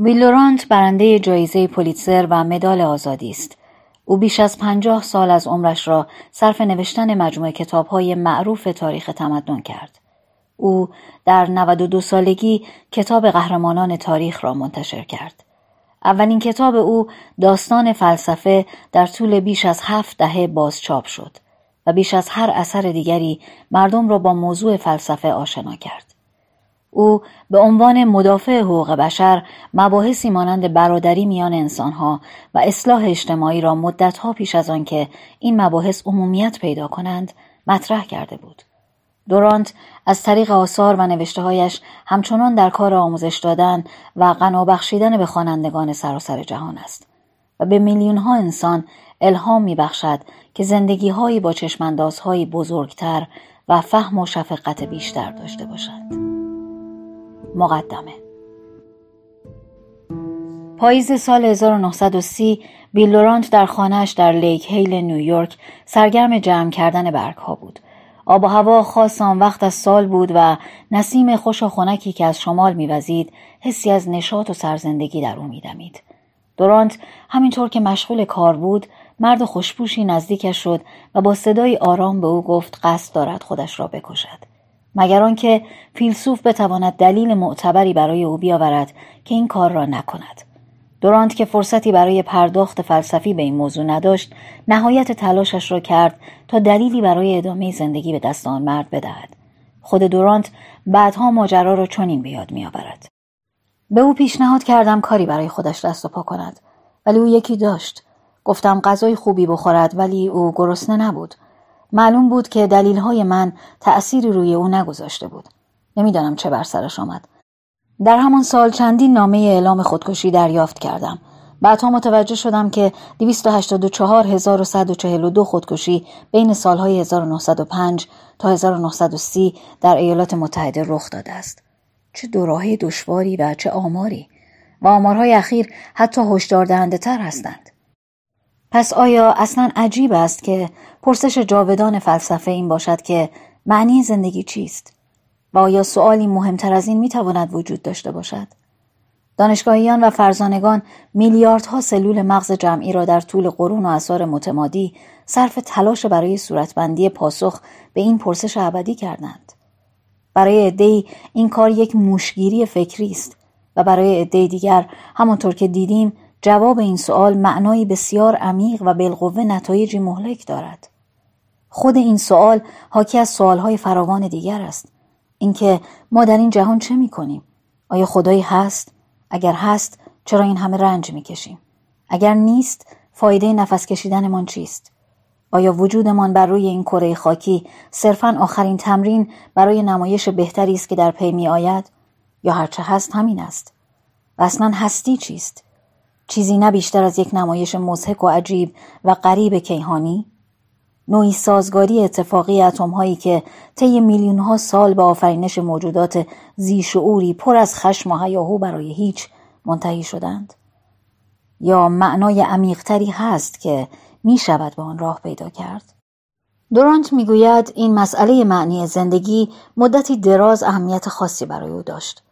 ویلورانت برنده جایزه پولیتزر و مدال آزادی است. او بیش از پنجاه سال از عمرش را صرف نوشتن مجموعه کتابهای معروف تاریخ تمدن کرد. او در 92 سالگی کتاب قهرمانان تاریخ را منتشر کرد. اولین کتاب او داستان فلسفه در طول بیش از هفت دهه بازچاپ شد و بیش از هر اثر دیگری مردم را با موضوع فلسفه آشنا کرد. او به عنوان مدافع حقوق بشر مباحثی مانند برادری میان انسانها و اصلاح اجتماعی را مدتها پیش از آنکه این مباحث عمومیت پیدا کنند مطرح کرده بود. دورانت از طریق آثار و نوشتههایش همچنان در کار آموزش دادن و غنا بخشیدن به خوانندگان سراسر جهان است و به میلیونها انسان الهام میبخشد که زندگیهایی با چشماندازهایی بزرگتر و فهم و شفقت بیشتر داشته باشند. مقدمه پاییز سال 1930 بیل لورانت در خانهش در لیک هیل نیویورک سرگرم جمع کردن برگ ها بود. آب و هوا خاص آن وقت از سال بود و نسیم خوش و خنکی که از شمال میوزید حسی از نشاط و سرزندگی در او میدمید. دورانت همینطور که مشغول کار بود مرد خوشپوشی نزدیکش شد و با صدای آرام به او گفت قصد دارد خودش را بکشد. مگر آنکه فیلسوف بتواند دلیل معتبری برای او بیاورد که این کار را نکند. دورانت که فرصتی برای پرداخت فلسفی به این موضوع نداشت نهایت تلاشش را کرد تا دلیلی برای ادامه زندگی به دست آن مرد بدهد. خود دورانت بعدها ماجرا را چنین به یاد میآورد. به او پیشنهاد کردم کاری برای خودش دست و پا کند. ولی او یکی داشت. گفتم غذای خوبی بخورد ولی او گرسنه نبود. معلوم بود که دلیلهای من تأثیری روی او نگذاشته بود. نمی‌دانم چه بر سرش آمد. در همان سال چندین نامه اعلام خودکشی دریافت کردم. بعدها متوجه شدم که 284142 خودکشی بین سالهای 1905 تا 1930 در ایالات متحده رخ داده است. چه دوراهی دشواری و چه آماری و آمارهای اخیر حتی هشدار دهنده تر هستند. پس آیا اصلا عجیب است که پرسش جاودان فلسفه این باشد که معنی زندگی چیست؟ و آیا سؤالی مهمتر از این می‌تواند وجود داشته باشد؟ دانشگاهیان و فرزانگان میلیاردها سلول مغز جمعی را در طول قرون و اثار متمادی صرف تلاش برای صورتبندی پاسخ به این پرسش ابدی کردند. برای عدهای این کار یک موشگیری فکری است و برای عده دیگر همانطور که دیدیم جواب این سوال معنایی بسیار عمیق و بالقوه نتایجی مهلک دارد. خود این سوال حاکی از سوالهای فراوان دیگر است. اینکه ما در این جهان چه می کنیم؟ آیا خدایی هست؟ اگر هست چرا این همه رنج می کشیم؟ اگر نیست فایده نفس کشیدنمان چیست؟ آیا وجودمان بر روی این کره خاکی صرفا آخرین تمرین برای نمایش بهتری است که در پی می آید؟ یا هرچه هست همین است؟ و اصلا هستی چیست؟ چیزی نه بیشتر از یک نمایش مزهک و عجیب و غریب کیهانی؟ نوعی سازگاری اتفاقی اتم هایی که طی میلیون ها سال به آفرینش موجودات زیشعوری پر از خشم و هیاهو برای هیچ منتهی شدند. یا معنای عمیقتری هست که می شود به آن راه پیدا کرد. دورانت می‌گوید این مسئله معنی زندگی مدتی دراز اهمیت خاصی برای او داشت.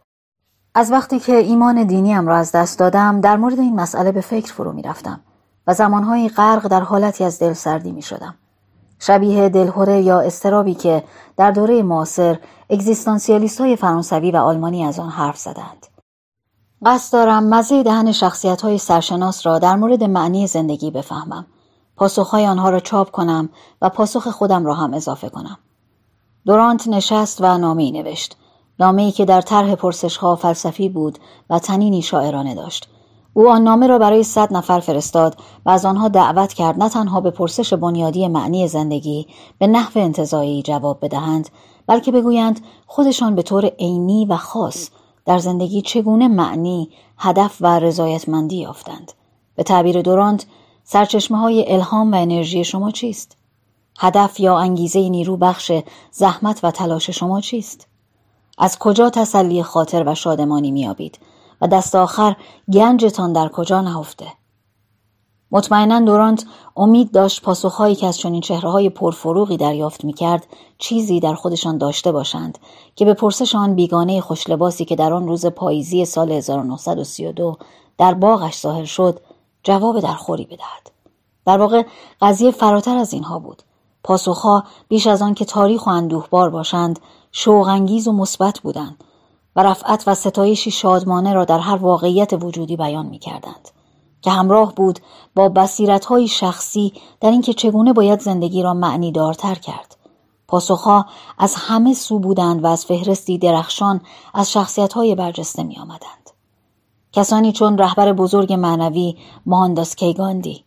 از وقتی که ایمان دینیم را از دست دادم در مورد این مسئله به فکر فرو می رفتم و زمانهایی غرق در حالتی از دل سردی می شدم. شبیه دلهوره یا استرابی که در دوره معاصر اگزیستانسیالیست های فرانسوی و آلمانی از آن حرف زدند. قصد دارم مزه دهن شخصیت های سرشناس را در مورد معنی زندگی بفهمم. پاسخهای آنها را چاپ کنم و پاسخ خودم را هم اضافه کنم. دورانت نشست و نامی نوشت. نامه ای که در طرح پرسشها فلسفی بود و تنینی شاعرانه داشت. او آن نامه را برای صد نفر فرستاد و از آنها دعوت کرد نه تنها به پرسش بنیادی معنی زندگی به نحو انتظایی جواب بدهند بلکه بگویند خودشان به طور عینی و خاص در زندگی چگونه معنی، هدف و رضایتمندی یافتند. به تعبیر دورانت سرچشمه های الهام و انرژی شما چیست؟ هدف یا انگیزه نیرو بخش زحمت و تلاش شما چیست؟ از کجا تسلی خاطر و شادمانی میابید و دست آخر گنجتان در کجا نهفته؟ مطمئنا دورانت امید داشت پاسخهایی که از چنین چهرههای پرفروغی دریافت می‌کرد چیزی در خودشان داشته باشند که به پرسش آن بیگانه خوشلباسی که در آن روز پاییزی سال 1932 در باغش ظاهر شد جواب درخوری بدهد. در واقع قضیه فراتر از اینها بود. پاسخها بیش از آن که تاریخ و اندوهبار باشند شوقانگیز و مثبت بودند و رفعت و ستایشی شادمانه را در هر واقعیت وجودی بیان می کردند. که همراه بود با های شخصی در اینکه چگونه باید زندگی را معنی دارتر کرد. پاسخها از همه سو بودند و از فهرستی درخشان از های برجسته می آمدند. کسانی چون رهبر بزرگ معنوی مانداس کیگاندی،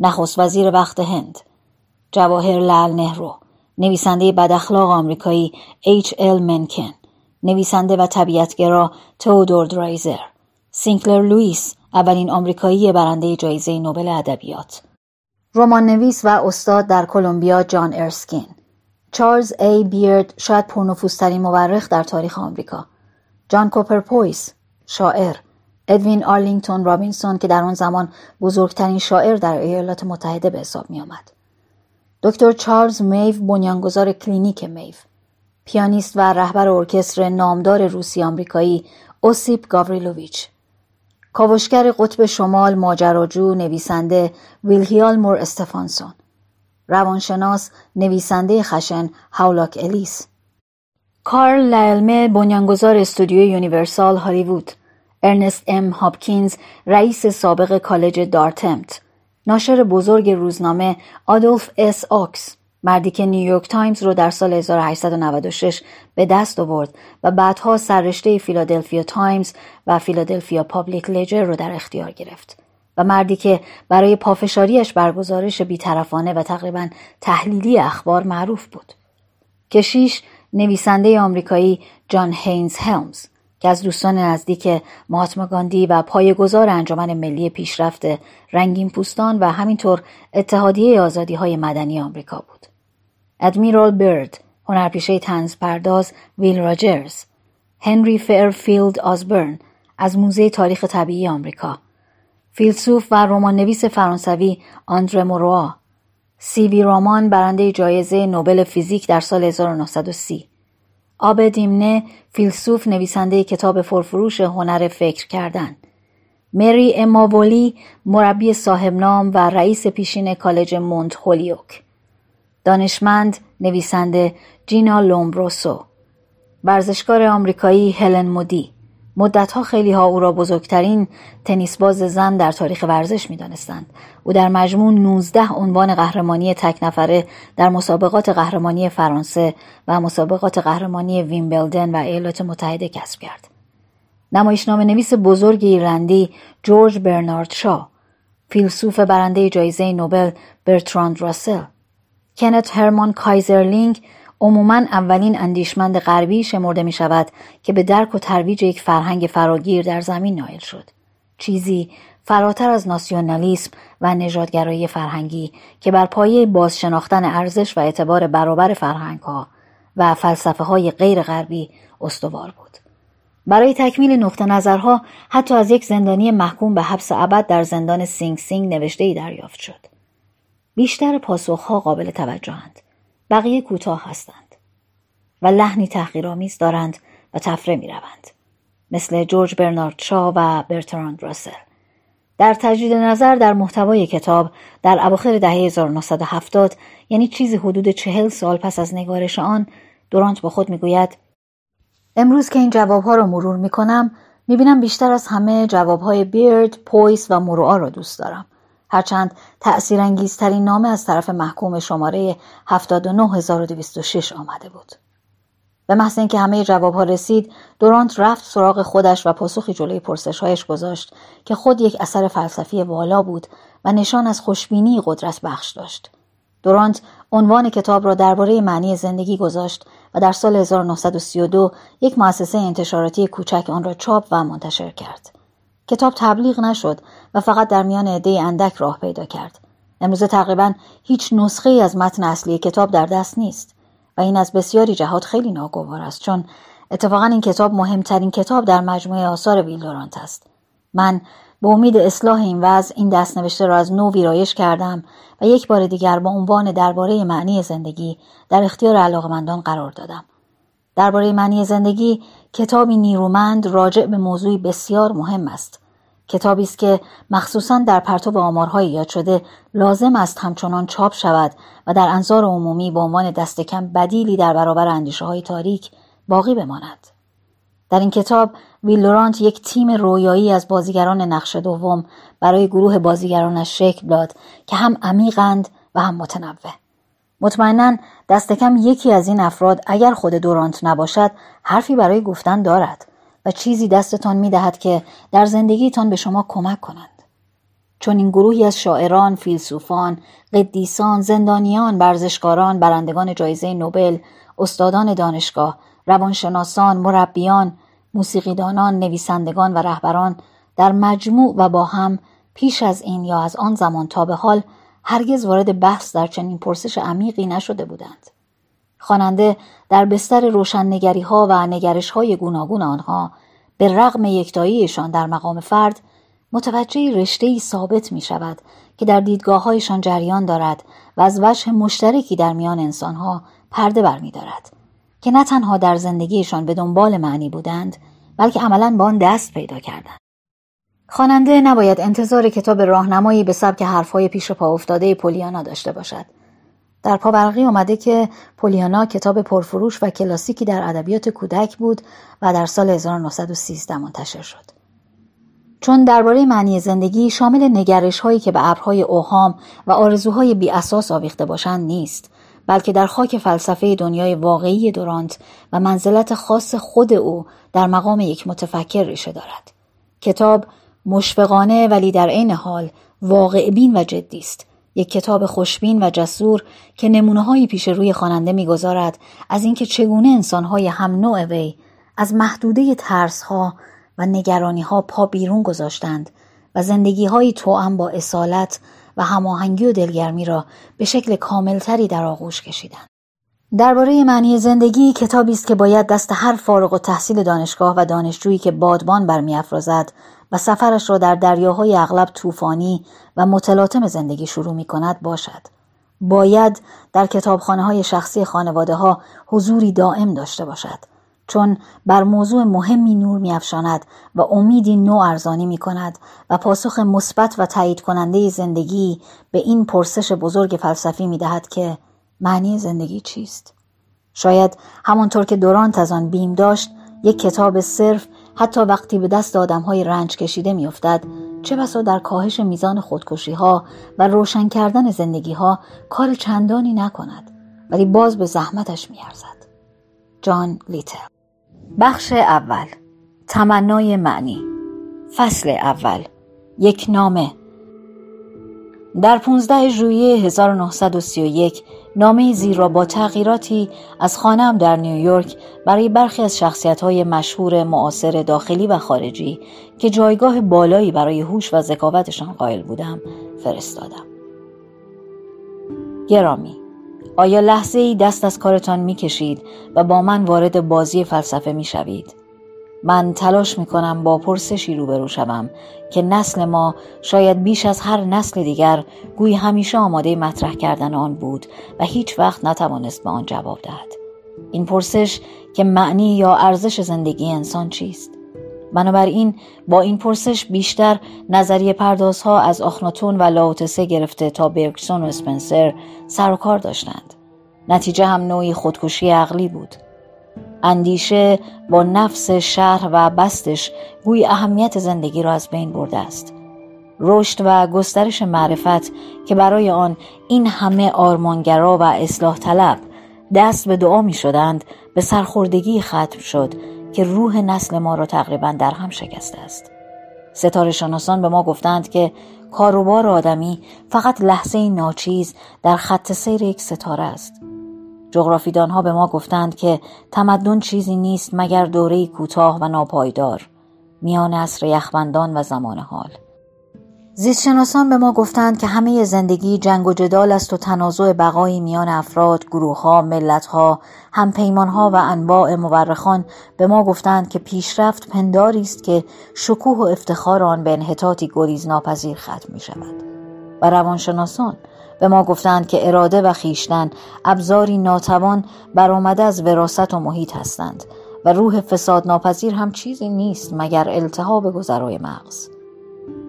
نخست وزیر وقت هند، جواهر لال نهرو، نویسنده بداخلاق آمریکایی ایچ ال منکن، نویسنده و طبیعتگرا تئودور درایزر، سینکلر لوئیس اولین آمریکایی برنده جایزه نوبل ادبیات. رمان نویس و استاد در کلمبیا جان ارسکین. چارلز ای بیرد شاید پرنفوذترین مورخ در تاریخ آمریکا. جان کوپر پویس شاعر. ادوین آرلینگتون رابینسون که در آن زمان بزرگترین شاعر در ایالات متحده به حساب می آمد. دکتر چارلز میو بنیانگذار کلینیک میو پیانیست و رهبر ارکستر نامدار روسی آمریکایی اوسیپ گاوریلوویچ. کاوشگر قطب شمال ماجراجو نویسنده ویلهیالمور استفانسون. روانشناس نویسنده خشن هاولاک الیس. کارل لالمه بنیانگذار استودیو یونیورسال هالیوود. ارنست ام هاپکینز رئیس سابق کالج دارتمت. ناشر بزرگ روزنامه آدولف اس آکس مردی که نیویورک تایمز رو در سال 1896 به دست آورد و بعدها سررشته فیلادلفیا تایمز و فیلادلفیا پابلیک لجر رو در اختیار گرفت و مردی که برای پافشاریش بر گزارش بیطرفانه و تقریبا تحلیلی اخبار معروف بود. کشیش نویسنده آمریکایی جان هینز هلمز که از دوستان نزدیک مهاتما گاندی و پایه‌گذار انجمن ملی پیشرفت رنگین پوستان و همینطور اتحادیه آزادی های مدنی آمریکا بود. ادمیرال برد، هنرپیشه طنز پرداز ویل راجرز، هنری فیرفیلد آزبرن از موزه تاریخ طبیعی آمریکا، فیلسوف و رمان نویس فرانسوی آندره موروا، سیوی رامان برنده جایزه نوبل فیزیک در سال 1930 ابه دیمنه فیلسوف نویسنده کتاب پرفروش هنر فکر کردن. مری اماولی مربی صاحب نام و رئیس پیشین کالج مونت هولیوک. دانشمند نویسنده جینا لومبروسو. ورزشکار آمریکایی هلن مودی. مدتها خیلی ها او را بزرگترین تنیس باز زن در تاریخ ورزش می دانستند. او در مجموع 19 عنوان قهرمانی تک نفره در مسابقات قهرمانی فرانسه و مسابقات قهرمانی ویمبلدن و ایالات متحده کسب کرد. نمایشنامه نویس بزرگ ایرلندی جورج برنارد شا فیلسوف برنده جایزه نوبل برتراند راسل کنت هرمان کایزرلینگ عموما اولین اندیشمند غربی شمرده می شود که به درک و ترویج یک فرهنگ فراگیر در زمین نایل شد. چیزی فراتر از ناسیونالیسم و نژادگرایی فرهنگی که بر پایه بازشناختن ارزش و اعتبار برابر فرهنگ ها و فلسفه های غیر غربی استوار بود. برای تکمیل نقطه نظرها حتی از یک زندانی محکوم به حبس ابد در زندان سینگ سینگ نوشته ای دریافت شد. بیشتر پاسخها قابل توجهند. بقیه کوتاه هستند و لحنی تحقیرآمیز دارند و طفره می روند. مثل جورج برنارد شا و برتراند راسل. در تجدید نظر در محتوای کتاب در اواخر دهه 1970 یعنی چیزی حدود چهل سال پس از نگارش آن دورانت با خود می‌گوید امروز که این جوابها را مرور می کنم می بینم بیشتر از همه جوابهای بیرد، پویس و مروآ را دوست دارم. هرچند تأثیرانگیزترین نامه از طرف محکوم شماره 79226 آمده بود. به محض اینکه همه جوابها رسید دورانت رفت سراغ خودش و پاسخی جلوی پرسشهایش گذاشت که خود یک اثر فلسفی والا بود و نشان از خوشبینی قدرت بخش داشت دورانت عنوان کتاب را درباره معنی زندگی گذاشت و در سال 1932 یک مؤسسه انتشاراتی کوچک آن را چاپ و منتشر کرد کتاب تبلیغ نشد و فقط در میان عده اندک راه پیدا کرد. امروزه تقریبا هیچ نسخه ای از متن اصلی کتاب در دست نیست و این از بسیاری جهات خیلی ناگوار است چون اتفاقا این کتاب مهمترین کتاب در مجموعه آثار ویلدورانت است. من به امید اصلاح این وضع این دستنوشته را از نو ویرایش کردم و یک بار دیگر با عنوان درباره معنی زندگی در اختیار علاقمندان قرار دادم درباره معنی زندگی کتابی نیرومند راجع به موضوعی بسیار مهم است کتابی است که مخصوصا در پرتو آمارهای یاد شده لازم است همچنان چاپ شود و در انظار عمومی به عنوان دست کم بدیلی در برابر اندیشه های تاریک باقی بماند. در این کتاب ویلورانت یک تیم رویایی از بازیگران نقش دوم برای گروه بازیگرانش شکل داد که هم عمیقند و هم متنوع. مطمئنا دست کم یکی از این افراد اگر خود دورانت نباشد حرفی برای گفتن دارد. و چیزی دستتان می دهد که در زندگیتان به شما کمک کنند. چون این گروهی از شاعران، فیلسوفان، قدیسان، زندانیان، برزشکاران، برندگان جایزه نوبل، استادان دانشگاه، روانشناسان، مربیان، موسیقیدانان، نویسندگان و رهبران در مجموع و با هم پیش از این یا از آن زمان تا به حال هرگز وارد بحث در چنین پرسش عمیقی نشده بودند. خواننده در بستر روشننگری ها و نگرش های گوناگون آنها به رغم یکتاییشان در مقام فرد متوجه رشته ثابت می شود که در دیدگاه هایشان جریان دارد و از وجه مشترکی در میان انسانها پرده برمی دارد که نه تنها در زندگیشان به دنبال معنی بودند بلکه عملا با آن دست پیدا کردند. خواننده نباید انتظار کتاب راهنمایی به سبک حرفهای پیش پا افتاده پولیانا داشته باشد در پاورقی آمده که پولیانا کتاب پرفروش و کلاسیکی در ادبیات کودک بود و در سال 1913 منتشر شد. چون درباره معنی زندگی شامل نگرش هایی که به ابرهای اوهام و آرزوهای بی اساس آویخته باشند نیست بلکه در خاک فلسفه دنیای واقعی دورانت و منزلت خاص خود او در مقام یک متفکر ریشه دارد. کتاب مشفقانه ولی در عین حال واقع بین و جدی است یک کتاب خوشبین و جسور که نمونه هایی پیش روی خواننده می‌گذارد از اینکه چگونه انسانهای هم نوع وی از محدوده ترس ها و نگرانی ها پا بیرون گذاشتند و زندگی های توأم با اصالت و هماهنگی و دلگرمی را به شکل کاملتری در آغوش کشیدند. درباره معنی زندگی کتابی است که باید دست هر فارغ و تحصیل دانشگاه و دانشجویی که بادبان برمیافرازد و سفرش را در دریاهای اغلب طوفانی و متلاطم زندگی شروع می کند باشد. باید در کتابخانه های شخصی خانواده ها حضوری دائم داشته باشد. چون بر موضوع مهمی نور میافشاند و امیدی نو ارزانی می کند و پاسخ مثبت و تایید کننده زندگی به این پرسش بزرگ فلسفی می دهد که معنی زندگی چیست؟ شاید همانطور که دورانت از آن بیم داشت یک کتاب صرف حتی وقتی به دست آدم های رنج کشیده میافتد چه بسا در کاهش میزان خودکشی ها و روشن کردن زندگی ها کار چندانی نکند ولی باز به زحمتش میارزد. جان لیتل بخش اول. تمنای معنی. فصل اول. یک نامه. در 15 ژوئیه 1931 نامه زیر را با تغییراتی از خانم در نیویورک برای برخی از شخصیت‌های مشهور معاصر داخلی و خارجی که جایگاه بالایی برای هوش و ذکاوتشان قائل بودم فرستادم. گرامی آیا لحظه ای دست از کارتان می کشید و با من وارد بازی فلسفه می شوید؟ من تلاش می کنم با پرسشی روبرو شوم که نسل ما شاید بیش از هر نسل دیگر گوی همیشه آماده مطرح کردن آن بود و هیچ وقت نتوانست به آن جواب دهد. این پرسش که معنی یا ارزش زندگی انسان چیست؟ بنابراین با این پرسش بیشتر نظریه پردازها از آخناتون و لاوتسه گرفته تا برکسون و اسپنسر سر کار داشتند. نتیجه هم نوعی خودکشی عقلی بود. اندیشه با نفس شهر و بستش گوی اهمیت زندگی را از بین برده است. رشد و گسترش معرفت که برای آن این همه آرمانگرا و اصلاح طلب دست به دعا می شدند به سرخوردگی ختم شد که روح نسل ما را تقریبا در هم شکسته است. ستاره شناسان به ما گفتند که کاروبار آدمی فقط لحظه ناچیز در خط سیر یک ستاره است. جغرافیدان ها به ما گفتند که تمدن چیزی نیست مگر دوره کوتاه و ناپایدار میان عصر یخبندان و زمان حال زیستشناسان به ما گفتند که همه زندگی جنگ و جدال است و تنازع بقایی میان افراد، گروهها، ملتها، همپیمانها و انواع مورخان به ما گفتند که پیشرفت پنداری است که شکوه و افتخار آن به انحطاطی گریز ناپذیر ختم می شود. و روانشناسان به ما گفتند که اراده و خیشتن ابزاری ناتوان برآمده از وراست و محیط هستند و روح فساد ناپذیر هم چیزی نیست مگر التهاب گذرای مغز.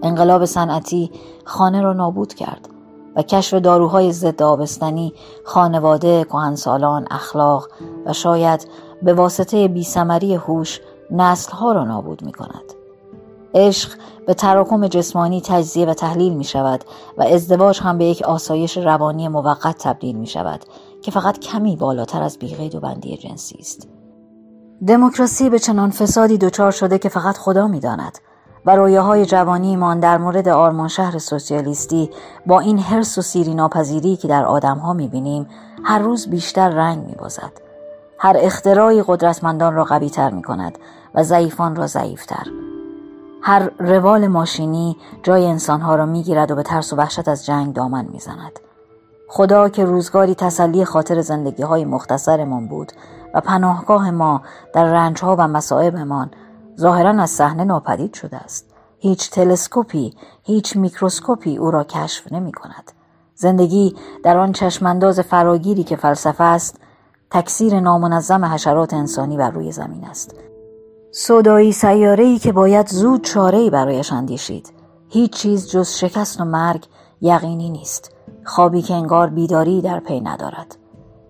انقلاب صنعتی خانه را نابود کرد و کشف داروهای ضد آبستنی خانواده کهنسالان اخلاق و شاید به واسطه بیسمری هوش نسلها را نابود می کند. عشق به تراکم جسمانی تجزیه و تحلیل می شود و ازدواج هم به یک آسایش روانی موقت تبدیل می شود که فقط کمی بالاتر از بیقید و بندی جنسی است. دموکراسی به چنان فسادی دچار شده که فقط خدا می داند و رویاهای جوانیمان در مورد آرمان شهر سوسیالیستی با این حرس و سیری ناپذیری که در آدمها می‌بینیم هر روز بیشتر رنگ میبازد هر اختراعی قدرتمندان را قویتر می کند و ضعیفان را ضعیفتر هر روال ماشینی جای انسانها را می‌گیرد و به ترس و وحشت از جنگ دامن می‌زند. خدا که روزگاری تسلی خاطر زندگی های مختصرمان بود و پناهگاه ما در رنجها و مصائبمان ظاهرا از صحنه ناپدید شده است. هیچ تلسکوپی هیچ میکروسکوپی او را کشف نمی کند زندگی در آن چشمانداز فراگیری که فلسفه است تکثیر نامنظم حشرات انسانی بر روی زمین است. سودایی سیاره‌ای که باید زود چاره‌ای برایش اندیشید هیچ چیز جز شکست و مرگ یقینی نیست خوابی که انگار بیداری در پی ندارد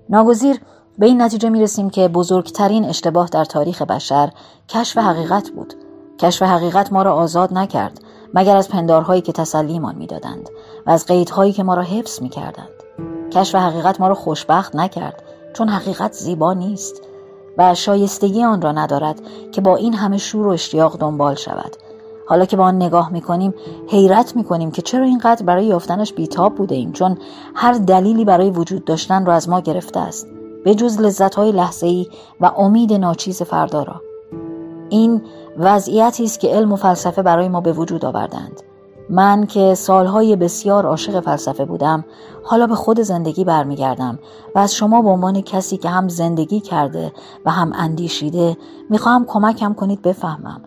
ناگزیر به این نتیجه می رسیم که بزرگترین اشتباه در تاریخ بشر کشف حقیقت بود. کشف حقیقت ما را آزاد نکرد مگر از پندارهایی که تسلیمان می‌دادند و از قیدهایی که ما را حفظ می کردند. کشف حقیقت ما را خوشبخت نکرد چون حقیقت زیبا نیست و شایستگی آن را ندارد که با این همه شور و اشتیاق دنبال شود. حالا که با آن نگاه می‌کنیم حیرت می‌کنیم که چرا اینقدر برای یافتنش بیتاب بوده ایم چون هر دلیلی برای وجود داشتن را از ما گرفته است به جز لذت های لحظه ای و امید ناچیز فردا را. این وضعیتی است که علم و فلسفه برای ما به وجود آوردند. من که سالهای بسیار عاشق فلسفه بودم حالا به خود زندگی برمیگردم و از شما به عنوان کسی که هم زندگی کرده و هم اندیشیده می‌خواهم کمکم کنید بفهمم.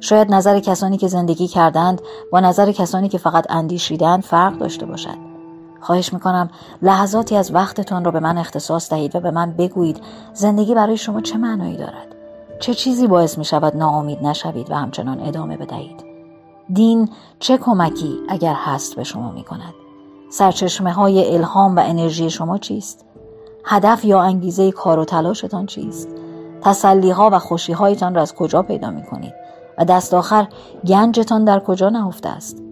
شاید نظر کسانی که زندگی کردند با نظر کسانی که فقط اندیشیدند فرق داشته باشد. خواهش می‌کنم لحظاتی از وقتتان را به من اختصاص دهید و به من بگویید زندگی برای شما چه معنایی دارد؟ چه چیزی باعث می شود ناامید نشوید و همچنان ادامه بدهید؟ دین چه کمکی اگر هست به شما می کند سرچشمه های الهام و انرژی شما چیست؟ هدف یا انگیزه کار و تلاشتان چیست؟ تسلی ها و خوشی هایتان را از کجا پیدا می کنید و دست آخر گنجتان در کجا نهفته است؟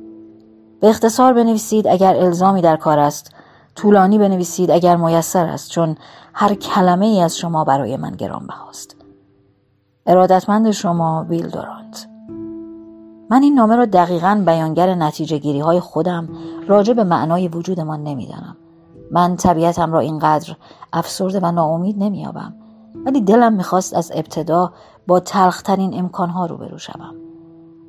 به اختصار بنویسید اگر الزامی در کار است طولانی بنویسید اگر میسر است چون هر کلمه ای از شما برای من گرانبهاست. ارادتمند شما ویل دورانت من این نامه را دقیقا بیانگر نتیجه گیری های خودم راجع به معنای وجودمان نمی‌دانم. من طبیعتم را اینقدر افسرده و ناامید نمییابم ولی دلم می‌خواست از ابتدا با تلخترین امکانها روبرو شوم.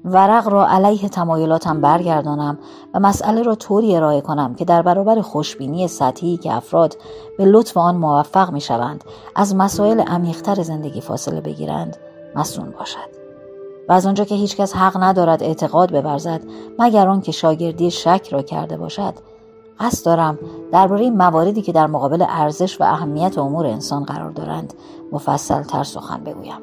ورق را علیه تمایلاتم برگردانم و مسئله را طوری ارائه کنم که در برابر خوشبینی سطحی که افراد به لطف آن موفق می شوند از مسائل عمیقتر زندگی فاصله بگیرند مسون باشد. و از آنجا که هیچکس حق ندارد اعتقاد بورزد مگر آن که شاگردی شک را کرده باشد. قصد دارم درباره مواردی که در مقابل ارزش و اهمیت امور انسان قرار دارند مفصل تر سخن بگویم.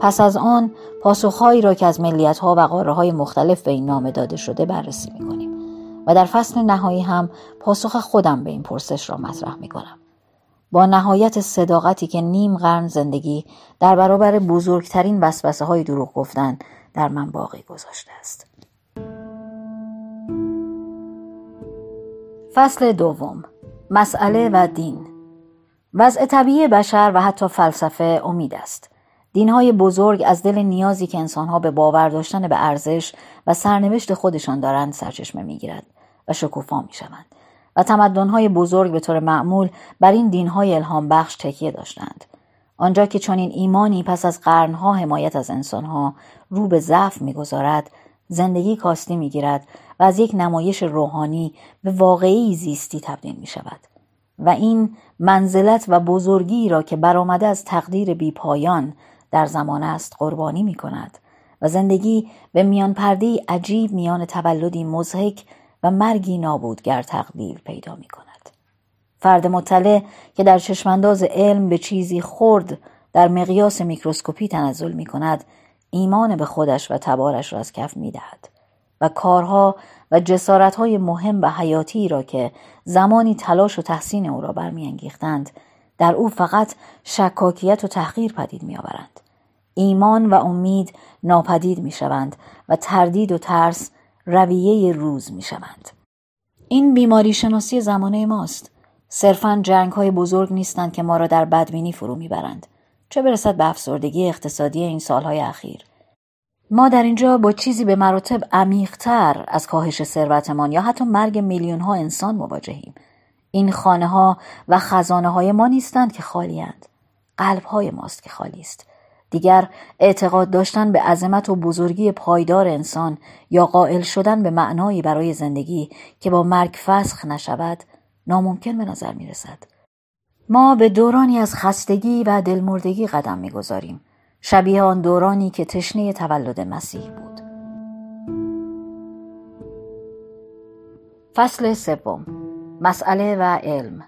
پس از آن پاسخهایی را که از ها و قاره های مختلف به این نامه داده شده بررسی می کنیم و در فصل نهایی هم پاسخ خودم به این پرسش را مطرح می کنم. با نهایت صداقتی که نیم قرن زندگی در برابر بزرگترین وسوسه های دروغ گفتن در من باقی گذاشته است. فصل دوم. مسئله و دین. وضع طبیعی بشر و حتی فلسفه امید است. دینهای بزرگ از دل نیازی که انسانها به باور داشتن به ارزش و سرنوشت خودشان دارند سرچشمه می‌گیرد و شکوفا می‌شوند. و تمدنهای بزرگ به طور معمول بر این دینهای الهام بخش تکیه داشتند. آنجا که چنین ایمانی پس از قرنها حمایت از انسانها رو به ضعف می‌گذارد زندگی کاستی می‌گیرد و از یک نمایش روحانی به واقعی زیستی تبدیل می شود و این منزلت و بزرگی را که برآمده از تقدیر بی پایان در زمان است قربانی می کند و زندگی به میان پرده عجیب میان تولدی مزهک و مرگی نابودگر تقلیل پیدا می کند. فرد مطلع که در چشمانداز علم به چیزی خرد در مقیاس میکروسکوپی تنزل می کند ایمان به خودش و تبارش را از کف می دهد و کارها و جسارتهای مهم و حیاتی را که زمانی تلاش و تحسین او را برمیانگیختند در او فقط شکاکیت و تحقیر پدید میآورند ایمان و امید ناپدید می‌شوند و تردید و ترس رویه روز می‌شوند. این بیماری شناسی زمانه ماست. صرفا جنگ های بزرگ نیستند که ما را در بدبینی فرو می‌برند. چه برسد به افسردگی اقتصادی این سالهای اخیر؟ ما در اینجا با چیزی به مراتب عمیقتر از کاهش ثروتمان یا حتی مرگ میلیون ها انسان مواجهیم. این خانه ها و خزانه های ما نیستند که خالیند قلب های ماست که خالی است. دیگر اعتقاد داشتن به عظمت و بزرگی پایدار انسان یا قائل شدن به معنایی برای زندگی که با مرگ فسخ نشود ناممکن به نظر می رسد. ما به دورانی از خستگی و دلمردگی قدم می‌گذاریم. شبیه آن دورانی که تشنه تولد مسیح بود. فصل سوم. مسئله و علم.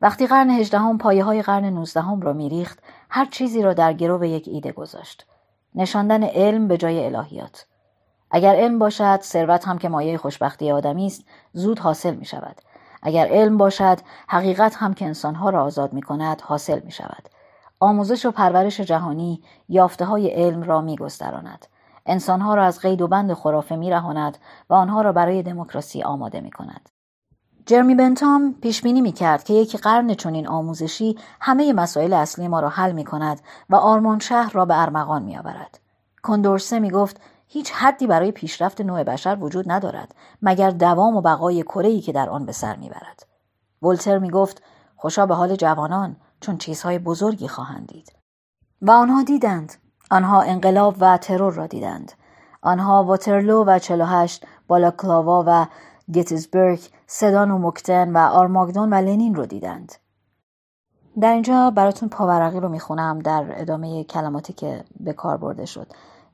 وقتی قرن هجدهم پایه های قرن نوزدهم را میریخت هر چیزی را در گرو یک ایده گذاشت. نشاندن علم به جای الهیات. اگر علم باشد ثروت هم که مایه خوشبختی آدمی است زود حاصل می شود. اگر علم باشد حقیقت هم که انسانها را آزاد می کند حاصل می شود. آموزش و پرورش جهانی یافته های علم را می گستراند. انسانها را از قید و بند خرافه می رهاند و آنها را برای دموکراسی آماده می کند. جرمی بنتام پیش بینی می کرد که یک قرن چنین آموزشی همه مسائل اصلی ما را حل می کند و آرمان شهر را به ارمغان می آورد. کندورسه می گفت هیچ حدی برای پیشرفت نوع بشر وجود ندارد مگر دوام و بقای کره‌ای که در آن به سر می‌برد. ولتر می‌گفت خوشا به حال جوانان چون چیزهای بزرگی خواهند دید. و آنها دیدند. آنها انقلاب و ترور را دیدند. آنها واترلو و 48 بالاکلاوا و گتیزبرگ سدان و مکتن و آرماگدون و لنین رو دیدند در اینجا براتون پاورقی رو می‌خونم در ادامه کلماتی که به کار برده شد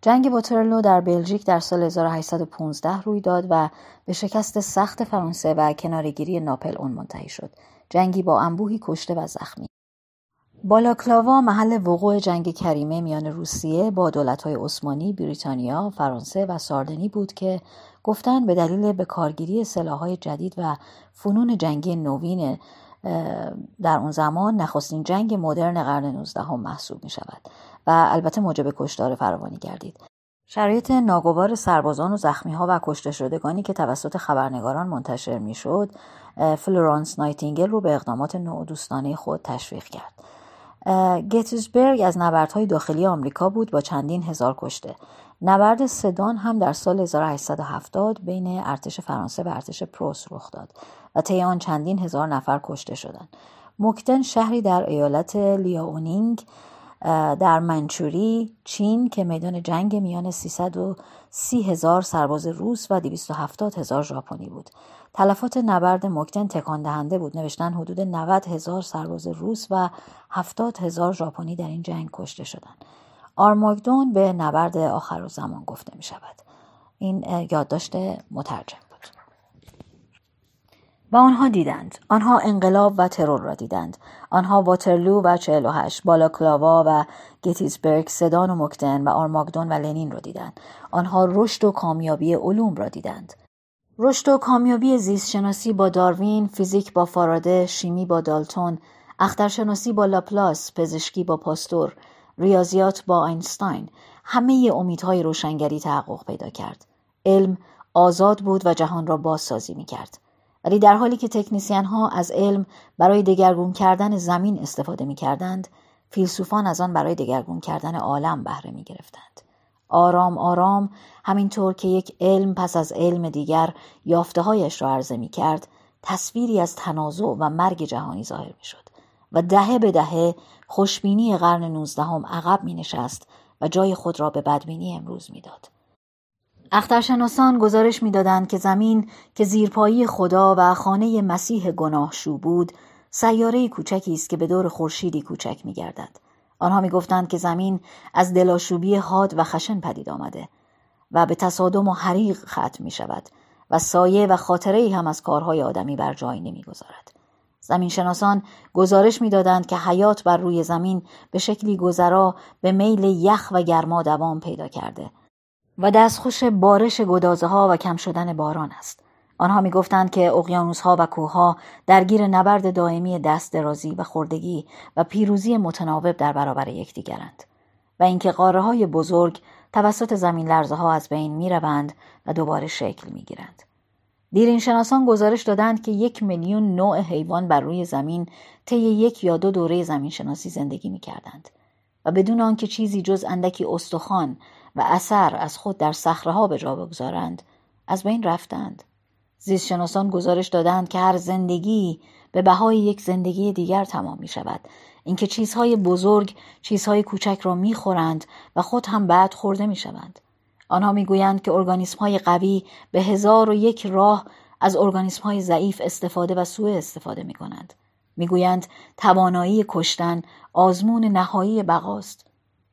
جنگ واترلو در بلژیک در سال 1815 روی داد و به شکست سخت فرانسه و کنارگیری ناپل اون منتهی شد. جنگی با انبوهی کشته و زخمی. بالاکلاوا محل وقوع جنگ کریمه میان روسیه با دولت‌های عثمانی، بریتانیا، فرانسه و ساردنی بود که گفتند به دلیل به کارگیری سلاح‌های جدید و فنون جنگی نوین در اون زمان نخستین جنگ مدرن قرن 19 هم محسوب می شود و البته موجب کشتار فراوانی گردید. شرایط ناگوار سربازان و ها و کشته شدگانی که توسط خبرنگاران منتشر می‌شد فلورانس نایتینگل رو به اقدامات دوستانه خود تشویق کرد گتیزبرگ از نبردهای داخلی آمریکا بود با چندین هزار کشته نبرد سدان هم در سال 1870 بین ارتش فرانسه و ارتش پروس رخ داد و طی آن چندین هزار نفر کشته شدند. مکتن شهری در ایالت لیاونینگ در منچوری چین که میدان جنگ میان 330 هزار سرباز روس و 270 هزار ژاپنی بود. تلفات نبرد مکتن تکان دهنده بود. نوشتن حدود 90 هزار سرباز روس و 70 هزار ژاپنی در این جنگ کشته شدند. آرماگدون به نبرد آخر و زمان گفته می شود این یادداشت مترجم و آنها دیدند. آنها انقلاب و ترور را دیدند. آنها واترلو و 48 بالاکلاوا و گتیزبرگ سدان و موکدن و آرماگدون و لنین را دیدند. آنها رشد و کامیابی علوم را دیدند. رشد و کامیابی زیست شناسی با داروین فیزیک با فارادی شیمی با دالتون اخترشناسی با لاپلاس پزشکی با پاستور. ریاضیات با اینستاین همه امیدهای روشنگری تحقق پیدا کرد علم آزاد بود و جهان را بازسازی می کرد. ولی در حالی که تکنیسیان ها از علم برای دگرگون کردن زمین استفاده می کردند، فیلسوفان از آن برای دگرگون کردن عالم بهره می گرفتند. آرام آرام همینطور که یک علم پس از علم دیگر یافته هایش را عرضه می کرد، تصویری از تنازع و مرگ جهانی ظاهر می شد و دهه به دهه خوشبینی قرن نوزدهم عقب می نشست و جای خود را به بدبینی امروز می‌داد. اخترشناسان گزارش می‌دادند که زمین که زیرپایی خدا و خانه مسیح گناهشو بود سیاره کوچکی است که به دور خورشیدی کوچک میگردد آنها می‌گفتند که زمین از دلاشوبی حاد و خشن پدید آمده و به تصادم و حریق ختم می شود و سایه و خاطره هم از کارهای آدمی بر جای نمی‌گذارد. زمین شناسان گزارش می‌دادند که حیات بر روی زمین به شکلی گذرا به میل یخ و گرما دوام پیدا کرده و دستخوش بارش گدازه ها و کم شدن باران است. آنها می‌گفتند که اقیانوس ها و کوه ها درگیر نبرد دائمی دست درازی و خوردگی و پیروزی متناوب در برابر یکدیگرند و اینکه قاره های بزرگ توسط زمین لرزه ها از بین می روند و دوباره شکل می گیرند. دیرین شناسان گزارش دادند که یک میلیون نوع حیوان بر روی زمین طی یک یا دو دوره زمین شناسی زندگی می کردند و بدون آنکه چیزی جز اندکی استخوان و اثر از خود در ها به جا بگذارند از بین رفتند. زیستشناسان گزارش دادند که هر زندگی به بهای یک زندگی دیگر تمام می شود اینکه چیزهای بزرگ چیزهای کوچک را می‌خورند و خود هم بعد خورده می‌شوند آنها می‌گویند که ارگانیسم های قوی به هزار و یک راه از ارگانیسم های ضعیف استفاده و سوء استفاده می کنند. می‌گویند توانایی کشتن آزمون نهایی بقاست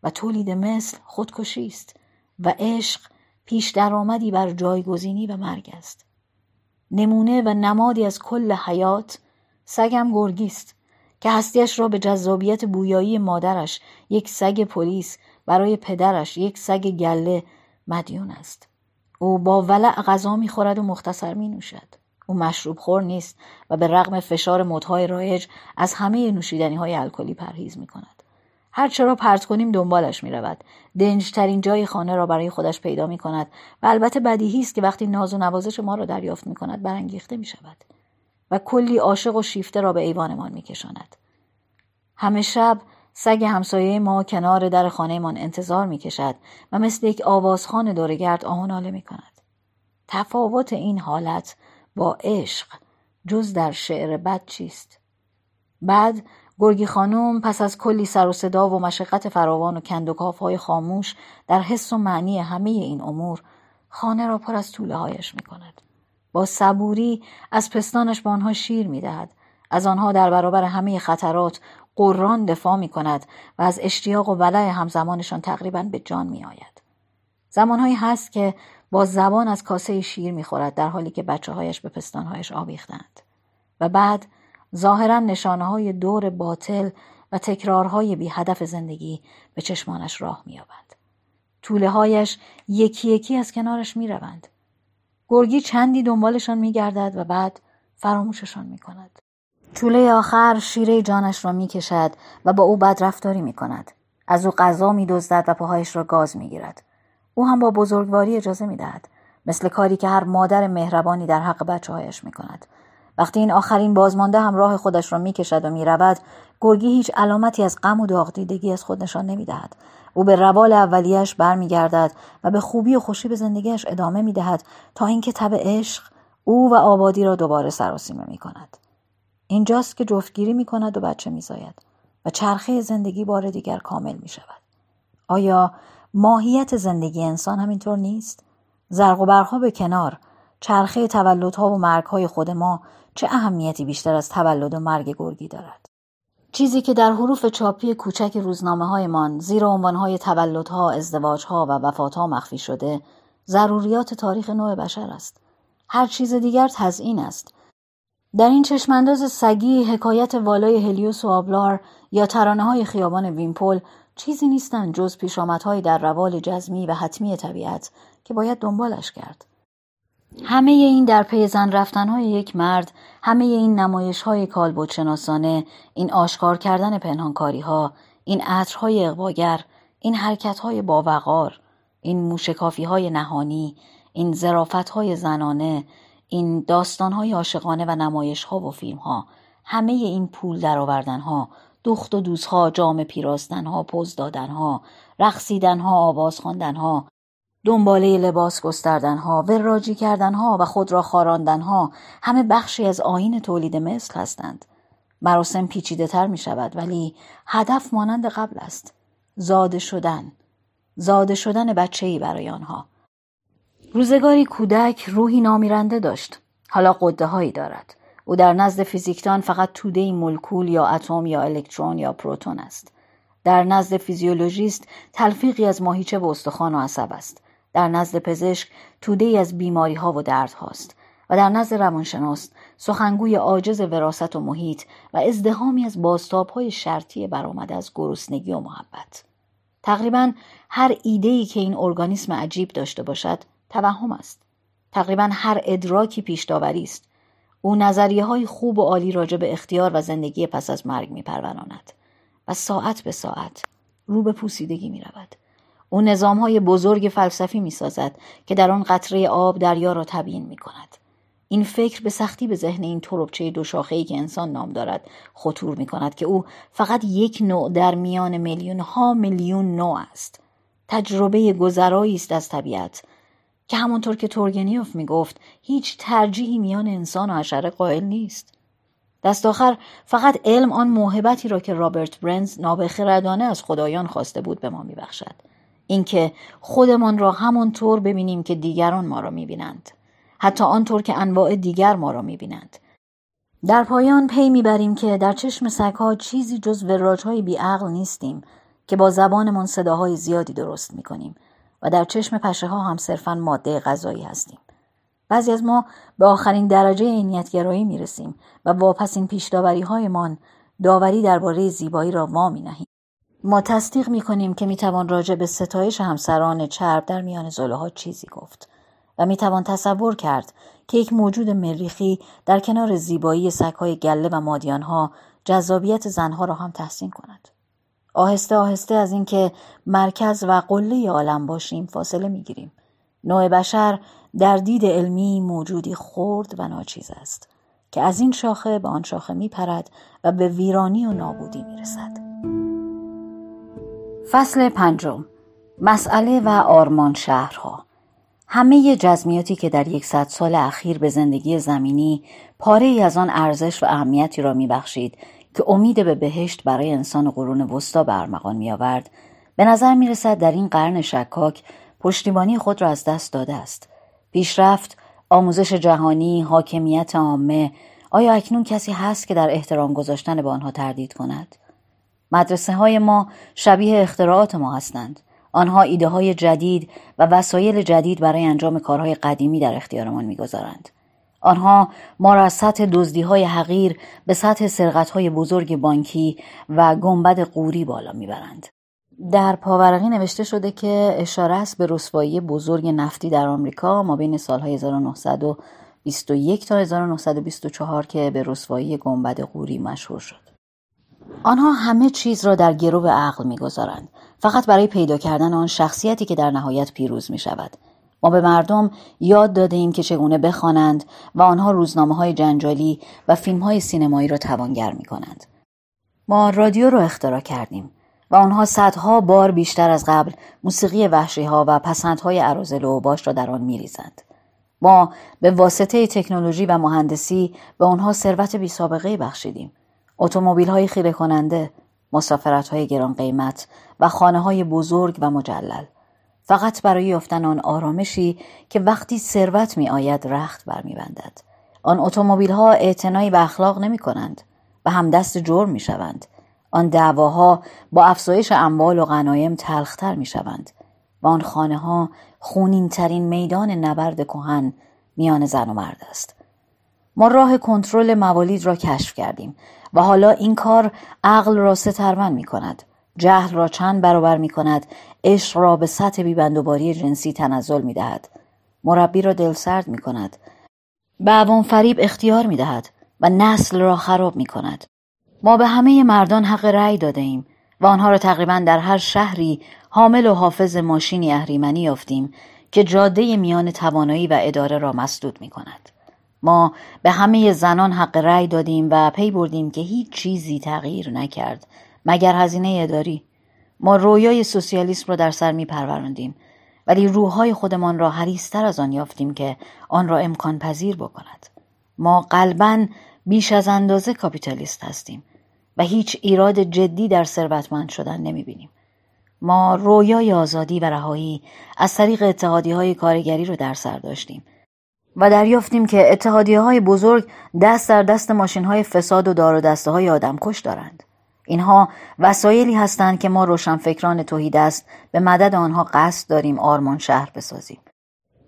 و تولید مثل خودکشی است و عشق پیش درآمدی بر جایگزینی و مرگ است. نمونه و نمادی از کل حیات سگم گرگیست که هستیش را به جذابیت بویایی مادرش یک سگ پلیس برای پدرش یک سگ گله مدیون است او با ولع غذا می‌خورد و مختصر می نوشد او مشروب خور نیست و به رغم فشار مدهای رایج از همه نوشیدنی های الکلی پرهیز می کند. هر چرا پرت کنیم دنبالش می رود. دنجترین جای خانه را برای خودش پیدا می کند و البته بدیهی است که وقتی ناز و نوازش ما را دریافت می کند برانگیخته می شود. و کلی عاشق و شیفته را به ایوانمان میکشاند همه شب سگ همسایه ما کنار در خانهمان انتظار می‌کشد و مثل یک آوازخان دورگرد آهناله می کند. تفاوت این حالت با عشق جز در شعر بد چیست؟ بعد گرگی خانم پس از کلی سر و صدا و مشقت فراوان و کندوکاف های خاموش در حس و معنی همه این امور خانه را پر از طوله هایش می کند. با صبوری از پستانش به آنها شیر می دهد. از آنها در برابر همه خطرات قران دفاع می کند و از اشتیاق و ولع همزمانشان تقریبا به جان می آید. زمانهایی هست که با زبان از کاسه شیر می خورد در حالی که بچه هایش به پستانهایش آویختند و بعد ظاهرا نشانه های دور باطل و تکرارهای بی هدف زندگی به چشمانش راه می آبند. طوله هایش یکی یکی از کنارش می روند. گرگی چندی دنبالشان میگردد و بعد فراموششان می کند. طوله آخر شیره جانش را می کشد و با او بدرفتاری می کند. از او غذا می دزدد و پاهایش را گاز می گیرد. او هم با بزرگواری اجازه می دهد. مثل کاری که هر مادر مهربانی در حق بچه هایش می کند. وقتی این آخرین بازمانده هم راه خودش را می کشد و می رود گرگی هیچ علامتی از غم و داغدیدگی از خود نشان نمی دهد. او به روال اولیش برمیگردد و به خوبی و خوشی به زندگیش ادامه می دهد تا اینکه تب عشق او و آبادی را دوباره سراسیمه می کند. اینجاست که جفتگیری می کند و بچه می زاید و چرخه زندگی بار دیگر کامل می شود. آیا ماهیت زندگی انسان همینطور نیست؟ زرق و برقها به کنار چرخه تولدها و مرگهای خود ما چه اهمیتی بیشتر از تولد و مرگ گرگی دارد؟ چیزی که در حروف چاپی کوچک روزنامه هایمان زیر عنوانهای تولدها، ازدواجها و وفاتها مخفی شده ضروریات تاریخ نوع بشر است. هر چیز دیگر تزئین است. در این چشمانداز سگی حکایت والای هلیوس و آبلار یا ترانه های خیابان ویمپل چیزی نیستند جز پیشامدهایی در روال جزمی و حتمی طبیعت که باید دنبالش کرد. همه این در پی زن رفتنهای یک مرد همه این نمایش های کالبوت شناسانه این آشکار کردن پنهانکاری ها این عطرهای اقواگر این حرکت های باوقار این موشکافی های نهانی این زرافت های زنانه این داستان های عاشقانه و نمایش ها و فیلم ها همه این پول درآوردن ها دخت و دوزها جام پیراستن ها پوز دادن ها رقصیدن ها آواز خواندن ها دنباله لباس گستردن ها وراجی کردن ها و خود را خاراندن ها همه بخشی از آین تولید مثل هستند. مراسم پیچیده تر می شود ولی هدف مانند قبل است. زاده شدن. زاده شدن بچه ای برای آنها. روزگاری کودک روحی نامیرنده داشت. حالا قده هایی دارد. او در نزد فیزیکدان فقط توده مولکول یا اتم یا الکترون یا پروتون است. در نزد فیزیولوژیست تلفیقی از ماهیچه و استخوان و عصب است. در نزد پزشک توده از بیماری ها و درد هاست و در نزد روانشناس سخنگوی عاجز وراست و محیط و ازدهامی از بازتاب های شرطی برآمده از گرسنگی و محبت. تقریبا هر ایده‌ای که این ارگانیسم عجیب داشته باشد توهم است تقریبا هر ادراکی پیش است او نظریه های خوب و عالی راجع به اختیار و زندگی پس از مرگ میپروراند و ساعت به ساعت رو به پوسیدگی می رود. او نظام های بزرگ فلسفی می سازد که در آن قطره آب دریا را تبیین می کند. این فکر به سختی به ذهن این تربچه دو ای که انسان نام دارد خطور می کند که او فقط یک نوع در میان میلیون ها میلیون نوع است. تجربه گذرایی است از طبیعت که همانطور که تورگنیوف می گفت هیچ ترجیحی میان انسان و حشره قائل نیست. دست آخر فقط علم آن موهبتی را که رابرت برنز نابخردانه از خدایان خواسته بود به ما میبخشد. اینکه خودمان را همانطور ببینیم که دیگران ما را می‌بینند. حتی آنطور که انواع دیگر ما را می‌بینند. در پایان پی می‌بریم که در چشم سگها چیزی جز وراجهای بیعقل نیستیم که با زبانمان صداهای زیادی درست می‌کنیم. و در چشم پشه ها هم صرفا ماده غذایی هستیم بعضی از ما به آخرین درجه عینیتگرایی می رسیم و واپسین پیشداوری هایمان داوری درباره زیبایی را وا می نهیم. ما تصدیق می کنیم که می توان راجع به ستایش همسران چرب در میان زله ها چیزی گفت و می توان تصور کرد که یک موجود مریخی در کنار زیبایی سگهای گله و مادیانها جذابیت زنها را هم تحسین کند. آهسته آهسته از اینکه مرکز و قله عالم باشیم فاصله می گیریم. نوع بشر در دید علمی موجودی خرد و ناچیز است که از این شاخه به آن شاخه می پرد و به ویرانی و نابودی می رسد. فصل پنجم مسئله و آرمان شهرها همه جزمیاتی که در یکصد سال اخیر به زندگی زمینی پاره ای از آن ارزش و اهمیتی را میبخشید که امید به بهشت برای انسان قرون وسطا به ارمغان میآورد به نظر می رسد در این قرن شکاک پشتیبانی خود را از دست داده است. پیشرفت آموزش جهانی حاکمیت عامه آیا اکنون کسی هست که در احترام گذاشتن به آنها تردید کند؟ مدرسه های ما شبیه اختراعات ما هستند. آنها ایده های جدید و وسایل جدید برای انجام کارهای قدیمی در اختیارمان می‌گذارند. آنها ما را از سطح دزدی های حقیر به سطح سرقت های بزرگ بانکی و گنبد قوری بالا می‌برند در پاورقی نوشته شده که اشاره است به رسوایی بزرگ نفتی در آمریکا ما بین سالهای 1921 تا 1924 که به رسوایی گنبد قوری مشهور شد. آنها همه چیز را در گرو عقل می‌گذارند فقط برای پیدا کردن آن شخصیتی که در نهایت پیروز می شود. ما به مردم یاد داده ایم که چگونه بخوانند و آنها روزنامه های جنجالی و فیلم های سینمایی را توانگر می کنند. ما رادیو رو اختراع کردیم. و آنها صدها بار بیشتر از قبل موسیقی وحشی ها و پسندهای عرازل و باش را در آن میریزند. ما به واسطه تکنولوژی و مهندسی به آنها ثروت بی سابقه بخشیدیم. اتومبیل های خیره کننده، مسافرت های گران قیمت و خانه های بزرگ و مجلل. فقط برای یافتن آن آرامشی که وقتی ثروت می آید رخت برمیبندد. آن اتومبیل ها اعتنایی به اخلاق نمی کنند و هم دست جرم می شوند. آن دعواها با افزایش اموال و غنایم تلختر می شوند و آن خانه ها خونین ترین میدان نبرد کهن میان زن و مرد است. ما راه کنترل موالید را کشف کردیم و حالا این کار عقل را سترون می کند. جهل را چند برابر می کند عشق را به سطح بیبندوباری جنسی تنزل می دهد. مربی را دلسرد می کند. به عوام فریب اختیار می دهد و نسل را خراب می کند. ما به همه مردان حق رأی داده ایم و آنها را تقریبا در هر شهری حامل و حافظ ماشینی اهریمنی یافتیم که جاده میان توانایی و اداره را مسدود می کند. ما به همه زنان حق رأی دادیم و پی بردیم که هیچ چیزی تغییر نکرد مگر هزینه اداری ما رویای سوسیالیسم را در سر می پروراندیم ولی روحهای خودمان را حریستر از آن یافتیم که آن را امکان پذیر بکند ما قلبا بیش از اندازه کاپیتالیست هستیم و هیچ ایراد جدی در ثروتمند شدن نمی بینیم. ما رویای آزادی و رهایی از طریق اتحادی های کارگری رو در سر داشتیم و دریافتیم که اتحادیه های بزرگ دست در دست ماشین های فساد و دار و دسته های آدم کش دارند. اینها وسایلی هستند که ما روشنفکران توحید است به مدد آنها قصد داریم آرمان شهر بسازیم.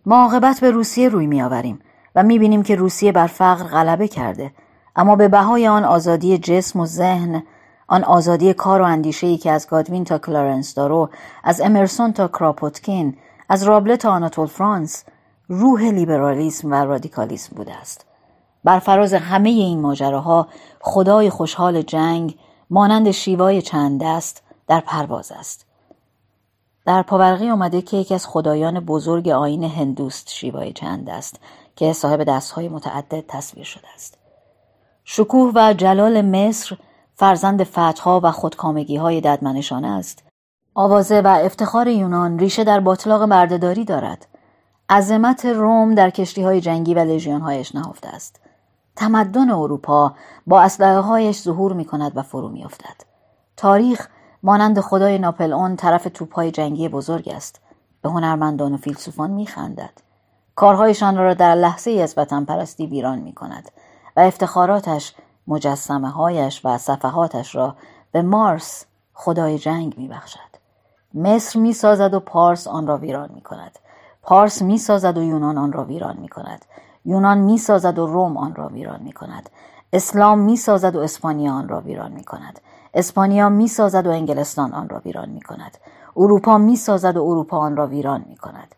ما عاقبت به روسیه روی میآوریم و می‌بینیم که روسیه بر فقر غلبه کرده اما به بهای آن آزادی جسم و ذهن آن آزادی کار و اندیشه ای که از گادوین تا کلارنس دارو از امرسون تا کراپوتکین از رابله تا آناتول فرانس روح لیبرالیسم و رادیکالیسم بوده است بر فراز همه این ماجراها خدای خوشحال جنگ مانند شیوای چند دست در پرواز است. در پاورقی آمده که یکی از خدایان بزرگ آین هندوست شیوای چند است که صاحب دستهای متعدد تصویر شده است. شکوه و جلال مصر فرزند فتحها و خودکامگی های ددمنشانه است. آوازه و افتخار یونان ریشه در باطلاق بردهداری دارد. عظمت روم در کشتی های جنگی و لژیون هایش نهفته است. تمدن اروپا با اسلحه هایش ظهور می کند و فرو می افتد. تاریخ مانند خدای ناپلئون طرف توپهای جنگی بزرگ است به هنرمندان و فیلسوفان می خندد. کارهایشان را در لحظه از وطن پرستی ویران می کند و افتخاراتش مجسمه هایش و صفحاتش را به مارس خدای جنگ می بخشد. مصر می سازد و پارس آن را ویران می کند. پارس می سازد و یونان آن را ویران می کند. یونان می سازد و روم آن را ویران می کند. اسلام می سازد و اسپانیا آن را ویران می کند. اسپانیا می سازد و انگلستان آن را ویران می کند. اروپا می سازد و اروپا آن را ویران می کند.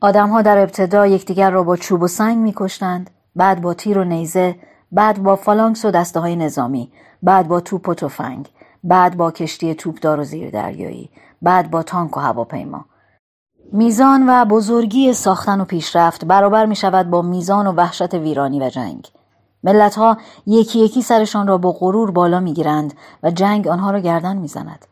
آدمها در ابتدا یکدیگر را با چوب و سنگ می کشتند. بعد با تیر و نیزه بعد با فالانکس و دسته های نظامی بعد با توپ و تفنگ بعد با کشتی توپدار و زیر دریایی بعد با تانک و هواپیما میزان و بزرگی ساختن و پیشرفت برابر می شود با میزان و وحشت ویرانی و جنگ. ملت ها یکی یکی سرشان را با غرور بالا می گیرند و جنگ آنها را گردن می زند.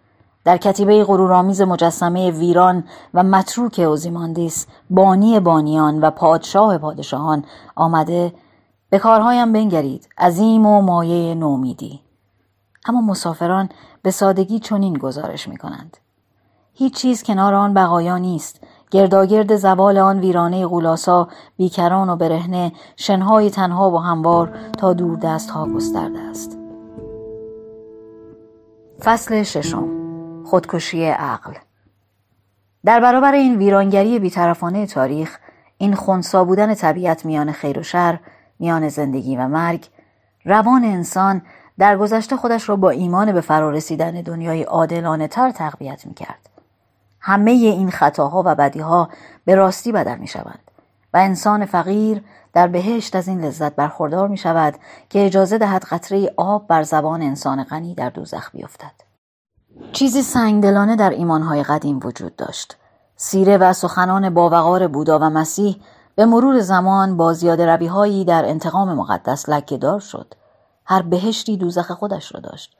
در کتیبه غرورآمیز مجسمه ویران و متروک اوزیماندیس بانی بانیان و پادشاه پادشاهان آمده به کارهایم بنگرید. عظیم و مایه نومیدی. اما مسافران به سادگی چنین گزارش می کنند هیچ چیز کنار آن بقایا نیست. گرداگرد زوال آن ویرانه غولاسا بیکران و برهنه شنهای تنها و هموار تا دور دست ها گسترده است. فصل ششم. خودکشی عقل. در برابر این ویرانگری بیطرفانه تاریخ این خونسا بودن طبیعت میان خیر و شر میان زندگی و مرگ روان انسان در گذشته خودش را با ایمان به فرارسیدن دنیای عادلانه تر تقویت می کرد. همه این خطاها و بدیها به راستی بدل می شوند و انسان فقیر در بهشت از این لذت برخوردار می شود که اجازه دهد قطره آب بر زبان انسان غنی در دوزخ بیفتد. چیزی سنگدلانه در ایمانهای قدیم وجود داشت. سیره و سخنان باوقار بودا و مسیح به مرور زمان با زیاده روی هایی در انتقام مقدس لکهدار شد. هر بهشتی دوزخ خودش را داشت.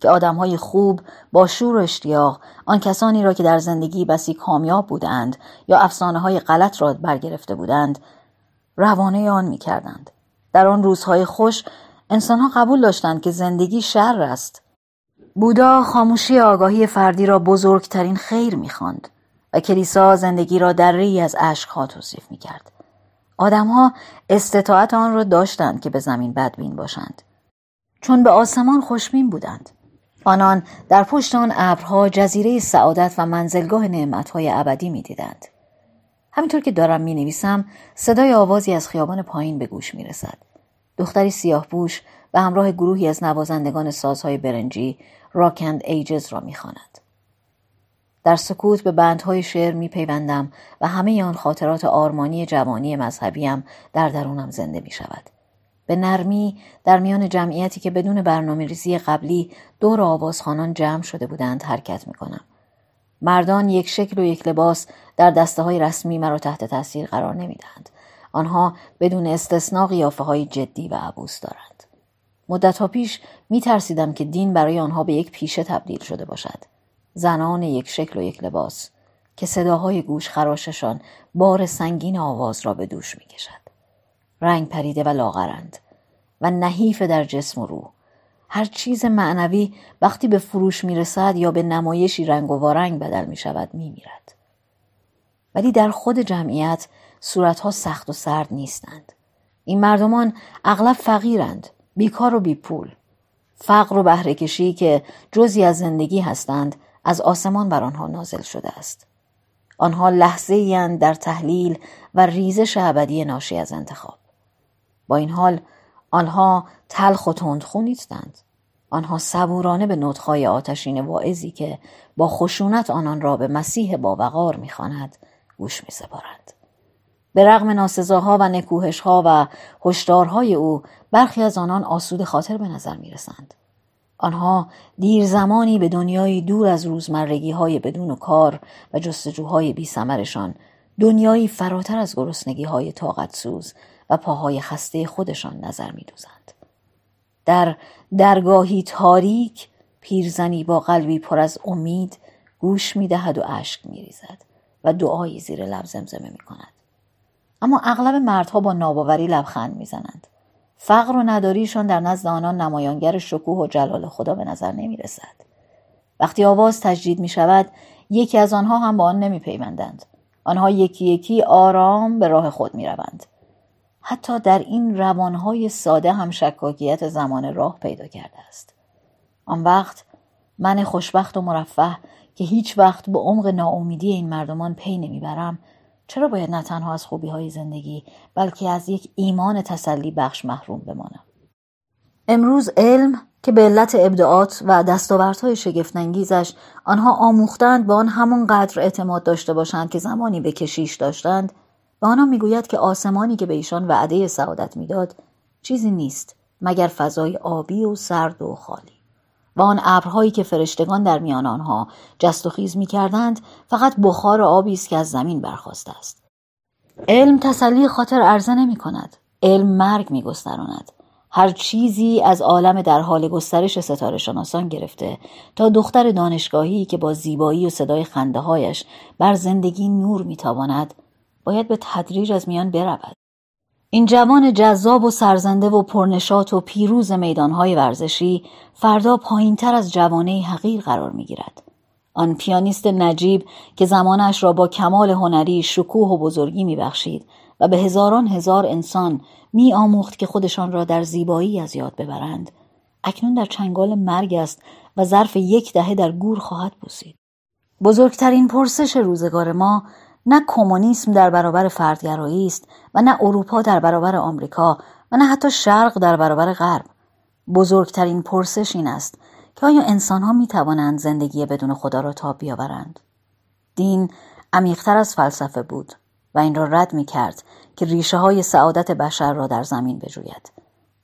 که آدم های خوب با شور و اشتیاق آن کسانی را که در زندگی بسی کامیاب بودند یا افسانه های غلط را برگرفته بودند روانه آن می کردند. در آن روزهای خوش انسانها قبول داشتند که زندگی شر است. بودا خاموشی آگاهی فردی را بزرگترین خیر می‌خواند و کلیسا زندگی را در ری از اشکها توصیف می‌کرد. آدمها استطاعت آن را داشتند که به زمین بدبین باشند. چون به آسمان خوشبین بودند. آنان در پشت آن ابرها جزیره سعادت و منزلگاه نعمتهای ابدی می‌دیدند. همینطور که دارم می نویسم صدای آوازی از خیابان پایین به گوش می رسد. دختری سیاه بوش به همراه گروهی از نوازندگان سازهای برنجی راکند ایجز را می خاند. در سکوت به بندهای شعر می پیوندم و همه آن خاطرات آرمانی جوانی مذهبیم در درونم زنده می شود. به نرمی در میان جمعیتی که بدون برنامه ریزی قبلی دور آوازخانان جمع شده بودند حرکت می کنم. مردان یک شکل و یک لباس در دسته های رسمی مرا تحت تاثیر قرار نمی دهند. آنها بدون استثنا قیافه های جدی و عبوس دارند. مدت ها پیش می ترسیدم که دین برای آنها به یک پیشه تبدیل شده باشد. زنان یک شکل و یک لباس که صداهای گوش خراششان بار سنگین آواز را به دوش می کشد. رنگ پریده و لاغرند و نحیف در جسم و روح هر چیز معنوی وقتی به فروش می‌رسد یا به نمایشی رنگ و وارنگ بدل می شود می میرد. ولی در خود جمعیت صورتها سخت و سرد نیستند. این مردمان اغلب فقیرند، بیکار و بیپول. فقر و بهرهکشی که جزی از زندگی هستند از آسمان بر آنها نازل شده است. آنها لحظه در تحلیل و ریزش ابدی ناشی از انتخاب. با این حال آنها تلخ و تندخو نیستند. آنها صبورانه به نطخای آتشین واعظی که با خشونت آنان را به مسیح باوقار می‌خواند گوش میسپارند. به رغم ناسزاها و نکوهشها و هشدارهای او برخی از آنان آسود خاطر به نظر می رسند. آنها دیر زمانی به دنیای دور از روزمرگی های بدون و کار و جستجوهای بی سمرشان دنیایی فراتر از گرسنگی های طاقت سوز و پاهای خسته خودشان نظر می دوزند. در درگاهی تاریک پیرزنی با قلبی پر از امید گوش می دهد و اشک می ریزد و دعایی زیر لب زمزمه می کند. اما اغلب مردها با ناباوری لبخند می‌زنند فقر و نداریشان در نزد آنان نمایانگر شکوه و جلال خدا به نظر نمی رسد. وقتی آواز تجدید می شود یکی از آنها هم با آن نمی پیوندند. آنها یکی یکی آرام به راه خود می روند. حتی در این روانهای ساده هم شکاکیت زمان راه پیدا کرده است. آن وقت من خوشبخت و مرفه که هیچ وقت به عمق ناامیدی این مردمان پی نمی‌برم چرا باید نه تنها از خوبی های زندگی بلکه از یک ایمان تسلی بخش محروم بمانم امروز علم که به علت ابداعات و دستاوردهای شگفتانگیزش آنها آموختند به آن همون قدر اعتماد داشته باشند که زمانی به کشیش داشتند به آنها می‌گوید که آسمانی که به ایشان وعده سعادت می‌داد چیزی نیست مگر فضای آبی و سرد و خالی. و آن ابرهایی که فرشتگان در میان آنها جست و خیز می کردند فقط بخار آبی است که از زمین برخواسته است. علم تسلی خاطر عرضه نمی کند علم مرگ می گستراند هر چیزی از عالم در حال گسترش ستاره شناسان گرفته تا دختر دانشگاهی که با زیبایی و صدای خنده هایش بر زندگی نور میتاباند باید به تدریج از میان برود این جوان جذاب و سرزنده و پرنشاط و پیروز میدانهای ورزشی فردا پایینتر از جوانه حقیر قرار می‌گیرد. آن پیانیست نجیب که زمانش را با کمال هنری شکوه و بزرگی میبخشید و به هزاران هزار انسان می آموخت که خودشان را در زیبایی از یاد ببرند. اکنون در چنگال مرگ است و ظرف یک دهه در گور خواهد بوسید. بزرگترین پرسش روزگار ما نه کمونیسم در برابر فردگرایی است و نه اروپا در برابر آمریکا و نه حتی شرق در برابر غرب. بزرگترین پرسش این است که آیا انسانها می توانند زندگی بدون خدا را تاب بیاورند؟ دین عمیقتر از فلسفه بود و این را رد می کرد که ریشه های سعادت بشر را در زمین بجوید.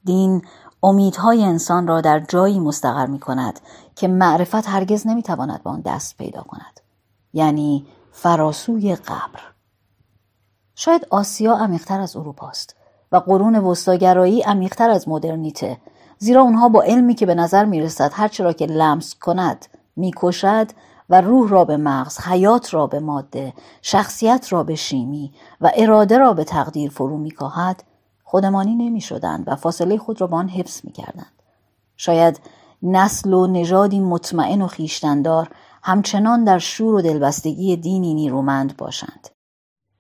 دین امیدهای انسان را در جایی مستقر می کند که معرفت هرگز نمی تواند به آن دست پیدا کند. یعنی فراسوی قبر. شاید آسیا عمیقتر از اروپاست و قرون وسطاگرایی عمیقتر از مدرنیته زیرا اونها با علمی که به نظر می‌رسد هرچه را که لمس کند می‌کشد و روح را به مغز حیات را به ماده شخصیت را به شیمی و اراده را به تقدیر فرو میکاهد خودمانی نمی‌شدند و فاصله خود را با آن حفظ می‌کردند. شاید نسل و نژادی مطمئن و خیشتندار همچنان در شور و دلبستگی دینی نیرومند باشند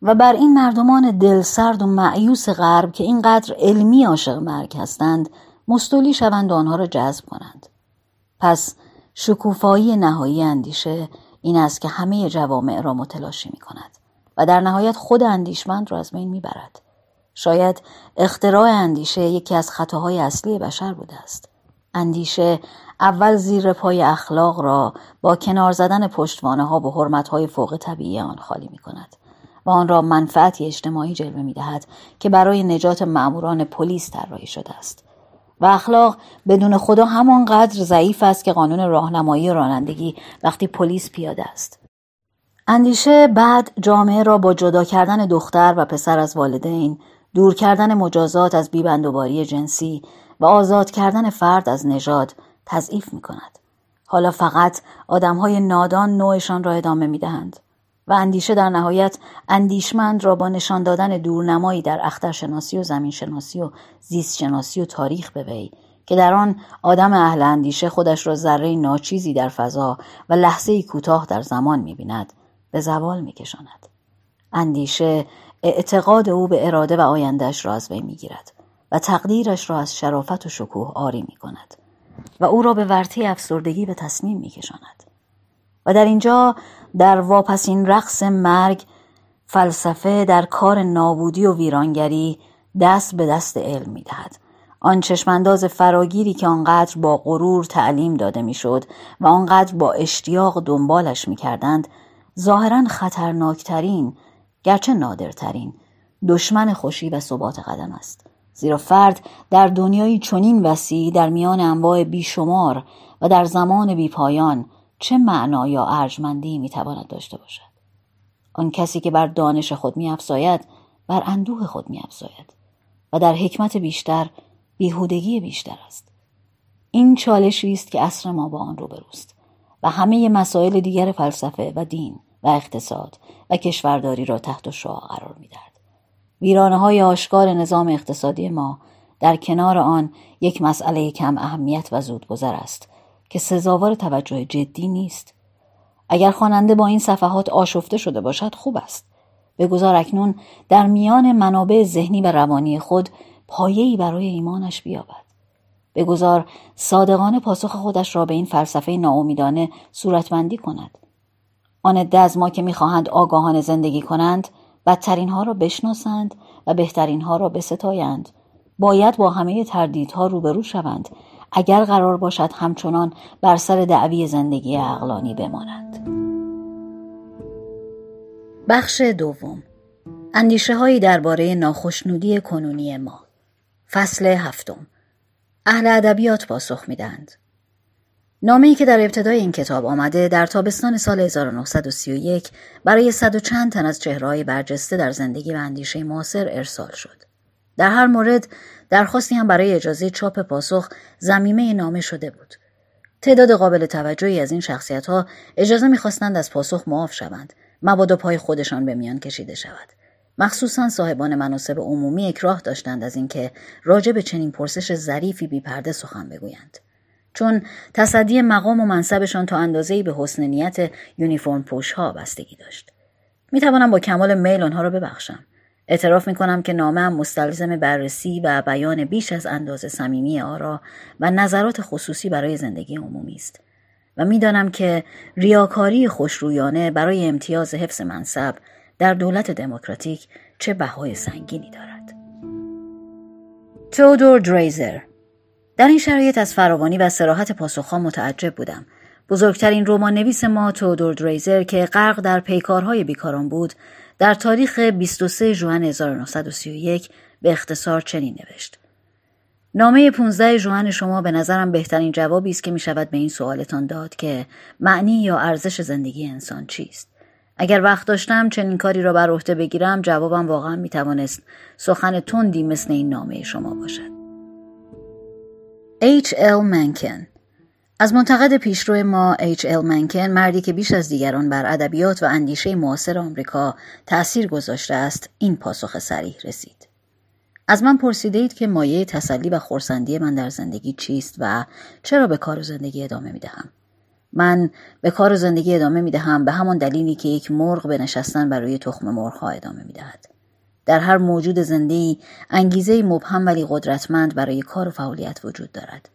و بر این مردمان دلسرد و معیوس غرب که اینقدر علمی عاشق مرگ هستند مستولی شوند و آنها را جذب کنند پس شکوفایی نهایی اندیشه این است که همه جوامع را متلاشی می کند و در نهایت خود اندیشمند را از بین می برد. شاید اختراع اندیشه یکی از خطاهای اصلی بشر بوده است. اندیشه اول زیر پای اخلاق را با کنار زدن پشتوانه ها به حرمت های فوق طبیعی آن خالی می کند و آن را منفعتی اجتماعی جلوه می دهد که برای نجات معموران پلیس طراحی شده است و اخلاق بدون خدا همانقدر ضعیف است که قانون راهنمایی رانندگی وقتی پلیس پیاده است. اندیشه بعد جامعه را با جدا کردن دختر و پسر از والدین دور کردن مجازات از بیبندوباری جنسی و آزاد کردن فرد از نژاد تضعیف می کند. حالا فقط آدم های نادان نوعشان را ادامه می دهند و اندیشه در نهایت اندیشمند را با نشان دادن دورنمایی در اخترشناسی و زمین شناسی و زیست شناسی و تاریخ به وی که در آن آدم اهل اندیشه خودش را ذره ناچیزی در فضا و لحظه کوتاه در زمان می‌بیند به زوال میکشاند اندیشه اعتقاد او به اراده و آیندهش را از وی می‌گیرد و تقدیرش را از شرافت و شکوه آری می کند و او را به ورطه افسردگی به تصمیم می کشاند. و در اینجا در واپسین رقص مرگ فلسفه در کار نابودی و ویرانگری دست به دست علم می دهد. آن چشمانداز فراگیری که آنقدر با غرور تعلیم داده می‌شد و آنقدر با اشتیاق دنبالش می‌کردند ظاهرا خطرناکترین گرچه نادرترین دشمن خوشی و ثبات قدم است زیرا فرد در دنیایی چنین وسیع در میان انواع بیشمار و در زمان بیپایان چه معنا یا ارجمندی می‌تواند داشته باشد؟ آن کسی که بر دانش خود میافزاید بر اندوه خود میافزاید و در حکمت بیشتر بیهودگی بیشتر است. این چالشی است که عصر ما با آن روبروست و همه مسائل دیگر فلسفه و دین و اقتصاد و کشورداری را تحت شعا قرار می‌دهد. ویرانه های آشکار نظام اقتصادی ما در کنار آن یک مسئله کم اهمیت و زودگذر است که سزاوار توجه جدی نیست. اگر خواننده با این صفحات آشفته شده باشد خوب است. بگذار اکنون در میان منابع ذهنی و روانی خود پایه‌ای برای ایمانش بیابد. بگذار صادقانه پاسخ خودش را به این فلسفه ناامیدانه صورتبندی کند. آن عده از ما که می‌خواهند آگاهانه زندگی کنند بدترین ها را بشناسند و بهترین ها را بستایند. باید با همه تردیدها روبرو شوند. اگر قرار باشد همچنان بر سر دعوی زندگی اقلانی بمانند. بخش دوم. اندیشه هایی درباره ناخشنودی کنونی ما. فصل هفتم. اهل ادبیات پاسخ نامه‌ای که در ابتدای این کتاب آمده در تابستان سال 1931 برای صد و چند تن از چهرهای برجسته در زندگی و اندیشه معاصر ارسال شد. در هر مورد درخواستی هم برای اجازه چاپ پاسخ زمیمه نامه شده بود. تعداد قابل توجهی از این شخصیت ها اجازه می‌خواستند از پاسخ معاف شوند مبادا پای خودشان به میان کشیده شود مخصوصا صاحبان مناسب عمومی اکراه داشتند از اینکه راجع به چنین پرسش ظریفی بیپرده سخن بگویند چون تصدی مقام و منصبشان تا اندازه‌ای به حسن نیت یونیفرم پوش ها بستگی داشت. می توانم با کمال میل آنها را ببخشم. اعتراف می کنم که نامه مستلزم بررسی و بیان بیش از اندازه صمیمی آرا و نظرات خصوصی برای زندگی عمومی است. و می‌دانم که ریاکاری خوشرویانه برای امتیاز حفظ منصب در دولت دموکراتیک چه بهای سنگینی دارد. تودور دریزر در این شرایط از فراوانی و سراحت پاسخها متعجب بودم. بزرگترین رمان نویس ما تودور دریزر که غرق در پیکارهای بیکاران بود در تاریخ 23 ژوئن 1931 به اختصار چنین نوشت. نامه 15 ژوئن شما به نظرم بهترین جوابی است که می شود به این سوالتان داد که معنی یا ارزش زندگی انسان چیست. اگر وقت داشتم چنین کاری را بر عهده بگیرم جوابم واقعا می توانست سخن تندی مثل این نامه شما باشد. H. L. منکن از منتقد پیشرو ما H. L. منکن مردی که بیش از دیگران بر ادبیات و اندیشه معاصر آمریکا تأثیر گذاشته است این پاسخ سریح رسید از من پرسیده اید که مایه تسلی و خورسندی من در زندگی چیست و چرا به کار و زندگی ادامه می دهم. من به کار و زندگی ادامه می دهم به همان دلیلی که یک مرغ به نشستن برای تخم مرغ ادامه می دهد. در هر موجود زندهی انگیزه مبهم ولی قدرتمند برای کار و فعالیت وجود دارد.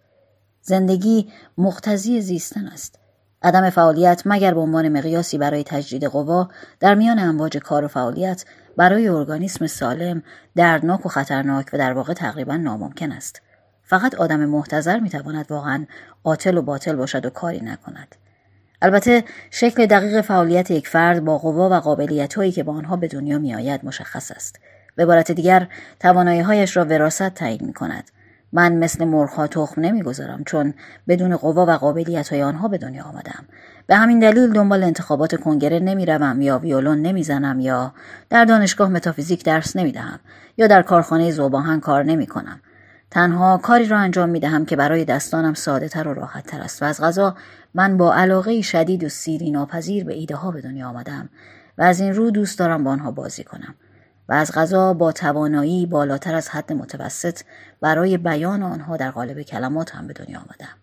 زندگی مقتضی زیستن است. عدم فعالیت مگر به عنوان مقیاسی برای تجدید قوا در میان امواج کار و فعالیت برای ارگانیسم سالم دردناک و خطرناک و در واقع تقریبا ناممکن است. فقط آدم محتظر می‌تواند واقعا عاطل و باطل باشد و کاری نکند. البته شکل دقیق فعالیت یک فرد با قوا و قابلیت هایی که با آنها به دنیا می آید مشخص است. به عبارت دیگر توانایی هایش را وراست تعیین می کند. من مثل مرغها تخم نمی‌گذارم چون بدون قوا و قابلیت های آنها به دنیا آمدم به همین دلیل دنبال انتخابات کنگره نمی‌روم یا ویولون نمی‌زنم یا در دانشگاه متافیزیک درس نمی‌دهم یا در کارخانه زوباهن کار نمی کنم تنها کاری را انجام می دهم که برای دستانم ساده تر و راحت تر است و از غذا من با علاقه شدید و سیری ناپذیر به ایده ها به دنیا آمدم و از این رو دوست دارم با آنها بازی کنم و از غذا با توانایی بالاتر از حد متوسط برای بیان آنها در قالب کلمات هم به دنیا آمدم.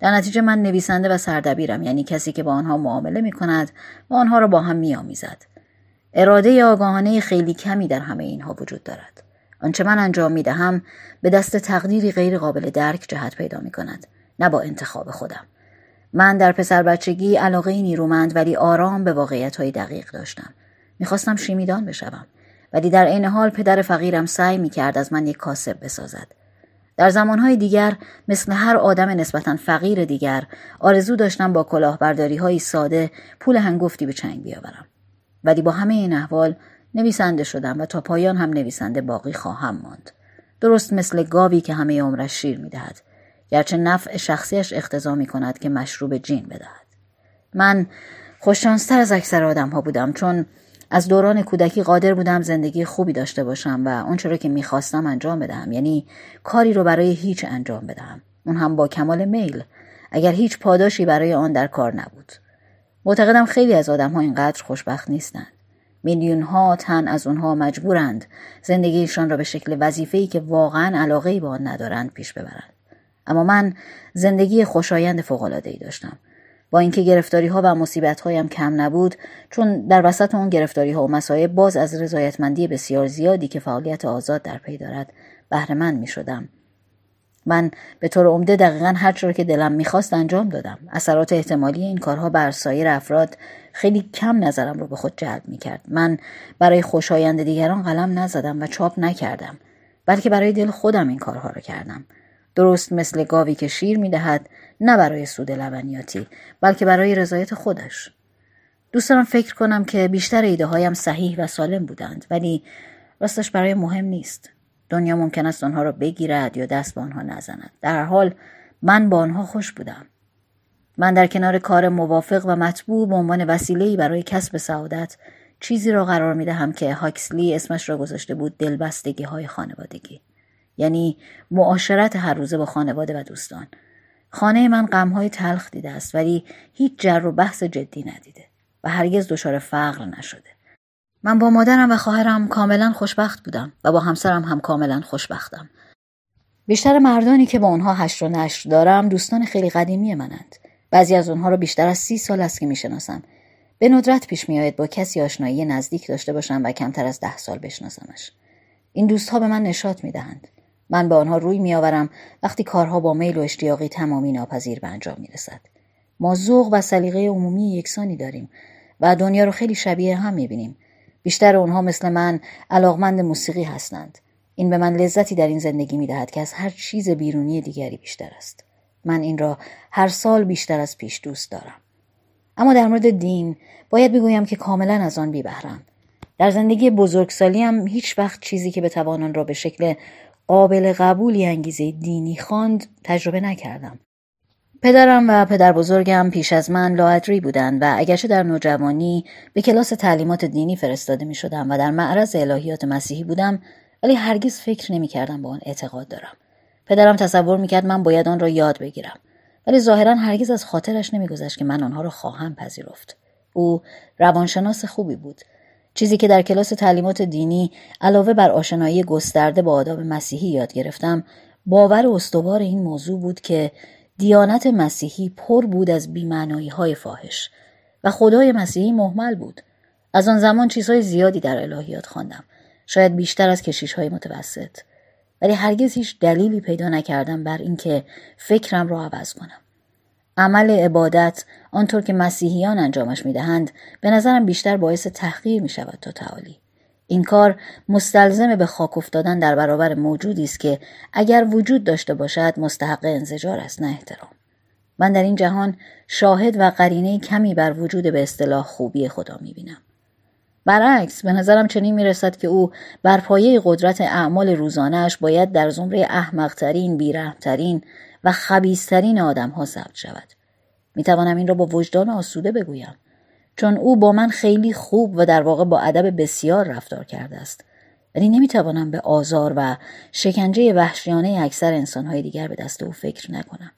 در نتیجه من نویسنده و سردبیرم یعنی کسی که با آنها معامله می کند و آنها را با هم می آمیزد. اراده آگاهانه خیلی کمی در همه اینها وجود دارد. آنچه من انجام می دهم به دست تقدیری غیر قابل درک جهت پیدا می کند. نه با انتخاب خودم. من در پسر بچگی علاقه نیرومند ولی آرام به واقعیت های دقیق داشتم. می‌خواستم شیمیدان بشوم. ولی در عین حال پدر فقیرم سعی می کرد از من یک کاسب بسازد. در زمانهای دیگر مثل هر آدم نسبتا فقیر دیگر آرزو داشتم با کلاهبرداری های ساده پول هنگفتی به چنگ بیاورم. ولی با همه این احوال نویسنده شدم و تا پایان هم نویسنده باقی خواهم ماند. درست مثل گاوی که همه عمرش شیر می‌دهد. گرچه نفع شخصیش اقتضا می کند که مشروب جین بدهد. من خوششانستر از اکثر آدم ها بودم چون از دوران کودکی قادر بودم زندگی خوبی داشته باشم و اون چرا که می‌خواستم انجام بدهم یعنی کاری رو برای هیچ انجام بدهم اون هم با کمال میل اگر هیچ پاداشی برای آن در کار نبود معتقدم خیلی از آدم ها اینقدر خوشبخت نیستند میلیون ها تن از اونها مجبورند زندگیشان را به شکل وظیفه‌ای که واقعا علاقه به آن ندارند پیش ببرند. اما من زندگی خوشایند فوق‌العاده‌ای داشتم. با اینکه گرفتاری ها و مصیبت هایم کم نبود چون در وسط اون گرفتاری ها و مسایب باز از رضایتمندی بسیار زیادی که فعالیت آزاد در پی دارد بهره می شدم من به طور عمده دقیقا هر چرا که دلم می‌خواست انجام دادم. اثرات احتمالی این کارها بر سایر افراد خیلی کم نظرم رو به خود جلب می‌کرد. من برای خوشایند دیگران قلم نزدم و چاپ نکردم بلکه برای دل خودم این کارها رو کردم. درست مثل گاوی که شیر می‌دهد نه برای سود لبنیاتی بلکه برای رضایت خودش. دوست دارم فکر کنم که بیشتر ایده هایم صحیح و سالم بودند ولی راستش برای مهم نیست. دنیا ممکن است آنها را بگیرد یا دست به آنها نزند. در حال من با آنها خوش بودم. من در کنار کار موافق و مطبوع به عنوان وسیله‌ای برای کسب سعادت چیزی را قرار می دهم که هاکسلی اسمش را گذاشته بود دلبستگی های خانوادگی. یعنی معاشرت هر روزه با خانواده و دوستان. خانه من غمهای تلخ دیده است ولی هیچ جر و بحث جدی ندیده و هرگز دچار فقر نشده. من با مادرم و خواهرم کاملا خوشبخت بودم و با همسرم هم کاملا خوشبختم. بیشتر مردانی که با اونها هشت و نشر دارم دوستان خیلی قدیمی منند. بعضی از اونها رو بیشتر از سی سال است که می‌شناسم. به ندرت پیش میآید با کسی آشنایی نزدیک داشته باشم و کمتر از ده سال بشناسمش. این دوستها به من نشاط می‌دهند. من به آنها روی میآورم وقتی کارها با میل و اشتیاقی تمامی ناپذیر به انجام می‌رسد. ما ذوق و سلیقه عمومی یکسانی داریم و دنیا رو خیلی شبیه هم می‌بینیم. بیشتر اونها مثل من علاقمند موسیقی هستند. این به من لذتی در این زندگی می‌دهد که از هر چیز بیرونی دیگری بیشتر است. من این را هر سال بیشتر از پیش دوست دارم. اما در مورد دین باید بگویم که کاملا از آن بیبهرم در زندگی بزرگسالی هم هیچ وقت چیزی که به آن را به شکل قابل قبولی انگیزه دینی خواند تجربه نکردم. پدرم و پدر بزرگم پیش از من لاعدری بودند و اگرچه در نوجوانی به کلاس تعلیمات دینی فرستاده می شدم و در معرض الهیات مسیحی بودم ولی هرگز فکر نمی کردم به آن اعتقاد دارم. پدرم تصور می کرد من باید آن را یاد بگیرم. ولی ظاهرا هرگز از خاطرش نمیگذشت که من آنها را خواهم پذیرفت. او روانشناس خوبی بود چیزی که در کلاس تعلیمات دینی علاوه بر آشنایی گسترده با آداب مسیحی یاد گرفتم باور استوار این موضوع بود که دیانت مسیحی پر بود از بیمعنایی های فاحش و خدای مسیحی محمل بود. از آن زمان چیزهای زیادی در الهیات خواندم. شاید بیشتر از کشیش های متوسط. ولی هرگز هیچ دلیلی پیدا نکردم بر اینکه فکرم را عوض کنم. عمل عبادت آنطور که مسیحیان انجامش می‌دهند به نظرم بیشتر باعث تحقیر می شود تا تعالی. این کار مستلزم به خاک افتادن در برابر موجودی است که اگر وجود داشته باشد مستحق انزجار است نه احترام. من در این جهان شاهد و قرینه کمی بر وجود به اصطلاح خوبی خدا بینم. برعکس به نظرم چنین می‌رسد که او بر پایه قدرت اعمال روزانهاش باید در زمره احمقترین بیرحمترین و خبیسترین آدم ها ثبت شود. می توانم این را با وجدان آسوده بگویم. چون او با من خیلی خوب و در واقع با ادب بسیار رفتار کرده است. ولی نمی‌توانم به آزار و شکنجه وحشیانه اکثر انسانهای دیگر به دست او فکر نکنم.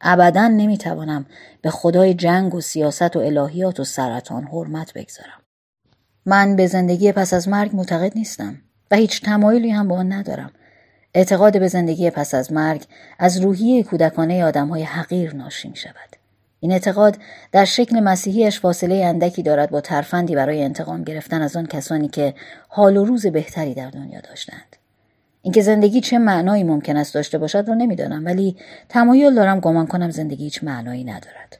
ابدا نمی‌توانم به خدای جنگ و سیاست و الهیات و سرطان حرمت بگذارم. من به زندگی پس از مرگ معتقد نیستم و هیچ تمایلی هم با آن ندارم. اعتقاد به زندگی پس از مرگ از روحیه کودکانه آدمهای حقیر ناشی می شود این اعتقاد در شکل مسیحیش فاصله اندکی دارد با ترفندی برای انتقام گرفتن از آن کسانی که حال و روز بهتری در دنیا داشتند. اینکه زندگی چه معنایی ممکن است داشته باشد رو نمی‌دانم ولی تمایل دارم گمان کنم زندگی هیچ معنایی ندارد.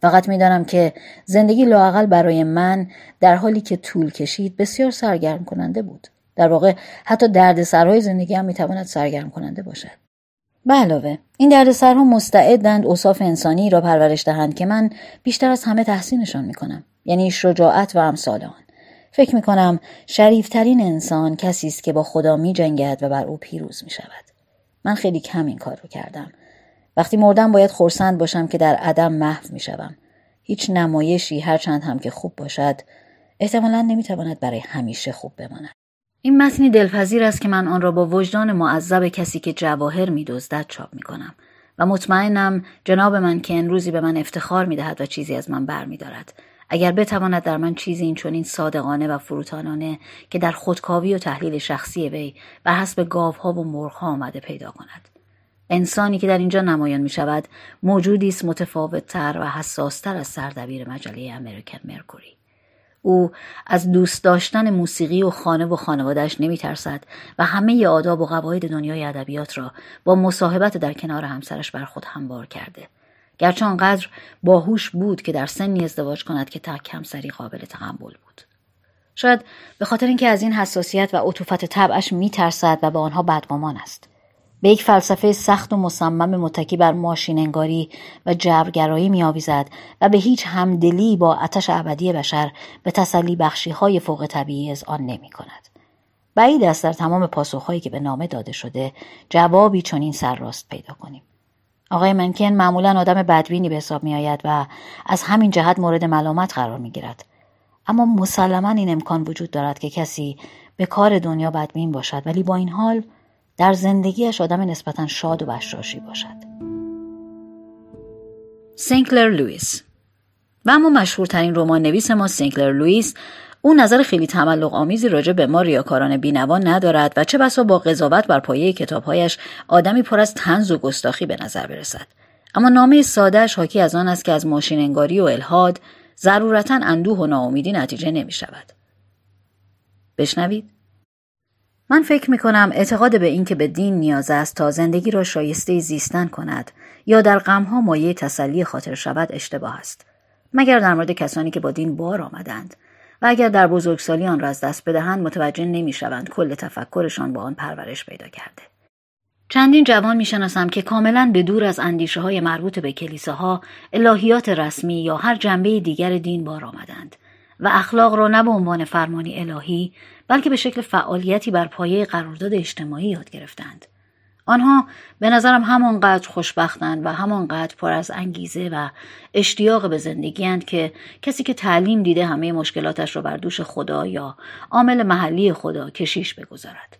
فقط می‌دانم که زندگی لاقل برای من در حالی که طول کشید بسیار سرگرم کننده بود. در واقع حتی دردسرهای زندگی هم می‌تواند سرگرم کننده باشد. به علاوه این دردسرها مستعدند اوصاف انسانی را پرورش دهند که من بیشتر از همه تحسینشان می‌کنم یعنی شجاعت و امثال آن فکر می‌کنم شریفترین انسان کسی است که با خدا می جنگد و بر او پیروز می شود. من خیلی کم این کار رو کردم. وقتی مردم باید خورسند باشم که در عدم محو می شوم. هیچ نمایشی هرچند هم که خوب باشد احتمالا نمی‌تواند برای همیشه خوب بماند. این متنی دلپذیر است که من آن را با وجدان معذب کسی که جواهر میدزدد چاپ می کنم و مطمئنم جناب من که روزی به من افتخار می دهد و چیزی از من بر می دارد. اگر بتواند در من چیزی این چنین صادقانه و فروتانانه که در خودکاوی و تحلیل شخصی وی بر حسب گاوها و مرغها آمده پیدا کند انسانی که در اینجا نمایان می شود موجودی است متفاوتتر و حساستر از سردبیر مجله امریکن مرکوری او از دوست داشتن موسیقی و خانه و خانوادهش نمی ترسد و همه آداب و قواعد دنیای ادبیات را با مصاحبت در کنار همسرش بر خود همبار کرده. گرچه آنقدر باهوش بود که در سنی ازدواج کند که تا کمسری قابل تحمل بود. شاید به خاطر اینکه از این حساسیت و عطوفت طبعش میترسد و به آنها بدگمان است. به یک فلسفه سخت و مصمم متکی بر ماشین انگاری و جبرگرایی میآویزد و به هیچ همدلی با آتش ابدی بشر به تسلی بخشی های فوق طبیعی از آن نمی کند. بعید است در تمام پاسخهایی که به نامه داده شده جوابی چنین سرراست پیدا کنیم. آقای منکن معمولا آدم بدبینی به حساب می آید و از همین جهت مورد ملامت قرار می گیرد. اما مسلما این امکان وجود دارد که کسی به کار دنیا بدبین باشد ولی با این حال در زندگیش آدم نسبتا شاد و بشاشی باشد. سینکلر لویس و اما مشهورترین رمان نویس ما سینکلر لویس او نظر خیلی تملق آمیزی راجع به ما ریاکاران بینوا ندارد و چه بسا با قضاوت بر پایه کتابهایش آدمی پر از تنز و گستاخی به نظر برسد اما نامه سادهش حاکی از آن است که از ماشین انگاری و الهاد ضرورتا اندوه و ناامیدی نتیجه نمی شود. بشنوید من فکر می کنم اعتقاد به اینکه به دین نیاز است تا زندگی را شایسته زیستن کند یا در غمها مایه تسلی خاطر شود اشتباه است مگر در مورد کسانی که با دین بار آمدند و اگر در بزرگسالی آن را از دست بدهند متوجه نمی‌شوند کل تفکرشان با آن پرورش پیدا کرده. چندین جوان می‌شناسم که کاملا به دور از اندیشه های مربوط به کلیساها الهیات رسمی یا هر جنبه دیگر دین بار آمدند و اخلاق را نه به عنوان فرمانی الهی بلکه به شکل فعالیتی بر پایه قرارداد اجتماعی یاد گرفتند آنها به نظرم همانقدر خوشبختند و همانقدر پر از انگیزه و اشتیاق به زندگی که کسی که تعلیم دیده همه مشکلاتش را بر دوش خدا یا عامل محلی خدا کشیش بگذارد.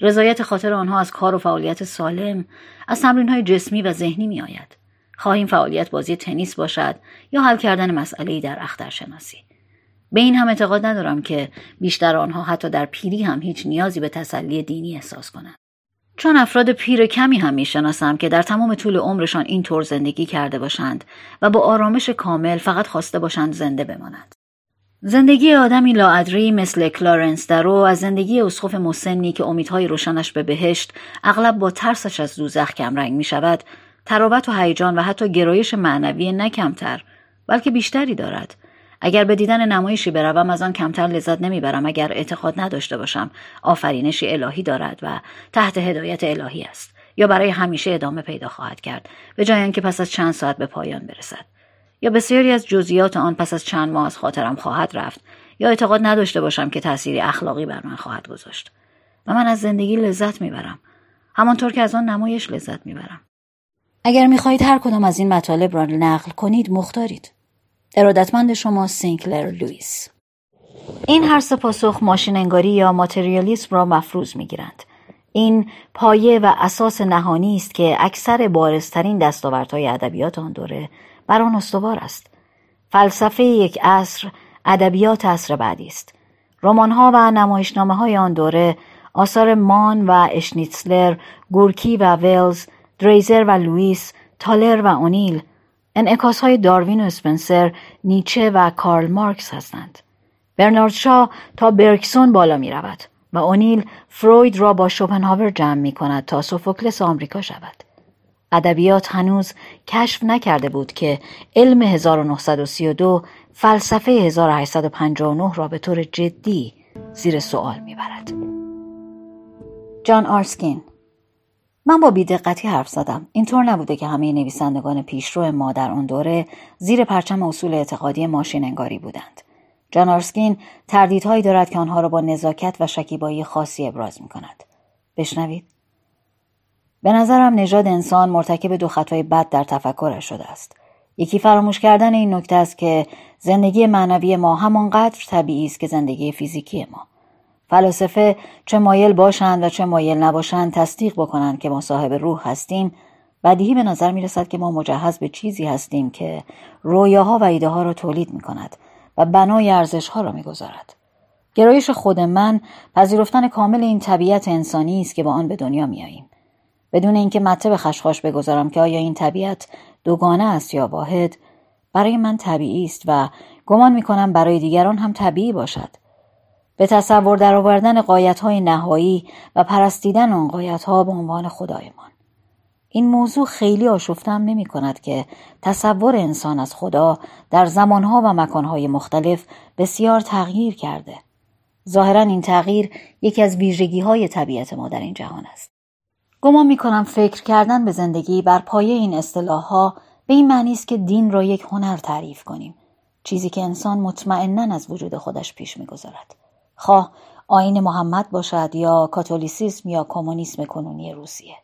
رضایت خاطر آنها از کار و فعالیت سالم از تمرین های جسمی و ذهنی می آید. خواهیم فعالیت بازی تنیس باشد یا حل کردن مسئله در اخترشناسی. به این هم اعتقاد ندارم که بیشتر آنها حتی در پیری هم هیچ نیازی به تسلی دینی احساس کنند. چون افراد پیر کمی هم می‌شناسم که در تمام طول عمرشان این طور زندگی کرده باشند و با آرامش کامل فقط خواسته باشند زنده بمانند. زندگی آدمی لاادری مثل کلارنس درو از زندگی اسقف مسنی که امیدهای روشنش به بهشت اغلب با ترسش از دوزخ کمرنگ می شود و هیجان و حتی گرایش معنوی نکمتر بلکه بیشتری دارد اگر به دیدن نمایشی بروم از آن کمتر لذت نمی‌برم. اگر اعتقاد نداشته باشم آفرینشی الهی دارد و تحت هدایت الهی است. یا برای همیشه ادامه پیدا خواهد کرد به جای آنکه پس از چند ساعت به پایان برسد. یا بسیاری از جزئیات آن پس از چند ماه از خاطرم خواهد رفت. یا اعتقاد نداشته باشم که تأثیری اخلاقی بر من خواهد گذاشت. و من از زندگی لذت می‌برم. همانطور که از آن نمایش لذت می‌برم. اگر می‌خواهید هر کدام از این مطالب را نقل کنید مختارید. ارادتمند شما سینکلر لوئیس. این هر سه پاسخ ماشین انگاری یا ماتریالیسم را مفروض می‌گیرند. این پایه و اساس نهانی است که اکثر بارزترین دستاوردهای ادبیات آن دوره بر آن استوار است. فلسفه یک عصر ادبیات عصر بعدی است. رمان‌ها و نمایشنامه های آن دوره آثار مان و اشنیتسلر، گورکی و ویلز، دریزر و لوئیس، تالر و اونیل انعکاس های داروین و اسپنسر، نیچه و کارل مارکس هستند. برنارد شاو تا برگسون بالا می رود و اونیل فروید را با شوپنهاور جمع می کند تا سوفوکلس آمریکا شود. ادبیات هنوز کشف نکرده بود که علم 1932 فلسفه 1859 را به طور جدی زیر سوال می‌برد. جان آرسکین من با بیدقتی حرف زدم. اینطور نبوده که همه نویسندگان پیشرو ما در آن دوره زیر پرچم اصول اعتقادی ماشین انگاری بودند. جان آرسکین تردیدهایی دارد که آنها را با نزاکت و شکیبایی خاصی ابراز می کند بشنوید. به نظرم نژاد انسان مرتکب دو خطای بد در تفکرش شده است. یکی فراموش کردن این نکته است که زندگی معنوی ما همانقدر طبیعی است که زندگی فیزیکی ما. فلاسفه چه مایل باشند و چه مایل نباشند تصدیق بکنند که ما صاحب روح هستیم بدیهی به نظر می رسد که ما مجهز به چیزی هستیم که رویاها و ایده ها را تولید می کند و بنای ارزش ها را می گذارد. گرایش خود من پذیرفتن کامل این طبیعت انسانی است که با آن به دنیا می آییم. بدون اینکه مته به خشخاش بگذارم که آیا این طبیعت دوگانه است یا واحد برای من طبیعی است و گمان می کنم برای دیگران هم طبیعی باشد. به تصور درآوردن های نهایی و پرستیدن آن ها به عنوان خدایمان این موضوع خیلی آشفتم نمی کند که تصور انسان از خدا در زمانها و مکانهای مختلف بسیار تغییر کرده. ظاهرا این تغییر یکی از ویژگی های طبیعت ما در این جهان است. گمان می کنم فکر کردن به زندگی بر پایه این اصطلاح ها به این معنی است که دین را یک هنر تعریف کنیم. چیزی که انسان مطمئنا از وجود خودش پیش می‌گذارد. خواه آین محمد باشد یا کاتولیسیسم یا کمونیسم کنونی روسیه.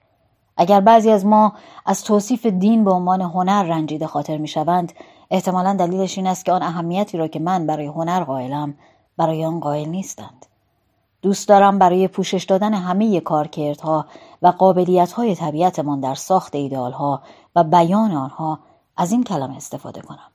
اگر بعضی از ما از توصیف دین به عنوان هنر رنجیده خاطر می شوند احتمالا دلیلش این است که آن اهمیتی را که من برای هنر قائلم برای آن قائل نیستند. دوست دارم برای پوشش دادن همه کارکردها و قابلیت طبیعتمان در ساخت ایدئالها و بیان آنها از این کلمه استفاده کنم.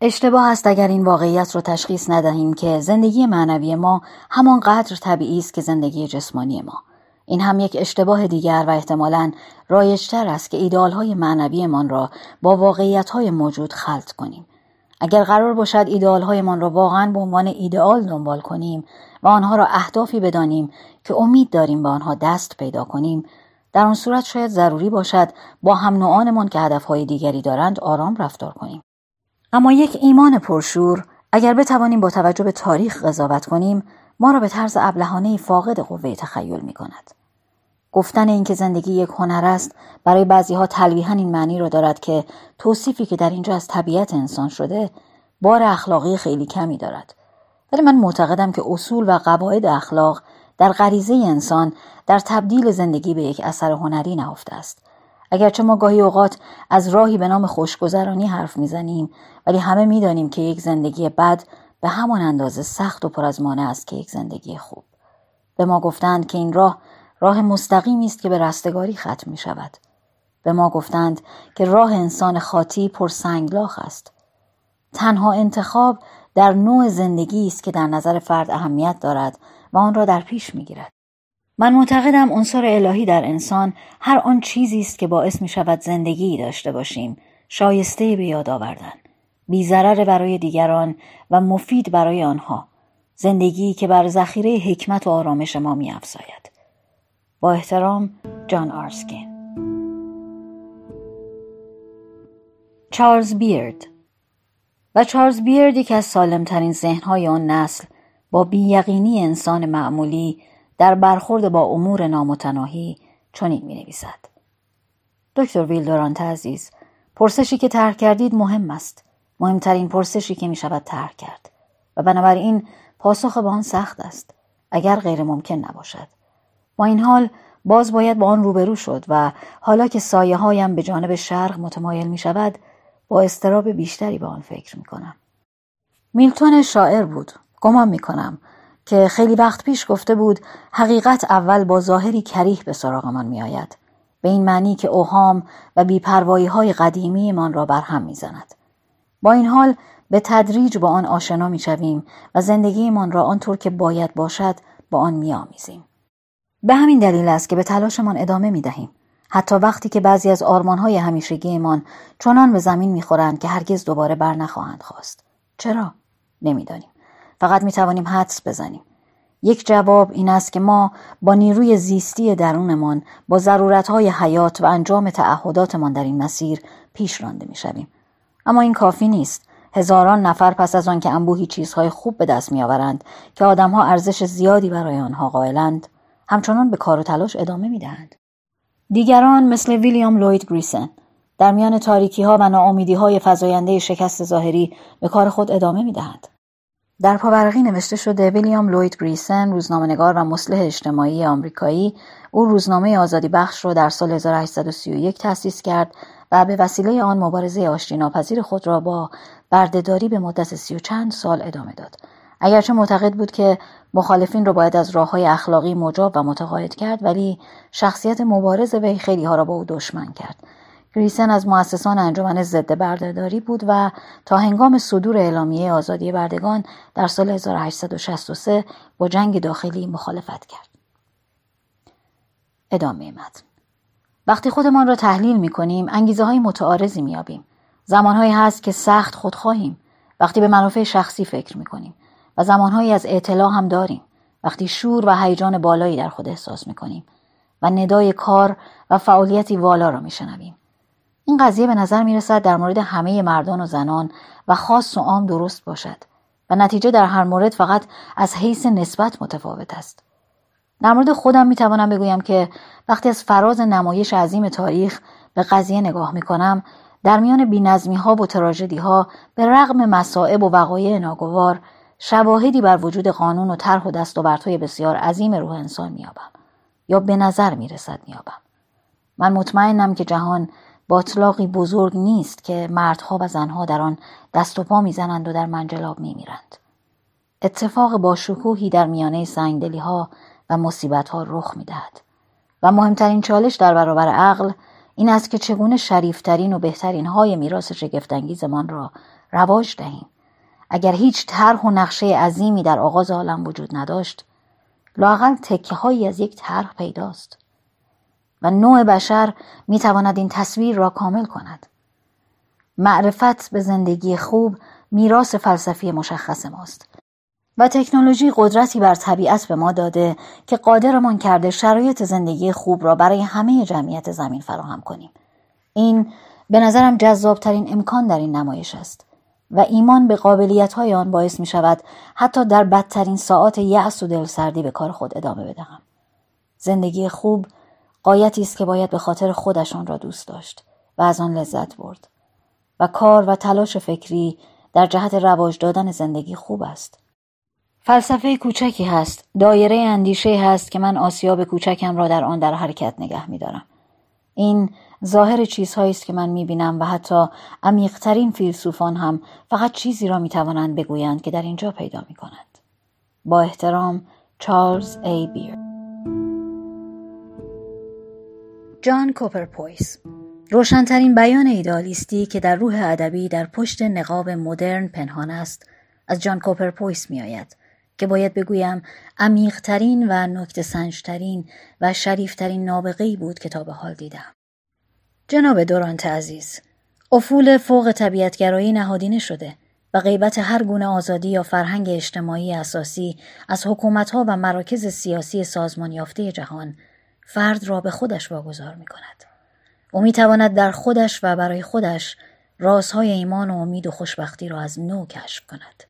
اشتباه است اگر این واقعیت رو تشخیص ندهیم که زندگی معنوی ما همان قدر طبیعی است که زندگی جسمانی ما. این هم یک اشتباه دیگر و احتمالا رایجتر است که ایدالهای معنویمان را با واقعیتهای موجود خلط کنیم. اگر قرار باشد ایدالهایمان را واقعا به عنوان ایدئال دنبال کنیم و آنها را اهدافی بدانیم که امید داریم به آنها دست پیدا کنیم در آن صورت شاید ضروری باشد با هم نوعانمان که هدفهای دیگری دارند آرام رفتار کنیم. اما یک ایمان پرشور اگر بتوانیم با توجه به تاریخ قضاوت کنیم ما را به طرز ابلهانه فاقد قوه تخیل می کند. گفتن اینکه زندگی یک هنر است برای بعضی ها تلویحا این معنی را دارد که توصیفی که در اینجا از طبیعت انسان شده بار اخلاقی خیلی کمی دارد ولی من معتقدم که اصول و قواعد اخلاق در غریزه انسان در تبدیل زندگی به یک اثر هنری نهفته است اگرچه ما گاهی اوقات از راهی به نام خوشگذرانی حرف می‌زنیم ولی همه می‌دانیم که یک زندگی بد به همان اندازه سخت و پر از مانع است که یک زندگی خوب. به ما گفتند که این راه راه مستقیمی است که به رستگاری ختم می شود به ما گفتند که راه انسان خاطی پر سنگلاخ است. تنها انتخاب در نوع زندگی است که در نظر فرد اهمیت دارد و آن را در پیش می گیرد. من معتقدم عنصر الهی در انسان هر آن چیزی است که باعث می شود زندگی داشته باشیم. شایسته به یاد آوردن. بیزرر برای دیگران و مفید برای آنها. زندگی که بر ذخیره حکمت و آرامش ما می افزاید. با احترام جان آرسکین. چارلز بیرد. و چارلز بیرد یکی از سالمترین ذهنهای آن نسل با بییقینی انسان معمولی در برخورد با امور نامتناهی چنین می نویسد. دکتر ویلدورانت عزیز پرسشی که طرح کردید مهم است مهمترین پرسشی که می شود طرح کرد و بنابراین پاسخ به آن سخت است اگر غیر ممکن نباشد با این حال باز باید با آن روبرو شد و حالا که سایه هایم به جانب شرق متمایل می شود با استراب بیشتری به آن فکر می کنم. میلتون شاعر بود گمان می کنم که خیلی وقت پیش گفته بود حقیقت اول با ظاهری کریه به سراغمان می آید. به این معنی که اوهام و بیپروایی های قدیمی من را برهم می زند. با این حال به تدریج با آن آشنا می‌شویم و زندگیمان را آنطور که باید باشد با آن میآمیزیم به همین دلیل است که به تلاشمان ادامه می دهیم. حتی وقتی که بعضی از آرمانهای همیشگیمان چنان به زمین می‌خورند که هرگز دوباره بر نخواهند خواست. چرا؟ نمی‌دانیم. فقط می توانیم حدس بزنیم. یک جواب این است که ما با نیروی زیستی درونمان با ضرورتهای حیات و انجام تعهداتمان در این مسیر پیش رانده می شویم. اما این کافی نیست. هزاران نفر پس از آن که انبوهی چیزهای خوب به دست میآورند که آدمها ارزش زیادی برای آنها قائلند همچنان به کار و تلاش ادامه می‌دهند دیگران مثل ویلیام لوید گریسن در میان تاریکی ها و ناامیدی های فزاینده شکست ظاهری به کار خود ادامه می‌دهند در پاورقی نوشته شده ویلیام لوید گریسن روزنامه‌نگار و مصلح اجتماعی آمریکایی او روزنامه آزادی بخش را در سال 1831 تأسیس کرد و به وسیله آن مبارزه آشتی ناپذیر خود را با بردهداری به مدت سی و چند سال ادامه داد. اگرچه معتقد بود که مخالفین را باید از راه های اخلاقی مجاب و متقاعد کرد ولی شخصیت مبارز وی خیلی ها را با او دشمن کرد. گریسن از مؤسسان انجمن ضد بردهداری بود و تا هنگام صدور اعلامیه آزادی بردگان در سال 1863 با جنگ داخلی مخالفت کرد. ادامه متن وقتی خودمان را تحلیل می کنیم انگیزه های متعارضی می آبیم. زمانهایی هست که سخت خودخواهیم وقتی به منافع شخصی فکر می کنیم و زمانهایی از اطلاع هم داریم وقتی شور و هیجان بالایی در خود احساس می کنیم و ندای کار و فعالیتی والا را می شنویم. این قضیه به نظر می رسد در مورد همه مردان و زنان و خاص و عام درست باشد و نتیجه در هر مورد فقط از حیث نسبت متفاوت است. در مورد خودم می توانم بگویم که وقتی از فراز نمایش عظیم تاریخ به قضیه نگاه می کنم در میان بینظمی ها و تراژدی ها به رغم مسائب و وقایع ناگوار شواهدی بر وجود قانون و طرح و دستاوردهای بسیار عظیم روح انسان میابم یا به نظر می‌رسد میابم من مطمئنم که جهان باطلاقی بزرگ نیست که مردها و زنها در آن دست و پا می‌زنند و در منجلاب میمیرند. اتفاق با شکوهی در میانه سنگدلی ها و مصیبت ها رخ می‌دهد. و مهمترین چالش در برابر عقل این است که چگونه شریفترین و بهترین های میراث شگفتانگیزمان را رواج دهیم. اگر هیچ طرح و نقشه عظیمی در آغاز عالم وجود نداشت لاقل تکه هایی از یک طرح پیداست. و نوع بشر می تواند این تصویر را کامل کند معرفت به زندگی خوب میراث فلسفی مشخص ماست و تکنولوژی قدرتی بر طبیعت به ما داده که قادرمان کرده شرایط زندگی خوب را برای همه جمعیت زمین فراهم کنیم این به نظرم جذابترین امکان در این نمایش است و ایمان به قابلیت های آن باعث می شود حتی در بدترین ساعات یأس و دلسردی به کار خود ادامه بدهم. زندگی خوب قایتی است که باید به خاطر خودشان را دوست داشت و از آن لذت برد و کار و تلاش فکری در جهت رواج دادن زندگی خوب است. فلسفه کوچکی هست، دایره اندیشه هست که من آسیاب کوچکم را در آن در حرکت نگه می دارم. این ظاهر چیزهایی است که من می‌بینم و حتی عمیقترین فیلسوفان هم فقط چیزی را می‌توانند بگویند که در اینجا پیدا می‌کنند با احترام چارلز ای بیرد جان کوپر پویس روشنترین بیان ایدالیستی که در روح ادبی در پشت نقاب مدرن پنهان است از جان کوپر پویس میآید که باید بگویم عمیقترین و نکته سنجترین و شریفترین نابغه‌ای بود که تا به حال دیدم. جناب دورانت عزیز افول فوق طبیعتگرایی نهادینه شده و غیبت هر گونه آزادی یا فرهنگ اجتماعی اساسی از حکومتها و مراکز سیاسی سازمان یافته جهان فرد را به خودش واگذار می کند. او می تواند در خودش و برای خودش رازهای ایمان و امید و خوشبختی را از نو کشف کند.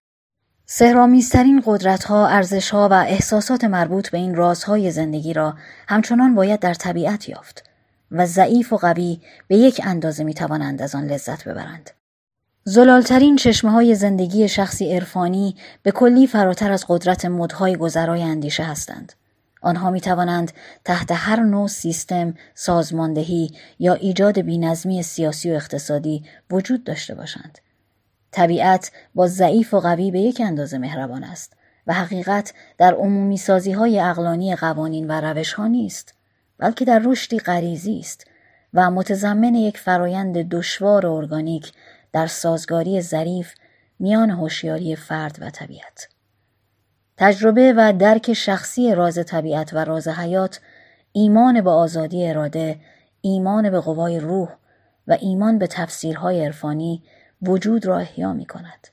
سهرامیزترین قدرتها، ارزشها و احساسات مربوط به این رازهای زندگی را همچنان باید در طبیعت یافت و ضعیف و قوی به یک اندازه می توانند از آن لذت ببرند. زلالترین چشمه های زندگی شخصی عرفانی به کلی فراتر از قدرت مدهای گذرای اندیشه هستند. آنها می توانند تحت هر نوع سیستم، سازماندهی یا ایجاد بینظمی سیاسی و اقتصادی وجود داشته باشند. طبیعت با ضعیف و قوی به یک اندازه مهربان است و حقیقت در عمومی سازی های اقلانی قوانین و روش ها نیست. بلکه در رشدی غریزی است و متضمن یک فرایند دشوار و ارگانیک در سازگاری ظریف میان هوشیاری فرد و طبیعت تجربه و درک شخصی راز طبیعت و راز حیات ایمان به آزادی اراده ایمان به قوای روح و ایمان به تفسیرهای عرفانی وجود را احیا می کند.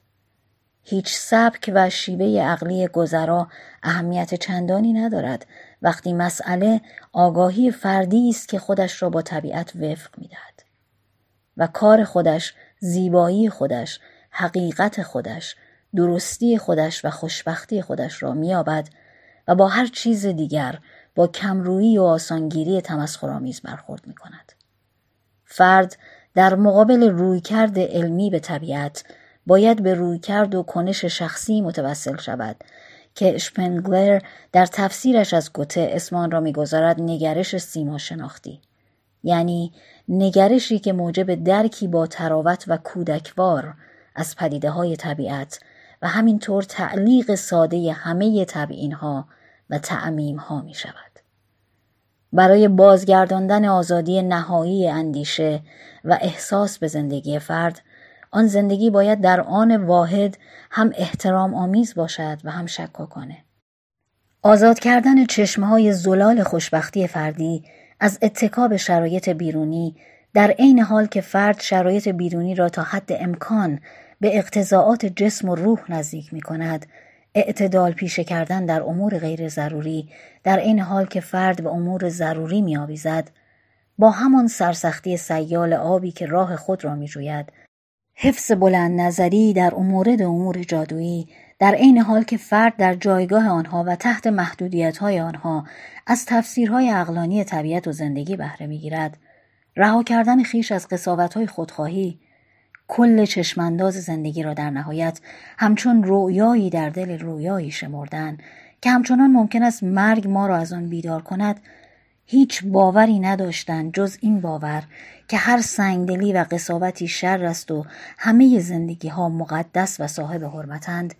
هیچ سبک و شیوه عقلی گذرا اهمیت چندانی ندارد وقتی مسئله آگاهی فردی است که خودش را با طبیعت وفق می دهد. و کار خودش، زیبایی خودش، حقیقت خودش، درستی خودش و خوشبختی خودش را میابد و با هر چیز دیگر با کمرویی و آسانگیری تمسخرآمیز برخورد می کند. فرد در مقابل رویکرد علمی به طبیعت باید به رویکرد و کنش شخصی متوسل شود که شپنگلر در تفسیرش از گوته اسمان را می‌گذارد نگرش سیما شناختی یعنی نگرشی که موجب درکی با تراوت و کودکوار از پدیده های طبیعت و همینطور تعلیق ساده همه تبعین ها و تعمیم ها می شود. برای بازگرداندن آزادی نهایی اندیشه و احساس به زندگی فرد آن زندگی باید در آن واحد هم احترام آمیز باشد و هم شکاکانه. آزاد کردن چشمه های زلال خوشبختی فردی از اتکاب شرایط بیرونی در عین حال که فرد شرایط بیرونی را تا حد امکان به اقتضاعات جسم و روح نزدیک می کند اعتدال پیشه کردن در امور غیر ضروری در این حال که فرد به امور ضروری می آویزد با همان سرسختی سیال آبی که راه خود را می جوید حفظ بلند نظری در امورد امور جادویی در عین حال که فرد در جایگاه آنها و تحت محدودیت های آنها از تفسیرهای اقلانی طبیعت و زندگی بهره می‌گیرد. رها کردن خیش از قصاوت های خودخواهی کل چشمانداز زندگی را در نهایت همچون رویایی در دل رویایی شمردن که همچنان ممکن است مرگ ما را از آن بیدار کند هیچ باوری نداشتند جز این باور که هر سنگدلی و قصاوتی شر است و همه زندگی ها مقدس و صاحب حرمتند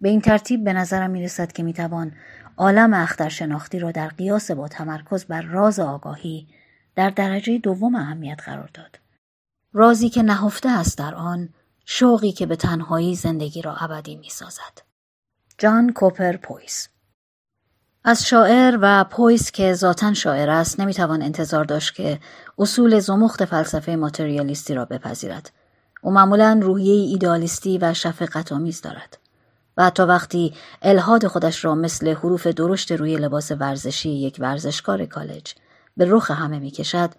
به این ترتیب به نظرم می رسد که می توان عالم اخترشناختی را در قیاس با تمرکز بر راز آگاهی در درجه دوم اهمیت قرار داد. رازی که نهفته است در آن شوقی که به تنهایی زندگی را ابدی می سازد. جان کوپر پویس از شاعر و پویس که ذاتا شاعر است نمی‌توان انتظار داشت که اصول زمخت فلسفه ماتریالیستی را بپذیرد. او معمولا روحیه ایدالیستی و شفقت آمیز دارد. و حتی وقتی الهاد خودش را مثل حروف درشت روی لباس ورزشی یک ورزشکار کالج به رخ همه می‌کشد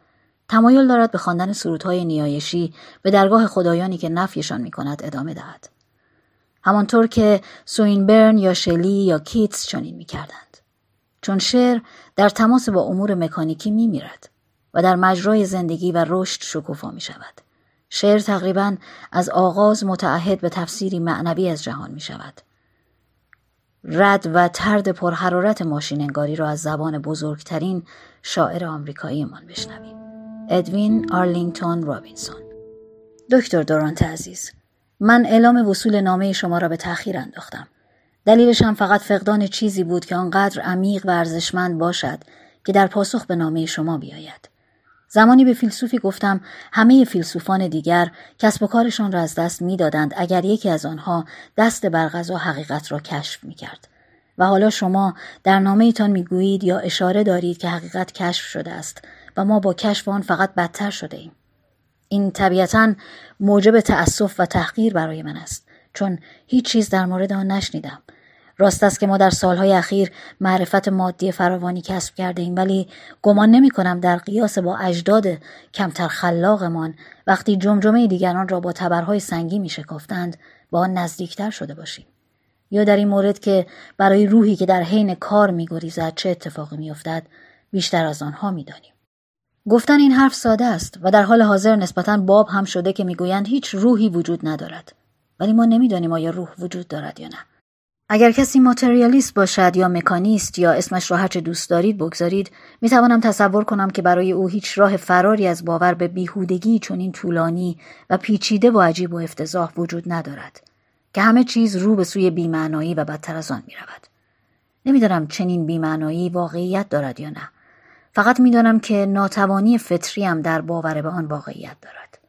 تمایل دارد به خواندن سرودهای نیایشی به درگاه خدایانی که نفیشان می کند ادامه دهد. همانطور که سوینبرن یا شلی یا کیتس چنین می کردند. چون شعر در تماس با امور مکانیکی می میرد و در مجرای زندگی و رشد شکوفا می شود. شعر تقریبا از آغاز متعهد به تفسیری معنوی از جهان می شود. رد و طرد پرحرارت ماشین انگاری را از زبان بزرگترین شاعر آمریکایی من بشنویم. ادوین آرلینگتون رابینسون. دکتر دورانت عزیز من اعلام وصول نامه شما را به تأخیر انداختم. دلیلش هم فقط فقدان چیزی بود که آنقدر عمیق و ارزشمند باشد که در پاسخ به نامه شما بیاید. زمانی به فیلسوفی گفتم همه فیلسوفان دیگر کسب و کارشان را از دست می‌دادند اگر یکی از آنها دست بر غذا حقیقت را کشف می کرد. و حالا شما در نامه ایتان می‌گویید یا اشاره دارید که حقیقت کشف شده است. و ما با کشف آن فقط بدتر شده ایم. این طبیعتا موجب تأسف و تحقیر برای من است چون هیچ چیز در مورد آن نشنیدم. راست است که ما در سالهای اخیر معرفت مادی فراوانی کسب کرده ایم ولی گمان نمی کنم در قیاس با اجداد کمتر خلاقمان وقتی جمجمه دیگران را با تبرهای سنگی می شکافتند با آن نزدیکتر شده باشیم. یا در این مورد که برای روحی که در حین کار میگریزد چه اتفاقی میافتد بیشتر از آنها می‌دانیم گفتن این حرف ساده است و در حال حاضر نسبتا باب هم شده که می‌گویند هیچ روحی وجود ندارد. ولی ما نمی‌دانیم آیا روح وجود دارد یا نه. اگر کسی ماتریالیست باشد یا مکانیست یا اسمش را هرچه دوست دارید بگذارید می‌توانم تصور کنم که برای او هیچ راه فراری از باور به بیهودگی چنین طولانی و پیچیده و عجیب و افتضاح وجود ندارد که همه چیز رو به سوی بیمعنایی و بدتر از آن می‌رود. نمی‌دانم چنین بیمعنایی واقعیت دارد یا نه. فقط می‌دانم که ناتوانی فطریم در باور به آن واقعیت دارد.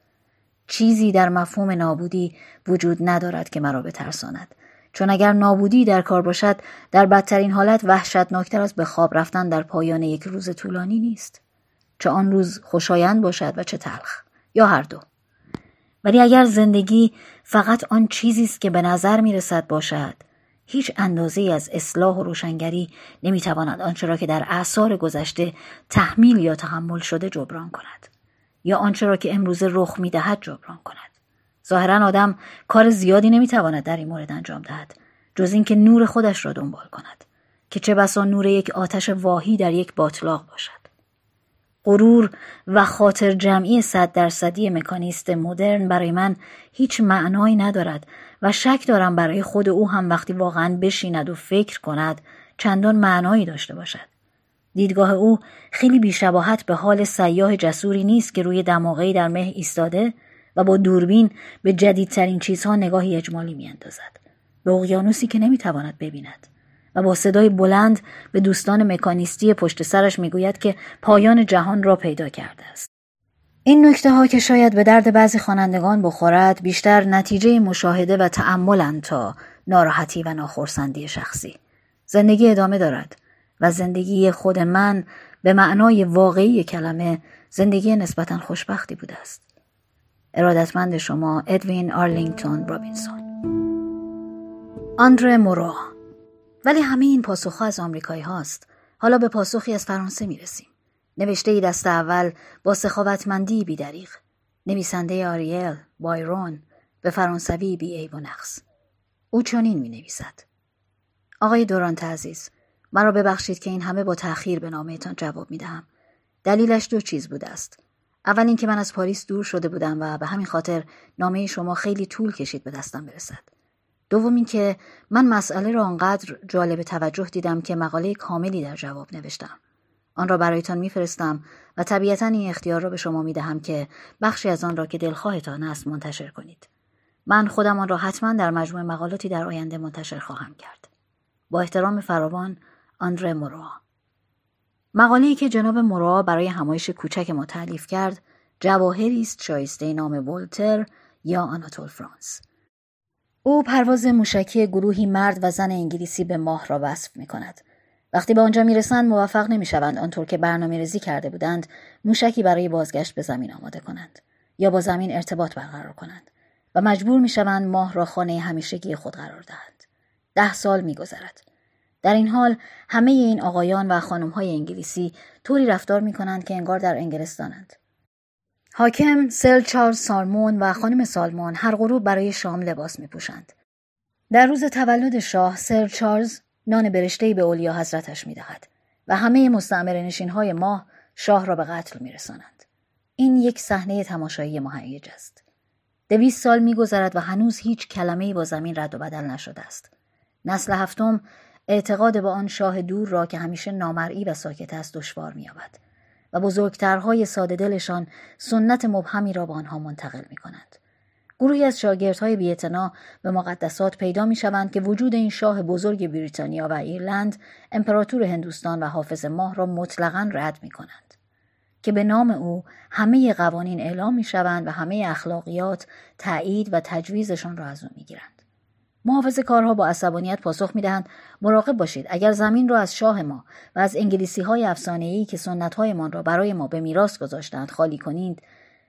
چیزی در مفهوم نابودی وجود ندارد که مرا بترساند. چون اگر نابودی در کار باشد در بدترین حالت وحشتناکتر از به خواب رفتن در پایان یک روز طولانی نیست. چه آن روز خوشایند باشد و چه تلخ یا هر دو. ولی اگر زندگی فقط آن چیزی است که به نظر می رسد باشد هیچ اندازه از اصلاح و روشنگری نمی‌تواند آنچه را که در اعثار گذشته تحمیل یا تحمل شده جبران کند یا آنچه را که امروزه رخ می‌دهد جبران کند. ظاهرا آدم کار زیادی نمی‌تواند در این مورد انجام دهد جز اینکه نور خودش را دنبال کند که چه بسا نور یک آتش واهی در یک باطلاق باشد. غرور و خاطر جمعی صد درصدی مکانیست مدرن برای من هیچ معنایی ندارد و شک دارم برای خود او هم وقتی واقعا بشیند و فکر کند چندان معنایی داشته باشد. دیدگاه او خیلی بیشباهت به حال سیاه جسوری نیست که روی دماغی در مه ایستاده و با دوربین به جدیدترین چیزها نگاهی اجمالی میاندازد به اقیانوسی که نمی‌تواند ببیند و با صدای بلند به دوستان مکانیستی پشت سرش می‌گوید که پایان جهان را پیدا کرده است. این نکته ها که شاید به درد بعضی خوانندگان بخورد بیشتر نتیجه مشاهده و تأملند تا ناراحتی و ناخرسندی شخصی. زندگی ادامه دارد و زندگی خود من به معنای واقعی کلمه زندگی نسبتا خوشبختی بوده است. ارادتمند شما ادوین آرلینگتون رابینسون آندره موروا ولی همه این پاسخها از آمریکایی هاست. حالا به پاسخی از فرانسه می رسیم. نوشته ای دست اول با سخاوتمندی بیدریغ. نویسنده آریل، بایرون، به فرانسوی بی عیب و نقص. او چنین می نویسد. آقای دورانت عزیز، مرا ببخشید که این همه با تأخیر به نامهتان جواب می دهم. دلیلش دو چیز بوده است. اول اینکه من از پاریس دور شده بودم و به همین خاطر نامه شما خیلی طول کشید به دستم برسد. دوم اینکه من مسئله را آنقدر جالب توجه دیدم که مقاله کاملی در جواب نوشتم. آن را برایتان میفرستم و طبیعتا این اختیار را به شما می دهم که بخشی از آن را که دلخواهتان است منتشر کنید. من خودم آن را حتما در مجموع مقالاتی در آینده منتشر خواهم کرد. با احترام فراوان آندره موروا مقاله‌ای که جناب موروا برای همایش کوچک ما تعلیف کرد جواهری است شایسته نام ولتر یا آناتول فرانس او پرواز موشکی گروهی مرد و زن انگلیسی به ماه را وصف می کند. وقتی به آنجا می‌رسند موفق نمی‌شوند آنطور که برنامه ریزی کرده بودند موشکی برای بازگشت به زمین آماده کنند یا با زمین ارتباط برقرار کنند و مجبور می‌شوند ماه را خانه همیشگی خود قرار دهند. ده سال میگذرد. در این حال همه این آقایان و خانمهای انگلیسی طوری رفتار می کنند که انگار در انگلستانند. حاکم سل چارلز سالمون و خانم سالمون هر غروب برای شام لباس می پوشند. در روز تولد شاه سر چارلز نان برشتهای به اولیا حضرتش می دهد و همه مستعمر نشین های ماه شاه را به قتل می رسانند. این یک صحنه تماشایی مهیج است. دویست سال می گذرد و هنوز هیچ کلمه با زمین رد و بدل نشده است. نسل هفتم اعتقاد به آن شاه دور را که همیشه نامرئی و ساکت است دشوار مییابد و بزرگترهای ساده دلشان سنت مبهمی را به آنها منتقل می کنند. گروهی از شاگردهای بیعتنا به مقدسات پیدا می شوند که وجود این شاه بزرگ بریتانیا و ایرلند امپراتور هندوستان و حافظ ماه را مطلقا رد می کنند. که به نام او همه قوانین اعلام می شوند و همه اخلاقیات تایید و تجویزشان را از او می گیرند. محافظ کارها با عصبانیت پاسخ می‌دهند مراقب باشید اگر زمین را از شاه ما و از انگلیسی های افسانه که سنت هایمان را برای ما به میراث گذاشتند خالی کنید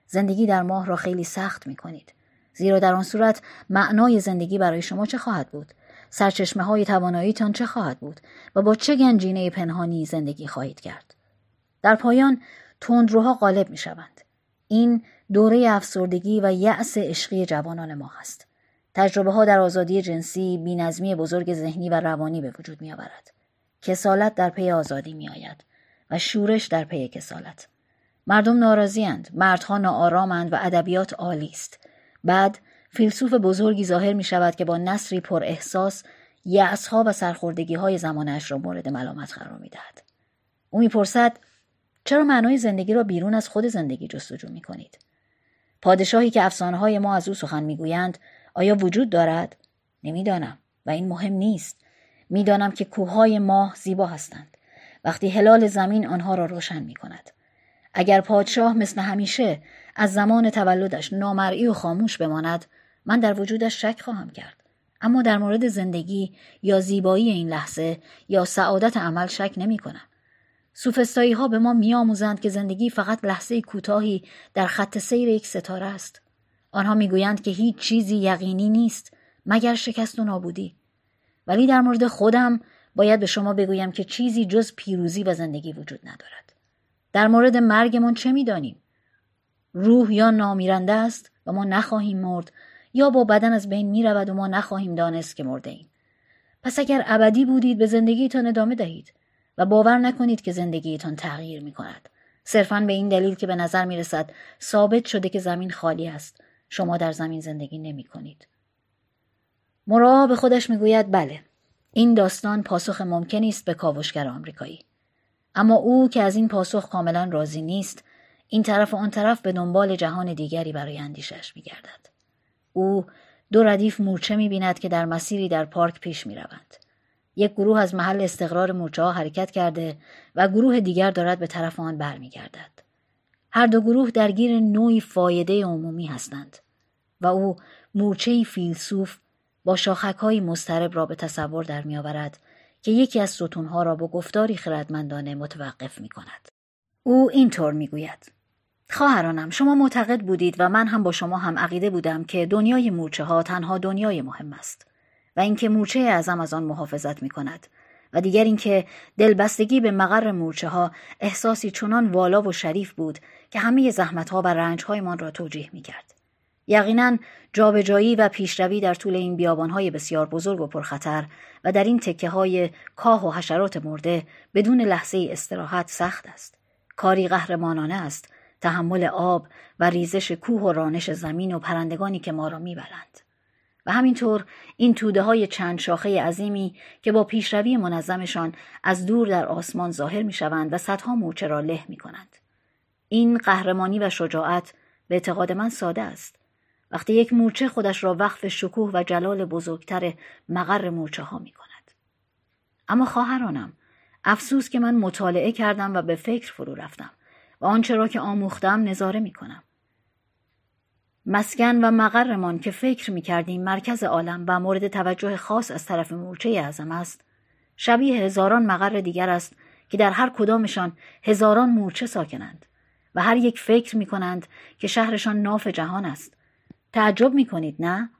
زندگی در ماه را خیلی سخت می کنید زیرا در آن صورت معنای زندگی برای شما چه خواهد بود سرچشمه های تواناییتان چه خواهد بود و با چه گنجینه پنهانی زندگی خواهید کرد در پایان تندروها غالب می شوند این دوره افسردگی و یأس عشقی جوانان ما است تجربه ها در آزادی جنسی بینظمی بزرگ ذهنی و روانی به وجود می آورد. کسالت در پی آزادی می آید و شورش در پی کسالت. مردم ناراضیاند، مردها ناآرامند و ادبیات عالی است. بعد فیلسوف بزرگی ظاهر می شود که با نصری پر احساس یعصها و سرخوردگی های زمانش را مورد ملامت قرار می دهد. او می‌پرسد چرا معنای زندگی را بیرون از خود زندگی جستجو می کنید؟ پادشاهی که افسانه ما از او سخن می‌گویند آیا وجود دارد؟ نمی‌دانم و این مهم نیست. می‌دانم که کوههای ماه زیبا هستند. وقتی هلال زمین آنها را روشن می کند. اگر پادشاه مثل همیشه از زمان تولدش نامرئی و خاموش بماند من در وجودش شک خواهم کرد اما در مورد زندگی یا زیبایی این لحظه یا سعادت عمل شک نمی کنم. سوفستایی ها به ما میآموزند که زندگی فقط لحظه کوتاهی در خط سیر یک ستاره است. آنها می‌گویند که هیچ چیزی یقینی نیست مگر شکست و نابودی. ولی در مورد خودم باید به شما بگویم که چیزی جز پیروزی و زندگی وجود ندارد. در مورد مرگمان چه می‌دانیم؟ روح یا نامیرنده است و ما نخواهیم مرد یا با بدن از بین می رود و ما نخواهیم دانست که مرده ایم. پس اگر ابدی بودید به زندگیتان ادامه دهید و باور نکنید که زندگیتان تغییر می کند. صرفا به این دلیل که به نظر می رسد ثابت شده که زمین خالی است. شما در زمین زندگی نمی کنید. مرا به خودش می گوید بله. این داستان پاسخ ممکنی است به کاوشگر آمریکایی. اما او که از این پاسخ کاملا راضی نیست این طرف و آن طرف به دنبال جهان دیگری برای اندیشش می گردد. او دو ردیف مورچه می بیند که در مسیری در پارک پیش می روند. یک گروه از محل استقرار مورچه ها حرکت کرده و گروه دیگر دارد به طرف آن برمیگردد. هر دو گروه درگیر نوعی فایده عمومی هستند و او مورچه فیلسوف با شاخکهایی مسترب را به تصور در میآورد که یکی از ستونها را با گفتاری خردمندانه متوقف می کند. او اینطور می گوید. خواهرانم شما معتقد بودید و من هم با شما هم عقیده بودم که دنیای مورچه ها تنها دنیای مهم است و اینکه مورچه اعظم از آن محافظت می کند و دیگر اینکه دلبستگی به مقر مورچه ها احساسی چنان والا و شریف بود که همه زحمت ها و رنج هایمان را توجیه می کرد. یقینا جابجایی و پیشروی در طول این بیابانهای بسیار بزرگ و پرخطر و در این تکه های کاه و حشرات مرده بدون لحظه استراحت سخت است. کاری قهرمانانه است تحمل آب و ریزش کوه و رانش زمین و پرندگانی که ما را می‌برند. و همینطور این توده های چند شاخه عظیمی که با پیشروی منظمشان از دور در آسمان ظاهر می شوند و صدها مورچه را له می کنند. این قهرمانی و شجاعت به اعتقاد من ساده است. وقتی یک مورچه خودش را وقف شکوه و جلال بزرگتر مقر مورچه ها می کند. اما خواهرانم افسوس که من مطالعه کردم و به فکر فرو رفتم. و آنچه را که آموختم نظاره می کنم. مسکن و مقرمان که فکر می کردیم مرکز عالم و مورد توجه خاص از طرف مورچه اعظم است شبیه هزاران مقر دیگر است که در هر کدامشان هزاران مورچه ساکنند و هر یک فکر می کنند که شهرشان ناف جهان است تعجب می کنید نه؟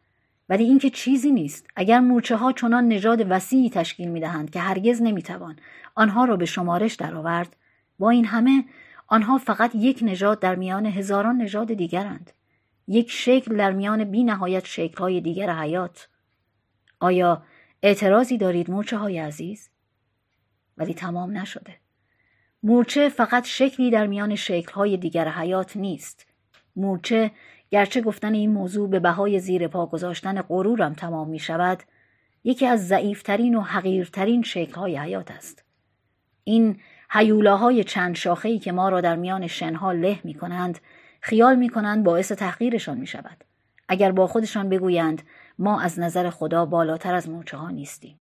ولی اینکه چیزی نیست اگر مورچه ها چنان نژاد وسیعی تشکیل می دهند که هرگز نمی توان آنها را به شمارش درآورد با این همه آنها فقط یک نژاد در میان هزاران نژاد دیگرند. یک شکل در میان بی نهایت شکلهای دیگر حیات. آیا اعتراضی دارید مورچه های عزیز؟ ولی تمام نشده. مورچه فقط شکلی در میان شکلهای دیگر حیات نیست. مورچه گرچه گفتن این موضوع به بهای زیر پا گذاشتن غرورم تمام می شود، یکی از ضعیفترین و حقیرترین شکلهای حیات است. این هیولاهای چند شاخه‌ای که ما را در میان شنها له می کنند خیال می کنند باعث تحقیرشان می شود. اگر با خودشان بگویند ما از نظر خدا بالاتر از مورچه ها نیستیم.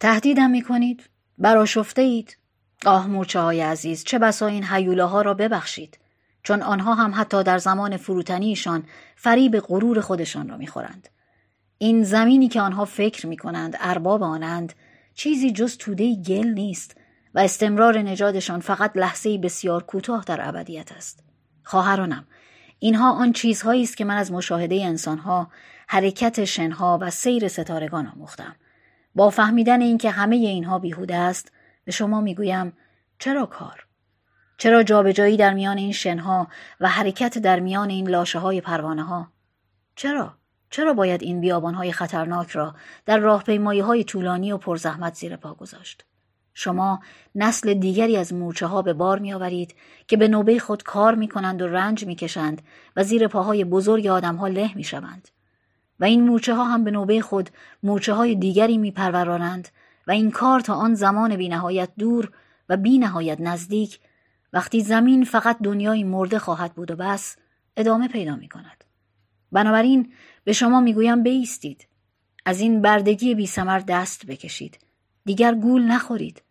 تهدیدم می کنید؟ براشفته اید؟ آه مورچه های عزیز چه بسا این هیولاها را ببخشید چون آنها هم حتی در زمان فروتنیشان فریب غرور خودشان را می‌خورند این زمینی که آنها فکر می کنند ارباب آنند چیزی جز توده گل نیست و استمرار نژادشان فقط لحظه بسیار کوتاه در ابدیت است. خواهرانم اینها آن چیزهایی است که من از مشاهده انسانها حرکت شنها و سیر ستارگان آموختم. با فهمیدن اینکه همه اینها بیهوده است به شما می‌گویم چرا کار؟ چرا جابجایی در میان این شنها و حرکت در میان این لاشه های پروانه ها چرا؟ چرا باید این بیابان های خطرناک را در راهپیمایی های طولانی و پرزحمت زیر پا گذاشت؟ شما نسل دیگری از مورچه ها به بار می آورید که به نوبه خود کار می کنند و رنج می کشند و زیر پاهای بزرگ آدم ها له می شوند. و این مورچه ها هم به نوبه خود مورچه های دیگری می پرورانند و این کار تا آن زمان بی نهایت دور و بی نهایت نزدیک وقتی زمین فقط دنیای مرده خواهد بود و بس ادامه پیدا می کند. بنابراین به شما می‌گویم بیستید. از این بردگی بی سمر دست بکشید. دیگر گول نخورید.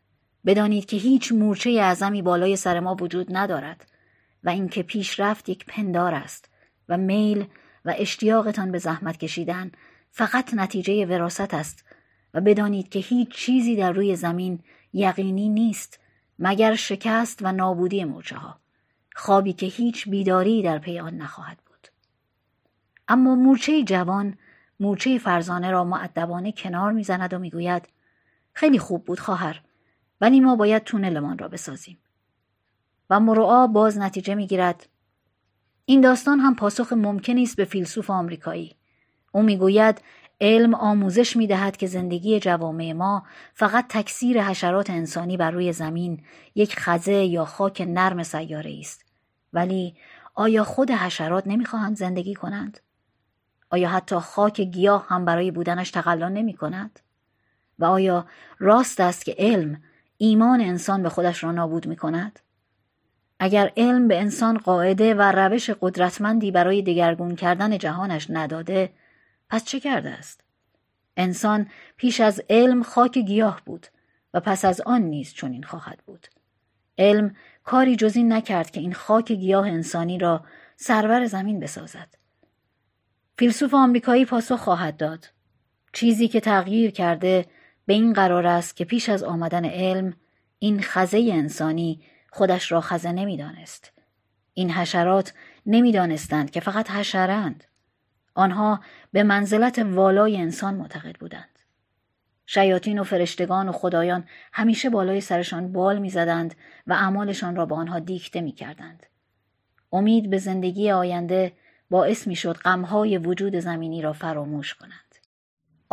بدانید که هیچ مورچه اعظمی بالای سر ما وجود ندارد و اینکه پیشرفت یک پندار است و میل و اشتیاقتان به زحمت کشیدن فقط نتیجه وراست است و بدانید که هیچ چیزی در روی زمین یقینی نیست مگر شکست و نابودی مورچه ها خوابی که هیچ بیداری در پی آن نخواهد بود. اما مورچه جوان مورچه فرزانه را معدبانه کنار می‌زند و می‌گوید خیلی خوب بود خواهر. ولی ما باید تونلمان را بسازیم. و مروعا باز نتیجه می‌گیرد. این داستان هم پاسخ ممکنی است به فیلسوف آمریکایی. او می‌گوید علم آموزش می دهد که زندگی جوامع ما فقط تکثیر حشرات انسانی بر روی زمین یک خزه یا خاک نرم سیاره است. ولی آیا خود حشرات نمی‌خواهند زندگی کنند؟ آیا حتی خاک گیاه هم برای بودنش تقلا نمی کند؟ و آیا راست است که علم ایمان انسان به خودش را نابود می کند؟ اگر علم به انسان قاعده و روش قدرتمندی برای دگرگون کردن جهانش نداده پس چه کرده است؟ انسان پیش از علم خاک گیاه بود و پس از آن نیز چنین خواهد بود. علم کاری جز این نکرد که این خاک گیاه انسانی را سرور زمین بسازد. فیلسوف آمریکایی پاسخ خواهد داد. چیزی که تغییر کرده به این قرار است که پیش از آمدن علم این خزه انسانی خودش را خزه نمی‌دانست. این حشرات نمی‌دانستند که فقط حشرند. آنها به منزلت والای انسان معتقد بودند. شیاطین و فرشتگان و خدایان همیشه بالای سرشان بال می‌زدند و اعمالشان را به آنها دیکته می‌کردند. امید به زندگی آینده باعث می‌شد غمهای وجود زمینی را فراموش کنند.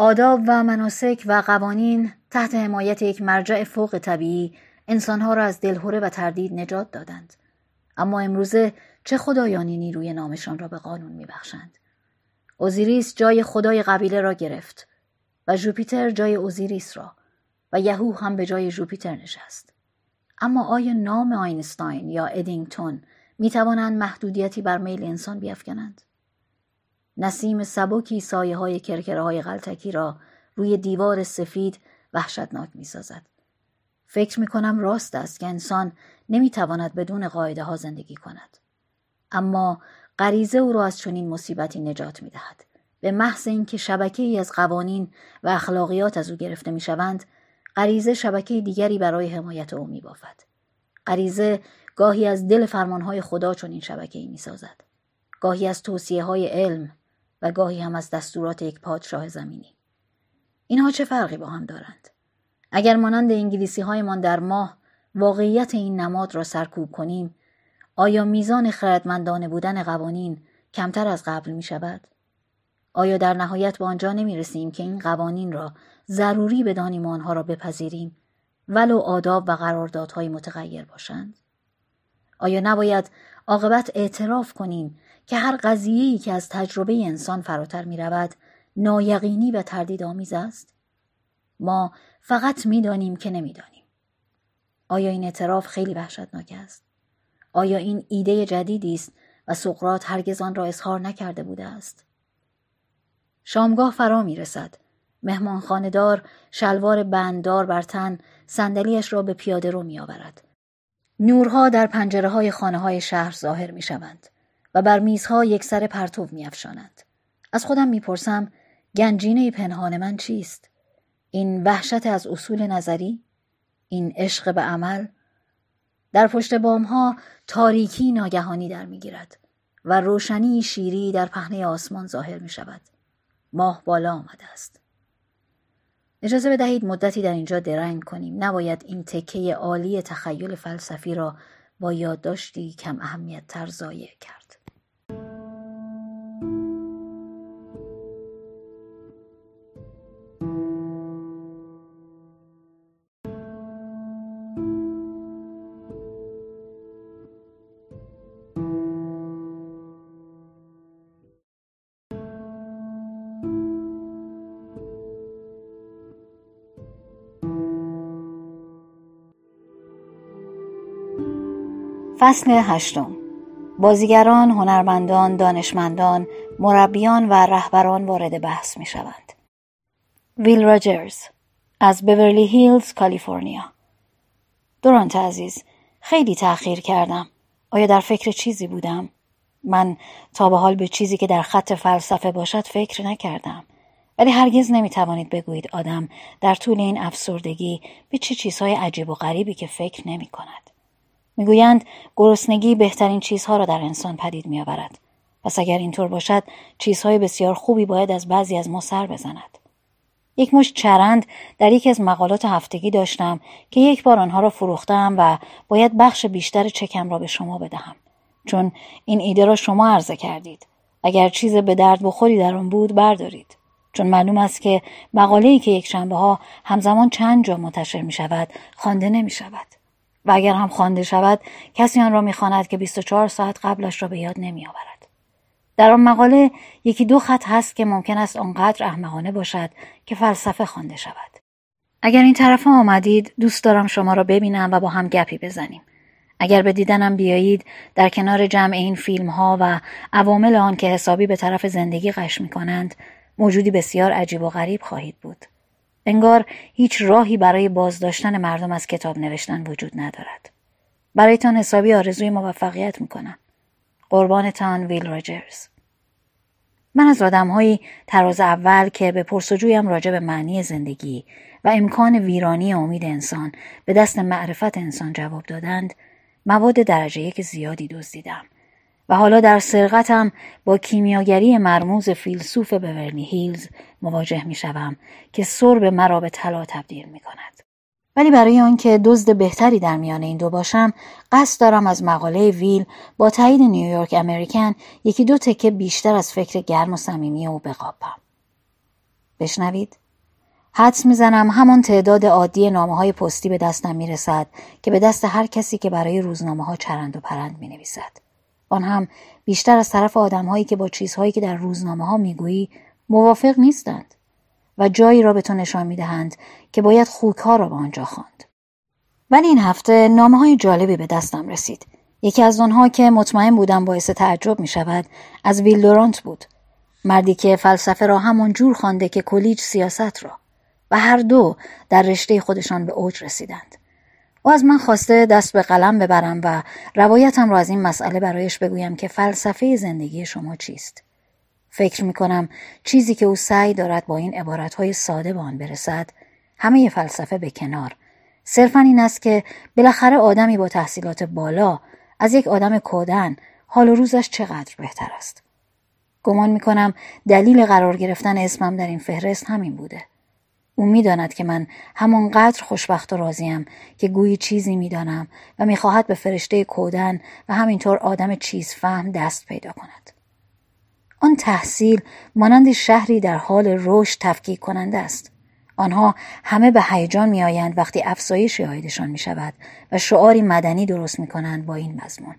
آداب و مناسک و قوانین تحت حمایت یک مرجع فوق طبیعی انسانها را از دلهوره و تردید نجات دادند. اما امروزه چه خدایانی نیروی نامشان را به قانون میبخشند. اوزیریس جای خدای قبیله را گرفت و جوپیتر جای اوزیریس را و یهو هم به جای جوپیتر نشست. اما آیا نام آینستاین یا ادینگتون می توانند محدودیتی بر میل انسان بیافکنند؟ نسیم سبکی سایه های کرکره های غلطکی را روی دیوار سفید وحشتناک می سازد. فکر می کنم راست است که انسان نمی تواند بدون قاعده ها زندگی کند. اما غریزه او را از چنین مصیبتی نجات می دهد. به محض اینکه شبکه ای از قوانین و اخلاقیات از او گرفته می شوند، غریزه شبکه دیگری برای حمایت او می بافد. غریزه گاهی از دل فرمانهای خدا چنین شبکه ای می سازد. گاهی از توصیه های علم و گاهی هم از دستورات یک پادشاه زمینی. اینها چه فرقی با هم دارند؟ اگر مانند انگلیسی هایمان در ماه واقعیت این نماد را سرکوب کنیم آیا میزان خردمندانه بودن قوانین کمتر از قبل می شود؟ آیا در نهایت به آنجا نمی رسیم که این قوانین را ضروری بدانیم و آنها را بپذیریم ولو آداب و قراردادهای متغیر باشند؟ آیا نباید عاقبت اعتراف کنیم که هر قضیه‌ای که از تجربه انسان فراتر می رود نایقینی و تردید آمیز است؟ ما فقط می‌دانیم که نمی‌دانیم. آیا این اعتراف خیلی وحشتناک است؟ آیا این ایده جدیدی است و سقرات هرگز آن را اظهار نکرده بوده است شامگاه فرا می رسد. مهمان خاندار شلوار بنددار بر تن صندلیاش را به پیاده رو می آورد. نورها در پنجره های خانه های شهر ظاهر می شوند و بر میزها یک سر پرتو می افشانند. از خودم می پرسم گنجینه پنهان من چیست؟ این وحشت از اصول نظری؟ این عشق به عمل؟ در پشت بام ها تاریکی ناگهانی در می‌گیرد و روشنی شیری در پهنه آسمان ظاهر می شود. ماه بالا آمده است. اجازه بدهید مدتی در اینجا درنگ کنیم. نباید این تکه عالی تخیل فلسفی را با یادداشتی کم اهمیت تر ضایع کرد. فصل هشتم بازیگران، هنرمندان، دانشمندان، مربیان و رهبران وارد بحث می شوند. ویل راجرز از بیورلی هیلز، کالیفرنیا دورانت عزیز خیلی تأخیر کردم آیا در فکر چیزی بودم؟ من تا به حال به چیزی که در خط فلسفه باشد فکر نکردم. ولی هرگز نمی‌توانید بگویید آدم در طول این افسردگی به چه چیزهای عجیب و غریبی که فکر نمی کند. می‌گویند گرسنگی بهترین چیزها را در انسان پدید میآورد. پس اگر اینطور باشد چیزهای بسیار خوبی باید از بعضی از ما سر بزند. یک مشت چرند در یکی از مقالات هفتگی داشتم که یک بار آنها را فروختم و باید بخش بیشتر چکم را به شما بدهم. چون این ایده را شما عرضه کردید. اگر چیز به درد بخوری در آن بود بردارید. چون معلوم است که مقاله‌ای که یک شنبه ها همزمان چند جا منتشر می شود خوانده نمی شود. و اگر هم خوانده شود کسی آن را می‌خواند که 24 ساعت قبلش را به یاد نمی آورد. در آن مقاله یکی دو خط هست که ممکن است آنقدر احمقانه باشد که فلسفه خوانده شود. اگر این طرف آمدید دوست دارم شما را ببینم و با هم گپی بزنیم. اگر به دیدنم بیایید در کنار جمع این فیلم ها و عوامل آن که حسابی به طرف زندگی قش می کنند موجودی بسیار عجیب و غریب خواهید بود. انگار هیچ راهی برای بازداشتن مردم از کتاب نوشتن وجود ندارد. برایتان حسابی آرزوی موفقیت می‌کنم. قربانتان ویل راجرز. من از آدمهایی تراز اول که به پرسجویم راجع به معنی زندگی و امکان ویرانی امید انسان به دست معرفت انسان جواب دادند مواد درجه یک زیادی دزدیدم و حالا در سرقتم با کیمیاگری مرموز فیلسوف بورنی هیلز مواجه می شوم که به مرا به طلا تبدیل می کند. ولی برای آنکه دزد بهتری در میان این دو باشم قصد دارم از مقاله ویل با تایید نیویورک امریکن یکی دو تکه بیشتر از فکر گرم و صمیمی او بقاپم بشنوید حدس می‌زنم همان تعداد عادی نامه های پستی به دستم می‌رسد که به دست هر کسی که برای روزنامه ها چرند و پرند می نویسد. آن هم بیشتر از طرف آدمهایی که با چیزهایی که در روزنامه ها می‌گویی موافق نیستند و جایی را به تو نشان می‌دهند که باید خوکها را به آنجا خواند. ولی این هفته نامه های جالبی به دستم رسید. یکی از آنها که مطمئن بودم باعث تعجب می شود از ویلدورانت بود. مردی که فلسفه را همون جور خوانده که کلیج سیاست را و هر دو در رشته خودشان به اوج رسیدند. او از من خواسته دست به قلم ببرم و روایتم را از این مسئله برایش بگویم که فلسفه زندگی شما چیست. فکر می کنم چیزی که او سعی دارد با این عبارتهای ساده به آن برسد همه فلسفه به کنار. صرفا این است که بالاخره آدمی با تحصیلات بالا از یک آدم کودن حال و روزش چقدر بهتر است. گمان می کنم دلیل قرار گرفتن اسمم در این فهرست همین بوده. او می‌داند که من همانقدر خوشبخت و راضیم که گویی چیزی می‌دانم و می‌خواهد به فرشته کودن و همینطور آدم چیز فهم دست پیدا کند. آن تحصیل مانند شهری در حال رشد تفکیک کننده است. آنها همه به هیجان میآیند وقتی افزایشی عایدشان می شود و شعاری مدنی درست می کنند با این مضمون.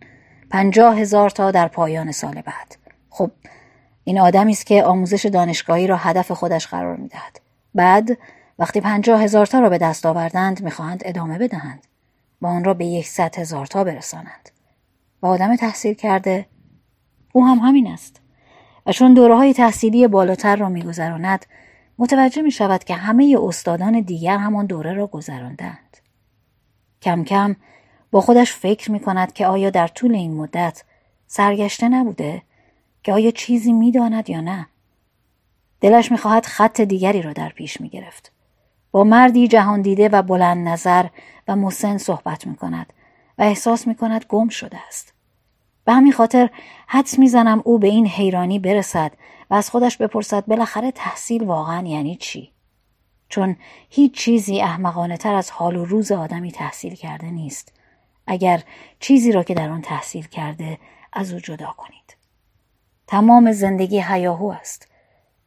پنجاه هزار تا در پایان سال بعد. خب این آدمی است که آموزش دانشگاهی را هدف خودش قرار می دهد. بعد وقتی پنجاه هزار تا را به دست آوردند می‌خواهند ادامه بدهند. و آن را به یکصد هزار تا برسانند. و آدم تحصیل کرده او هم همین است. و چون دوره های تحصیلی بالاتر را میگذراند متوجه می شود که همه استادان دیگر همان دوره را گذراندند. کم کم با خودش فکر می کند که آیا در طول این مدت سرگشته نبوده که آیا چیزی می‌داند یا نه. دلش می‌خواهد خط دیگری را در پیش می‌گرفت با مردی جهان دیده و بلند نظر و مسن صحبت می کند و احساس می کند گم شده است. به همین خاطر حدس می‌زنم او به این حیرانی برسد و از خودش بپرسد بالاخره تحصیل واقعا یعنی چی؟ چون هیچ چیزی احمقانه تر از حال و روز آدمی تحصیل کرده نیست اگر چیزی را که در آن تحصیل کرده از او جدا کنید. تمام زندگی حیاهو است.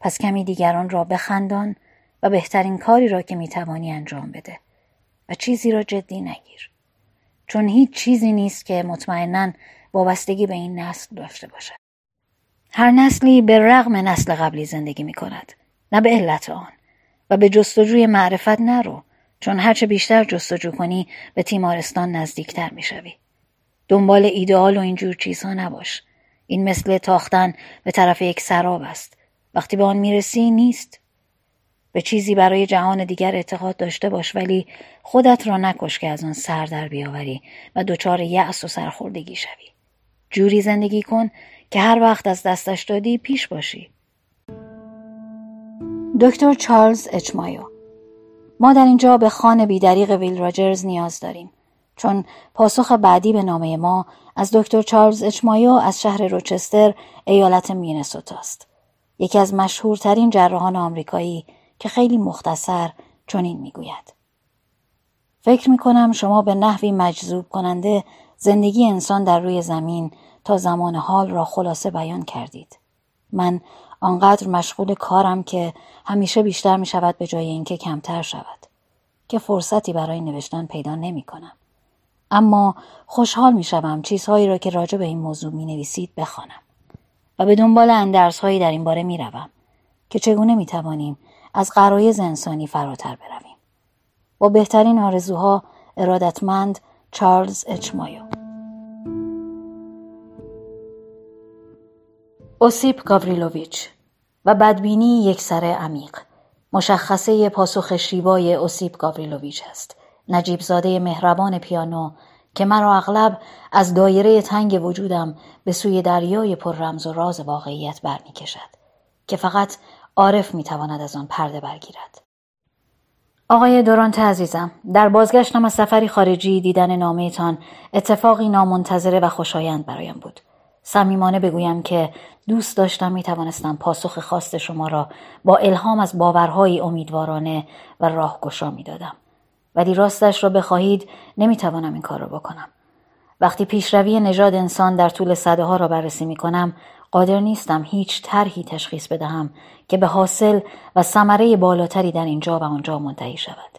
پس کمی دیگران را بخندان و بهترین کاری را که می‌توانی انجام بده و چیزی را جدی نگیر. چون هیچ چیزی نیست که مطمئنا وابستگی به این نسل داشته باشد. هر نسلی به رغم نسل قبلی زندگی می کند. نه به علت آن و به جستجوی معرفت نرو چون هرچه بیشتر جستجو کنی به تیمارستان نزدیکتر می شوی. دنبال ایدئال و اینجور چیزها نباش. این مثل تاختن به طرف یک سراب است. وقتی به آن می‌رسی نیست. به چیزی برای جهان دیگر اعتقاد داشته باش ولی خودت را نکش که از آن سر در بیاوری و دچار یأس و سرخوردگی شوی. جوری زندگی کن که هر وقت از دستش دادی پیش باشی. دکتر چارلز اچمایو ما در اینجا به خان بیدریق ویل راجرز نیاز داریم چون پاسخ بعدی به نامه ما از دکتر چارلز اچمایو از شهر روچستر ایالت مینسوتا است یکی از مشهورترین جراحان آمریکایی که خیلی مختصر چنین می‌گوید فکر می کنم شما به نحوی مجذوب کننده زندگی انسان در روی زمین تا زمان حال را خلاصه بیان کردید. من آنقدر مشغول کارم که همیشه بیشتر می شود به جای اینکه کمتر شود. که فرصتی برای نوشتن پیدا نمی کنم. اما خوشحال می شوم چیزهایی را که راجع به این موضوع می نویسید بخوانم. و به دنبال اندرس هایی در این باره می روم. که چگونه می توانیم از قرایز انسانی فراتر برویم. با بهترین آرزوها ارادتمند چارلز اچ مایو اوسیپ گاوریلوویچ و بدبینی یک سر عمیق مشخصه پاسخ شیوای اوسیپ گاوریلوویچ است نجیب زاده مهربان پیانو که مرا اغلب از دایره تنگ وجودم به سوی دریای پر رمز و راز واقعیت برمیکشد که فقط عارف می‌تواند از آن پرده برگیرد آقای دورانت عزیزم در بازگشتم از سفری خارجی دیدن نامهتان اتفاقی نامنتظره و خوشایند برایم بود صمیمانه بگویم که دوست داشتم می توانستم پاسخ خواست شما را با الهام از باورهای امیدوارانه و راهگشا می دادم. ولی راستش را بخواهید نمی توانم این کار را بکنم. وقتی پیشروی نژاد انسان در طول صده ها را بررسی می کنم قادر نیستم هیچ طرحی تشخیص بدهم که به حاصل و ثمره بالاتری در اینجا و آنجا منتهی شود.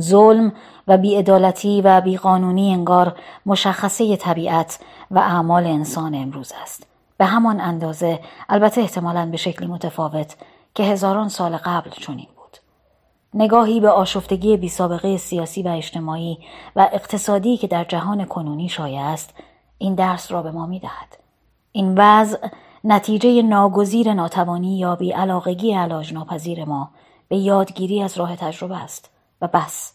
ظلم و بیعدالتی و بیقانونی انگار مشخصه طبیعت و اعمال انسان امروز است. به همان اندازه البته احتمالا به شکلی متفاوت که هزاران سال قبل چنین. نگاهی به آشفتگی بی سابقه سیاسی و اجتماعی و اقتصادی که در جهان کنونی شایع است این درس را به ما می دهد. این وضع نتیجه ناگزیر ناتوانی یا بیعلاقگی علاج ناپذیر ما به یادگیری از راه تجربه است و بس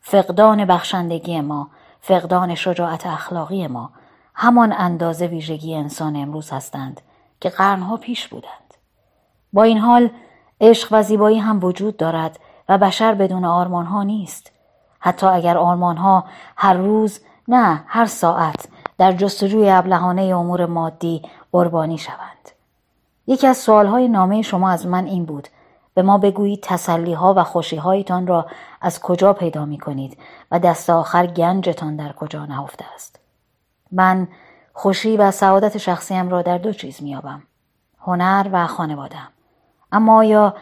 فقدان بخشندگی ما فقدان شجاعت اخلاقی ما همان اندازه ویژگی انسان امروز هستند که قرنها پیش بودند با این حال عشق و زیبایی هم وجود دارد و بشر بدون آرمانها نیست. حتی اگر آرمانها هر روز نه هر ساعت در جستجوی ابلهانه امور مادی قربانی شوند. یکی از سوالهای نامه شما از من این بود به ما بگویید تسلیها و خوشیهایتان را از کجا پیدا می کنید و دست آخر گنجتان در کجا نهفته است؟ من خوشی و سعادت شخصیم را در دو چیز میابم هنر و خانوادم اما آیا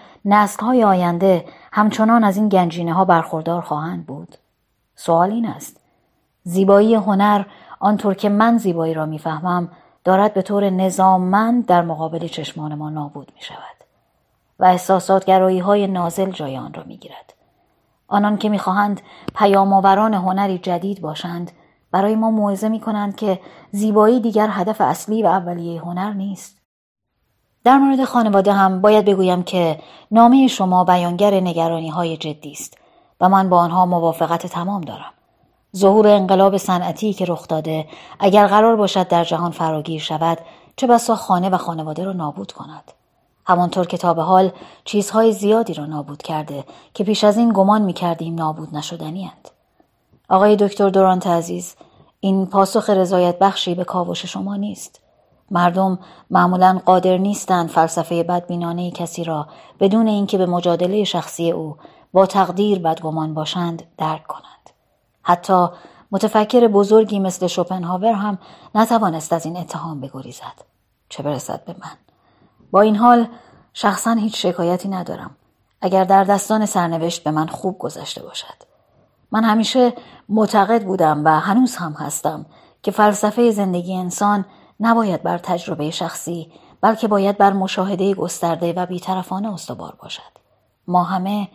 های آینده همچنان از این گنجینه ها برخوردار خواهند بود سوال این است زیبایی هنر آنطور که من زیبایی را می‌فهمم دارد به طور نظاممند در مقابل چشمان ما نابود می شود و احساسات گرایی های نازل جای آن را می گیرد. آنان که می‌خواهند پیامآوران هنری جدید باشند برای ما موعظه می کنند که زیبایی دیگر هدف اصلی و اولیه هنر نیست. در مورد خانواده هم باید بگویم که نامه شما بیانگر نگرانی های جدی است و من با آنها موافقت تمام دارم. ظهور انقلاب صنعتی که رخ داده اگر قرار باشد در جهان فراگیر شود چه بسا خانه و خانواده را نابود کند همانطور که تا به حال چیزهای زیادی را نابود کرده که پیش از این گمان می کردیم نابود نشدنی هند. آقای دکتر دورانت عزیز این پاسخ رضایت بخشی به کاوش شما نیست مردم معمولا قادر نیستند فلسفه بدبینانه کسی را بدون اینکه به مجادله شخصی او با تقدیر بدگمان باشند درک کنند. حتی متفکر بزرگی مثل شوپنهاور هم نتوانست از این اتهام بگریزد. چه برسد به من؟ با این حال شخصا هیچ شکایتی ندارم. اگر در دستان سرنوشت به من خوب گذشته باشد. من همیشه معتقد بودم و هنوز هم هستم که فلسفه زندگی انسان نباید بر تجربه شخصی بلکه باید بر مشاهده گسترده و بیطرفانه استوار باشد. ما همه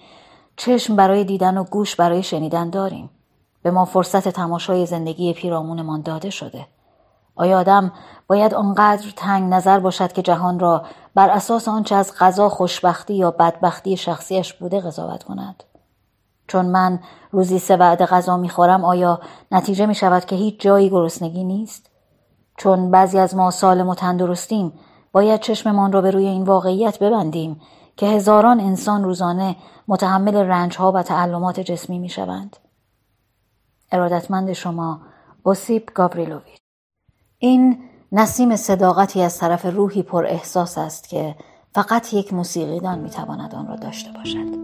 چشم برای دیدن و گوش برای شنیدن داریم. به ما فرصت تماشای زندگی پیرامونمان داده شده. آیا آدم باید آنقدر تنگ نظر باشد که جهان را بر اساس آنچه از غذا خوشبختی یا بدبختی شخصیش بوده قضاوت کند؟ چون من روزی سه وعده غذا می‌خورم آیا نتیجه می شود که هیچ جایی گرسنگی نیست؟ چون بعضی از ما سالم و تندرستیم باید چشممان را به روی این واقعیت ببندیم که هزاران انسان روزانه متحمل رنجها و تعلمات جسمی می شوند. ارادتمند شما اوسیپ گابریلوویچ این نسیم صداقتی از طرف روحی پر احساس است که فقط یک موسیقیدان می‌تواند آن را داشته باشد.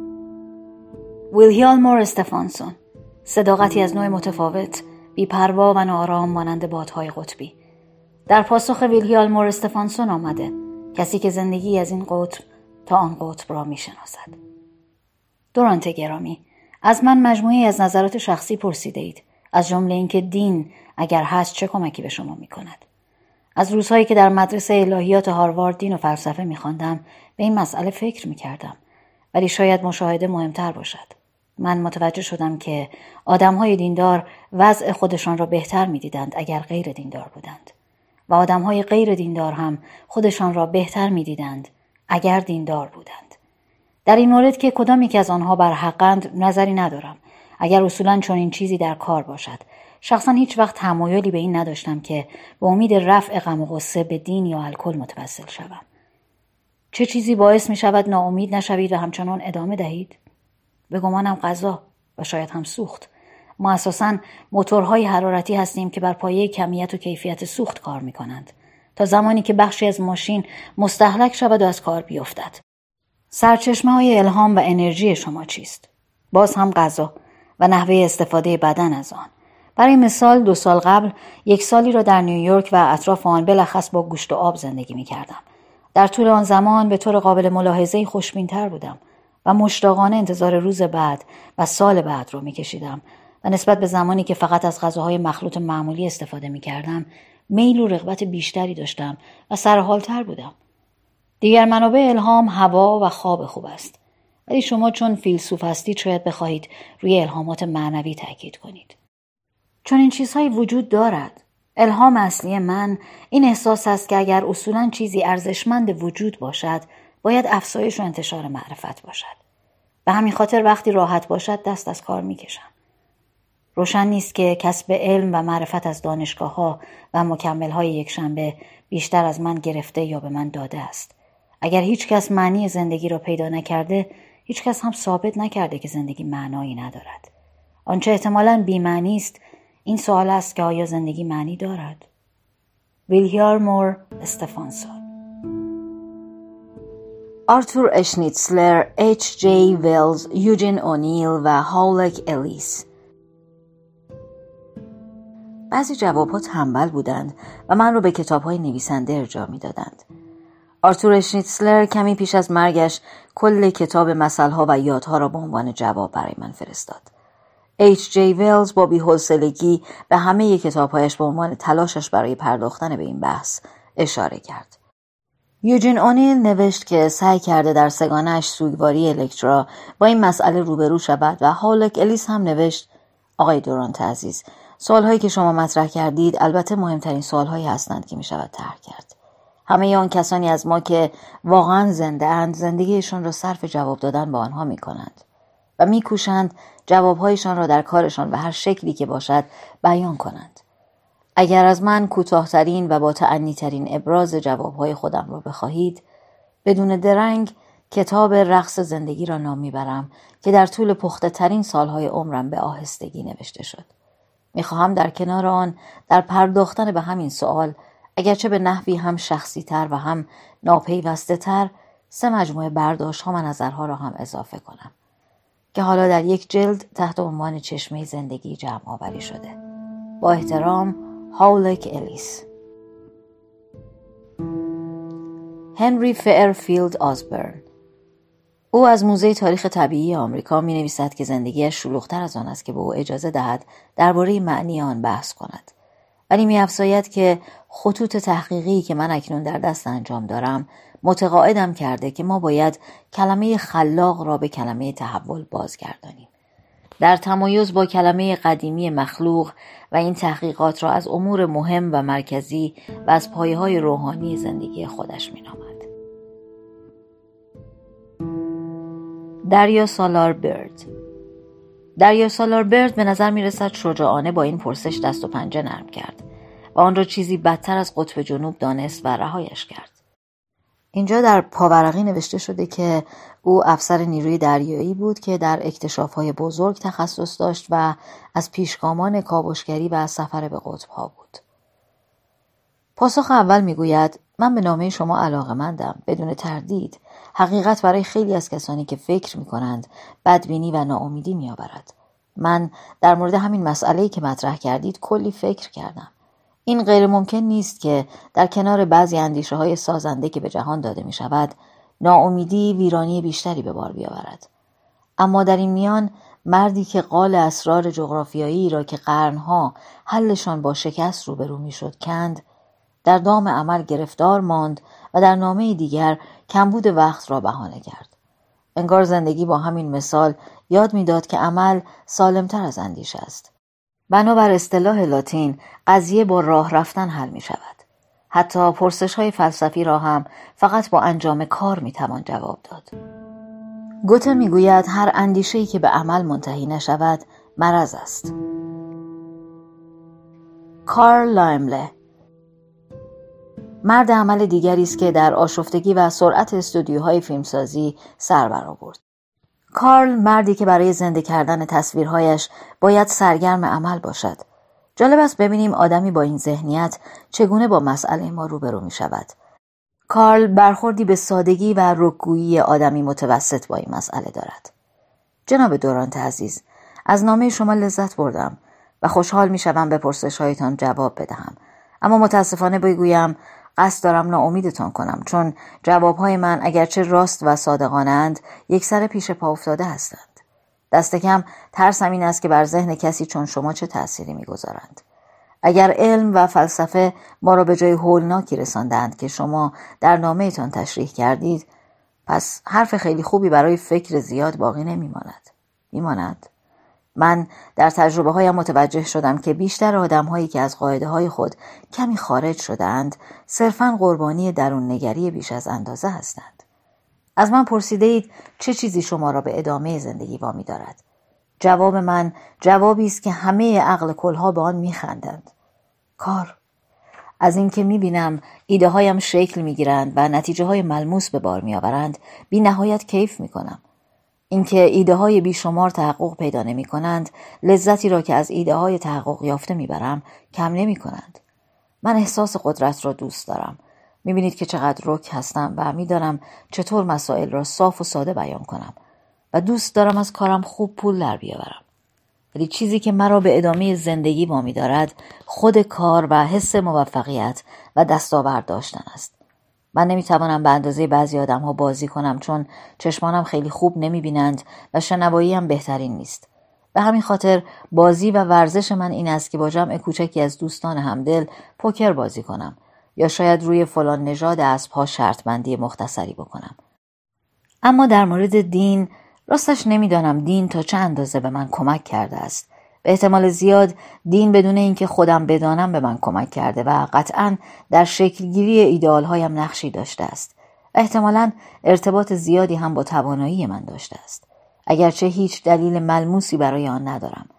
مور استفانسون صداقتی از نوع متفاوت بیپروا و نارام مانند بادهای قطبی در پاسخ مور استفانسون آمده. کسی که زندگی از این قطب تا آن قطب را می‌شناسد. دورانت گرامی از من مجموعی از نظرات شخصی پرسیده اید. از جمله اینکه دین اگر هست چه کمکی به شما می کند از روزهایی که در مدرسه الهیات هاروارد دین و فلسفه میخواندم به این مسئله فکر می‌کردم. ولی شاید مشاهده مهمتر باشد. من متوجه شدم که آدمهای دیندار وضع خودشان را بهتر می‌دیدند اگر غیر دیندار بودند. و آدمهای غیر دیندار هم خودشان را بهتر می‌دیدند اگر دیندار بودند. در این مورد که کدامی که از آنها بر حقند نظری ندارم. اگر اصولا چنین چیزی در کار باشد. شخصا هیچ وقت تمایلی به این نداشتم که به امید رفع غم و غصه به دین یا الکل متوسل شوم. چه چیزی باعث می شود ناامید نشوید و همچنان ادامه دهید؟ به گمانم غذا و شاید هم سوخت. ما اساسا موتورهای حرارتی هستیم که بر پایه کمیت و کیفیت سوخت کار می کنند تا زمانی که بخشی از ماشین مستحلک شود و از کار بیفتد. سرچشمه های الهام و انرژی شما چیست؟ باز هم غذا و نحوه استفاده بدن از آن. برای مثال دو سال قبل یک سالی را در نیویورک و اطراف آن بلخص با گوشت و آب زندگی می کردم. در طول آن زمان به طور قابل ملاحظه خوشبینتر بودم و مشتاقانه انتظار روز بعد و سال بعد رو می کشیدم و نسبت به زمانی که فقط از غذاهای مخلوط معمولی استفاده می کردم میل و رغبت بیشتری داشتم و سرحالتر بودم. دیگر منابع الهام هوا و خواب خوب است. ولی شما چون فیلسوف هستید شاید بخواهید روی الهامات معنوی تاکید کنید. چون این چیزهایی وجود دارد. الهام اصلی من این احساس است که اگر اصولا چیزی ارزشمند وجود باشد باید افزایش و انتشار معرفت باشد. به همین خاطر وقتی راحت باشد دست از کار می‌کشم. روشن نیست که کسب علم و معرفت از دانشگاه ها و مکمل های یک شنبه بیشتر از من گرفته یا به من داده است. اگر هیچ کس معنی زندگی را پیدا نکرده هیچ کس هم ثابت نکرده که زندگی معنایی ندارد. آنچه احتمالا بیمعنی است این سوال است که آیا زندگی معنی دارد؟ ویلیارمور استفانسون آرتور اشنیتسلر، اچ جی ویلز، یوجین اونیل و هاولک الیس بعضی جوابها تنبل بودند و من رو به کتاب های نویسنده ارجاع می دادند. آرتور اشنیتسلر کمی پیش از مرگش کل کتاب مسئله و یادها را به عنوان جواب برای من فرستاد. جی ویلز با بیحوصلگی به همه کتابهایش به عنوان تلاشش برای پرداختن به این بحث اشاره کرد. یوجین اونیل نوشت که سعی کرده در سگانش سوگواری الکترا با این مسئله روبرو شود و هالک الیس هم نوشت آقای دورانت عزیز سوالهایی که شما مطرح کردید البته مهمترین سوالهایی هستند که می شود طرح کرد. همه آن کسانی از ما که واقعا زنده اند زندگیشان را صرف جواب دادن به آنها می کنند و میکوشند جوابهایشان را در کارشان و هر شکلی که باشد بیان کنند. اگر از من کوتاهترین و با ترین ابراز جوابهای خودم را بخواهید بدون درنگ کتاب رقص زندگی را نام می‌برم که در طول پخته ترین سالهای عمرم به آهستگی نوشته شد. می‌خواهم در کنار آن در پرداختن به همین سوال اگرچه به نحوی هم شخصی تر و هم ناپیوسته تر سه مجموعه برداشت ها و نظرها را هم اضافه کنم که حالا در یک جلد تحت عنوان چشمه زندگی جمع آوری شده. با احترام هاولک الیس. هنری فیرفیلد آزبرن. او از موزه تاریخ طبیعی آمریکا می نویسد که زندگیش شلوغتر از آن است که به او اجازه دهد درباره معنی آن بحث کند ولی می افزاید که خطوط تحقیقی که من اکنون در دست انجام دارم متقاعدم کرده که ما باید کلمه خلاق را به کلمه تحول بازگردانیم در تمایز با کلمه قدیمی مخلوق و این تحقیقات را از امور مهم و مرکزی و از پایه های روحانی زندگی خودش می نامد. دریا سالار برد دریا سالار برد به نظر می رسد شجاعانه با این پرسش دست و پنجه نرم کرد و آن را چیزی بدتر از قطب جنوب دانست و رهایش کرد. اینجا در پاورقی نوشته شده که او افسر نیروی دریایی بود که در های بزرگ تخصص داشت و از پیشگامان کاوشگری و سفر به ها بود. پاسخ اول می‌گوید من به نامه شما علاقه مندم بدون تردید حقیقت برای خیلی از کسانی که فکر می کنند بدبینی و ناامیدی می آورد. من در مورد همین مسئله که مطرح کردید کلی فکر کردم. این غیر ممکن نیست که در کنار بعضی اندیشه های سازنده که به جهان داده می شود ناامیدی ویرانی بیشتری به بار بیاورد. اما در این میان مردی که قال اسرار جغرافیایی را که قرنها حلشان با شکست روبرو می‌شد کند در دام عمل گرفتار ماند و در نامه دیگر کمبود وقت را بهانه کرد. انگار زندگی با همین مثال یاد می‌داد که عمل سالمتر از اندیشه است. بنابر اصطلاح لاتین قضیه با راه رفتن حل می شود. حتی پرسش های فلسفی را هم فقط با انجام کار می توان جواب داد. گوته می گوید هر اندیشه که به عمل منتهی نشود مرض است. کارل لایمله مرد عمل دیگری است که در آشفتگی و سرعت استودیوهای فیلمسازی سر برآورد. کارل مردی که برای زنده کردن تصویرهایش باید سرگرم عمل باشد. جالب است ببینیم آدمی با این ذهنیت چگونه با مسئله ما روبرو می شود. کارل برخوردی به سادگی و رکگویی آدمی متوسط با این مسئله دارد. جناب دورانت عزیز، از نامه شما لذت بردم و خوشحال می شوم به پرسش هایتان جواب بدهم. اما متاسفانه بگویم قصد دارم ناامیدتان کنم چون جوابهای من اگرچه راست و صادقانند یک سر پیش پا افتاده هستند. دست کم ترسم این است که بر ذهن کسی چون شما چه تأثیری می‌گذارند. اگر علم و فلسفه ما را به جای هولناکی رساندند که شما در نامهتان تشریح کردید پس حرف خیلی خوبی برای فکر زیاد باقی نمیماند. میماند؟ من در تجربه هایم متوجه شدم که بیشتر آدم هایی که از قاعده های خود کمی خارج شدند صرفا قربانی درون نگری بیش از اندازه هستند. از من پرسیده اید چه چیزی شما را به ادامه زندگی وامی دارد؟ جواب من جوابی است که همه عقل کلها به آن میخندند. کار از اینکه می‌بینم ایده هایم شکل می‌گیرند و نتیجه های ملموس به بار میآورند بی نهایت کیف می‌کنم. اینکه ایده های بیشمار تحقق پیدا نمی کنند لذتی را که از ایده های تحقق یافته می‌برم کم نمی کنند. من احساس قدرت را دوست دارم. می بینید که چقدر رک هستم و می‌دانم چطور مسائل را صاف و ساده بیان کنم و دوست دارم از کارم خوب پول در بیاورم. ولی چیزی که مرا به ادامه زندگی می دارد خود کار و حس موفقیت و دستاورد داشتن است. من نمی‌توانم به اندازه بعضی آدم ها بازی کنم چون چشمانم خیلی خوب نمی‌بینند و شنوایی هم بهترین نیست. به همین خاطر بازی و ورزش من این است که با جمع کوچکی از دوستان همدل پوکر بازی کنم یا شاید روی فلان نژاد اسبها شرط بندی مختصری بکنم. اما در مورد دین راستش نمی‌دانم دین تا چه اندازه به من کمک کرده است به احتمال زیاد دین بدون اینکه خودم بدانم به من کمک کرده و قطعا در شکلگیری ایدئال هایم نقشی داشته است و احتمالا ارتباط زیادی هم با توانایی من داشته است اگرچه هیچ دلیل ملموسی برای آن ندارم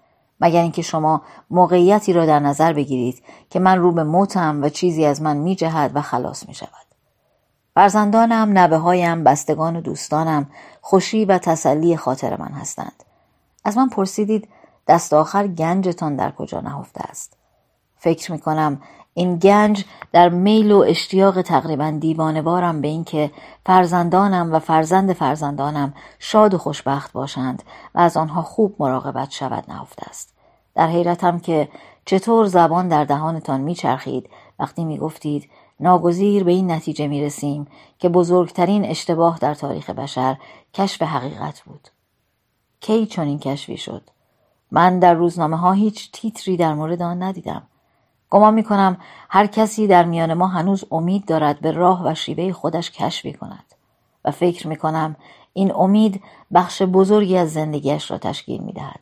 مگر اینکه شما موقعیتی را در نظر بگیرید که من رو به موتم و چیزی از من می جهد و خلاص می شود. فرزندانم، نبه هایم، بستگان و دوستانم خوشی و تسلی خاطر من هستند. از من پرسیدید دست آخر گنجتان در کجا نهفته است فکر می کنم این گنج در میل و اشتیاق تقریبا دیوانوارم به اینکه فرزندانم و فرزند فرزندانم شاد و خوشبخت باشند و از آنها خوب مراقبت شود نهفته است در حیرتم که چطور زبان در دهانتان میچرخید وقتی می‌گفتید ناگزیر به این نتیجه می رسیم که بزرگترین اشتباه در تاریخ بشر کشف حقیقت بود. کی چنین کشفی شد؟ من در روزنامه ها هیچ تیتری در مورد آن ندیدم. گمان می کنم هر کسی در میان ما هنوز امید دارد به راه و شیوه خودش کشفی کند و فکر می کنم این امید بخش بزرگی از زندگیش را تشکیل می دهد.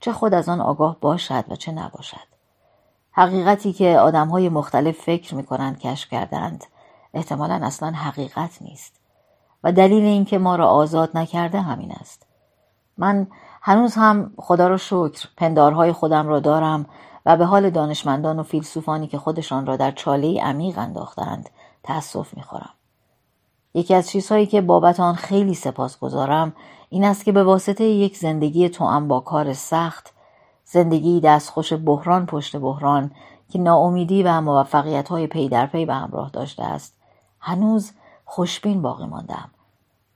چه خود از آن آگاه باشد و چه نباشد حقیقتی که آدمهای مختلف فکر می کنند کشف کردند احتمالا اصلا حقیقت نیست و دلیل اینکه ما را آزاد نکرده همین است من هنوز هم خدا را شکر پندارهای خودم را دارم و به حال دانشمندان و فیلسوفانی که خودشان را در چاله عمیق انداختند تأسف می‌خورم. یکی از چیزهایی که بابت آن خیلی سپاس گذارم این است که به واسطه یک زندگی توأم با کار سخت زندگی دستخوش بحران پشت بحران که ناامیدی و موفقیت های پی در پی به همراه داشته است هنوز خوشبین باقی ماندم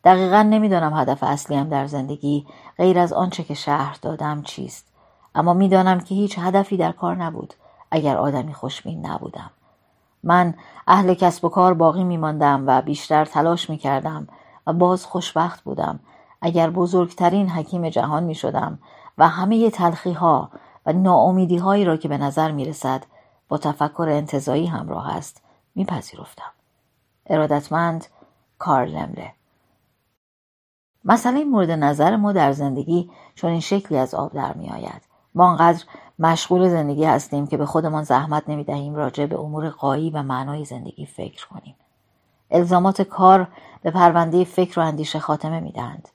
دقیقا نمی‌دانم هدف اصلیم در زندگی غیر از آنچه که شهر دادم چیست. اما می‌دانم که هیچ هدفی در کار نبود اگر آدمی خوشبین نبودم. من اهل کسب و کار باقی میماندم و بیشتر تلاش می‌کردم و باز خوشبخت بودم. اگر بزرگترین حکیم جهان می شدم و همه تلخی ها و ناامیدی هایی را که به نظر می رسد با تفکر انتظایی همراه است میپذیرفتم. ارادتمند کارل لمله مسئله مورد نظر ما در زندگی چون این شکلی از آب در می آید. ما انقدر مشغول زندگی هستیم که به خودمان زحمت نمی دهیم راجع به امور قایی و معنای زندگی فکر کنیم. الزامات کار به پرونده فکر و اندیشه خاتمه می دهند.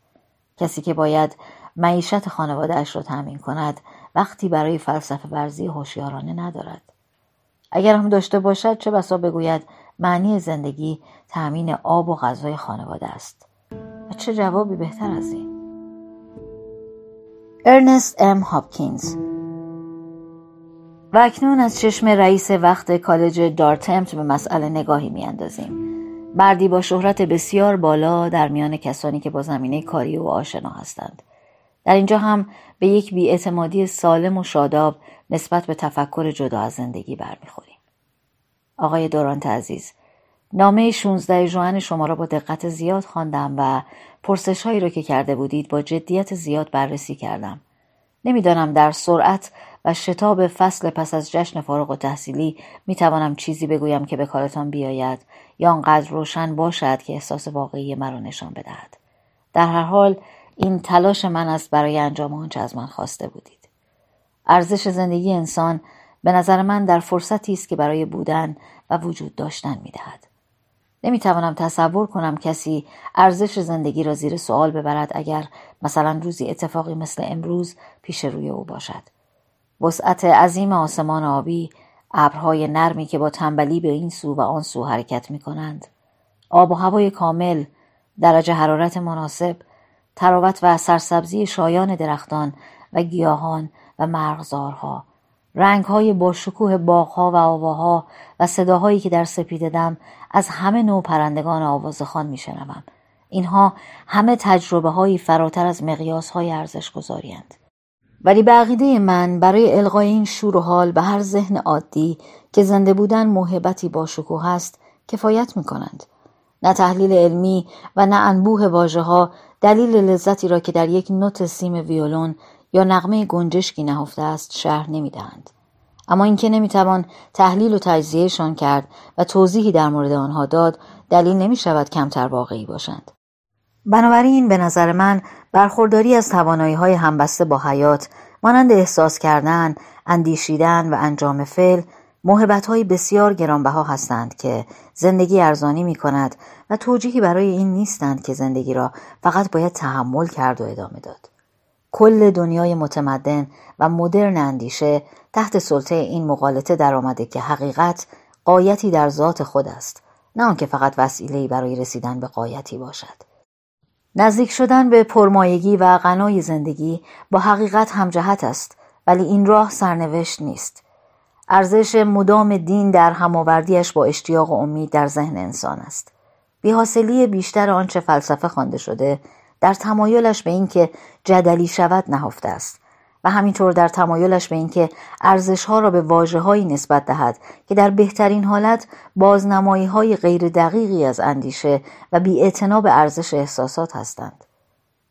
کسی که باید معیشت خانوادهش را تأمین کند وقتی برای فلسفه ورزی هوشیارانه ندارد. اگر هم داشته باشد چه بسا بگوید معنی زندگی تأمین آب و غذای خانواده است. و چه جوابی بهتر از این؟ ارنست ام هاپکینز. و اکنون از چشم رئیس وقت کالج دارتمت به مسئله نگاهی میاندازیم. مردی با شهرت بسیار بالا در میان کسانی که با زمینه کاری او آشنا هستند. در اینجا هم به یک بیاعتمادی سالم و شاداب نسبت به تفکر جدا از زندگی برمیخوریم. آقای دورانت عزیز نامه 16 جوان شما را با دقت زیاد خواندم و پرسش هایی را که کرده بودید با جدیت زیاد بررسی کردم. نمی‌دانم در سرعت و شتاب فصل پس از جشن فارغ و تحصیلی می توانم چیزی بگویم که به کارتان بیاید یا آنقدر روشن باشد که احساس واقعی مرا نشان بدهد. در هر حال این تلاش من است برای انجام آنچه از من خواسته بودید. ارزش زندگی انسان به نظر من در فرصتی است که برای بودن و وجود داشتن می دهد. نمی‌توانم تصور کنم کسی ارزش زندگی را زیر سوال ببرد اگر مثلا روزی اتفاقی مثل امروز پیش روی او باشد. وسعت عظیم آسمان آبی، ابرهای نرمی که با تنبلی به این سو و آن سو حرکت می کنند. آب و هوای کامل، درجه حرارت مناسب، تراوت و سرسبزی شایان درختان و گیاهان و مرغزارها رنگهای با شکوه و آواها و صداهایی که در سپیددم از همه نوع پرندگان آوازخان میشنوم اینها همه تجربه هایی فراتر از مقیاس های ارزش گذاریند. ولی به عقیده من برای القای این شور و حال به هر ذهن عادی که زنده بودن موهبتی با شکوه است کفایت می کنند. نه تحلیل علمی و نه انبوه واژه ها دلیل لذتی را که در یک نوت سیم ویولون یا نغمه گنجشکی نهفته است شهر نمی‌دهند اما اینکه نمی‌توان تحلیل و تجزیهشان کرد و توضیحی در مورد آنها داد دلیل نمی شود کمتر واقعی باشند بنابراین به نظر من برخورداری از توانایی های همبسته با حیات مانند احساس کردن، اندیشیدن و انجام فعل محبت های بسیار گرانبها هستند که زندگی ارزانی می کند و توجیهی برای این نیستند که زندگی را فقط باید تحمل کرد و ادامه داد. کل دنیای متمدن و مدرن اندیشه تحت سلطه این مقالطه درآمده که حقیقت قایتی در ذات خود است نه آنکه فقط وسیله‌ای برای رسیدن به قایتی باشد. نزدیک شدن به پرمایگی و غنای زندگی با حقیقت همجهت است ولی این راه سرنوشت نیست. ارزش مدام دین در هماوردیش با اشتیاق و امید در ذهن انسان است. بیحاصلی بیشتر آنچه فلسفه خوانده شده در تمایلش به اینکه جدلی شود نهفته است و همینطور در تمایلش به اینکه ارزشها را به واژههایی نسبت دهد که در بهترین حالت بازنمایی های غیر دقیقی از اندیشه و بی به ارزش احساسات هستند.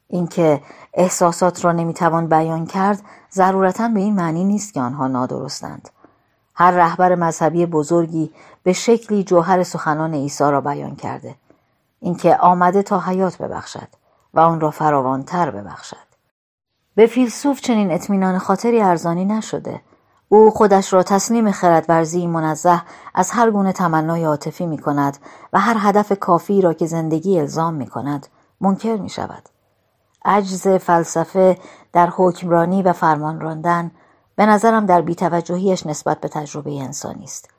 اینکه احساسات را نمی‌توان بیان کرد ضرورتا به این معنی نیست که آنها نادرستند. هر رهبر مذهبی بزرگی به شکلی جوهر سخنان عیسی را بیان کرده. اینکه آمده تا حیات ببخشد. و آن را فراوانتر ببخشد به فیلسوف چنین اطمینان خاطری ارزانی نشده او خودش را تسلیم خردورزی منزه از هر گونه تمنای عاطفی می کند و هر هدف کافی را که زندگی الزام می کند منکر می شود. عجز فلسفه در حکمرانی و فرمان راندن به نظرم در بیتوجهیش نسبت به تجربه انسانی است.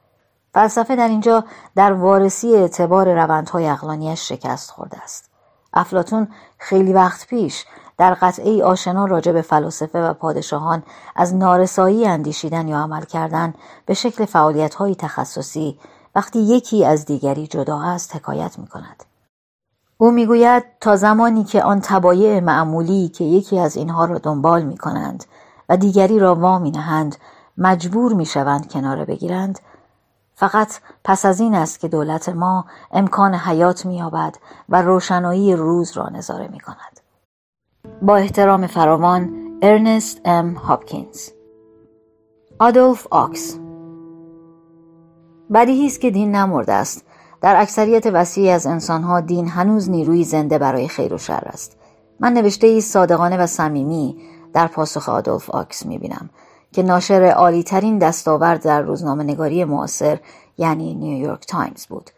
فلسفه در اینجا در وارسی اعتبار روندهای اقلانیش شکست خورده است. افلاتون خیلی وقت پیش در قطعه آشنا راجع به فلاسفه و پادشاهان از نارسایی اندیشیدن یا عمل کردن به شکل فعالیت های تخصصی وقتی یکی از دیگری جدا است حکایت می کند. او می‌گوید تا زمانی که آن تبایع معمولی که یکی از اینها را دنبال می کنند و دیگری را وامی نهند مجبور می شوند کناره بگیرند فقط پس از این است که دولت ما امکان حیات مییابد و روشنایی روز را نظاره می کند. با احترام فراوان ارنست ام هاپکینز. آدولف آکس. بدیهی است که دین نمرده است. در اکثریت وسیعی از انسانها دین هنوز نیروی زنده برای خیر و شر است. من نوشته ای صادقانه و صمیمی در پاسخ آدولف آکس می‌بینم. که ناشر عالی ترین دستاورد در روزنامه نگاری معاصر یعنی نیویورک تایمز بود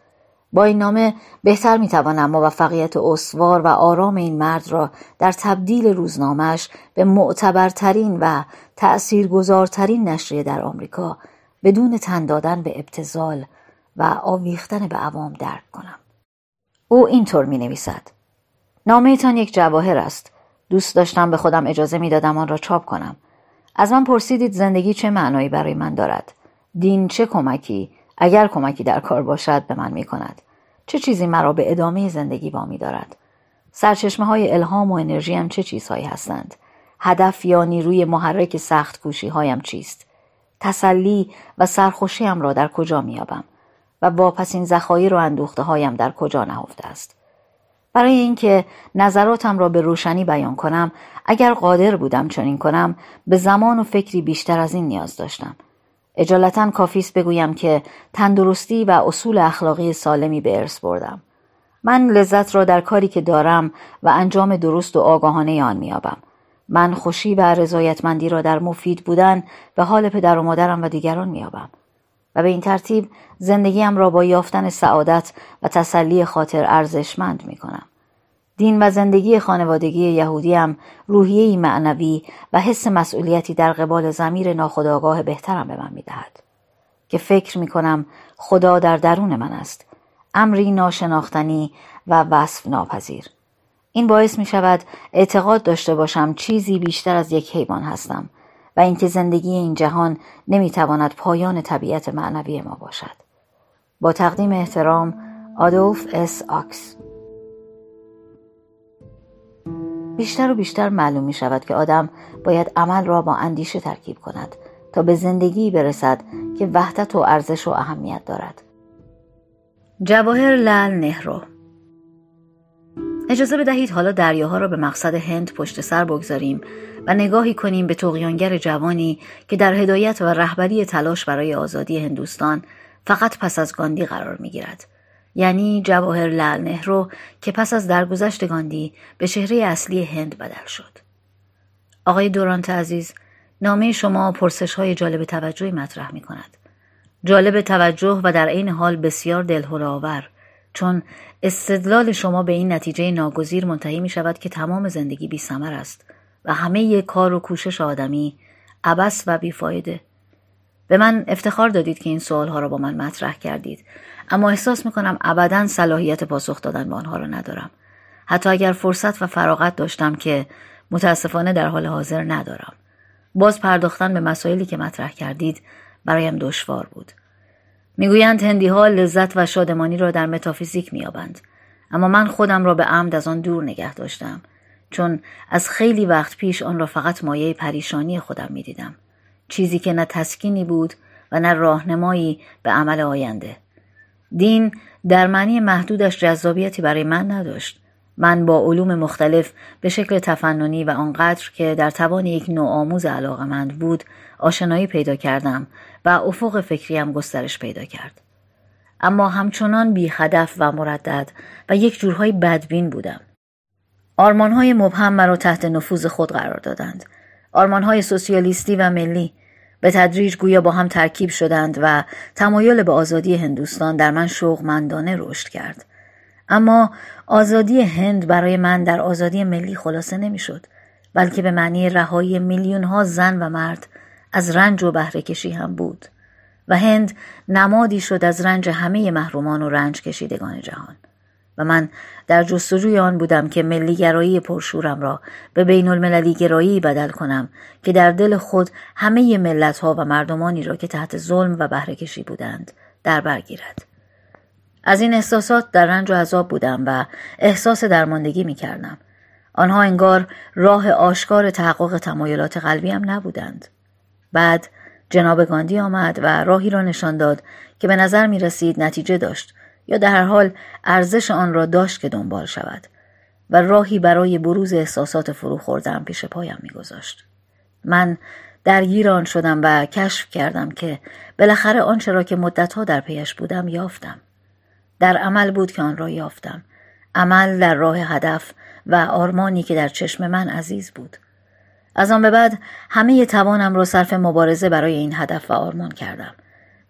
با این نامه بهتر می‌توانم موفقیت استوار و آرام این مرد را در تبدیل روزنامهش به معتبرترین و تأثیرگذارترین نشریه در آمریکا بدون تن دادن به ابتذال و آویختن به عوام درک کنم. او اینطور می نویسد. نامه تان یک جواهر است. دوست داشتم به خودم اجازه می دادم آن را چاپ کنم. از من پرسیدید زندگی چه معنایی برای من دارد؟ دین چه کمکی اگر کمکی در کار باشد به من می کند. چه چیزی مرا به ادامه زندگی وامی دارد؟ سرچشمه های الهام و انرژی هم چه چیزهایی هستند؟ هدف یا نیروی محرک سخت کوشی هایم چیست؟ تسلی و سرخوشیم را در کجا میابم و واپسین ذخایر و اندوخته هایم در کجا نهفته است؟ برای اینکه نظراتم را به روشنی بیان کنم اگر قادر بودم چنین کنم به زمان و فکری بیشتر از این نیاز داشتم. اجالتا کافیست بگویم که تندرستی و اصول اخلاقی سالمی به ارث بردم. من لذت را در کاری که دارم و انجام درست و آگاهانه آن میابم من خوشی و رضایتمندی را در مفید بودن به حال پدر و مادرم و دیگران میابم و به این ترتیب زندگیم را با یافتن سعادت و تسلی خاطر ارزشمند می کنم. دین و زندگی خانوادگی یهودیم روحیهی معنوی و حس مسئولیتی در قبال زمیر ناخداگاه بهترم به من می‌دهد. که فکر می کنم خدا در درون من است. امری ناشناختنی و وصف ناپذیر. این باعث می شود اعتقاد داشته باشم چیزی بیشتر از یک حیوان هستم. و اینکه زندگی این جهان نمی‌تواند پایان طبیعت معنوی ما باشد. با تقدیم احترام آدولف اس آکس. بیشتر و بیشتر معلوم می شود که آدم باید عمل را با اندیشه ترکیب کند تا به زندگی برسد که وحدت و ارزش و اهمیت دارد. جواهر لال نهرو. اجازه بدهید حالا دریاها را به مقصد هند پشت سر بگذاریم و نگاهی کنیم به توقیانگر جوانی که در هدایت و رهبری تلاش برای آزادی هندوستان فقط پس از گاندی قرار می گیرد. یعنی جواهر لال نهرو که پس از درگذشت گاندی به چهره اصلی هند بدل شد. آقای دورانت عزیز نامه شما پرسش های جالب توجهی مطرح می کند. جالب توجه و در عین حال بسیار دلهور آور چون استدلال شما به این نتیجه ناگزیر منتهی می شود که تمام زندگی بی سمر است و همه کار و کوشش آدمی عبس و بیفایده. به من افتخار دادید که این سوال ها را با من مطرح کردید اما احساس می‌کنم ابدا صلاحیت پاسخ دادن به آنها را ندارم. حتی اگر فرصت و فراغت داشتم که متاسفانه در حال حاضر ندارم. باز پرداختن به مسائلی که مطرح کردید برایم دشوار بود. می‌گویند هندی ها لذت و شادمانی را در متافیزیک میابند اما من خودم را به عمد از آن دور نگه داشتم چون از خیلی وقت پیش آن را فقط مایه پریشانی خودم می‌دیدم. چیزی که نه تسکینی بود و نه راهنمایی به عمل آینده. دین در معنی محدودش جذابیتی برای من نداشت. من با علوم مختلف به شکل تفننی و آنقدر که در توان یک نوع آموز علاقمند بود آشنایی پیدا کردم و افق فکریم گسترش پیدا کرد. اما همچنان بی هدف و مردد و یک جورهای بدبین بودم. آرمانهای مبهم مرا تحت نفوذ خود قرار دادند. آرمانهای سوسیالیستی و ملی به تدریج گویا با هم ترکیب شدند و تمایل به آزادی هندوستان در من شوقمندانه رشد کرد. اما آزادی هند برای من در آزادی ملی خلاصه نمی‌شد بلکه به معنی رهایی میلیون ها زن و مرد از رنج و بهره کشی هم بود و هند نمادی شد از رنج همه محرومان و رنج کشیدگان جهان و من در جستجوی آن بودم که ملیگرایی پرشورم را به بین المللی گرایی بدل کنم که در دل خود همه ملت ها و مردمانی را که تحت ظلم و بهره کشی بودند در برگیرد. از این احساسات در رنج و عذاب بودم و احساس درماندگی می کردم. آنها انگار راه آشکار تحقق تمایلات قلبیم نبودند. بعد جناب گاندی آمد و راهی را نشان داد که به نظر می رسید نتیجه داشت یا در هر حال ارزش آن را داشت که دنبال شود و راهی برای بروز احساسات فرو خوردم پیش پایم میگذاشت من درگیر آن شدم و کشف کردم که بالاخره آنچه را که مدتها در پیش بودم یافتم در عمل بود که آن را یافتم. عمل در راه هدف و آرمانی که در چشم من عزیز بود. از آن به بعد همه توانم را صرف مبارزه برای این هدف و آرمان کردم.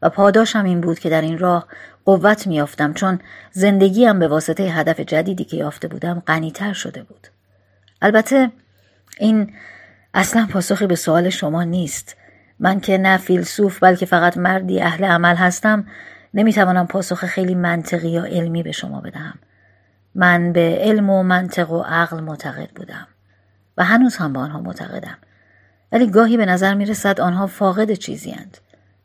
و پاداشم این بود که در این راه قوت میافتم چون زندگیم به واسطه هدف جدیدی که یافته بودم غنیتر شده بود. البته این اصلا پاسخی به سوال شما نیست. من که نه فیلسوف بلکه فقط مردی اهل عمل هستم نمی‌توانم پاسخ خیلی منطقی یا علمی به شما بدهم من به علم و منطق و عقل معتقد بودم و هنوز هم به آنها معتقدم ولی گاهی به نظر می رسد آنها فاقد چیزی هند.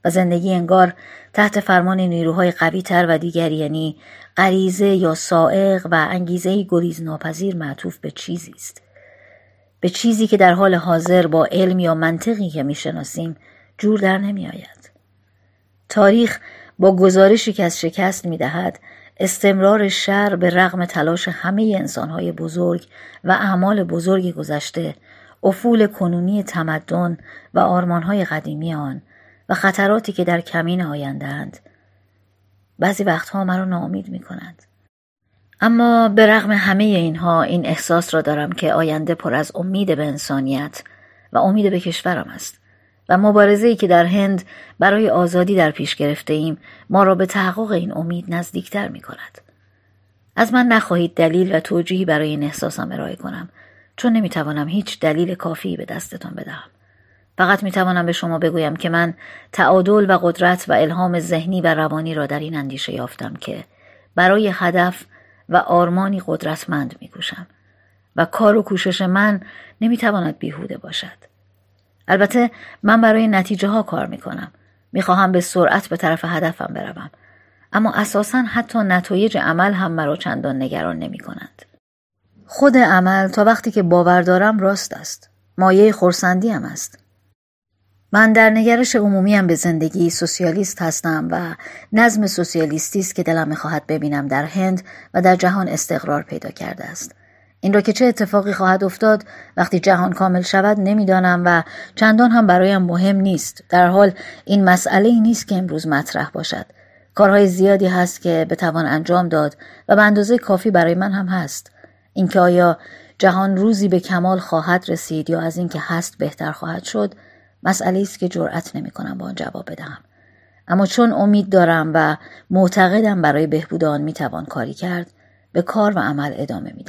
و زندگی انگار تحت فرمان نیروهای قوی تر و دیگر یعنی غریزه یا سائق و انگیزه گریز ناپذیر معطوف به چیزی است به چیزی که در حال حاضر با علم یا منطقی که می‌شناسیم جور در نمی آید. تاریخ با گزارشی که از شکست می دهد استمرار شر به رغم تلاش همه انسانهای بزرگ و اعمال بزرگ گذشته افول کنونی تمدن و آرمانهای قدیمی آن و خطراتی که در کمین آیندهاند بعضی وقتها مرا ناامید می کند. اما به رغم همه اینها این احساس را دارم که آینده پر از امید به انسانیت و امید به کشورم است و مبارزه‌ای که در هند برای آزادی در پیش گرفته ایم ما را به تحقق این امید نزدیکتر می کند. از من نخواهید دلیل و توجیهی برای این احساسم ارائه کنم چون نمی‌توانم هیچ دلیل کافی به دستتان بدهم. فقط می توانم به شما بگویم که من تعادل و قدرت و الهام ذهنی و روانی را در این اندیشه یافتم که برای هدف و آرمانی قدرتمند می کوشم و کار و کوشش من نمی تواند بیهوده باشد. البته من برای نتیجه ها کار می کنم. می خواهم به سرعت به طرف هدفم بروم. اما اساسا حتی نتایج عمل هم مرا چندان نگران نمی کنند. خود عمل تا وقتی که باور دارم راست است. مایه خورسندی هم است. من در نگرش عمومیم به زندگی سوسیالیست هستم و نظم سوسیالیستی است که دلم می‌خواهد ببینم در هند و در جهان استقرار پیدا کرده است این را که چه اتفاقی خواهد افتاد وقتی جهان کامل شود نمی‌دانم و چندان هم برایم مهم نیست. در حال این مسئله ای نیست که امروز مطرح باشد. کارهای زیادی هست که بتوان انجام داد و به اندازه کافی برای من هم هست. اینکه آیا جهان روزی به کمال خواهد رسید یا از اینکه هست بهتر خواهد شد مسئله است که جرأت نمی کنم با آن جواب بدهم. اما چون امید دارم و معتقدم برای بهبود آن می توان کاری کرد به کار و عمل ادامه می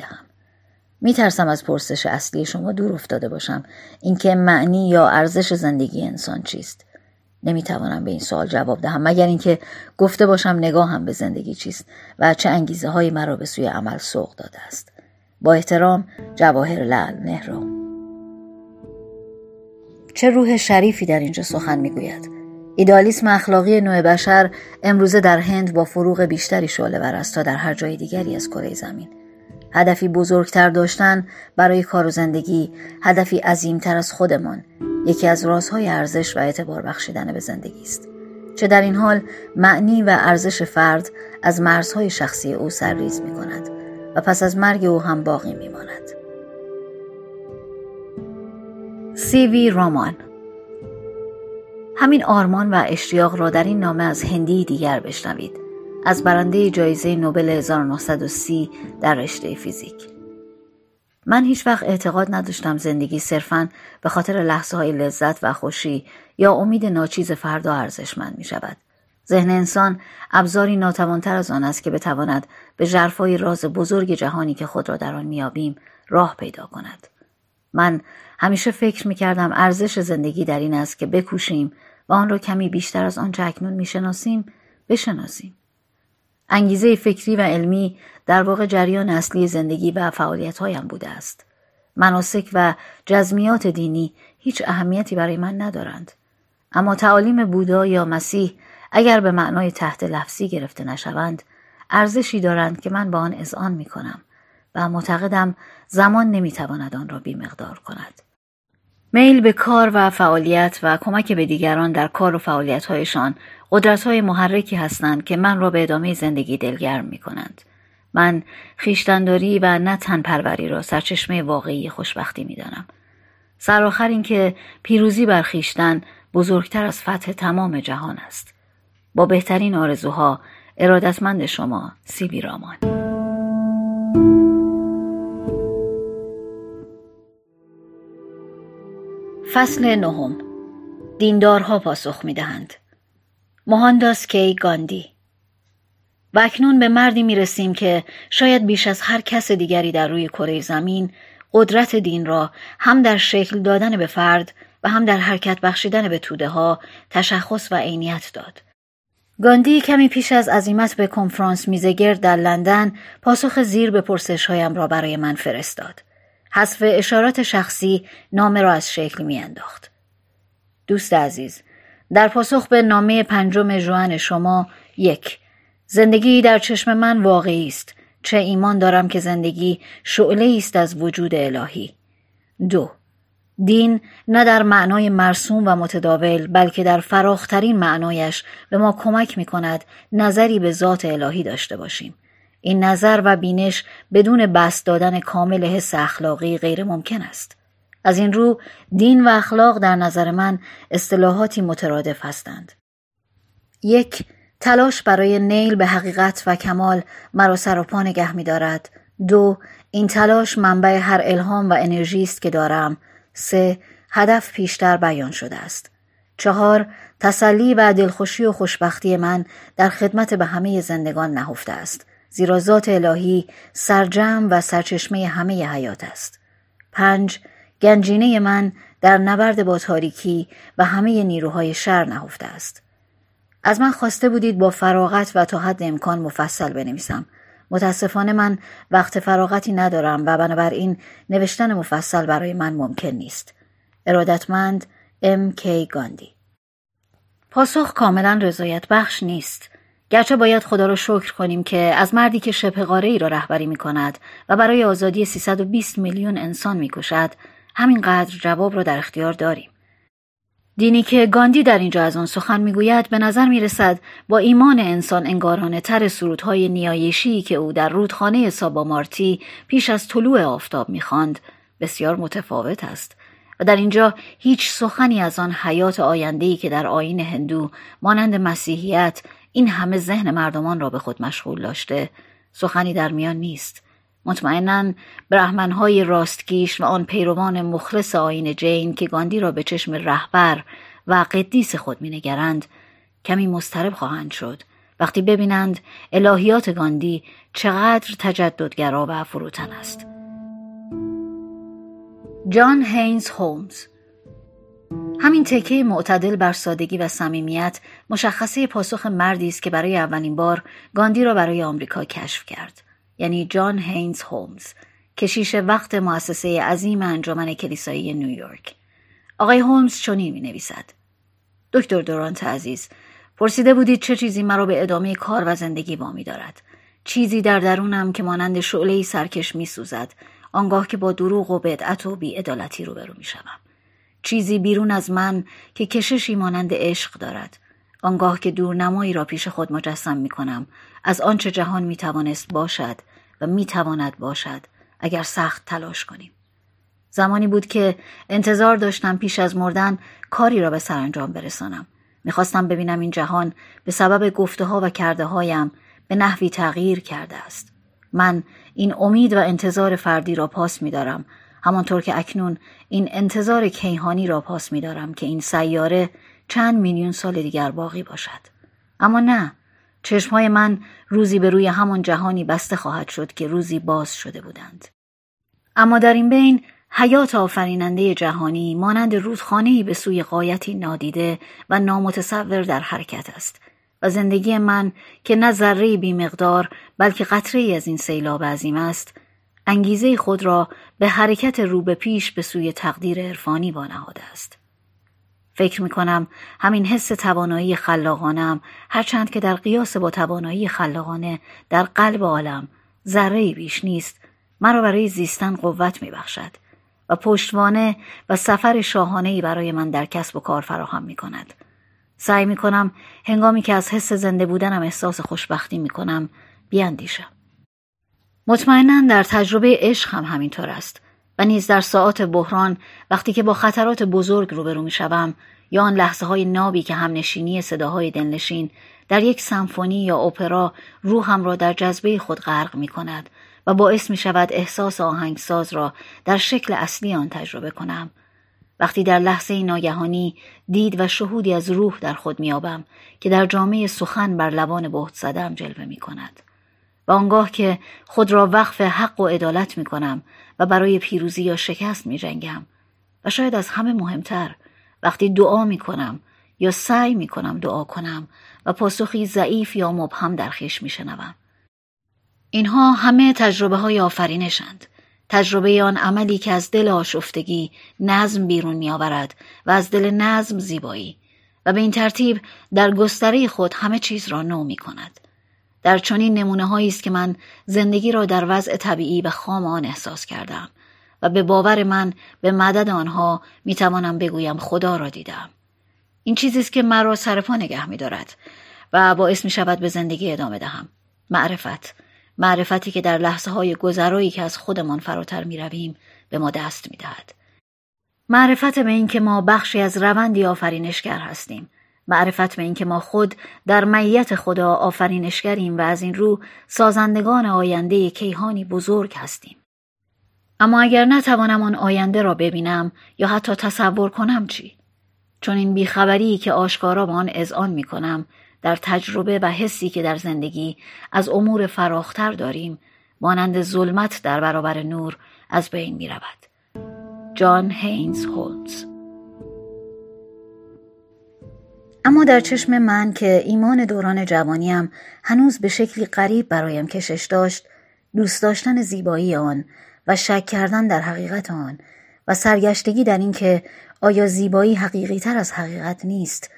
می ترسم از پرسش اصلی شما دور افتاده باشم. اینکه معنی یا ارزش زندگی انسان چیست؟ نمی توانم به این سوال جواب دهم مگر اینکه گفته باشم نگاهم به زندگی چیست و چه انگیزه هایی مرا به سوی عمل سوق داده است. با احترام جواهر لعل نهرو. چه روح شریفی در اینجا سخن می‌گوید؟ ایدالیسم اخلاقی نوع بشر امروزه در هند با فروغ بیشتری شعله ور است تا در هر جای دیگری از کره زمین. هدفی بزرگتر داشتن برای کار و زندگی هدفی عظیمتر از خودمان. یکی از رازهای ارزش و اعتبار بخشیدن به زندگی است. چه در این حال معنی و ارزش فرد از مرزهای شخصی او سرریز می کند و پس از مرگ او هم باقی می ماند. وی رامان همین آرمان و اشتیاق را در این نامه از هندی دیگر بشنوید. از برنده جایزه نوبل 1930 در رشته فیزیک من هیچ وقت اعتقاد نداشتم زندگی صرفا به خاطر لحظه های لذت و خوشی یا امید ناچیز فردا ارزشمند می شود. ذهن انسان ابزاری ناتوانتر از آن است که بتواند به جرفای راز بزرگ جهانی که خود را در آن میابیم راه پیدا کند. من همیشه فکر می کردم ارزش زندگی در این است که بکوشیم و آن را کمی بیشتر از آنچه اکنون می‌شناسیم بشناسیم. انگیزه فکری و علمی در واقع جریان اصلی زندگی و فعالیتهایم بوده است. مناسک و جزمیات دینی هیچ اهمیتی برای من ندارند. اما تعالیم بودا یا مسیح اگر به معنای تحت لفظی گرفته نشوند ارزشی دارند که من با آن اذعان می کنم و معتقدم زمان نمی‌تواند آن را بیمقدار کند. میل به کار و فعالیت و کمک به دیگران در کار و فعالیتهایشان قدرتهای محرکی هستند که من را به ادامه زندگی دلگرم می کنند. من خیشتنداری و نه تنپروری را سرچشمه واقعی خوشبختی می دانم. سرآخر اینکه پیروزی بر خیشتن بزرگتر از فتح تمام جهان است. با بهترین آرزوها ارادتمند شما سیبی رامان فصل نهم دیندارها پاسخ می دهند. مهانداس کی گاندی و اکنون به مردی می رسیم که شاید بیش از هر کس دیگری در روی کره زمین قدرت دین را هم در شکل دادن به فرد و هم در حرکت بخشیدن به توده ها تشخص و عینیت داد. گاندی کمی پیش از عزیمت به کنفرانس میزگرد در لندن پاسخ زیر به پرسشهایم را برای من فرستاد. حذف اشارات شخصی نامه را از شکل میانداخت. دوست عزیز، در پاسخ به نامه پنجم جوان شما یک زندگی در چشم من واقعی است چه ایمان دارم که زندگی شعله است از وجود الهی دو دین نه در معنای مرسوم و متداول بلکه در فراخترین معنایش به ما کمک می کند نظری به ذات الهی داشته باشیم. این نظر و بینش بدون بست دادن کامل حس اخلاقی غیر ممکن است. از این رو دین و اخلاق در نظر من اصطلاحاتی مترادف هستند. یک تلاش برای نیل به حقیقت و کمال مرا سر و پا نگه می دارد. دو این تلاش منبع هر الهام و انرژی است که دارم سه هدف پیشتر بیان شده است. چهار تسلی و دلخوشی و خوشبختی من در خدمت به همه زندگان نهفته است. زیرا ذات الهی سرجم و سرچشمه همه حیات است. پنج گنجینه من در نبرد با تاریکی و همه نیروهای شر نهفته است. از من خواسته بودید با فراغت و تا حد امکان مفصل بنویسم متاسفانه من وقت فراغتی ندارم و بنابراین نوشتن مفصل برای من ممکن نیست. ارادتمند ام کی گاندی پاسخ کاملا رضایت بخش نیست. گرچه باید خدا را شکر کنیم که از مردی که شبه قاره ای را رهبری می کند و برای آزادی 320 میلیون انسان می کشد همینقدر جواب را در اختیار داریم. دینی که گاندی در اینجا از آن سخن می‌گوید به نظر می رسد با ایمان انسان انگارانه تر سرودهای نیایشی که او در رودخانه سابامارتی پیش از طلوع آفتاب می‌خواند بسیار متفاوت است و در اینجا هیچ سخنی از آن حیات آیندهی که در آین هندو مانند مسیحیت این همه ذهن مردمان را به خود مشغول داشته. سخنی در میان نیست. مطمئنا برهمنهای راستگیش و آن پیروان مخلص آین جین که گاندی را به چشم رهبر و قدیس خود مینگرند کمی مسترب خواهند شد. وقتی ببینند الهیات گاندی چقدر تجددگرا و فروتن است. جان هینز هولمز همین تکه معتدل بر سادگی و صمیمیت مشخصه پاسخ مردی است که برای اولین بار گاندی را برای آمریکا کشف کرد یعنی جان هینز هولمز کشیش وقت مؤسسه عظیم انجمن کلیسایی نیویورک آقای هولمز چنین می نویسد دکتر دورانت عزیز پرسیده بودید چه چیزی مرا به ادامه کار و زندگی وامی دارد؟ چیزی در درونم که مانند شعله سرکش می سوزد آنگاه که با دروغ و بدعت و بیعدالتی روبرو می شوم. چیزی بیرون از من که کششی مانند عشق دارد آنگاه که دورنمایی را پیش خود مجسم می کنم از آنچه جهان می توانست باشد و می تواند باشد اگر سخت تلاش کنیم. زمانی بود که انتظار داشتم پیش از مردن کاری را به سرانجام برسانم. می‌خواستم ببینم این جهان به سبب گفته ها و کرده هایم به نحوی تغییر کرده است. من این امید و انتظار فردی را پاس میدارم همانطور که اکنون این انتظار کیهانی را پاس میدارم که این سیاره چند میلیون سال دیگر باقی باشد. اما نه چشمهای من روزی به روی همان جهانی بسته خواهد شد که روزی باز شده بودند. اما در این بین حیات آفریننده جهانی مانند رودخانهای به سوی قایتی نادیده و نامتصور در حرکت است و زندگی من که نه ذره بیمقدار بلکه قطره از این سیلاب عظیم است انگیزه خود را به حرکت رو به پیش به سوی تقدیر عرفانی وانهاده است فکر می کنم همین حس توانایی خلاقانم هرچند که در قیاس با توانایی خلاقانه در قلب عالم ذره بیش نیست مرا برای زیستن قوت می بخشد و پشتوانه و سفر شاهانه برای من در کسب و کار فراهم می کند. سعی می کنم هنگامی که از حس زنده بودنم احساس خوشبختی می کنم بیاندیشم. مطمئنا در تجربه عشق هم همینطور است و نیز در ساعات بحران وقتی که با خطرات بزرگ روبرو می شوم یا آن لحظه های نابی که هم نشینی صداهای دلنشین در یک سمفونی یا اپرا روحم را در جذبه خود غرق می کند و باعث می شود احساس آهنگساز را در شکل اصلی آن تجربه کنم. وقتی در لحظه ناگهانی دید و شهودی از روح در خود میابم که در جامعه سخن بر لبان بهت زدم جلوه می کند. و آنگاه که خود را وقف حق و عدالت می کنم و برای پیروزی یا شکست می جنگم و شاید از همه مهمتر وقتی دعا می کنم یا سعی می کنم دعا کنم و پاسخی ضعیف یا مبهم در خیش می شنوم. اینها همه تجربه های آفرینشند. تجربه آن عملی که از دل آشفتگی نظم بیرون می آورد و از دل نظم زیبایی و به این ترتیب در گستره خود همه چیز را نو می کند. در چنین نمونه است که من زندگی را در وضع طبیعی و خام آن احساس کردم و به باور من به مدد آنها می توانم بگویم خدا را دیدم. این چیزی است که مرا سر پا نگه می دارد و باعث می شود به زندگی ادامه دهم. معرفت معرفتی که در لحظه های گذرایی که از خودمان فراتر می رویم به ما دست می دهد. معرفت به این که ما بخشی از روندی آفرینشگر هستیم. معرفت به این که ما خود در میت خدا آفرینشگریم و از این رو سازندگان آینده کیهانی بزرگ هستیم. اما اگر نتوانم آن آینده را ببینم یا حتی تصور کنم چی؟ چون این بیخبری که آشکارا به آن اذعان می کنم در تجربه و حسی که در زندگی از امور فراختر داریم مانند ظلمت در برابر نور از بین می رود. جان هینز هولمز اما در چشم من که ایمان دوران جوانیم هنوز به شکلی غریب برایم کشش داشت دوست داشتن زیبایی آن و شک کردن در حقیقت آن و سرگشتگی در اینکه آیا زیبایی حقیقی تر از حقیقت نیست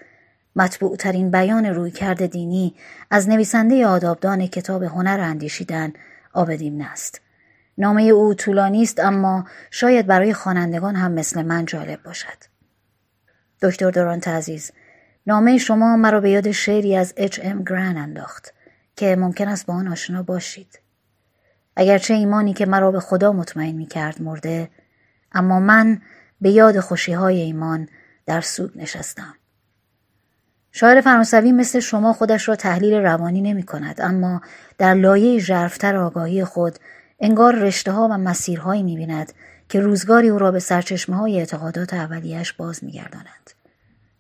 مطبوع ترین بیان رویکرد دینی از نویسنده آدابدان کتاب هنر اندیشیدن آبدیم است. نامه او طولانی است اما شاید برای خوانندگان هم مثل من جالب باشد. دکتر دورانت عزیز نامه شما مرا به یاد شعری از اچ ام گرن انداخت که ممکن است با آن آشنا باشید. اگرچه ایمانی که مرا به خدا مطمئن می کرد مرده اما من به یاد خوشی های ایمان در سود نشستم. شاعر فرانسوی مثل شما خودش را تحلیل روانی نمی کند اما در لایه ژرفتر آگاهی خود انگار رشته ها و مسیرهایی می بیند که روزگاری او را به سرچشمه های اعتقادات اولیش باز می گرداند.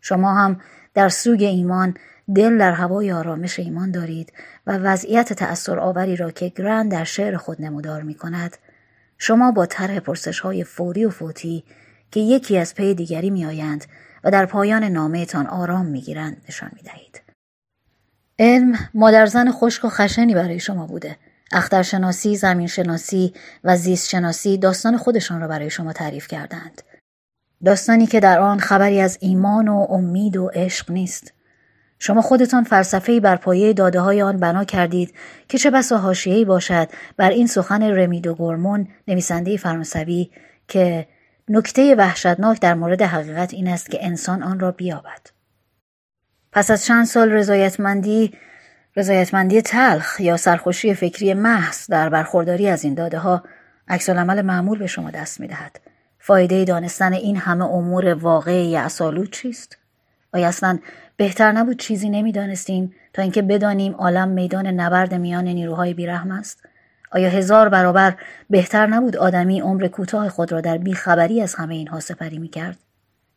شما هم در سوگ ایمان دل در هوای آرامش ایمان دارید و وضعیت تأثیر آوری را که گرن در شعر خود نمودار می کند شما با طرح پرسش های فوری و فوتی که یکی از پی دیگری می آیند و در پایان نامهتان آرام می‌گیرند نشان می‌دهید. علم مادرزن خشک و خشنی برای شما بوده. اخترشناسی، زمینشناسی و زیستشناسی داستان خودشان را برای شما تعریف کردند. داستانی که در آن خبری از ایمان و امید و عشق نیست. شما خودتان فلسفه‌ای بر پایه داده های آن بنا کردید که چه بسا حاشیه‌ای باشد بر این سخن رمیدو گورمون نویسنده فرانسوی که نکته وحشتناک در مورد حقیقت این است که انسان آن را بیابد. پس از چند سال رضایتمندی رضایتمندی تلخ یا سرخوشی فکری محض در برخورداری از این داده ها عکس معمول به شما دست می دهد. فایده دانستن این همه امور واقعی اصالود چیست؟ آیا اصلا بهتر نبود چیزی نمی‌دانستیم تا اینکه بدانیم عالم میدان نبرد میان نیروهای بیرحم است؟ آیا هزار برابر بهتر نبود آدمی عمر کوتاه خود را در بیخبری از همه اینها سپری می‌کرد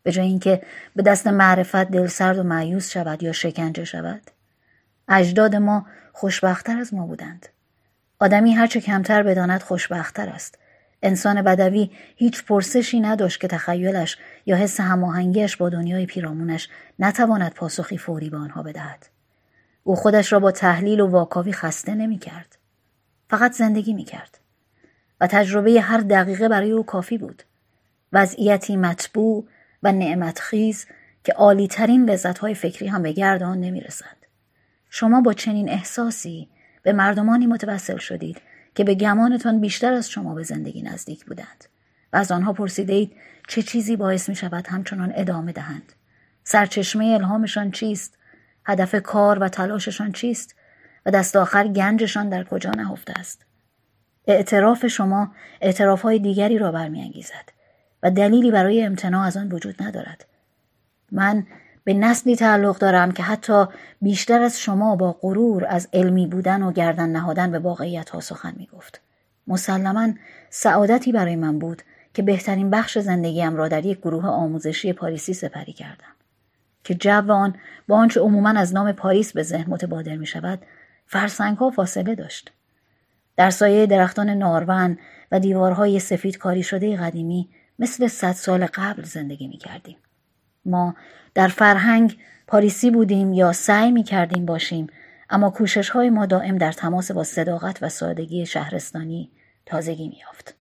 به جای اینکه به دست معرفت دلسرد و معیوس شود یا شکنجه شود اجداد ما خوشبختتر از ما بودند آدمی هرچه کمتر بداند خوشبختتر است انسان بدوی هیچ پرسشی نداشت که تخیلش یا حس هماهنگیش با دنیای پیرامونش نتواند پاسخی فوری به آنها بدهد او خودش را با تحلیل و واکاوی خسته نمی کرد. فقط زندگی می کرد. و تجربه هر دقیقه برای او کافی بود. وضعیتی مطبوع و نعمتخیز که عالیترین لذتهای فکری هم به گردان نمی رسند. شما با چنین احساسی به مردمانی متوسل شدید که به گمانتان بیشتر از شما به زندگی نزدیک بودند و از آنها پرسیدید چه چیزی باعث می شود همچنان ادامه دهند. سرچشمه الهامشان چیست؟ هدف کار و تلاششان چیست؟ و دست آخر گنجشان در کجا نهفته است؟ اعتراف شما اعتراف دیگری را برمیانگیزد و دلیلی برای امتناع از آن وجود ندارد. من به نسلی تعلق دارم که حتی بیشتر از شما با غرور از علمی بودن و گردن نهادن به واقعیت ها سخن می گفت. مسلما سعادتی برای من بود که بهترین بخش زندگیم را در یک گروه آموزشی پاریسی سپری کردم. که جو آن با آنچه عموما از نام پاریس به ذهن متبادر می شود فرسنگ ها فاصله داشت. در سایه درختان نارون و دیوارهای سفید کاری شده قدیمی مثل صد سال قبل زندگی می کردیم. ما در فرهنگ پاریسی بودیم یا سعی می کردیم باشیم اما کوشش های ما دائم در تماس با صداقت و سادگی شهرستانی تازگی می یافت.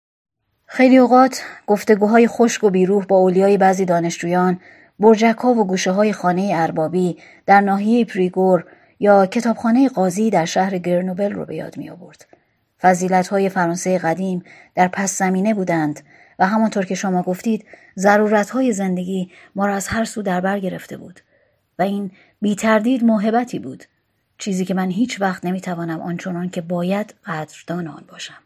خیلی اوقات گفتگوهای خشک و بیروح با اولیای بعضی دانشجویان برجک ها و گوشه های خانه اربابی در ناحیه پریگور یا کتابخانه قاضی در شهر گرنوبل رو به یاد می آورد. فضیلت های فرانسه قدیم در پس زمینه بودند و همانطور که شما گفتید ضرورت های زندگی ما را از هر سو در بر گرفته بود. و این بی تردید موهبتی بود چیزی که من هیچ وقت نمی‌توانم آنچنان که باید قدردان آن باشم.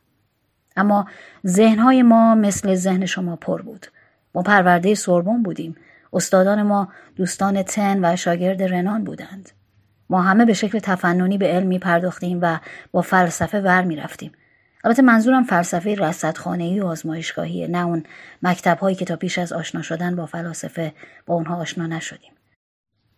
اما ذهنهای ما مثل ذهن شما پر بود. ما پرورده سوربون بودیم. استادان ما دوستان تن و شاگرد رنان بودند. ما همه به شکل تفننی به علم می پرداختیم و با فلسفه ور می رفتیم البته منظورم فلسفه رصدخانه‌ای و آزمایشگاهی نه اون مکتب هایی که تا پیش از آشنا شدن با فلاسفه با اونها آشنا نشدیم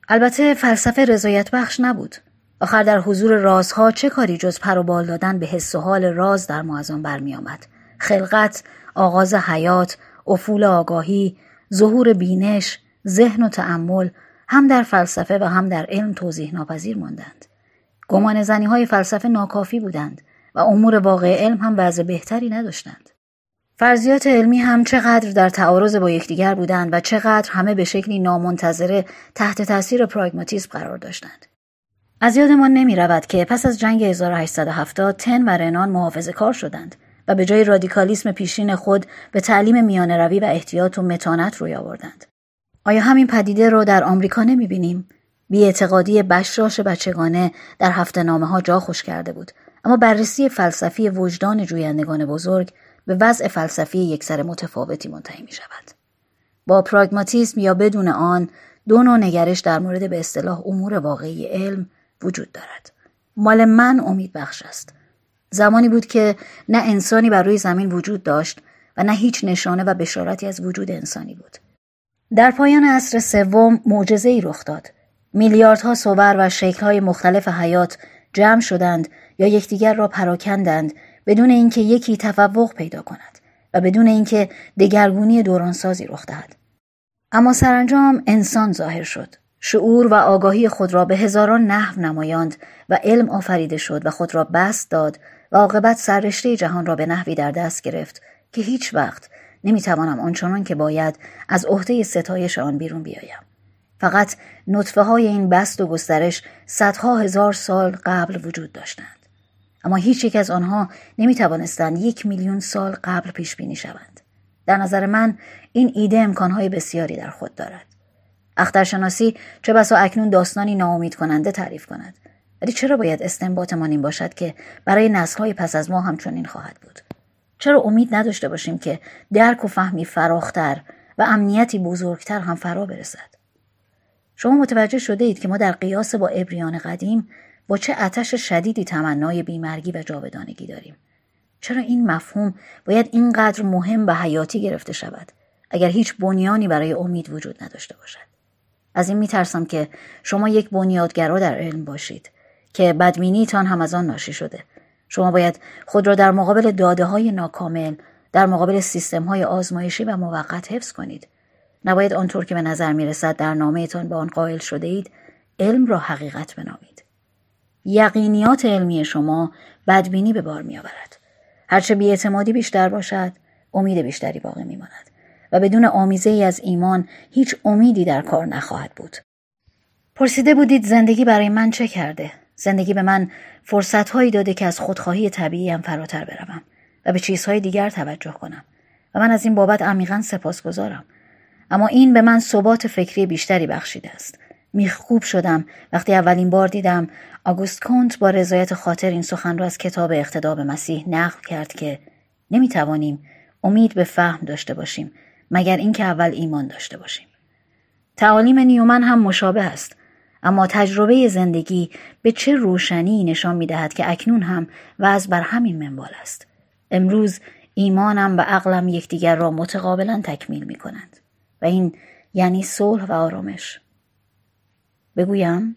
البته فلسفه رضایت بخش نبود آخر در حضور رازها چه کاری جز پر و بال دادن به حس و حال راز در ما از آن برمی آمد. خلقت، آغاز حیات، افول آگاهی، ظهور بینش، ذهن و تعمل هم در فلسفه و هم در علم توضیح ناپذیر ماندند. گمان زنی های فلسفه ناکافی بودند و امور واقع علم هم وضع بهتری نداشتند. فرضیات علمی هم چقدر در تعارض با یکدیگر بودند و چقدر همه به شکلی نامنتظره تحت تاثیر پراگماتیسم قرار داشتند. از یادمان نمی رود که پس از جنگ 1870 تن و رنان محافظه کار شدند و به جای رادیکالیسم پیشین خود به تعلیم میان روی و احتیاط و متانت روی آوردند. آیا همین پدیده رو در آمریکا نمی بینیم؟ اعتقادی بشراش بچگانه در هفته نامه ها جا خوش کرده بود اما بررسی فلسفی وجدان جویندگان بزرگ به وضع فلسفی یکسر متفاوتی منتهی می شود. با پراگماتیسم یا بدون آن دو نوع نگرش در مورد به اصطلاح امور واقعی علم وجود دارد. مال من امید بخش است. زمانی بود که نه انسانی بر روی زمین وجود داشت و نه هیچ نشانه و بشارتی از وجود انسانی بود. در پایان عصر سوم معجزه ای رخ داد. میلیاردها صور و شکلهای مختلف حیات جمع شدند یا یکدیگر را پراکندند بدون اینکه یکی تفوق پیدا کند و بدون اینکه دگرگونی دورانسازی رخ دهد. اما سرانجام انسان ظاهر شد. شعور و آگاهی خود را به هزاران نحو نمایاند و علم آفریده شد و خود را بست داد و عاقبت سررشته جهان را به نحوی در دست گرفت که هیچ وقت نمی‌توانم آنچنان که باید از عهده ستایش آن بیرون بیایم. فقط نطفه های این بست و گسترش صدها هزار سال قبل وجود داشتند. اما هیچ یک از آنها نمی توانستند یک میلیون سال قبل پیش بینی شوند. در نظر من این ایده امکانهای بسیاری در خود دارد. اخترشناسی چه بسا اکنون داستانی ناامید کننده تعریف کند. ولی چرا باید استنباطمان این باشد که برای نسلهای پس از ما همچنین خواهد بود؟ چرا امید نداشته باشیم که درک و فهمی فراختر و امنیتی بزرگتر هم فرا برسد؟ شما متوجه شده اید که ما در قیاس با ابریان قدیم با چه اتش شدیدی تمنای بیمرگی و جاودانگی داریم؟ چرا این مفهوم باید اینقدر مهم و حیاتی گرفته شود اگر هیچ بنیانی برای امید وجود نداشته باشد؟ از این میترسم که شما یک بنیادگرا در علم باشید که بدمینیتان هم از آن ناشی شده. شما باید خود را در مقابل داده های ناکامل در مقابل سیستم های آزمایشی و موقت حفظ کنید. نباید آنطور که به نظر می رسد در نامهتان به آن قائل شده اید علم را حقیقت بنامید. یقینیات علمی شما بدبینی به بار می آورد هرچه بیاعتمادی بیشتر باشد امید بیشتری باقی می ماند و بدون آمیزه ای از ایمان هیچ امیدی در کار نخواهد بود. پرسیده بودید زندگی برای من چه کرده؟ زندگی به من فرصت هایی داده که از خودخواهی طبیعیم فراتر بروم و به چیزهای دیگر توجه کنم و من از این بابت عمیقا سپاسگزارم. اما این به من ثبات فکری بیشتری بخشیده است. میخکوب شدم. وقتی اولین بار دیدم آگوست کونت با رضایت خاطر این سخن را از کتاب اقتدا به مسیح نقل کرد که نمی‌توانیم امید به فهم داشته باشیم مگر اینکه اول ایمان داشته باشیم. تعالیم نیومن هم مشابه است اما تجربه زندگی به چه روشنی نشان می‌دهد که اکنون هم وضع بر همین منوال است. امروز ایمانم و عقلم یکدیگر را متقابلا تکمیل می کنند و این یعنی صلح و آرامش. بگویم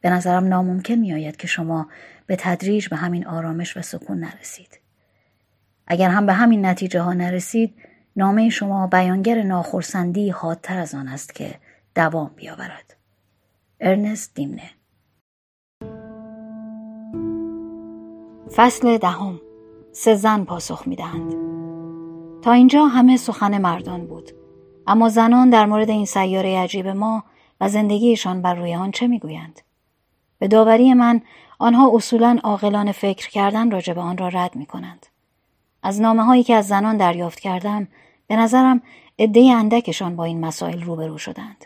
به نظرم ناممکن می آید که شما به تدریج به همین آرامش و سکون نرسید. اگر هم به همین نتیجه ها نرسید نامه شما بیانگر ناخرسندی حادتر از آن است که دوام بیاورد. ارنست دیمنه. فصل دهم. سه زن پاسخ می‌دهند. تا اینجا همه سخن مردان بود. اما زنان در مورد این سیاره عجیب ما و زندگیشان بر روی آن چه می‌گویند؟ به داوری من آنها اصولا عاقلانه فکر کردن راجع به آن را رد می کنند. از نامه هایی که از زنان دریافت کردم به نظرم عده اندکشان با این مسائل روبرو شدند.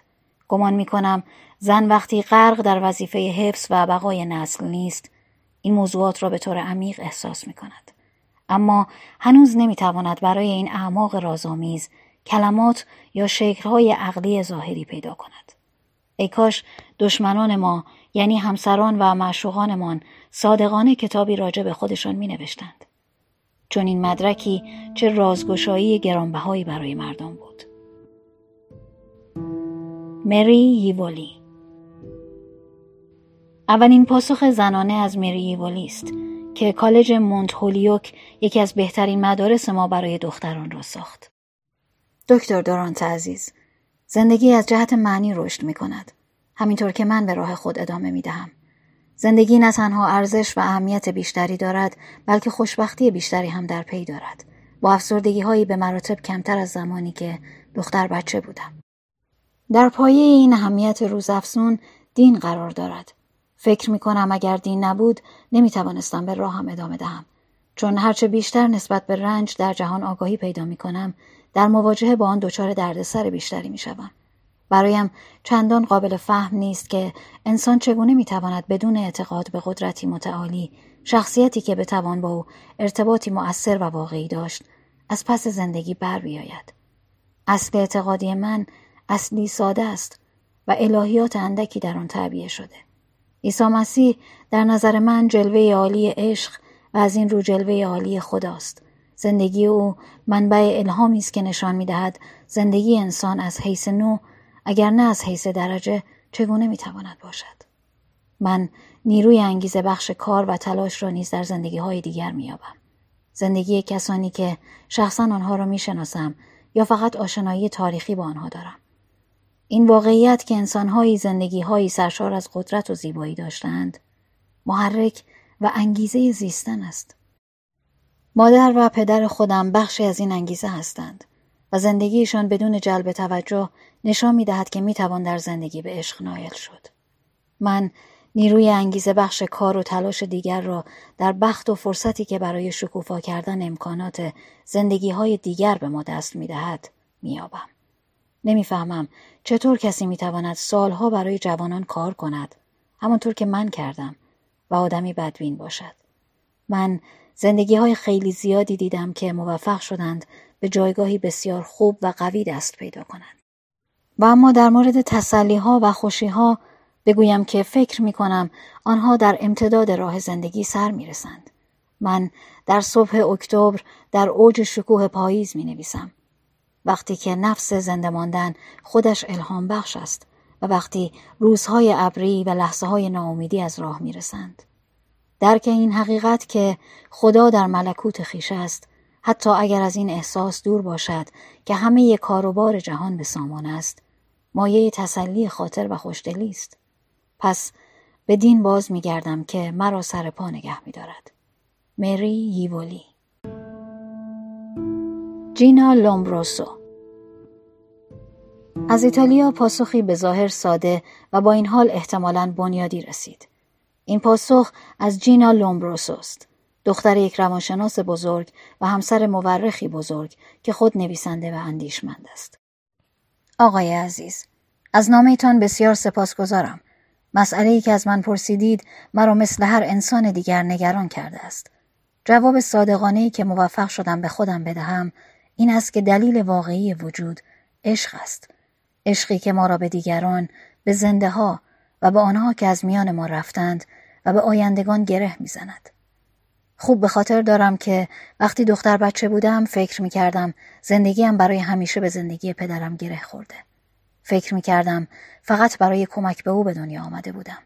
گمان می کنم زن وقتی غرق در وظیفه حفظ و بقای نسل نیست این موضوعات را به طور عمیق احساس می کند. اما هنوز نمی تواند برای این اعماق رازآمیز کلمات یا شکلهای عقلی ظاهری پیدا کند. ای کاش دشمنان ما یعنی همسران و معشوقانمان صادقانه کتابی راجع به خودشان می نوشتند. چون این مدرکی چه رازگشایی گرانبهایی برای مردم بود. مری ییولی اولین پاسخ زنانه از مری ییولی است که کالج مونت هولیوک یکی از بهترین مدارس ما برای دختران را ساخت. دکتر دورانت عزیز زندگی از جهت معنی رشد می کند. همینطور که من به راه خود ادامه می دهم. زندگی نه تنها ارزش و اهمیت بیشتری دارد بلکه خوشبختی بیشتری هم در پی دارد. با افسردگی هایی به مراتب کمتر از زمانی که دختر بچه بودم. در پایه این اهمیت روزافزون دین قرار دارد. فکر می کنم اگر دین نبود نمی توانستم به راهم ادامه دهم. چون هرچه بیشتر نسبت به رنج در جهان آگاهی پیدا می کنم در مواجهه با آن دچار دردسر بیشتری می شوم. برایم چندان قابل فهم نیست که انسان چگونه می‌تواند بدون اعتقاد به قدرتی متعالی شخصیتی که بتوان با او ارتباطی مؤثر و واقعی داشت از پس زندگی بر بیاید. اصل اعتقادی من اصلی ساده است و الهیات اندکی در آن تعبیه شده. عیسی مسیح در نظر من جلوه عالی عشق و از این رو جلوه عالی خداست. زندگی او منبع الهامی است که نشان می‌دهد زندگی انسان از حیث نو اگر نه از حیث درجه چگونه می‌تواند باشد؟ من نیروی انگیزه بخش کار و تلاش را نیز در زندگی های دیگر مییابم. زندگی کسانی که شخصا آنها را می‌شناسم یا فقط آشنایی تاریخی با آنها دارم. این واقعیت که انسانهایی زندگیهایی سرشار از قدرت و زیبایی داشتند محرک و انگیزه زیستن است. مادر و پدر خودم بخشی از این انگیزه هستند و زندگیشان بدون جلب توجه نشان می دهد که می توان در زندگی به عشق نایل شد. من نیروی انگیزه بخش کار و تلاش دیگر را در بخت و فرصتی که برای شکوفا کردن امکانات زندگی های دیگر به ما دست می دهد می آبم. نمی‌فهمم چطور کسی می تواند سالها برای جوانان کار کند همانطور که من کردم و آدمی بدبین باشد. من زندگی های خیلی زیادی دیدم که موفق شدند به جایگاهی بسیار خوب و قوی دست پیدا کنند. و اما در مورد تسلی ها و خوشی ها بگویم که فکر می کنم آنها در امتداد راه زندگی سر می رسند. من در صبح اکتبر در اوج شکوه پاییز می نویسم. وقتی که نفس زنده ماندن خودش الهام بخش است و وقتی روزهای ابری و لحظه های ناامیدی از راه می رسند. درک این حقیقت که خدا در ملکوت خیش است حتی اگر از این احساس دور باشد که همه کاروبار جهان به سامان است مایه تسلی خاطر و خوشدلی است پس به دین باز می گردم که مرا سر پا نگه می دارد. مری ییولی جینا لومبروسو از ایتالیا پاسخی به ظاهر ساده و با این حال احتمالاً بنیادی رسید. این پاسخ از جینا لومبروسو است. دختر یک روانشناس بزرگ و همسر مورخی بزرگ که خود نویسنده و اندیشمند است. آقای عزیز، از نامهتان بسیار سپاسگزارم. مسئله ای که از من پرسیدید مرا مثل هر انسان دیگر نگران کرده است. جواب صادقانه ای که موفق شدم به خودم بدهم این است که دلیل واقعی وجود عشق است. عشقی که ما را به دیگران، به زنده ها و به آنها که از میان ما رفتند و به آیندگان گره می‌زند. خوب به خاطر دارم که وقتی دختر بچه بودم فکر می کردم زندگیم برای همیشه به زندگی پدرم گره خورده. فکر می کردم فقط برای کمک به او به دنیا آمده بودم.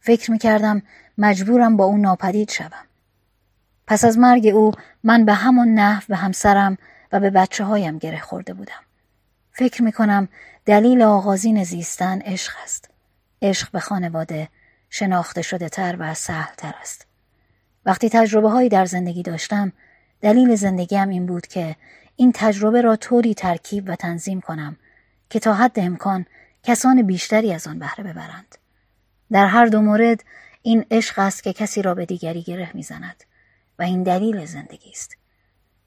فکر می کردم مجبورم با او ناپدید شوم. پس از مرگ او من به همان نحو به همسرم و به بچه هایم گره خورده بودم. فکر می کنم دلیل آغازین زیستن عشق است. عشق به خانواده شناخته شده تر و سهل تر است. وقتی تجربه هایی در زندگی داشتم دلیل زندگیم این بود که این تجربه را طوری ترکیب و تنظیم کنم که تا حد امکان کسان بیشتری از آن بهره ببرند. در هر دو مورد این عشق است که کسی را به دیگری گره می‌زند و این دلیل زندگی است.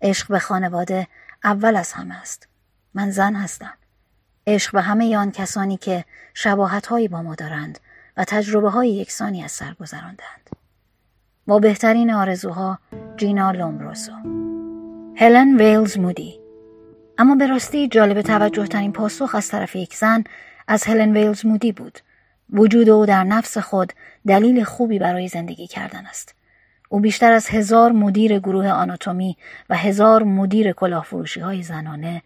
عشق به خانواده اول از همه است. من زن هستم. عشق به همه آن کسانی که شباهت هایی با ما دارند و تجربه های یکسانی از سر گذراندند. با بهترین آرزوها جینا لومبروسو هلن ویلز مودی. اما به راستی جالب توجه ترین پاسخ از طرف یک زن از هلن ویلز مودی بود. وجود او در نفس خود دلیل خوبی برای زندگی کردن است. او بیشتر از هزار مدیر گروه آناتومی و هزار مدیر کلاهفروشی های زنانه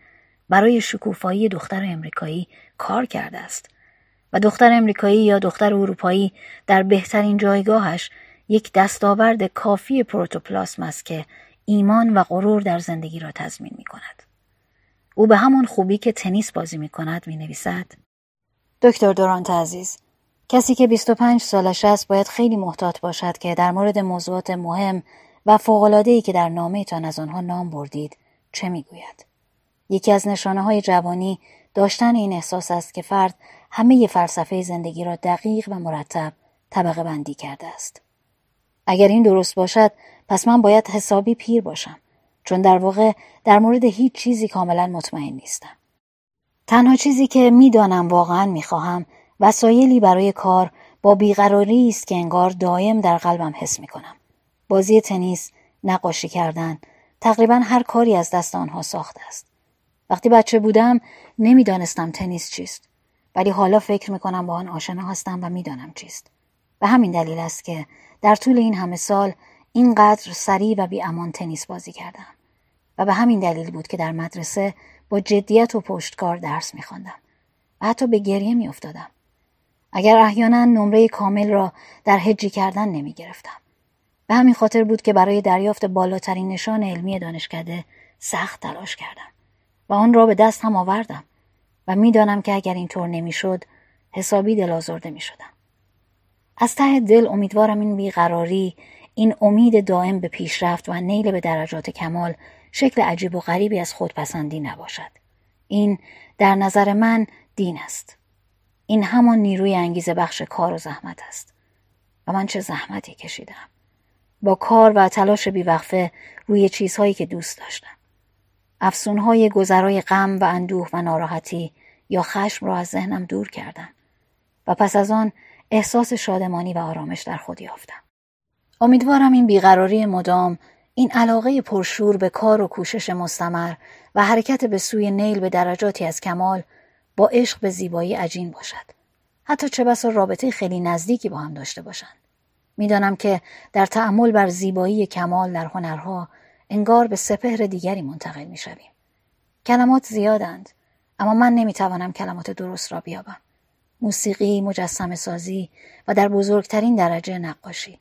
برای شکوفایی دختر امریکایی کار کرده است. و دختر امریکایی یا دختر اروپایی در بهترین جایگاهش یک دستاورد کافی پروتوپلاسم است که ایمان و غرور در زندگی را تضمین می کند. او به همان خوبی که تنیس بازی می کند می نویسد. دکتر دورانت عزیز کسی که 25 سالش است باید خیلی محتاط باشد که در مورد موضوعات مهم و فوق‌العاده‌ای که در نامهتان از آنها نام بردید چه می‌گوید یکی از نشانه های جوانی داشتن این احساس است که فرد همه فلسفه زندگی را دقیق و مرتب طبقه بندی کرده است اگر این درست باشد پس من باید حسابی پیر باشم چون در واقع در مورد هیچ چیزی کاملا مطمئن نیستم. تنها چیزی که می‌دانم واقعا می‌خواهم وسایلی برای کار با بیقراری است که انگار دایم در قلبم حس می‌کنم. بازی تنیس، نقاشی کردن، تقریبا هر کاری از دست آنها ساخته است. وقتی بچه بودم نمی‌دانستم تنیس چیست ولی حالا فکر می‌کنم با آن آشنا هستم و می‌دانم چیست. به همین دلیل است که در طول این همه سال اینقدر سریع و بی امان تنیس بازی کردم و به همین دلیل بود که در مدرسه با جدیت و پشتکار درس میخواندم و حتی به گریه میافتادم اگر احیانا نمره کامل را در هجی کردن نمی گرفتم. به همین خاطر بود که برای دریافت بالاترین نشان علمی دانشکده سخت تلاش کردم و آن را به دست هم آوردم و می‌دانم که اگر اینطور نمی‌شد حسابی دل آزرده می شدم. از ته دل امیدوارم این بیقراری این امید دائم به پیشرفت و نیل به درجات کمال شکل عجیب و غریبی از خودپسندی نباشد. این در نظر من دین است. این همان نیروی انگیزه بخش کار و زحمت است. و من چه زحمتی کشیدم. با کار و تلاش بیوقفه روی چیزهایی که دوست داشتم. افسونهای گذرای غم و اندوه و ناراحتی یا خشم را از ذهنم دور کردم و پس از آن احساس شادمانی و آرامش در خود یافتم. امیدوارم این بیقراری مدام، این علاقه پرشور به کار و کوشش مستمر و حرکت به سوی نیل به درجاتی از کمال با عشق به زیبایی عجین باشد. حتی چه بسا رابطه خیلی نزدیکی با هم داشته باشند. می‌دانم که در تعمل بر زیبایی کمال در هنرها انگار به سپهر دیگری منتقل می‌شویم کلمات زیادند اما من نمی‌توانم کلمات درست را بیابم موسیقی، مجسم سازی و در بزرگترین درجه نقاشی.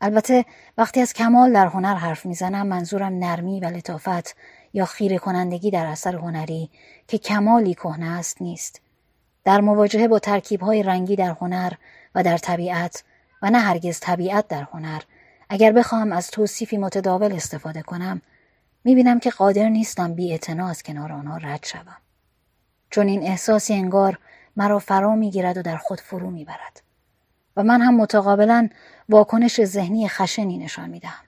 البته وقتی از کمال در هنر حرف می‌زنم منظورم نرمی و لطافت یا خیره کنندگی در اثر هنری که کمالی کهنه است نیست. در مواجهه با ترکیبهای رنگی در هنر و در طبیعت و نه هرگز طبیعت در هنر اگر بخواهم از توصیفی متداول استفاده کنم می‌بینم که قادر نیستم بی کنار آنها رد شوم. چون این احساسی انگار مرا فرا می‌گیرد و در خود فرو می‌برد و من هم متقابلا واکنش ذهنی خشنی نشان می‌دهم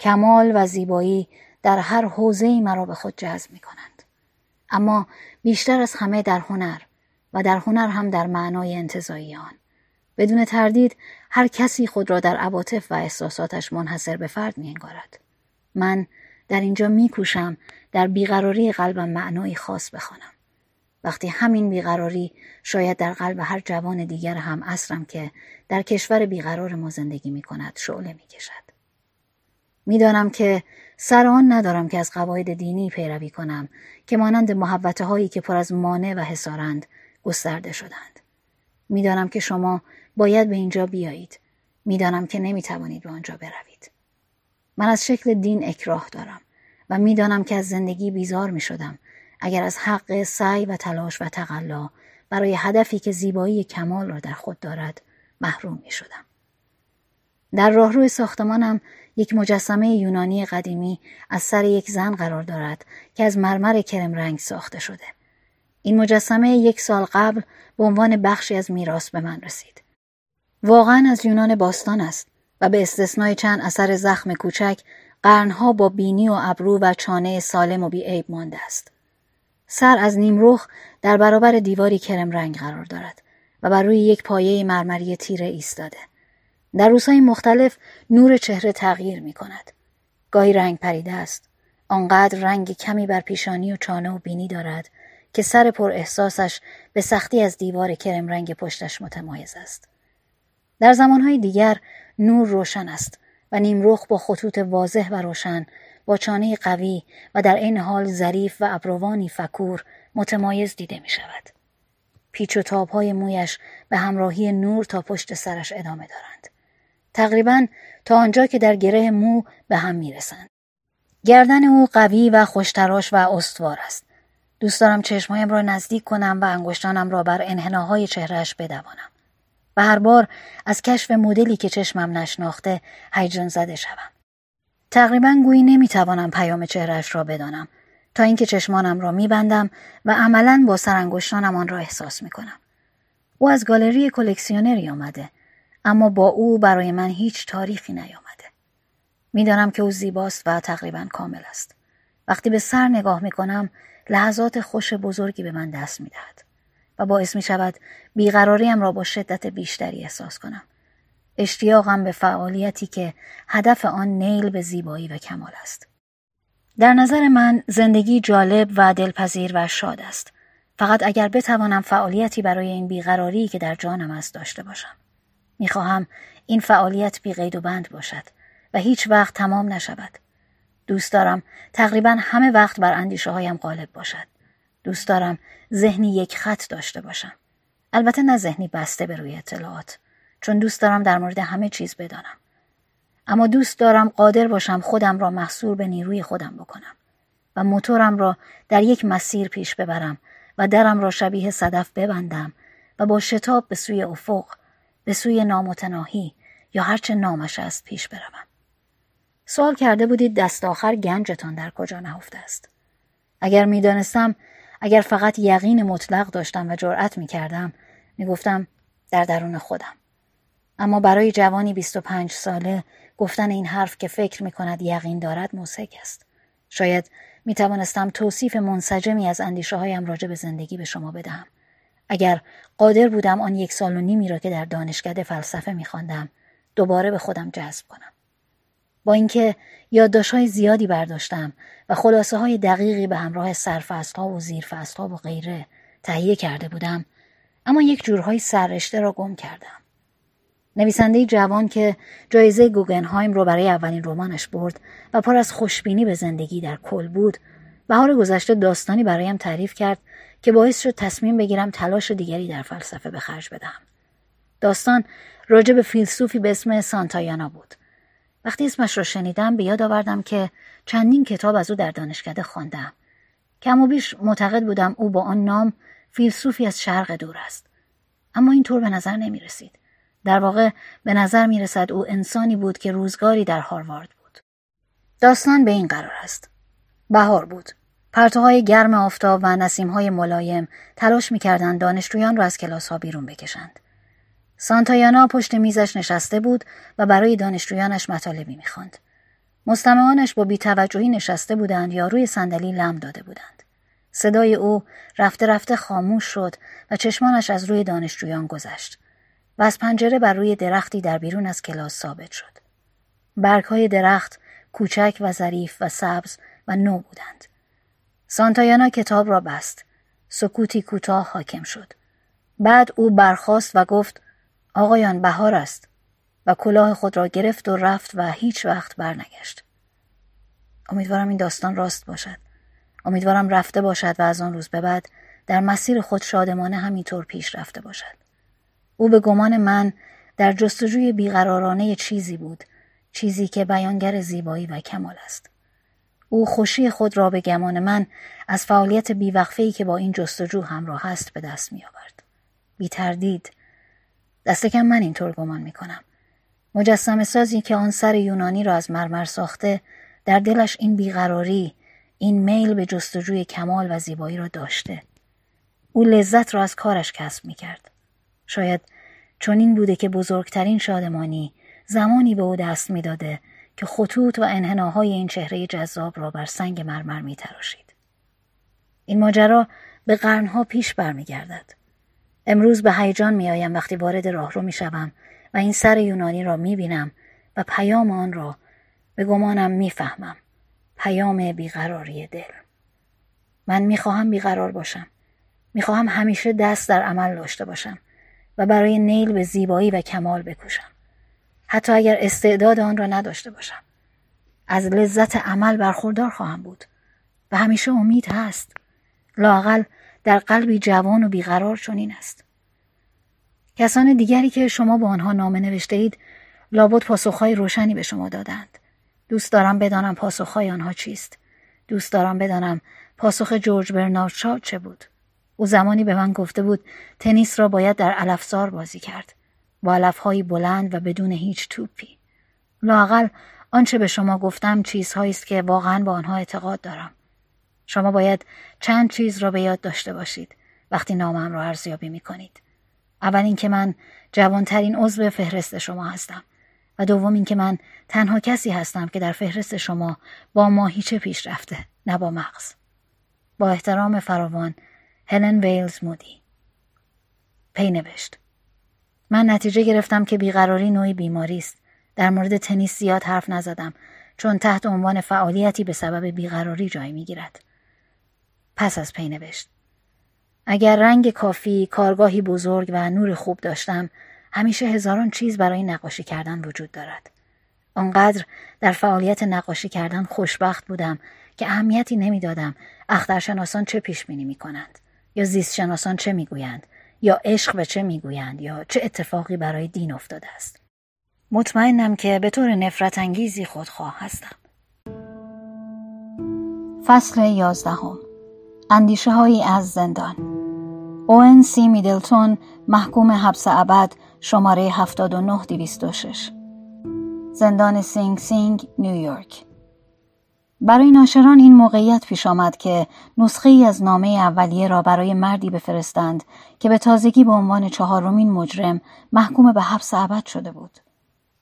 کمال و زیبایی در هر حوزه مرا به خود جذب می کنند. اما بیشتر از همه در هنر و در هنر هم در معنای انتظایی آن. بدون تردید هر کسی خود را در عواطف و احساساتش منحصر به فرد می انگارد. من در اینجا می کوشم در بیقراری قلبم معنایی خاص بخوانم. وقتی همین بیقراری شاید در قلب هر جوان دیگر هم اصرم که در کشور بیقرار ما زندگی می کند شعله می کشد. می‌دانم که سر آن ندارم که از قواعد دینی پیروی کنم که مانند محبته هایی که پر از مانع و حسارند گسترده شدند. می‌دانم که شما باید به اینجا بیایید. می‌دانم که نمی توانید به آنجا بروید. من از شکل دین اکراه دارم و می‌دانم که از زندگی بیزار می شدم اگر از حق سعی و تلاش و تقلا برای هدفی که زیبایی کمال را در خود دارد محروم می شدم. در راهرو ساختمانم یک مجسمه یونانی قدیمی از سر یک زن قرار دارد که از مرمر کرم رنگ ساخته شده. این مجسمه یک سال قبل به عنوان بخشی از میراث به من رسید. واقعا از یونان باستان است و به استثنای چند اثر زخم کوچک قرنها با بینی و ابرو و چانه سالم و بیعیب مانده است. سر از نیمرخ در برابر دیواری کرم رنگ قرار دارد و بر روی یک پایه مرمری تیره ایستاده. در روزهای مختلف نور چهره تغییر می کند. گاهی رنگ پریده است. آنقدر رنگ کمی بر پیشانی و چانه و بینی دارد که سر پر احساسش به سختی از دیوار کرم رنگ پشتش متمایز است. در زمانهای دیگر نور روشن است و نیمرخ با خطوط واضح و روشن با چانه قوی و در این حال ظریف و ابروانی فکور متمایز دیده می شود. پیچ و تاب های مویش به همراهی نور تا پشت سرش ادامه دارند. تقریبا تا آنجا که در گره مو به هم می رسند. گردن او قوی و خوشتراش و استوار است. دوست دارم چشمهایم را نزدیک کنم و انگشتانم را بر انحناهای چهرهش بدوانم. و هر بار از کشف مدلی که چشمم نشناخته هیجان زده شوم. تقریبا گویی نمی‌توانم پیام چهرش را بدانم. تا اینکه چشمانم را میبندم و عملا با سرانگشتانم آن را احساس می‌کنم. او از گالری کلکسیونری آمده اما با او برای من هیچ تاریخی نیامده. می‌دانم که او زیباست و تقریبا کامل است. وقتی به سر نگاه می‌کنم لحظات خوش بزرگی به من دست می‌دهد و باعث می شود بیقراریم را با شدت بیشتری احساس کنم. اشتیاقم به فعالیتی که هدف آن نیل به زیبایی و کمال است. در نظر من زندگی جالب و دلپذیر و شاد است. فقط اگر بتوانم فعالیتی برای این بیقراری که در جانم است داشته باشم. می‌خواهم این فعالیت بیقید و بند باشد و هیچ وقت تمام نشود. دوست دارم تقریبا همه وقت بر اندیشه هایم غالب باشد. دوست دارم ذهنی یک خط داشته باشم. البته نه ذهنی بسته به روی اطلاعات. چون دوست دارم در مورد همه چیز بدانم. اما دوست دارم قادر باشم خودم را محصور به نیروی خودم بکنم و موتورم را در یک مسیر پیش ببرم و درم را شبیه صدف ببندم و با شتاب به سوی افق به سوی نامتناهی یا هرچه نامش است پیش بروم. سوال کرده بودید دست آخر گنجتان در کجا نهفته است. اگر می‌دانستم اگر فقط یقین مطلق داشتم و جرأت می کردم می گفتم در درون خودم. اما برای جوانی 25 ساله گفتن این حرف که فکر می کند یقین دارد موسک است. شاید می توانستم توصیف منسجمی از اندیشه هایم راجع به زندگی به شما بدهم. اگر قادر بودم آن یک سال و نیمی را که در دانشکده فلسفه می خواندم دوباره به خودم جذب کنم. با اینکه های زیادی برداشتم و خلاصه های دقیقی به همراه سرفصل ها و زیرفصل ها و غیره تهیه کرده بودم اما یک جورهای سررشته را گم کردم. نویسنده جوان که جایزه گوگنهایم رو برای اولین رمانش برد و پر از خوشبینی به زندگی در کل بود بهار گذشته داستانی برایم تعریف کرد که باعث شد تصمیم بگیرم تلاش دیگری در فلسفه به خرج بدهم. داستان راجع به فیلسوفی به اسم سانتایانا بود. وقتی اسمش را شنیدم به یاد آوردم که چندین کتاب از او در دانشکده خواندم. کم و بیش معتقد بودم او با آن نام فیلسوفی از شرق دور است. اما اینطور به نظر نمی رسید. در واقع به نظر می رسد او انسانی بود که روزگاری در هاروارد بود. داستان به این قرار است. بهار بود. پرتوهای گرم آفتاب و نسیمهای ملایم تلاش می‌کردند دانشجویان را از کلاس ها بیرون بکشند. سانتایانا پشت میزش نشسته بود و برای دانشجویانش مطالبی می‌خواند. مستمعانش با بیتوجهی نشسته بودند یا روی صندلی لم داده بودند. صدای او رفته رفته خاموش شد و چشمانش از روی دانشجویان گذشت. و از پنجره بر روی درختی در بیرون از کلاس ثابت شد. برگهای درخت کوچک و ظریف و سبز و نو بودند. سانتایانا کتاب را بست. سکوتی کوتاه حاکم شد. بعد او برخاست و گفت آقایان بهار است و کلاه خود را گرفت و رفت و هیچ وقت برنگشت. امیدوارم این داستان راست باشد. امیدوارم رفته باشد و از آن روز به بعد در مسیر خود شادمانه همینطور پیش رفته باشد. او به گمان من در جستجوی بیقرارانه چیزی بود چیزی که بیانگر زیبایی و کمال است. او خوشی خود را به گمان من از فعالیت بیوقفه‌ای که با این جستجو همراه است به دست می آورد. بی تردید دست کم من اینطور گمان می کنم. مجسم سازی که آن سر یونانی را از مرمر ساخته در دلش این بیقراری این میل به جستجوی کمال و زیبایی را داشته. او لذت را از کارش کسب می کرد. شاید چون این بوده که بزرگترین شادمانی زمانی به او دست می‌داده که خطوط و انحناهای این چهره جذاب را بر سنگ مرمر می تراشید. این ماجرا به قرنها پیش برمیگردد. امروز به هیجان میآیم وقتی وارد راهرو می‌شوم و این سر یونانی را می‌بینم و پیام آن را به گمانم می‌فهمم پیام بیقراری دل من می‌خواهم بیقرار باشم می‌خواهم همیشه دست در عمل داشته باشم و برای نیل به زیبایی و کمال بکوشم. حتی اگر استعداد آن را نداشته باشم. از لذت عمل برخوردار خواهم بود. و همیشه امید هست. لاقل در قلبی جوان و بیقرار چنین است. کسان دیگری که شما با آنها نامه نوشته اید لابد پاسخهای روشنی به شما دادند. دوست دارم بدانم پاسخهای آنها چیست. دوست دارم بدانم پاسخ جورج برنارد چه بود. او زمانی به من گفته بود تنیس را باید در علفزار بازی کرد. با علفهایی بلند و بدون هیچ توپی. لاقل آنچه به شما گفتم چیزهایی است که واقعا با آنها اعتقاد دارم. شما باید چند چیز را به یاد داشته باشید. وقتی نامم را ارزیابی می کنید. اول اینکه من جوانترین عضو فهرست شما هستم. و دوم اینکه من تنها کسی هستم که در فهرست شما با ماهیچه پیش رفته نه با مغز. با احترام فراوان هلن ویلز مودی. پی نوشت. من نتیجه گرفتم که بیقراری نوعی بیماری است. در مورد تنیس زیاد حرف نزدم چون تحت عنوان فعالیتی به سبب بیقراری جای می‌گیرد. پس از پی نوشت. اگر رنگ کافی، کارگاهی بزرگ و نور خوب داشتم، همیشه هزاران چیز برای نقاشی کردن وجود دارد. آنقدر در فعالیت نقاشی کردن خوشبخت بودم که اهمیتی نمی‌دادم اخترشناسان چه پیش بینی می کنند یا زیستشناسان چه می‌گویند؟ یا عشق به چه می‌گویند؟ یا چه اتفاقی برای دین افتاده است. مطمئنم که به طور نفرت انگیزی خودخواه هستم. فصل یازدهم. اندیشه هایی از زندان. اوون سی میدلتون محکوم حبس ابد شماره 79206 زندان سینگ سینگ نیویورک. برای ناشران این موقعیت پیش آمد که نسخه ای از نامه اولیه را برای مردی بفرستند که به تازگی به عنوان چهارمین مجرم محکوم به حبس ابد شده بود.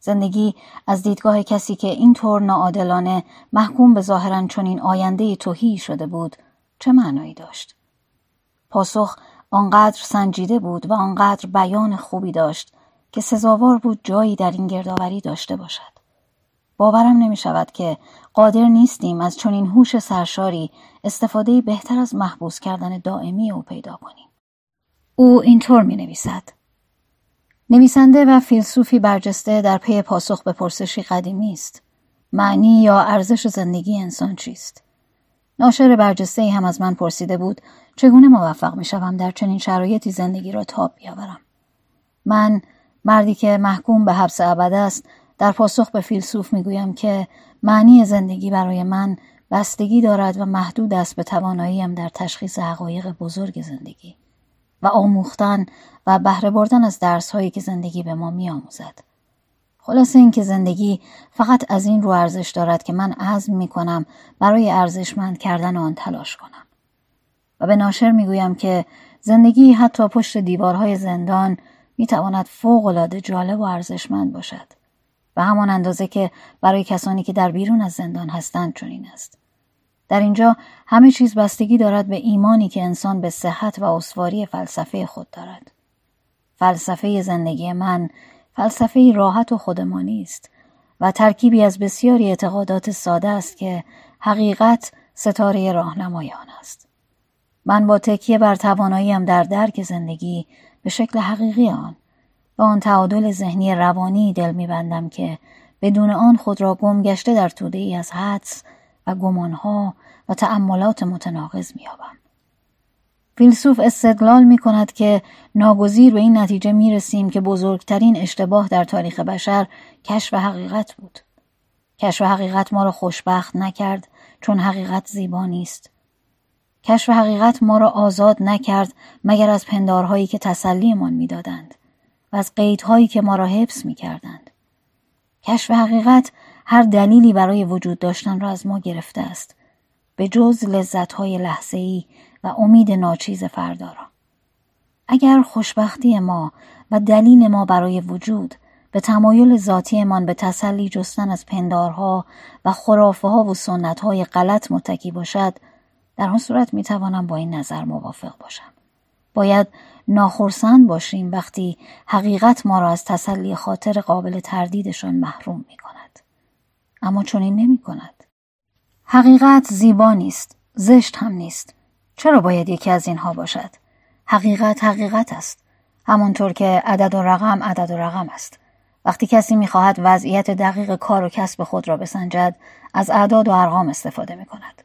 زندگی از دیدگاه کسی که این طور ناعادلانه محکوم به ظاهرا چنین آینده توهی شده بود چه معنایی داشت؟ پاسخ آنقدر سنجیده بود و آنقدر بیان خوبی داشت که سزاوار بود جایی در این گردآوری داشته باشد. باورم نمی شود که قادر نیستیم از چنین هوش سرشاری استفاده بهتر از محبوس کردن دائمی او پیدا کنیم. او اینطور می نویسد. نویسنده و فیلسوفی برجسته در پی پاسخ به پرسشی قدیمی است. معنی یا ارزش زندگی انسان چیست؟ ناشر برجسته هم از من پرسیده بود چگونه موفق می شوم در چنین شرایطی زندگی را تاب بیاورم. من مردی که محکوم به حبس ابد است در پاسخ به فیلسوف می‌گویم که معنی زندگی برای من بستگی دارد و محدود است به تواناییم در تشخیص حقایق بزرگ زندگی و آموختن و بهره بردن از درس هایی که زندگی به ما میآموزد. خلاصه اینکه زندگی فقط از این رو ارزش دارد که من عزم می کنم برای ارزشمند کردن آن تلاش کنم. و به ناشر می گویم که زندگی حتی پشت دیوارهای زندان می تواند فوق العاده جالب و ارزشمند باشد. و همان اندازه که برای کسانی که در بیرون از زندان هستند چنین است. در اینجا همه چیز بستگی دارد به ایمانی که انسان به صحت و اسواری فلسفه خود دارد. فلسفه زندگی من فلسفه راحت و خودمانی است و ترکیبی از بسیاری اعتقادات ساده است که حقیقت ستاره راهنمای آن است. من با تکیه بر تواناییم در درک زندگی به شکل حقیقی آن و آن تعادل ذهنی روانی دل میبندم که بدون آن خود را گم گشته در توده ای از حدس و گمانها و تأملات متناقض میابم. فیلسوف استدلال می کند که ناگزیر به این نتیجه می رسیم که بزرگترین اشتباه در تاریخ بشر کشف حقیقت بود. کشف حقیقت ما را خوشبخت نکرد چون حقیقت زیبا نیست. کشف حقیقت ما را آزاد نکرد مگر از پندارهایی که تسلیمان می‌دادند و از قیدهایی که ما را حبس می کردند. کشف حقیقت هر دلیلی برای وجود داشتن را از ما گرفته است. به جز لذتهای لحظه‌ای و امید ناچیز فردا را. اگر خوشبختی ما و دلیل ما برای وجود به تمایل ذاتیمان به تسلی جستن از پندارها و خرافه ها و سنت های غلط متکی باشد در آن صورت می توانم با این نظر موافق باشم. باید ناخرسند باشیم وقتی حقیقت ما را از تسلی خاطر قابل تردیدشان محروم می کند. اما چنین نمی کند. حقیقت زیبا نیست، زشت هم نیست. چرا باید یکی از اینها باشد؟ حقیقت حقیقت است. همانطور که عدد و رقم عدد و رقم است. وقتی کسی می‌خواهد وضعیت دقیق کار و کسب خود را بسنجد از اعداد و ارقام استفاده می کند.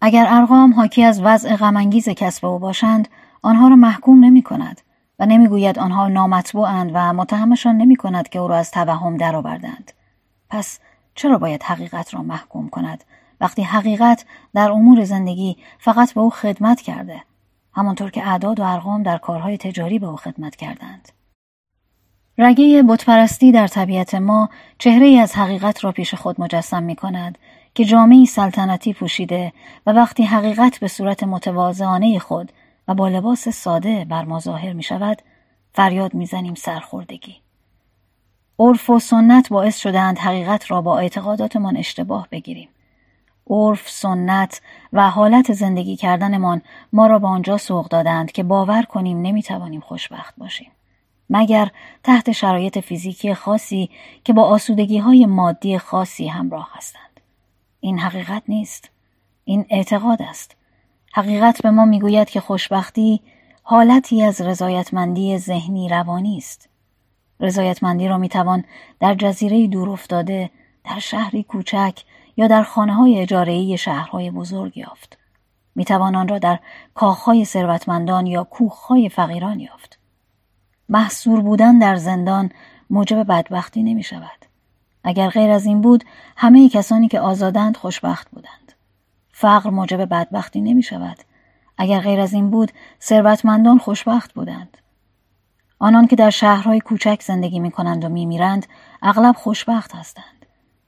اگر ارقام حاکی از وضع غمانگیز کسب او باشند آنها را محکوم نمی کند و نمی‌گوید آنها نامطبوعند و متهمشان نمی کند که او را از توهم درآوردند. پس چرا باید حقیقت را محکوم کند وقتی حقیقت در امور زندگی فقط به او خدمت کرده همانطور که اعداد و ارقام در کارهای تجاری به او خدمت کردند رگه بتپرستی در طبیعت ما چهره ای از حقیقت را پیش خود مجسم می کند که جامعی سلطنتی پوشیده و وقتی حقیقت به صورت متواضعانه خود و با لباس ساده بر ما ظاهر می شود فریاد می‌زنیم سرخوردگی عرف و سنت باعث شدهاند حقیقت را با اعتقاداتمان اشتباه بگیریم عرف، سنت و حالت زندگی کردنمان ما را به آنجا سوق دادند که باور کنیم نمی‌توانیم خوشبخت باشیم. مگر تحت شرایط فیزیکی خاصی که با آسودگی های مادی خاصی همراه هستند. این حقیقت نیست. این اعتقاد است. حقیقت به ما می‌گوید که خوشبختی حالتی از رضایتمندی ذهنی روانی است. رضایتمندی را می‌توان در جزیره دور افتاده در شهری کوچک یا در خانه های اجارهی شهرهای بزرگ یافت. می توان آن را در کاخهای ثروتمندان یا کوخهای فقیران یافت. محصور بودن در زندان موجب بدبختی نمی شود. اگر غیر از این بود همه کسانی که آزادند خوشبخت بودند. فقر موجب بدبختی نمی شود. اگر غیر از این بود ثروتمندان خوشبخت بودند. آنان که در شهرهای کوچک زندگی می کنند و می میرند اغلب خوشبخت هستند.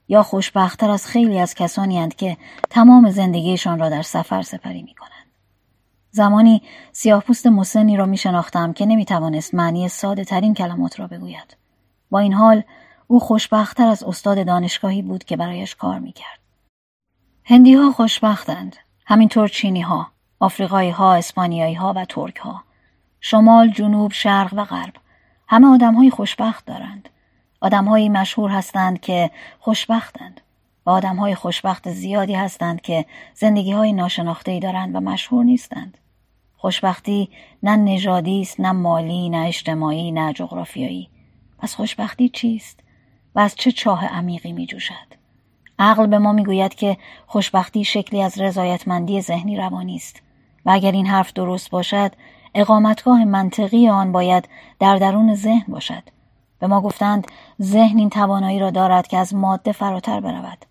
یا خوشبختتر از خیلی از کسانی هند که تمام زندگیشان را در سفر سپری می کنند. زمانی سیاه پوست مسنی را می شناختم که نمی توانست معنی ساده ترین کلمات را بگوید. با این حال او خوشبختتر از استاد دانشگاهی بود که برایش کار می کرد. هندی ها خوشبختند. همینطور چینی ها، آفریقایی ها، اسپانیایی ها و ترک ها. شمال، جنوب، شرق و غرب. همه آدم های خوشبخت دارند. آدمهایی مشهور هستند که خوشبختند و آدمهای خوشبخت زیادی هستند که زندگی های ناشناخته دارند و مشهور نیستند. خوشبختی نه نژادی است نه مالی نه اجتماعی نه جغرافیایی پس خوشبختی چیست و از چه چاه عمیقی می جوشد عقل به ما می‌گوید که خوشبختی شکلی از رضایتمندی ذهنی روانی است. و اگر این حرف درست باشد اقامتگاه منطقی آن باید در درون ذهن باشد. به ما گفتند ذهن این توانایی را دارد که از ماده فراتر برود.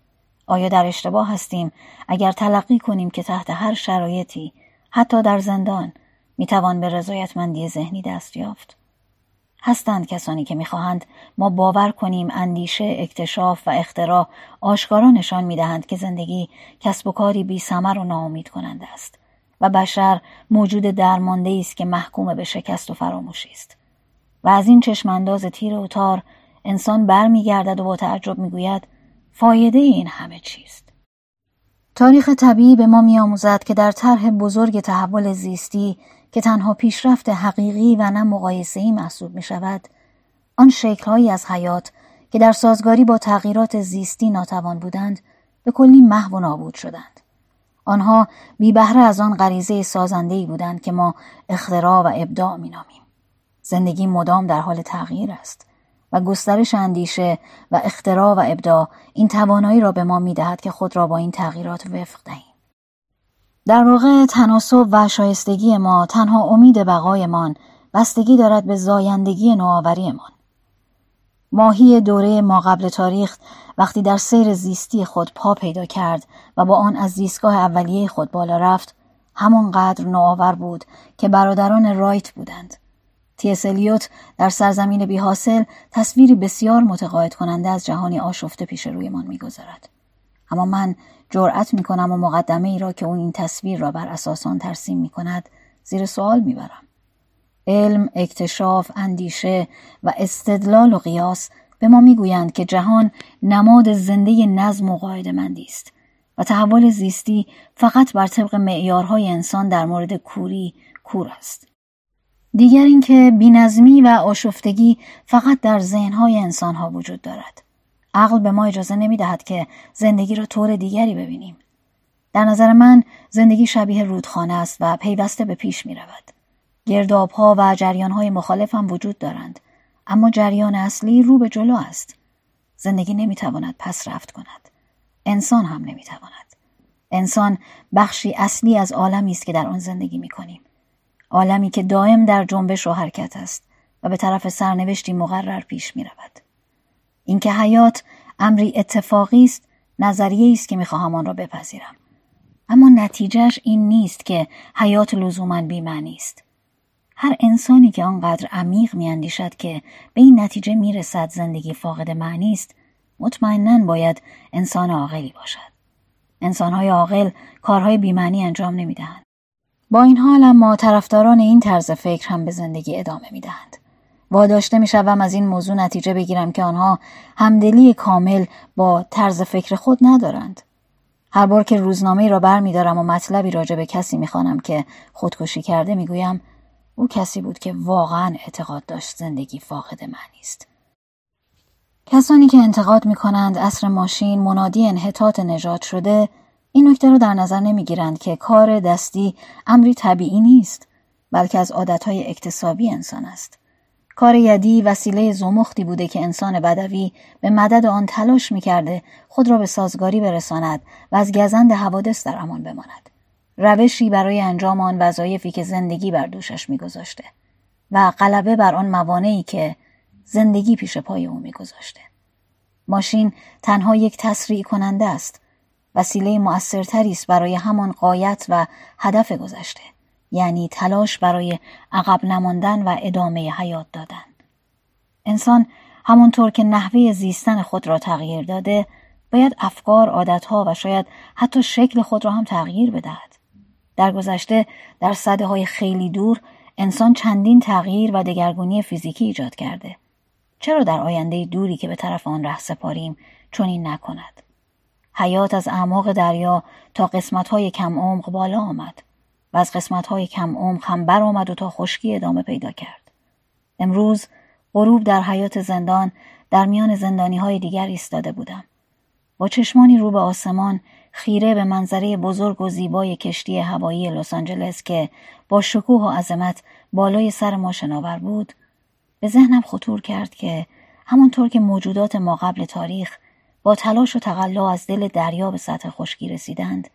آیا در اشتباه هستیم اگر تلقی کنیم که تحت هر شرایطی حتی در زندان می‌توان به رضایتمندی ذهنی دست یافت؟ هستند کسانی که می‌خواهند ما باور کنیم اندیشه اکتشاف و اختراع آشکارا نشان می‌دهند که زندگی کسب و کاری بی و ناامید کننده است و بشر موجود درمانده است که محکوم به شکست و فراموشی است. و از این چشمانداز تیر و تار انسان برمیگردد و با تعجب می‌گوید فایده این همه چیست؟ تاریخ طبیعی به ما میآموزد که در طرح بزرگ تحول زیستی که تنها پیشرفت حقیقی و نه مقایسه‌ای محسوب می شود آن شکلهایی از حیات که در سازگاری با تغییرات زیستی ناتوان بودند به کلی محو و نابود شدند. آنها بی بهره از آن غریزه سازنده بودند که ما اختراع و ابداع مینامیم. زندگی مدام در حال تغییر است و گسترش اندیشه و اختراع و ابداع این توانایی را به ما می‌دهد که خود را با این تغییرات وفق دهیم. در واقع تناسب و شایستگی ما تنها امید بقایمان بستگی دارد به زایندگی نوآوریمان. ماهی دوره ما قبل تاریخ وقتی در سیر زیستی خود پا پیدا کرد و با آن از زیستگاه اولیه خود بالا رفت همانقدر نوآور بود که برادران رایت بودند. تیس الیوت در سرزمین بی حاصل تصویری بسیار متقاعد کننده از جهانی آشفته پیش رویمان می‌گذارد. اما من جرأت می کنم و مقدمه ای را که اون این تصویر را بر اساس آن ترسیم می کند زیر سوال می برم. علم، اکتشاف، اندیشه و استدلال و قیاس به ما می‌گویند که جهان نماد زنده نظم و قاعده مندی است و تحول زیستی فقط بر طبق معیارهای انسان در مورد کوری کور است. دیگر اینکه بینظمی و آشفتگی فقط در ذهنهای انسانها وجود دارد. عقل به ما اجازه نمی دهد که زندگی را طور دیگری ببینیم. در نظر من زندگی شبیه رودخانه است و پیوسته به پیش می رود. گرداب ها و جریان های مخالف هم وجود دارند. اما جریان اصلی رو به جلو است. زندگی نمی تواند پس رفت کند. انسان هم نمی تواند. انسان بخشی اصلی از عالمی است که در آن زندگی می کنیم. عالمی که دائم در جنبش و حرکت است و به طرف سرنوشتی مقرر پیش می رود. اینکه حیات امری اتفاقی است نظریه است که می‌خواهم آن را بپذیرم. اما نتیجهش این نیست که حیات لزوما بیمعنی است. هر انسانی که آنقدر عمیق میاندیشد که به این نتیجه می‌رسد زندگی فاقد معنی است مطمئنا باید انسان عاقلی باشد. انسانهای عاقل کارهای بیمعنی انجام نمی‌دهند. با این حال اما طرفداران این طرز فکر هم به زندگی ادامه می‌دهند. واداشته می‌شوم از این موضوع نتیجه بگیرم که آنها همدلی کامل با طرز فکر خود ندارند. هر بار که روزنامه را بر می دارم و مطلبی راجع به کسی می‌خوانم که خودکشی کرده می‌گویم او کسی بود که واقعا اعتقاد داشت زندگی فاقد معنی است. کسانی که انتقاد می کنند اصر ماشین منادی انحطاط نجات شده این نکته را در نظر نمی‌گیرند که کار دستی امری طبیعی نیست بلکه از عادتهای اکتسابی انسان است. کار یدی وسیله زمختی بوده که انسان بدوی به مدد آن تلاش می‌کرده خود را به سازگاری برساند و از گزند حوادث در امان بماند. روشی برای انجام آن وظایفی که زندگی بر دوشش میگذاشته و غلبه بر آن موانعی که زندگی پیش پای او میگذاشته. ماشین تنها یک تسریع کننده است. وسیله مؤثرتری است برای همان قایت و هدف گذشته. یعنی تلاش برای عقب نماندن و ادامه حیات دادن. انسان همونطور که نحوه زیستن خود را تغییر داده باید افکار، عادتها و شاید حتی شکل خود را هم تغییر بدهد. در گذشته در صده های خیلی دور انسان چندین تغییر و دگرگونی فیزیکی ایجاد کرده. چرا در آینده دوری که به طرف آن ره سپاریم چنین نکند؟ حیات از اعماق دریا تا قسمت های کم عمق بالا آمد. از قسمت های کم عمق هم برآمد و تا خشکی ادامه پیدا کرد. امروز غروب در حیات زندان در میان زندانی های دیگر ایستاده بودم. با چشمانی رو به آسمان خیره به منظره بزرگ و زیبای کشتی هوایی لس آنجلس که با شکوه و عظمت بالای سر ما شناور بود به ذهنم خطور کرد که همانطور که موجودات ما قبل تاریخ با تلاش و تقلا از دل دریا به سطح خشکی رسیدند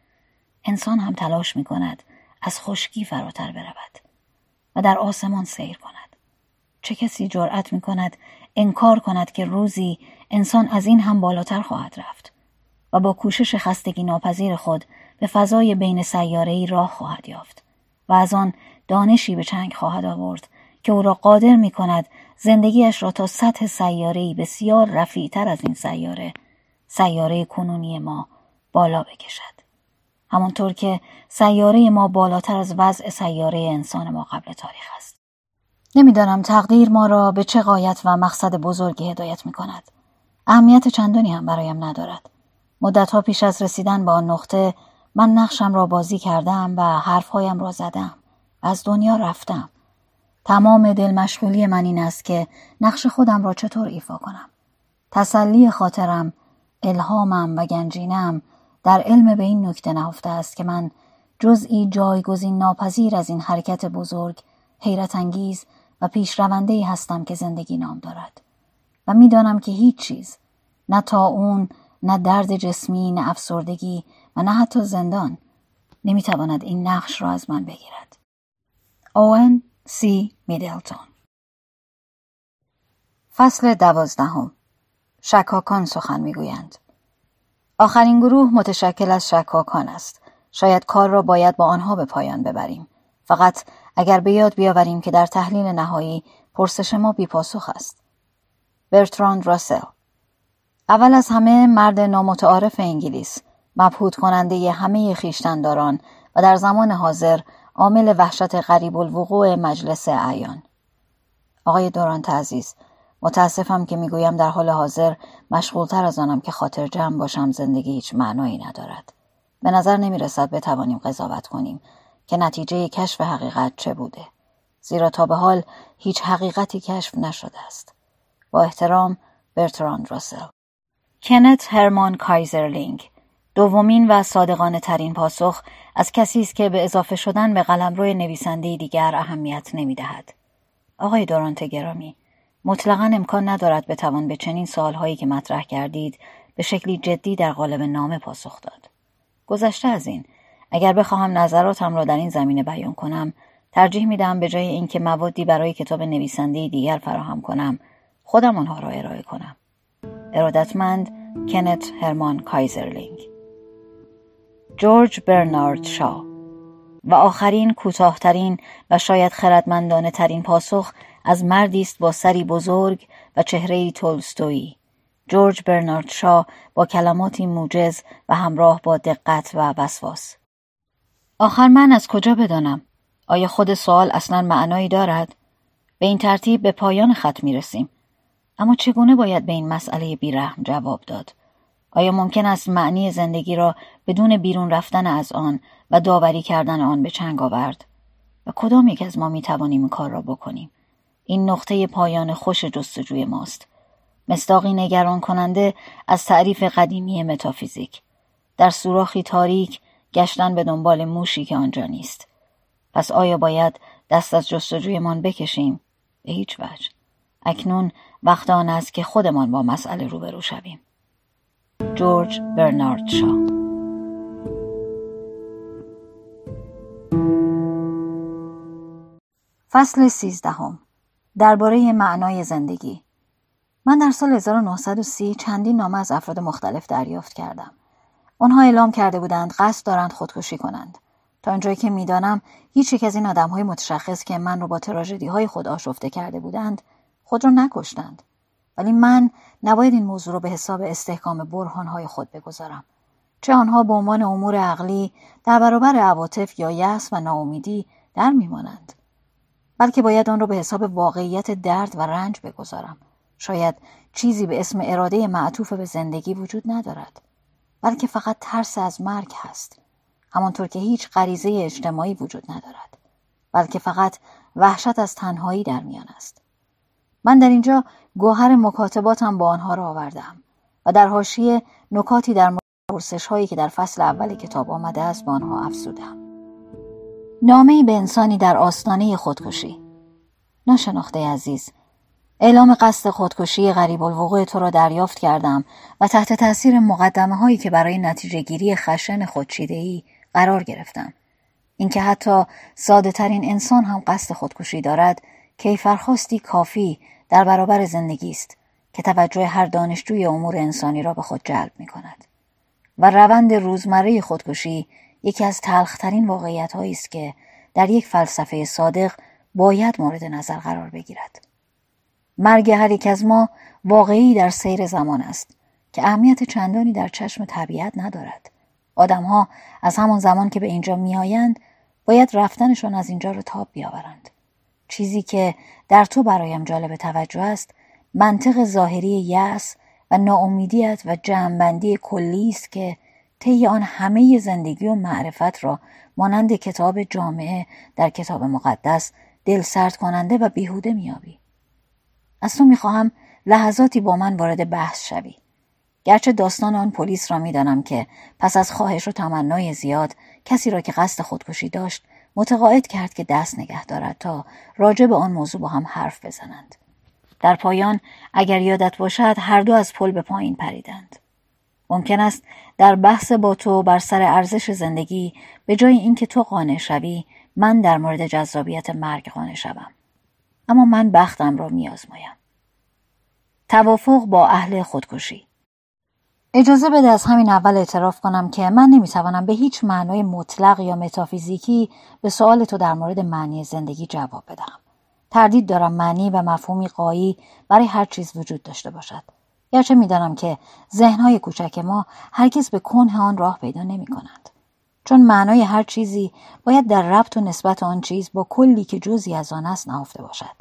انسان هم تلاش می کند از خشکی فراتر برود و در آسمان سیر کند چه کسی جرأت می کند انکار کند که روزی انسان از این هم بالاتر خواهد رفت و با کوشش خستگی ناپذیر خود به فضای بین سیارهای راه خواهد یافت و از آن دانشی به چنگ خواهد آورد که او را قادر می کند زندگیش را تا سطح سیارهای بسیار رفیعتر از این سیاره سیاره کنونی ما بالا بکشد. همانطور که سیاره ما بالاتر از وضع سیاره انسان ما قبل تاریخ است. نمی‌دانم تقدیر ما را به چه قایت و مقصد بزرگی هدایت می کند. اهمیت چندانی هم برایم ندارد. مدتها پیش از رسیدن به آن نقطه من نقشم را بازی کردم و حرفهایم را زدم. از دنیا رفتم. تمام دل مشغولی من این است که نقش خودم را چطور ایفا کنم. تسلی خاطرم، الهامم و گنجینم در علم به این نکته نهفته است که من جزئی جایگزین ناپذیر از این حرکت بزرگ، حیرت انگیز و پیشرونده ای هستم که زندگی نام دارد. و می‌دانم که هیچ چیز، نه تا اون، نه درد جسمی، نه افسردگی و نه حتی زندان نمی‌تواند این نقش را از من بگیرد. اوان سی میدلتون فصل دوازدهم شکاکان سخن می‌گویند آخرین گروه متشکل از شکاکان است. شاید کار را باید با آنها به پایان ببریم. فقط اگر به یاد بیاوریم که در تحلیل نهایی پرسش ما بیپاسخ است. برتراند راسل. اول از همه مرد نامتعارف انگلیس مبهود کننده همه خیشتنداران و در زمان حاضر عامل وحشت غریب الوقوع مجلس اعیان. آقای دورانت عزیز متاسفم که می‌گویم در حال حاضر مشغولتر از آنم که خاطر جمع باشم زندگی هیچ معنایی ندارد. به نظر نمی رسد بتوانیم قضاوت کنیم که نتیجه کشف حقیقت چه بوده. زیرا تا به حال هیچ حقیقتی کشف نشده است. با احترام برتراند راسل. کنت هرمان کایزرلینگ دومین و صادقانه ترین پاسخ از کسی است که به اضافه شدن به قلمرو نویسنده دیگر اهمیت نمی دهد. آقای دورانت گرامی مطلقا امکان ندارد بتوان به چنین سوالهایی که مطرح کردید به شکلی جدی در قالب نامه پاسخ داد. گذشته از این اگر بخواهم نظراتم را در این زمینه بیان کنم ترجیح می‌دهم به جای اینکه موادی برای کتاب نویسنده دیگر فراهم کنم خودم آنها را ارائه کنم. ارادتمند کنت هرمان کایزرلینگ جورج برنارد شا و آخرین کوتاهترین و شاید خردمندانه ترین پاسخ از مردی است با سری بزرگ و چهره تولستویی جورج برنارد شا با کلماتی موجز و همراه با دقت و وسواس. آخر من از کجا بدانم؟ آیا خود سوال اصلا معنایی دارد؟ به این ترتیب به پایان خط می رسیم اما چگونه باید به این مسئله بیرحم جواب داد؟ آیا ممکن است معنی زندگی را بدون بیرون رفتن از آن و داوری کردن آن به چنگ آورد؟ و کدام یک از ما می توانیم این کار را بکنیم؟ این نقطه پایان خوش جستجوی ماست. مستاقی نگران کننده از تعریف قدیمی متافیزیک. در سوراخی تاریک گشتن به دنبال موشی که آنجا نیست. پس آیا باید دست از جستجویمان بکشیم؟ به هیچ وجه. اکنون وقت آن است که خودمان با مسئله روبرو شویم. جورج برنارد شا. فصل سیزدهم. درباره معنای زندگی من در سال 1930 چندین نامه از افراد مختلف دریافت کردم. آنها اعلام کرده بودند قصد دارند خودکشی کنند. تا آنجایی که می‌دانم هیچ یک از این های متشخص که من رو با تراژدی های خود آشفته کرده بودند خود را نکشتند. ولی من نباید این موضوع را به حساب استحکام برهانهای خود بگذارم. چه آنها به عنوان امور عقلی در برابر عواطف یا یأس و ناامیدی در میمانند. بلکه باید آن را به حساب واقعیت درد و رنج بگذارم. شاید چیزی به اسم اراده معطوف به زندگی وجود ندارد. بلکه فقط ترس از مرگ هست. همانطور که هیچ غریزه اجتماعی وجود ندارد. بلکه فقط وحشت از تنهایی در میان است. من در اینجا گوهر مکاتباتم با آنها را آوردم و در حاشیه نکاتی در پرسش هایی که در فصل اول کتاب آمده است به آنها افزودم نامه به انسانی در آستانه خودکشی ناشناخته عزیز اعلام قصد خودکشی غریب الوقوع تو را دریافت کردم و تحت تاثیر مقدمه هایی که برای نتیجه گیری خشن خودچیده ای قرار گرفتم. اینکه حتی ساده ترین انسان هم قصد خودکشی دارد کیفرخواستی کافی در برابر زندگی است که توجه هر دانشجوی امور انسانی را به خود جلب می کند. و روند روزمره خودکشی یکی از تلخترین واقعیت است که در یک فلسفه صادق باید مورد نظر قرار بگیرد. مرگ هر یک از ما واقعی در سیر زمان است که اهمیت چندانی در چشم طبیعت ندارد. آدمها از همان زمان که به اینجا میآیند باید رفتنشان از اینجا را تاب بیاورند. چیزی که در تو برایم جالب توجه است منطق ظاهری یأس و ناامیدیت و جمعبندی کلی است که طی آن همه زندگی و معرفت را مانند کتاب جامعه در کتاب مقدس دل سرد کننده و بیهوده میابی. از تو می‌خواهم لحظاتی با من وارد بحث شوی. گرچه داستان آن پلیس را می‌دانم که پس از خواهش و تمنای زیاد کسی را که قصد خودکشی داشت متقاعد کرد که دست نگه دارد تا راجع به آن موضوع با هم حرف بزنند. در پایان اگر یادت باشد هر دو از پل به پایین پریدند. ممکن است در بحث با تو بر سر ارزش زندگی به جای اینکه تو قانع شوی من در مورد جذابیت مرگ قانع شوم. اما من بختم را میآزمایم. توافق با اهل خودکشی اجازه بده از همین اول اعتراف کنم که من نمی‌توانم به هیچ معنای مطلق یا متافیزیکی به سوال تو در مورد معنی زندگی جواب بدهم. تردید دارم معنی و مفهومی قایی برای هر چیز وجود داشته باشد. گرچه می‌دانم که ذهنهای کوچک ما هرگز به کنه آن راه پیدا نمی کنند. چون معنای هر چیزی باید در ربط و نسبت آن چیز با کلی که جزی از آن است نهفته باشد.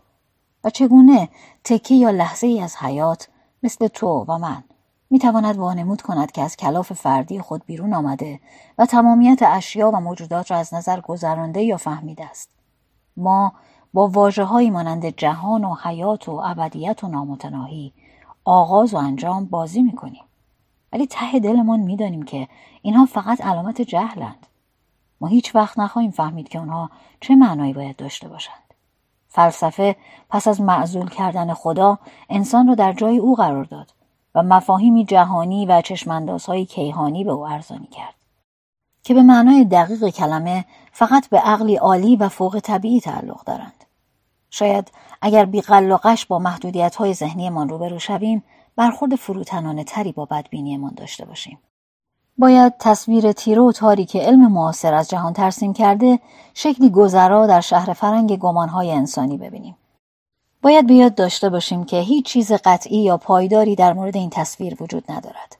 و چگونه تکی یا لحظه ای از حیات مثل تو و من می‌تواند وانمود کند که از کلاف فردی خود بیرون آمده و تمامیت اشیا و موجودات را از نظر گذرانده یا فهمیده است. ما با واجه مانند جهان و حیات و ابدیت و نامتناهی آغاز و انجام بازی می‌کنیم. ولی ته دلمان می‌دانیم که اینها فقط علامت جهلند. ما هیچ وقت نخواهیم فهمید که آنها چه معنایی باید داشته باشند. فلسفه پس از معزول کردن خدا انسان را در جای او قرار داد و مفاهیمی جهانی و چشماندازهای کیهانی به او ارزانی کرد که به معنای دقیق کلمه فقط به عقلی عالی و فوق طبیعی تعلق دارند. شاید اگر بیقل و قش با محدودیت های ذهنیمان روبرو شویم برخورد فروتنانه تری با بدبینیمان داشته باشیم. باید تصویر تیره و تاریک علم معاصر از جهان ترسیم کرده شکلی گذرا در شهر فرنگ گمانهای انسانی ببینیم. باید بیاد داشته باشیم که هیچ چیز قطعی یا پایداری در مورد این تصویر وجود ندارد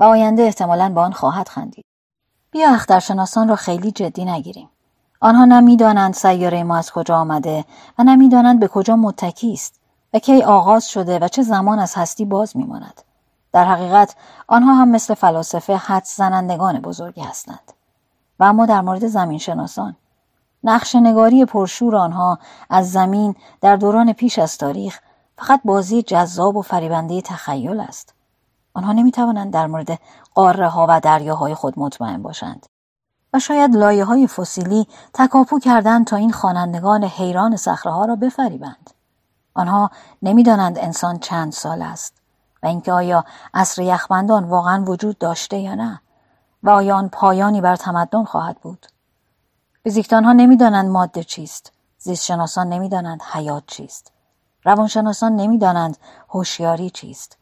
و آینده احتمالاً با آن خواهد خندید. بیا اخترشناسان را خیلی جدی نگیریم. آنها نمی‌دانند سیاره ما از کجا آمده و نمی‌دانند به کجا متکی است و کی آغاز شده و چه زمان از هستی باز میماند. در حقیقت آنها هم مثل فلاسفه حد زنندگان بزرگی هستند. و اما در مورد زمین شناسان نقش نگاری پرشور آنها از زمین در دوران پیش از تاریخ فقط بازی جذاب و فریبنده تخیل است. آنها نمی توانند در مورد قاره ها و دریاهای خود مطمئن باشند. شاید لایه های فسیلی تکاپو کردند تا این خوانندگان حیران ها را بفریبند. آنها نمی‌دانند انسان چند سال است و اینکه آیا عصر یخبندان واقعا وجود داشته یا نه و آیا آن پایانی بر تمدن خواهد بود. فیزیکدان ها نمی‌دانند ماده چیست زیستشناسان نمی‌دانند حیات چیست روانشناسان نمی‌دانند هوشیاری چیست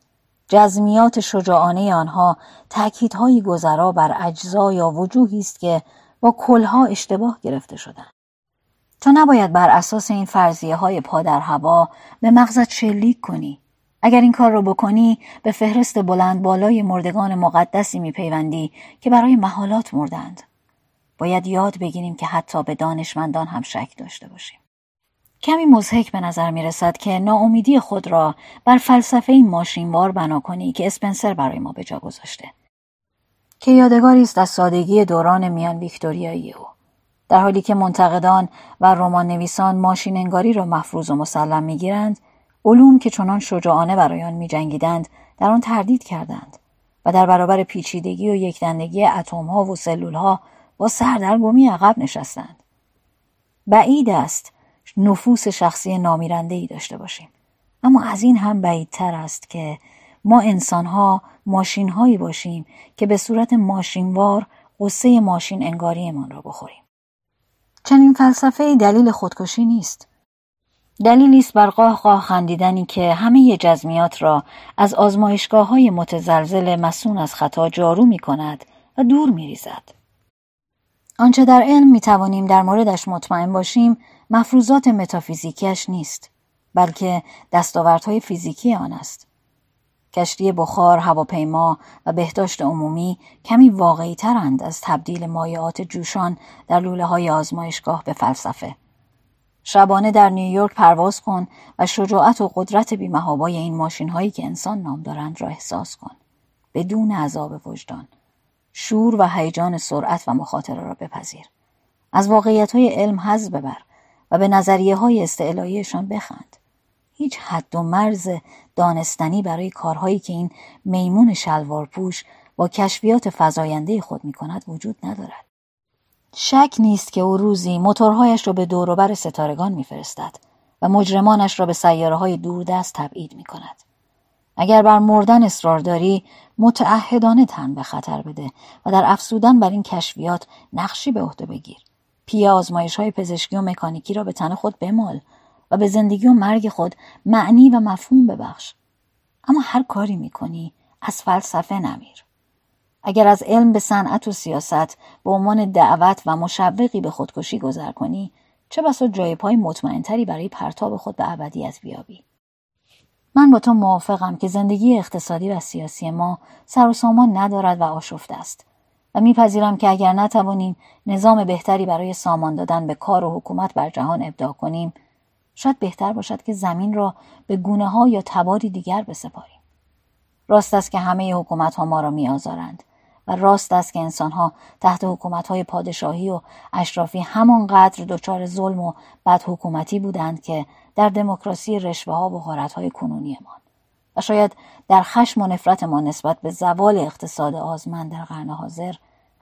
جزمیات شجاعانه آنها تأکیدهایی گذرا بر اجزا یا وجوهی است که با کلها اشتباه گرفته شدند. تو نباید بر اساس این فرضیه های پا در هوا به مغزت شلیک کنی. اگر این کار را بکنی به فهرست بلند بالای مردگان مقدسی میپیوندی که برای محالات مردند. باید یاد بگیریم که حتی به دانشمندان هم شک داشته باشیم. کمی مزهک به نظر می رسد که ناامیدی خود را بر فلسفه این ماشینوار بنا کنی که اسپنسر برای ما به جا گذاشته. که یادگاری است از سادگی دوران میان ویکتوریایی او. در حالی که منتقدان و رمان نویسان ماشین انگاری را مفروض و مسلم می‌گیرند علوم که چنان شجاعانه برای آن میجنگیدند در آن تردید کردند و در برابر پیچیدگی و یکدندگی ها و ها با سردرگمی عقب نشستند. بعید است نفوس شخصی نامیرنده ای داشته باشیم. اما از این هم بعیدتر است که ما انسانها ماشین هایی باشیم که به صورت ماشینوار قصه ماشین انگاریمان را بخوریم. چنین فلسفه دلیل خودکشی نیست. دلیلی است بر قاه قاه خندیدنی که همه جزمیات را از آزمایشگاه های متزلزل مسون از خطا جارو می کند و دور می ریزد. آنچه در علم می توانیم در موردش مطمئن باشیم مفروضات متافیزیکیش نیست بلکه دستاوردهای فیزیکی آن است. کشتی بخار، هواپیما و بهداشت عمومی کمی واقعی ترند از تبدیل مایعات جوشان در لوله های آزمایشگاه به فلسفه. شبانه در نیویورک پرواز کن و شجاعت و قدرت بیمهابای این ماشین هایی که انسان نام دارند را احساس کن. بدون عذاب وجدان. شور و هیجان سرعت و مخاطره را بپذیر. از واقعیت های علم حز ببر و به نظریه های استعلاییشان بخند. هیچ حد و مرز دانستنی برای کارهایی که این میمون شلوار پوش با کشفیات فزاینده خود می کند وجود ندارد. شک نیست که او روزی موتورهایش را به دوروبر ستارگان میفرستد و مجرمانش را به سیاره های دوردست تبعید می کند. اگر بر مردن اصرار داری متعهدانه تن به خطر بده و در افسودن بر این کشفیات نقشی به عهده بگیر. پی آزمایش های پزشکی و مکانیکی را به تن خود بمال و به زندگی و مرگ خود معنی و مفهوم ببخش. اما هر کاری می‌کنی از فلسفه نمیر. اگر از علم به صنعت و سیاست به عنوان دعوت و مشوقی به خودکشی گذر کنی چه بسا جای پای مطمئنتری برای پرتاب خود به ابدیت بیابی من با تو موافقم که زندگی اقتصادی و سیاسی ما سر و سامان ندارد و آشفته است و میپذیرم که اگر نتوانیم نظام بهتری برای سامان دادن به کار و حکومت بر جهان ابداع کنیم شاید بهتر باشد که زمین را به گونه ها یا تباری دیگر بسپاریم. راست است که همه حکومت ها ما را میآزارند و راست است که انسانها تحت حکومتهای پادشاهی و اشرافی همانقدر دچار ظلم و بد حکومتی بودند که در دموکراسی رشوه ها و غارت های کنونیمان و شاید در خشم و نفرت ما نسبت به زوال اقتصاد آزمن در قرن حاضر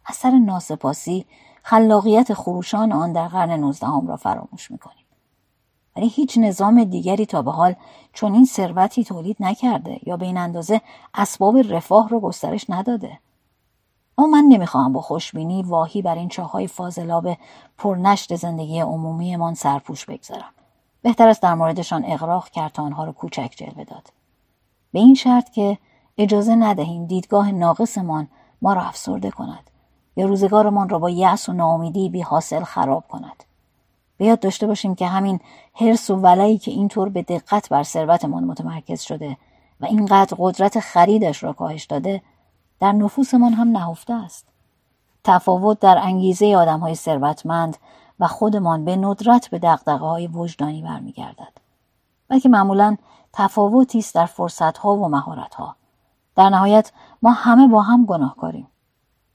اثر ناسپاسی خلاقیت خروشان آن در قرن نوزدهم را فراموش می‌کنیم. ولی هیچ نظام دیگری تا به حال چنین ثروتی تولید نکرده یا به این اندازه اسباب رفاه را گسترش نداده. اما من نمی‌خواهم با خوشبینی واهی بر این چاهای فاضلاب پرنشت زندگی عمومیمان سرپوش بگذارم. بهتر است در موردشان اغراق کرد تا آنها را کوچک جلوه داد. به این شرط که اجازه ندهیم دیدگاه ناقصمان ما را افسرده کند. یا روزگارمان را با یأس و ناامیدی بی حاصل خراب کند. به یاد داشته باشیم که همین حرس و ولایی که اینطور به دقت بر ثروتمان متمرکز شده و اینقدر قدرت خریدش را کاهش داده در نفوسمان هم نهفته است. تفاوت در انگیزه آدم های ثروتمند و خودمان به ندرت به دقدقه های وجدانی برمیگردد. بلکه معمولا تفاوتی است در فرصت ها و مهارت ها در نهایت ما همه با هم گناهکاریم.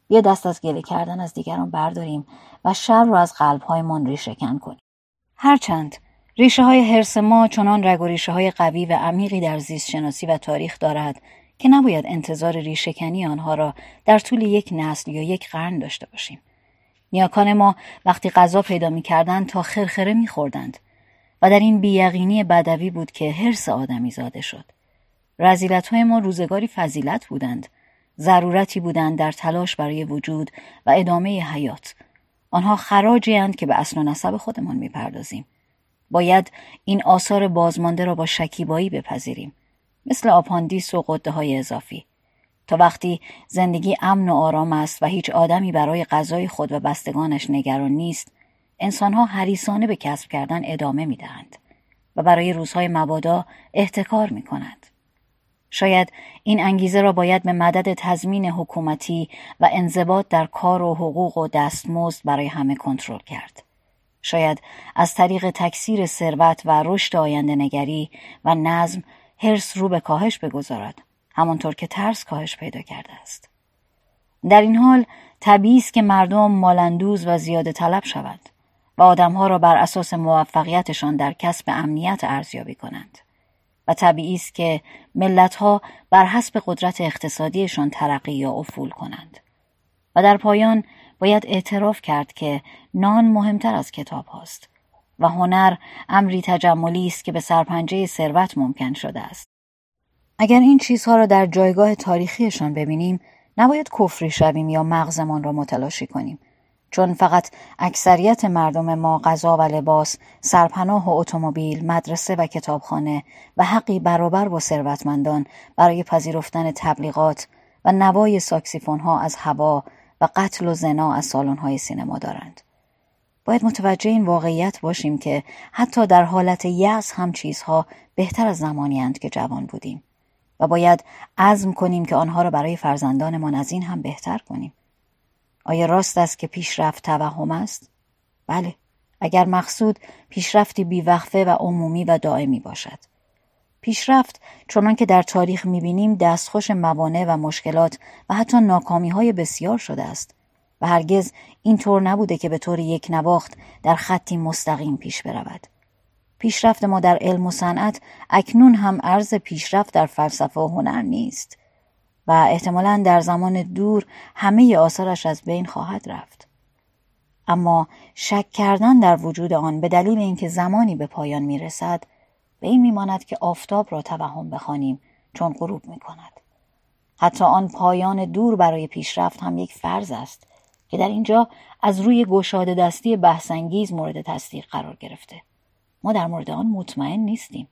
یه دست از گله کردن از دیگران برداریم و شر را از قلبهایمان ریشه کن کنیم. هرچند ریشه های حرس ما چنان رگ و ریشه های قوی و عمیقی در زیست شناسی و تاریخ دارد که نباید انتظار ریشهکنی آنها را در طول یک نسل یا یک قرن داشته باشیم. نیاکان ما وقتی غذا پیدا می کردند تا خرخره می خوردند و در این بییقینی بدوی بود که حرس آدمی زاده شد. رزیلت های ما روزگاری فضیلت بودند. ضرورتی بودند در تلاش برای وجود و ادامه حیات. آنها خراجی که به اصل و نسب خودمان می‌پردازیم. باید این آثار بازمانده را با شکیبایی بپذیریم. مثل آپاندیس و قده های اضافی تا وقتی زندگی امن و آرام است و هیچ آدمی برای غذای خود و بستگانش نگران نیست انسانها حریسانه به کسب کردن ادامه می دهند و برای روزهای مبادا احتکار می کنند. شاید این انگیزه را باید به مدد تضمین حکومتی و انضباط در کار و حقوق و دستمزد برای همه کنترل کرد. شاید از طریق تکثیر ثروت و رشد آینده نگری و نظم هرس رو به کاهش بگذارد همانطور که ترس کاهش پیدا کرده است در این حال طبیعی است که مردم مالندوز و زیاده طلب شوند و آدمها را بر اساس موفقیتشان در کسب امنیت ارزیابی کنند. و طبیعی است که ملتها بر حسب قدرت اقتصادیشان ترقی یا افول کنند. و در پایان باید اعتراف کرد که نان مهمتر از کتاب هاست و هنر امری تجملی است که به سرپنجه ثروت ممکن شده است. اگر این چیزها را در جایگاه تاریخیشان ببینیم نباید کفری شویم یا مغزمان را متلاشی کنیم. چون فقط اکثریت مردم ما غذا و لباس، سرپناه و اتومبیل، مدرسه و کتابخانه و حقی برابر با ثروتمندان برای پذیرفتن تبلیغات و نوای ساکسیفون ها از هوا و قتل و زنا از سالن های سینما دارند. باید متوجه این واقعیت باشیم که حتی در حالت یأس هم چیزها بهتر از زمانی که جوان بودیم و باید عزم کنیم که آنها را برای فرزندانمان از این هم بهتر کنیم. آیا راست است که پیشرفت توهم است؟ بله، اگر مقصود پیشرفتی بیوقفه و عمومی و دائمی باشد. پیشرفت چنان که در تاریخ می‌بینیم دستخوش موانع و مشکلات و حتی ناکامی های بسیار شده است و هرگز این طور نبوده که به طور یک نواخت در خطی مستقیم پیش برود. پیشرفت ما در علم و صنعت اکنون هم عرض پیشرفت در فلسفه و هنر نیست و احتمالا در زمان دور همه آثارش از بین خواهد رفت. اما شک کردن در وجود آن به دلیل اینکه زمانی به پایان می رسد به این میماند که آفتاب را توهم بخوانیم چون غروب می کند. حتی آن پایان دور برای پیشرفت هم یک فرض است که در اینجا از روی گشاده دستی بحثانگیز مورد تصدیق قرار گرفته. ما در مورد آن مطمئن نیستیم.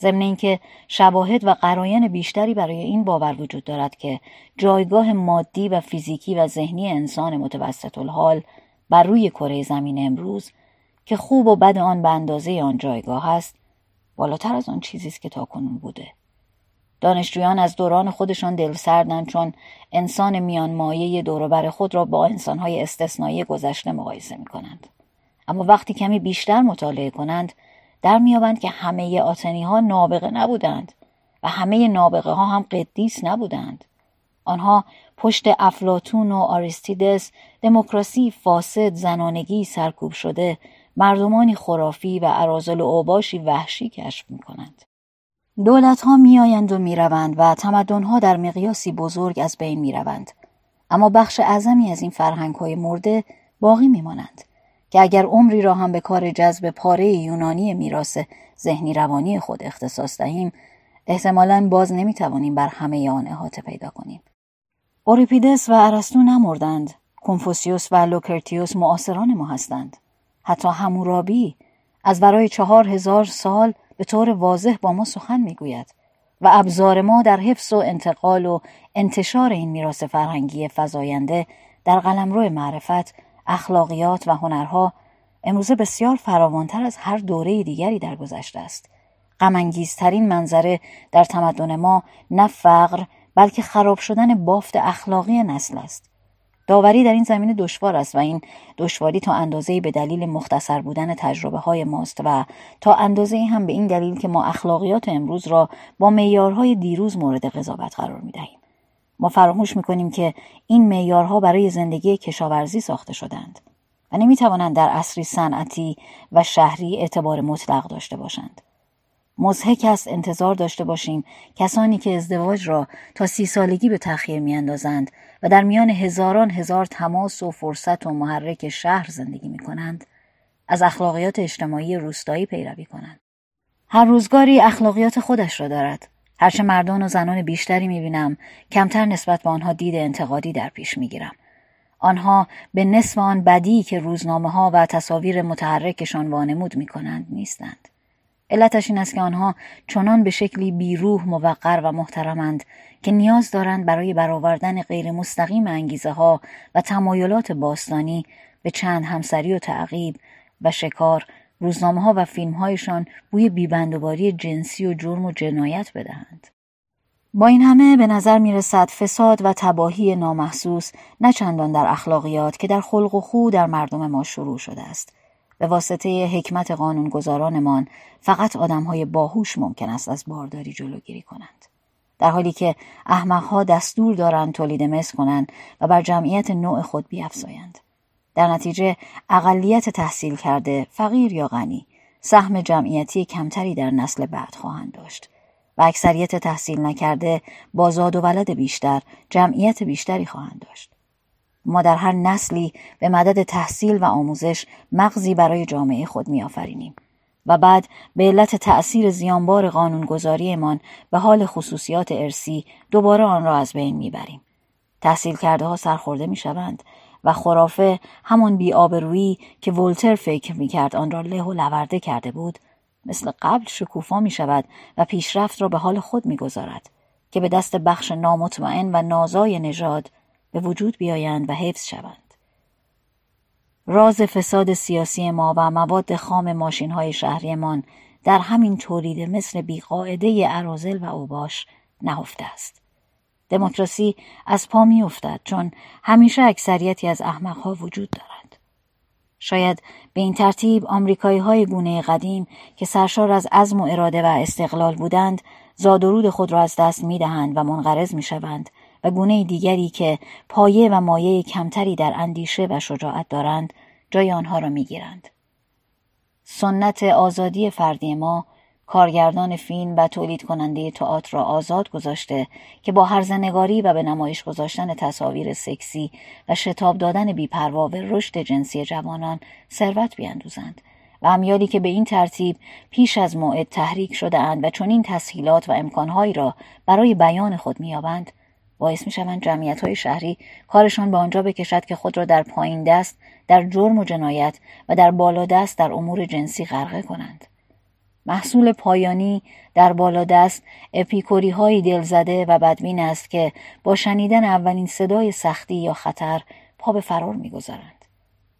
ضمن اینکه شواهد و قراین بیشتری برای این باور وجود دارد که جایگاه مادی و فیزیکی و ذهنی انسان متوسط الحال بر روی کره زمین امروز که خوب و بد آن به اندازه آن جایگاه است بالاتر از آن چیزی است که تاکنون بوده دانشجویان از دوران خودشان دل سردن چون انسان میان مایه دوروبر خود را با انسانهای استثنایی گذشته مقایسه می کنند. اما وقتی کمی بیشتر مطالعه کنند در میابند که همه آتنی ها نابغه نبودند و همه نابغه ها هم قدیس نبودند. آنها پشت افلاتون و آریستیدس دموکراسی فاسد زنانگی سرکوب شده مردمانی خرافی و عرازل و اوباشی وحشی کشف می کنند. دولت ها می آیند و می روند و تمدن ها در مقیاسی بزرگ از بین می روند. اما بخش اعظمی از این فرهنگ های مرده باقی می مانند. که اگر عمری را هم به کار جذب پاره یونانی میراث ذهنی روانی خود اختصاص دهیم احتمالا باز نمی‌توانیم بر همه آن احاطه پیدا کنیم. اوریپیدس و ارسطو نمردند. کنفوسیوس و لوکرتیوس معاصران ما هستند. حتی همورابی از برای چهار هزار سال به طور واضح با ما سخن می‌گوید و ابزار ما در حفظ و انتقال و انتشار این میراث فرهنگی فزاینده در قلمرو معرفت اخلاقیات و هنرها امروزه بسیار فراوانتر از هر دوره دیگری در گذشته است. غمانگیزترین منظره در تمدن ما نه فقر بلکه خراب شدن بافت اخلاقی نسل است. داوری در این زمینه دشوار است و این دشواری تا اندازه به دلیل مختصر بودن تجربه های ماست و تا اندازه هم به این دلیل که ما اخلاقیات امروز را با معیارهای دیروز مورد قضاوت قرار می دهیم. ما فراموش می‌کنیم که این معیارها برای زندگی کشاورزی ساخته شدند و نمی‌توانند در عصری صنعتی و شهری اعتبار مطلق داشته باشند. مزهک است انتظار داشته باشیم کسانی که ازدواج را تا سی سالگی به تأخیر میاندازند و در میان هزاران هزار تماس و فرصت و محرک شهر زندگی می کنند از اخلاقیات اجتماعی روستایی پیروی کنند. هر روزگاری اخلاقیات خودش را دارد هرچه مردان و زنان بیشتری می‌بینم کمتر نسبت به آنها دید انتقادی در پیش می‌گیرم آنها به نصف آن بدی که روزنامه ها و تصاویر متحرکشان وانمود می کنند نیستند. علتش این است که آنها چنان به شکلی بیروح موقر و محترمند که نیاز دارند برای برآوردن غیر مستقیم انگیزه ها و تمایلات باستانی به چند همسری و تعقیب و شکار روزنامه ها و فیلم هایشان بوی بیبندوباری جنسی و جرم و جنایت بدهند. با این همه به نظر می رسد فساد و تباهی نامحسوس نه چندان در اخلاقیات که در خلق و خو در مردم ما شروع شده است. به واسطه حکمت قانونگذارانمان فقط های باهوش ممکن است از بارداری جلوگیری کنند. در حالی که احمقها دستور دارند تولید مثل کنند و بر جمعیت نوع خود بیافزایند. در نتیجه اقلیت تحصیل کرده فقیر یا غنی سهم جمعیتی کمتری در نسل بعد خواهند داشت و اکثریت تحصیل نکرده با زاد و ولد بیشتر جمعیت بیشتری خواهند داشت. ما در هر نسلی به مدد تحصیل و آموزش مغزی برای جامعه خود میآفرینیم و بعد به علت تأثیر زیانبار قانونگذاریمان به حال خصوصیات ارسی دوباره آن را از بین می‌بریم. تحصیل کرده ها سرخورده می شوند و خرافه همان بیآبرویی که ولتر فکر می کرد آن را له و لورده کرده بود مثل قبل شکوفا می شود و پیشرفت را به حال خود می گذارد که به دست بخش نامطمئن و نازای نژاد به وجود بیایند و حفظ شوند. راز فساد سیاسی ما و مواد خام ماشین های شهریمان در همین تولید مثل بیقاعده ارازل و اوباش نهفته است. دموکراسی از پا میافتد چون همیشه اکثریتی از احمقها وجود دارند. شاید به این ترتیب آمریکایی های گونه قدیم که سرشار از عزم و اراده و استقلال بودند زادورود خود را از دست می دهند و منقرض می شوند و گونه دیگری که پایه و مایه کمتری در اندیشه و شجاعت دارند جای آنها را می گیرند. سنت آزادی فردی ما کارگردان فیلم و تولید کننده تئاتر را آزاد گذاشته که با هرزنگاری و به نمایش گذاشتن تصاویر سکسی و شتاب دادن بیپروا به رشد جنسی جوانان ثروت بیندوزند و امیالی که به این ترتیب پیش از موعد تحریک شده اند و چنین تسهیلات و امکانهایی را برای بیان خود مییابند باعث می شوند جمعیت های شهری کارشان به آنجا بکشد که خود را در پایین دست در جرم و جنایت و در بالا دست در امور جنسی غرقه کنند. محصول پایانی در بالادست اپیکوری های دلزده و بدبین است که با شنیدن اولین صدای سختی یا خطر پا به فرار می‌گذارند.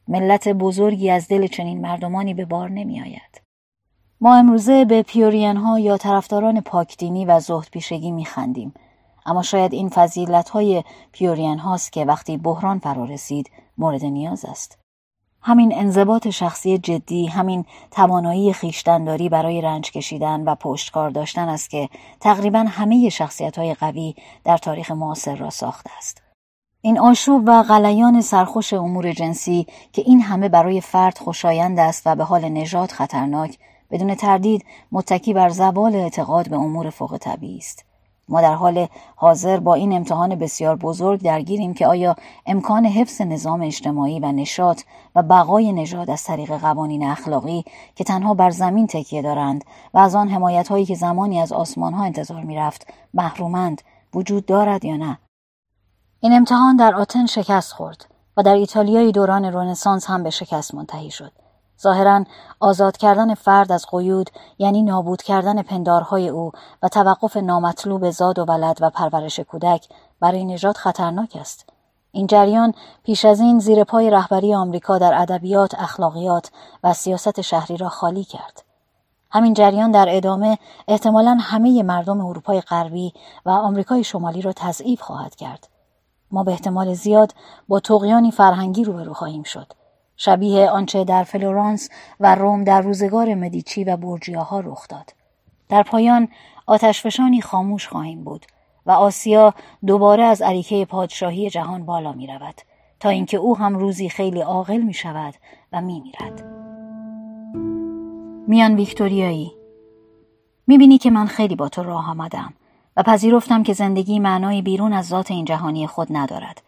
ملت بزرگی از دل چنین مردمانی به بار نمی آید. ما امروزه به پیورین ها یا طرفداران پاکدینی و زهد پیشگی می خندیم. اما شاید این فضیلت های پیورین هاست که وقتی بحران فرا رسید مورد نیاز است. همین انضباط شخصی جدی همین توانایی خیشتنداری برای رنج کشیدن و پشتکار داشتن است که تقریبا همه شخصیت های قوی در تاریخ معاصر را ساخته است. این آشوب و غلیان سرخوش امور جنسی که این همه برای فرد خوشایند است و به حال نژاد خطرناک بدون تردید متکی بر زوال اعتقاد به امور فوق طبیعی است. ما در حال حاضر با این امتحان بسیار بزرگ درگیریم که آیا امکان حفظ نظام اجتماعی و نشاط و بقای نژاد از طریق قوانین اخلاقی که تنها بر زمین تکیه دارند و از آن حمایت هایی که زمانی از آسمان ها انتظار می رفت محرومند وجود دارد یا نه؟ این امتحان در آتن شکست خورد و در ایتالیای دوران رنسانس هم به شکست منتهی شد. ظاهرا آزاد کردن فرد از قیود یعنی نابود کردن پندارهای او و توقف نامطلوب زاد و ولد و پرورش کودک برای نژاد خطرناک است. این جریان پیش از این زیر پای رهبری آمریکا در ادبیات اخلاقیات و سیاست شهری را خالی کرد. همین جریان در ادامه احتمالا همه مردم اروپای غربی و آمریکای شمالی را تضعیف خواهد کرد. ما به احتمال زیاد با تقیانی فرهنگی روبرو خواهیم شد. شبیه آنچه در فلورانس و روم در روزگار مدیچی و بورجیاها رخ داد. در پایان آتشفشانی خاموش خواهیم بود و آسیا دوباره از عریکه پادشاهی جهان بالا می رود تا اینکه او هم روزی خیلی عاقل می شود و می میرد. میان ویکتوریایی می بینی که من خیلی با تو راه آمدم و پذیرفتم که زندگی معنای بیرون از ذات این جهانی خود ندارد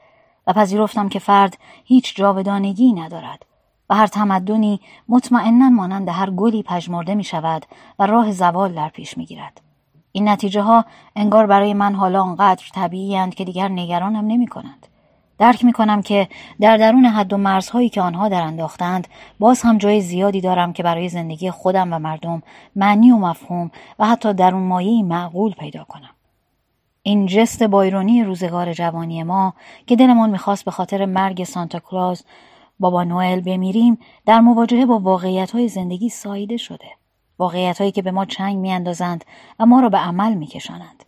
پذیرفتم که فرد هیچ جاودانگی ندارد و هر تمدنی مطمئنا مانند هر گلی پژمرده می شود و راه زوال در پیش می گیرد. این نتیجه ها انگار برای من حالا آنقدر طبیعی که دیگر نگرانم نمی کنند. درک می کنم که در درون حد و مرزهایی که آنها در انداختند باز هم جای زیادی دارم که برای زندگی خودم و مردم معنی و مفهوم و حتی درون مایه معقول پیدا کنم. این جست بایرونی روزگار جوانی ما که دلمان می‌خواست به خاطر مرگ سانتا کلاز بابا نوئل بمیریم در مواجهه با واقعیت های زندگی ساییده شده. واقعیت هایی که به ما چنگ میاندازند و ما را به عمل میکشانند.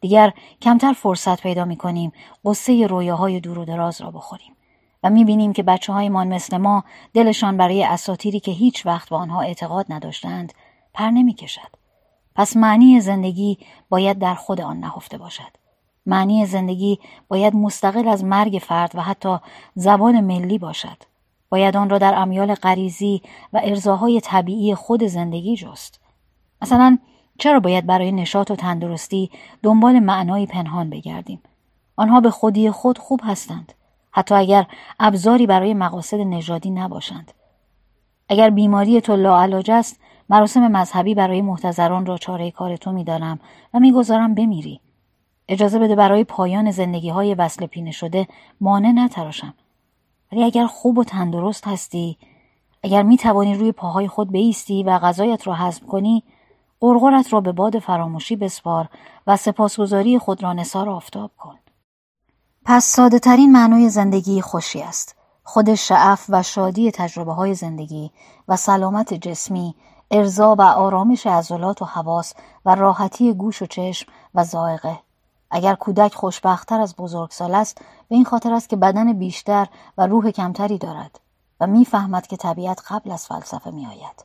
دیگر کمتر فرصت پیدا می‌کنیم قصه رویاهای دور و دراز را بخوریم و می‌بینیم که بچه هایمان مثل ما دلشان برای اساتیری که هیچ وقت به آنها اعتقاد نداشتند پر نمی‌کشد. پس معنی زندگی باید در خود آن نهفته باشد. معنی زندگی باید مستقل از مرگ فرد و حتی زبان ملی باشد. باید آن را در امیال غریزی و ارزاهای طبیعی خود زندگی جست. مثلا چرا باید برای نشاط و تندرستی دنبال معنایی پنهان بگردیم آنها به خودی خود خوب هستند حتی اگر ابزاری برای مقاصد نژادی نباشند اگر بیماری تو لاعلاج است مراسم مذهبی برای محتضران را چاره کار تو می‌دانم و می‌گذارم بمیری. اجازه بده برای پایان زندگی های وصل پینه شده مانع نتراشم. ولی اگر خوب و تندرست هستی اگر می توانی روی پاهای خود بیستی و غذایت را هضم کنی قرقرت را به باد فراموشی بسپار و سپاسگزاری خود را نثار آفتاب کن. پس ساده ترین معنای زندگی خوشی است. خود شعف و شادی تجربه های زندگی و سلامت جسمی ارزا و آرامش عضلات و حواس و راحتی گوش و چشم و زائقه اگر کودک خوشبختتر از بزرگسال است به این خاطر است که بدن بیشتر و روح کمتری دارد و می‌فهمد که طبیعت قبل از فلسفه میآید.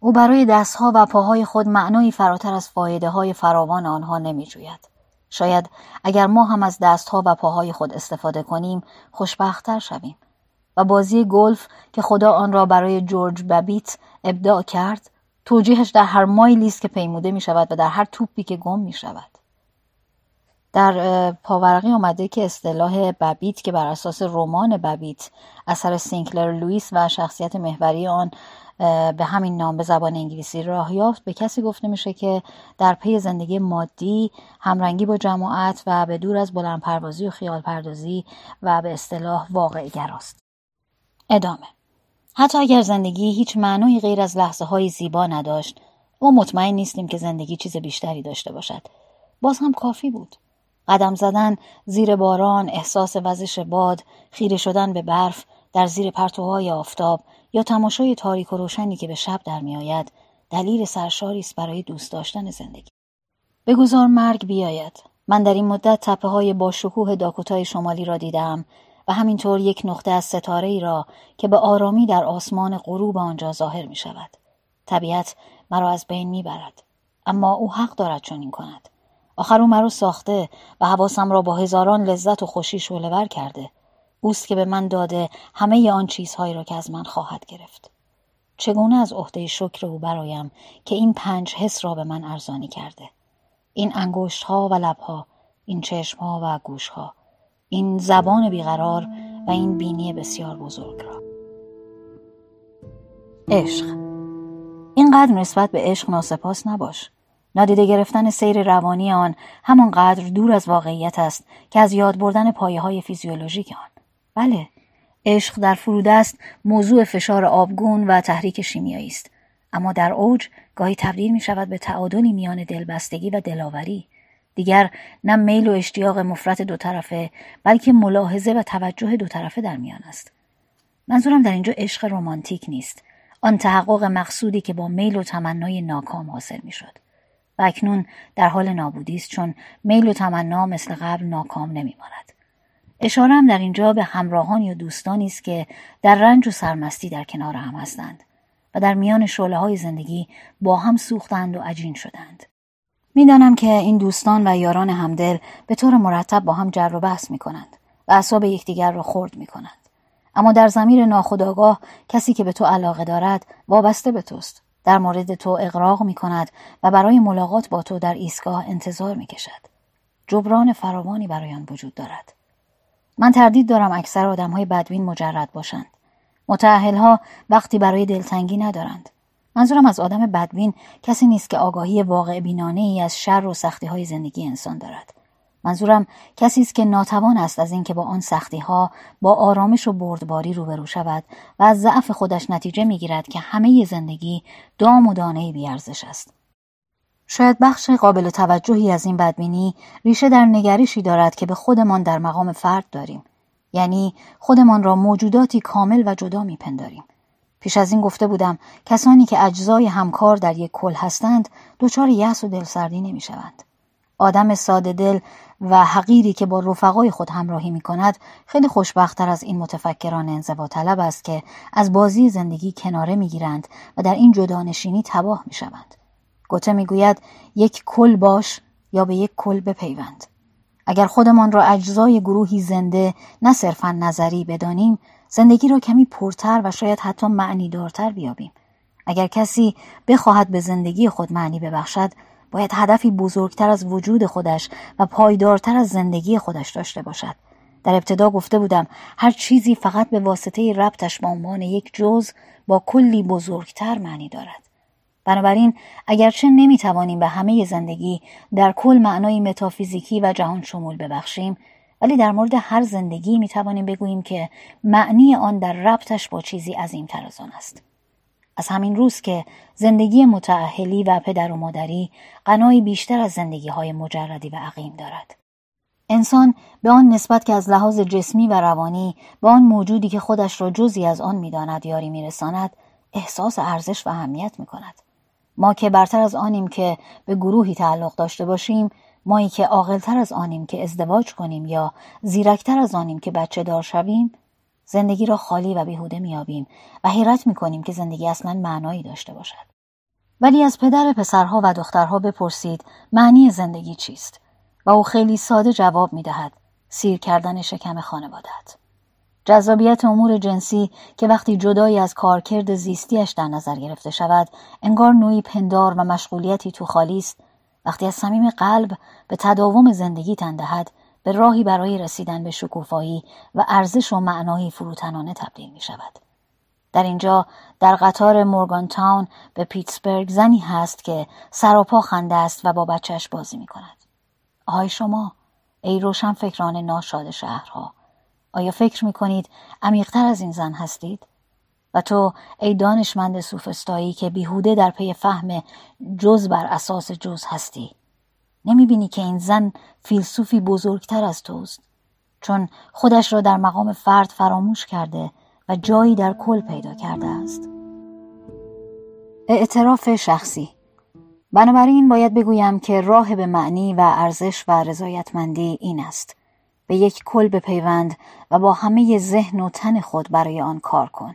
او برای دستها و پاهای خود معنایی فراتر از فایده های فراوان آنها نمیجوید. شاید اگر ما هم از دستها و پاهای خود استفاده کنیم خوشبختتر شویم. و بازی گلف که خدا آن را برای جورج ببیت ابداع کرد توجیهش در هر مایلی است که پیموده می شود و در هر توپی که گم می شود در پاورقی آمده که اصطلاح ببیت که بر اساس رمان ببیت اثر سینکلر لوئیس و شخصیت محوری آن به همین نام به زبان انگلیسی راه یافت به کسی گفته میشه که در پی زندگی مادی همرنگی با جماعت و به دور از بلندپروازی و خیال پردازی و به اصطلاح واقع گراست. ادامه. حتی اگر زندگی هیچ معنی غیر از لحظه های زیبا نداشت ما مطمئن نیستیم که زندگی چیز بیشتری داشته باشد. باز هم کافی بود. قدم زدن زیر باران احساس وزش باد خیره شدن به برف در زیر پرتوهای آفتاب یا تماشای تاریک و روشنی که به شب در میآید دلیل سرشاری است برای دوست داشتن زندگی. بگذار مرگ بیاید. من در این مدت تپه های با شکوه داکوتای شمالی را دیدم. و همینطور یک نقطه از ستاره ای را که به آرامی در آسمان غروب آنجا ظاهر می شود. طبیعت مرا از بین می برد. اما او حق دارد چنین کند. آخر او مرا ساخته و حواسم را با هزاران لذت و خوشی شعلهور کرده. اوست که به من داده همه آن چیزهایی را که از من خواهد گرفت. چگونه از عهده شکر او برایم که این پنج حس را به من ارزانی کرده. این انگشت ها و لبها، این چشم ها و گوش ها، این زبان بیقرار و این بینی بسیار بزرگ را. عشق. اینقدر نسبت به عشق ناسپاس نباش. نادیده گرفتن سیر روانی آن همانقدر دور از واقعیت است که از یاد بردن پایه های فیزیولوژیک آن. بله عشق در فرودست موضوع فشار آبگون و تحریک شیمیایی است. اما در اوج گاهی تبدیل می شود به تعادلی میان دلبستگی و دلاوری. دیگر نه میل و اشتیاق مفرت دو طرفه بلکه ملاحظه و توجه دو طرفه در میان است. منظورم در اینجا عشق رمانتیک نیست. آن تحقق مقصودی که با میل و تمنای ناکام حاصل می‌شد. و اکنون در حال نابودی است چون میل و تمنا مثل قبل ناکام نمیماند. اشارم در اینجا به همراهان یا دوستانی است که در رنج و سرمستی در کنار هم هستند و در میان شعله های زندگی با هم سوختند و عجین شدند. می‌دانم که این دوستان و یاران همدل به طور مرتب با هم جر و بحث می کنند و اعصاب یکدیگر را خرد می کنند. اما در زمیر ناخداگاه کسی که به تو علاقه دارد وابسته به توست. در مورد تو اقراق می کند و برای ملاقات با تو در ایستگاه انتظار می کشد. جبران فراوانی برای آن وجود دارد. من تردید دارم اکثر آدم های بدوین مجرد باشند. ها وقتی برای دلتنگی ندارند. منظورم از آدم بدبین کسی نیست که آگاهی واقع بینانه ای از شر و سختی های زندگی انسان دارد. منظورم کسی است که ناتوان است از اینکه با آن سختی ها با آرامش و بردباری روبرو شود و از ضعف خودش نتیجه می‌گیرد که همه زندگی دام و دانه بیارزش است. شاید بخش قابل توجهی از این بدبینی ریشه در نگریشی دارد که به خودمان در مقام فرد داریم. یعنی خودمان را موجوداتی کامل و جدا میپنداریم. پیش از این گفته بودم کسانی که اجزای همکار در یک کل هستند دچار یأس و دلسردی نمی‌شوند آدم ساده دل و حقیری که با رفقای خود همراهی می کند خیلی خوشبختتر از این متفکران انزوا طلب است که از بازی زندگی کناره می گیرند و در این جدانشینی تباه می شوند. گوته می گوید یک کل باش یا به یک کل بپیوند. اگر خودمان را اجزای گروهی زنده نه صرفا نظری بدانیم زندگی را کمی پرتر و شاید حتی معنی دارتر بیابیم. اگر کسی بخواهد به زندگی خود معنی ببخشد باید هدفی بزرگتر از وجود خودش و پایدارتر از زندگی خودش داشته باشد. در ابتدا گفته بودم هر چیزی فقط به واسطه ربطش با عنوان یک جز با کلی بزرگتر معنی دارد. بنابراین اگرچه نمی‌توانیم به همه زندگی در کل معنای متافیزیکی و جهان شمول ببخشیم ولی در مورد هر زندگی می‌توانیم بگوییم که معنی آن در ربطش با چیزی عظیمتر از آن است از همین روز که زندگی متعهلی و پدر و مادری غنایی بیشتر از زندگی های مجردی و عقیم دارد. انسان به آن نسبت که از لحاظ جسمی و روانی به آن موجودی که خودش را جزی از آن می‌داند یاری میرساند احساس ارزش و اهمیت می کند. ما که برتر از آنیم که به گروهی تعلق داشته باشیم مایی که عاقلتر از آنیم که ازدواج کنیم یا زیرکتر از آنیم که بچه دار شویم زندگی را خالی و بیهوده میابیم و حیرت می‌کنیم که زندگی اصلا معنایی داشته باشد. ولی از پدر پسرها و دخترها بپرسید معنی زندگی چیست و او خیلی ساده جواب می‌دهد سیر کردن شکم خانوادت. جذابیت امور جنسی که وقتی جدایی از کارکرد زیستیش در نظر گرفته شود انگار نوعی پندار و مشغولیتی تو خالی است وقتی از صمیم قلب به تداوم زندگی تن دهد به راهی برای رسیدن به شکوفایی و ارزش و معنایی فروتنانه تبدیل می شود. در اینجا در قطار مورگان تاون به پیتسبرگ زنی هست که سراپا خنده است و با بچهش بازی می کند. آهای شما ای روشن فکران ناشاد شهرها آیا فکر می کنید عمیقتر از این زن هستید؟ و تو ای دانشمند سوفستایی که بیهوده در پی فهم جز بر اساس جز هستی. نمی بینی که این زن فیلسوفی بزرگتر از توست. چون خودش را در مقام فرد فراموش کرده و جایی در کل پیدا کرده است. اعتراف شخصی. بنابراین باید بگویم که راه به معنی و ارزش و رضایتمندی این است. به یک کل بپیوند و با همه ذهن و تن خود برای آن کار کن.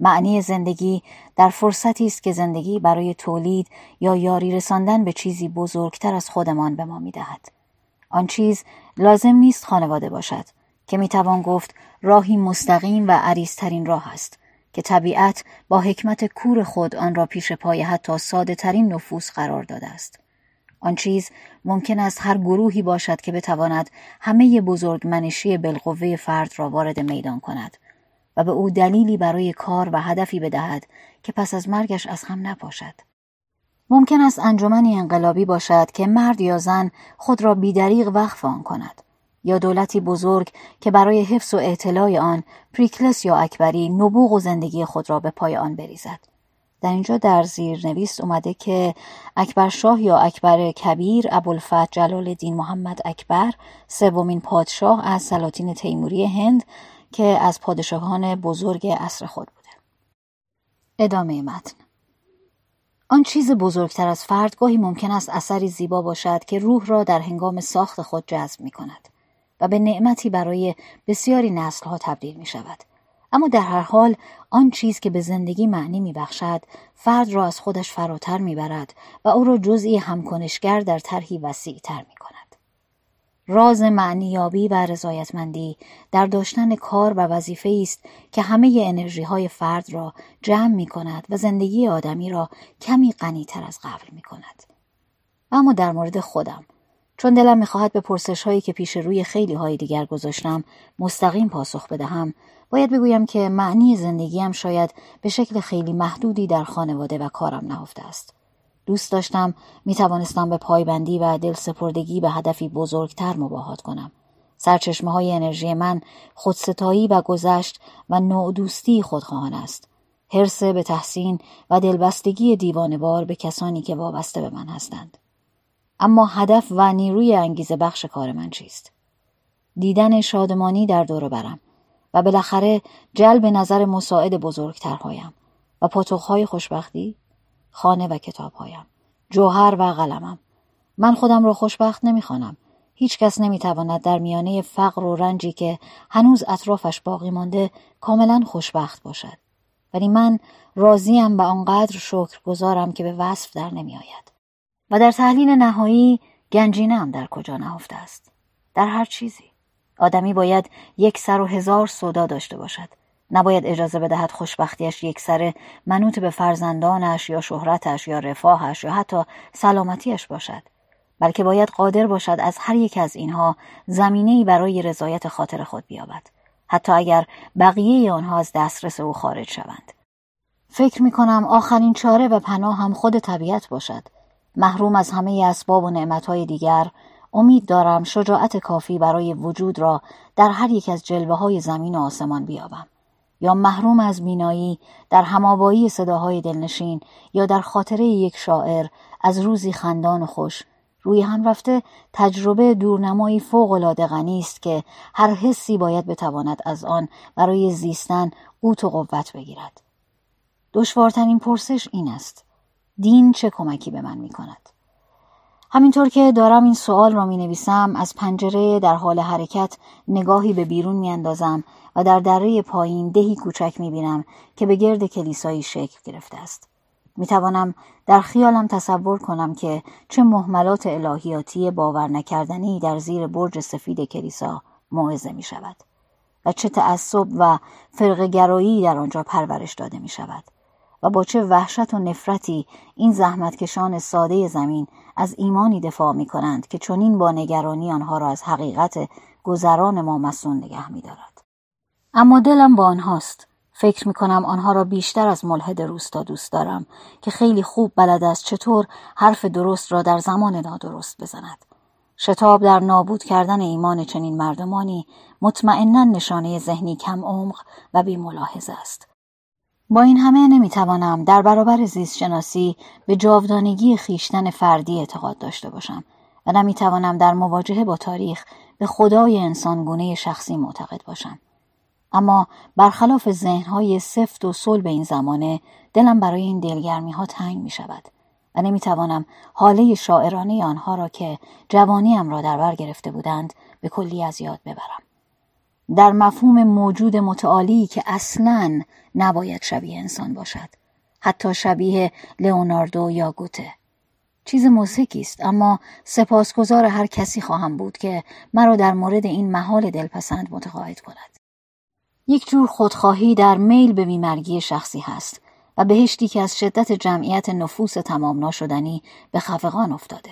معنی زندگی در فرصتی است که زندگی برای تولید یا یاری رساندن به چیزی بزرگتر از خودمان به ما می‌دهد. آن چیز لازم نیست خانواده باشد که می‌توان گفت راهی مستقیم و عریضترین راه است که طبیعت با حکمت کور خود آن را پیش پای حتی ساده ترین نفوس قرار داده است. آن چیز ممکن است هر گروهی باشد که بتواند همه بزرگ منشی بالقوه فرد را وارد میدان کند و به او دلیلی برای کار و هدفی بدهد که پس از مرگش از هم نپاشد. ممکن است انجمنی انقلابی باشد که مرد یا زن خود را بیدریغ وقف آن کند یا دولتی بزرگ که برای حفظ و اعتلاع آن پریکلس یا اکبری نبوغ و زندگی خود را به پای آن بریزد. در اینجا در زیر نویس اومده که اکبر شاه یا اکبر کبیر ابوالفتح جلال الدین محمد اکبر سومین پادشاه از سلاطین تیموری هند که از پادشاهان بزرگ عصر خود بوده. ادامه متن آن چیز بزرگتر از فرد گاهی ممکن است اثری زیبا باشد که روح را در هنگام ساخت خود جذب می کند و به نعمتی برای بسیاری نسلها تبدیل می شود. اما در هر حال آن چیز که به زندگی معنی می بخشد فرد را از خودش فراتر می برد و او را جزئی همکنشگر در طرحی وسیع تر می کند. راز معنیابی و رضایتمندی در داشتن کار و وظیفه است که همه انرژی های فرد را جمع می کند و زندگی آدمی را کمی غنیتر از قبل می کند. اما در مورد خودم چون دلم می‌خواهد به پرسش هایی که پیش روی خیلی های دیگر گذاشتم مستقیم پاسخ بدهم باید بگویم که معنی زندگیم شاید به شکل خیلی محدودی در خانواده و کارم نهفته است دوست داشتم می توانستم به پایبندی و دل سپردگی به هدفی بزرگتر مباهات کنم. سرچشمه های انرژی من خودستایی و گذشت و نوع دوستی خودخواهان است. حرس به تحسین و دلبستگی دیوانوار به کسانی که وابسته به من هستند. اما هدف و نیروی انگیزه بخش کار من چیست؟ دیدن شادمانی در دور برم و بالاخره جلب نظر مساعد بزرگترهایم و پاتوقهای خوشبختی خانه و کتابهایم. جوهر و قلمم. من خودم را خوشبخت نمی‌خوانم. هیچ کس نمی‌تواند در میانه فقر و رنجی که هنوز اطرافش باقی مانده کاملا خوشبخت باشد. ولی من راضیم و آنقدر شکر گذارم که به وصف در نمیآید. و در تحلیل نهایی گنجینم در کجا نهفته است؟ در هر چیزی. آدمی باید یک سر و هزار صدا داشته باشد. نباید اجازه بدهد خوشبختیش یک سره منوط به فرزندانش یا شهرتش یا رفاهش یا حتی سلامتیش باشد بلکه باید قادر باشد از هر یک از اینها زمینهای برای رضایت خاطر خود بیابد حتی اگر بقیه آنها از دسترس او خارج شوند. فکر می کنم آخرین چاره و پناه هم خود طبیعت باشد. محروم از همه اسباب و نعمتهای دیگر امید دارم شجاعت کافی برای وجود را در هر یک از جلوه های زمین و آسمان بیابم. یا محروم از بینایی در همابایی صداهای دلنشین یا در خاطره یک شاعر از روزی خندان و خوش. روی هم رفته تجربه دورنمایی فوق العاده غنی است که هر حسی باید بتواند از آن برای زیستن قوت و قوت بگیرد. دشوارترین پرسش این است. دین چه کمکی به من می کند؟ همینطور که دارم این سوال را می نویسم از پنجره در حال حرکت نگاهی به بیرون می اندازم و در دره پایین دهی کوچک می بینم که به گرد کلیسایی شکل گرفته است. می توانم در خیالم تصور کنم که چه محملات الهیاتی باور نکردنی در زیر برج سفید کلیسا موعظه می شود و چه تعصب و فرقگرایی در آنجا پرورش داده می شود. و با چه وحشت و نفرتی این زحمتکشان ساده زمین از ایمانی دفاع می کنند که چنین با نگرانی آنها را از حقیقت گذران ما مسون نگه می دارد. اما دلم با آنهاست. فکر می کنم آنها را بیشتر از ملحد روستا دوست دارم که خیلی خوب بلد است چطور حرف درست را در زمان نادرست بزند. شتاب در نابود کردن ایمان چنین مردمانی مطمئنا نشانه ذهنی کم عمق و بی ملاحظه است. با این همه نمی‌توانم در برابر زیست شناسی به جاودانگی خیشتن فردی اعتقاد داشته باشم و نمی‌توانم در مواجهه با تاریخ به خدای انسانگونه شخصی معتقد باشم. اما برخلاف ذهنهای سفت و صلب این زمانه دلم برای این دلگرمی ها تنگ می شود و نمی‌توانم حاله شاعرانه آنها را که جوانیم را در بر گرفته بودند به کلی از یاد ببرم. در مفهوم موجود متعالی که اصلا نباید شبیه انسان باشد. حتی شبیه لئوناردو یا گوته. چیز موسیقی است اما سپاسگزار هر کسی خواهم بود که مرا در مورد این محال دلپسند متقاعد کند. یک جور خودخواهی در میل به بیمرگی شخصی هست و بهشتی که از شدت جمعیت نفوس تمام ناشدنی به خفقان افتاده.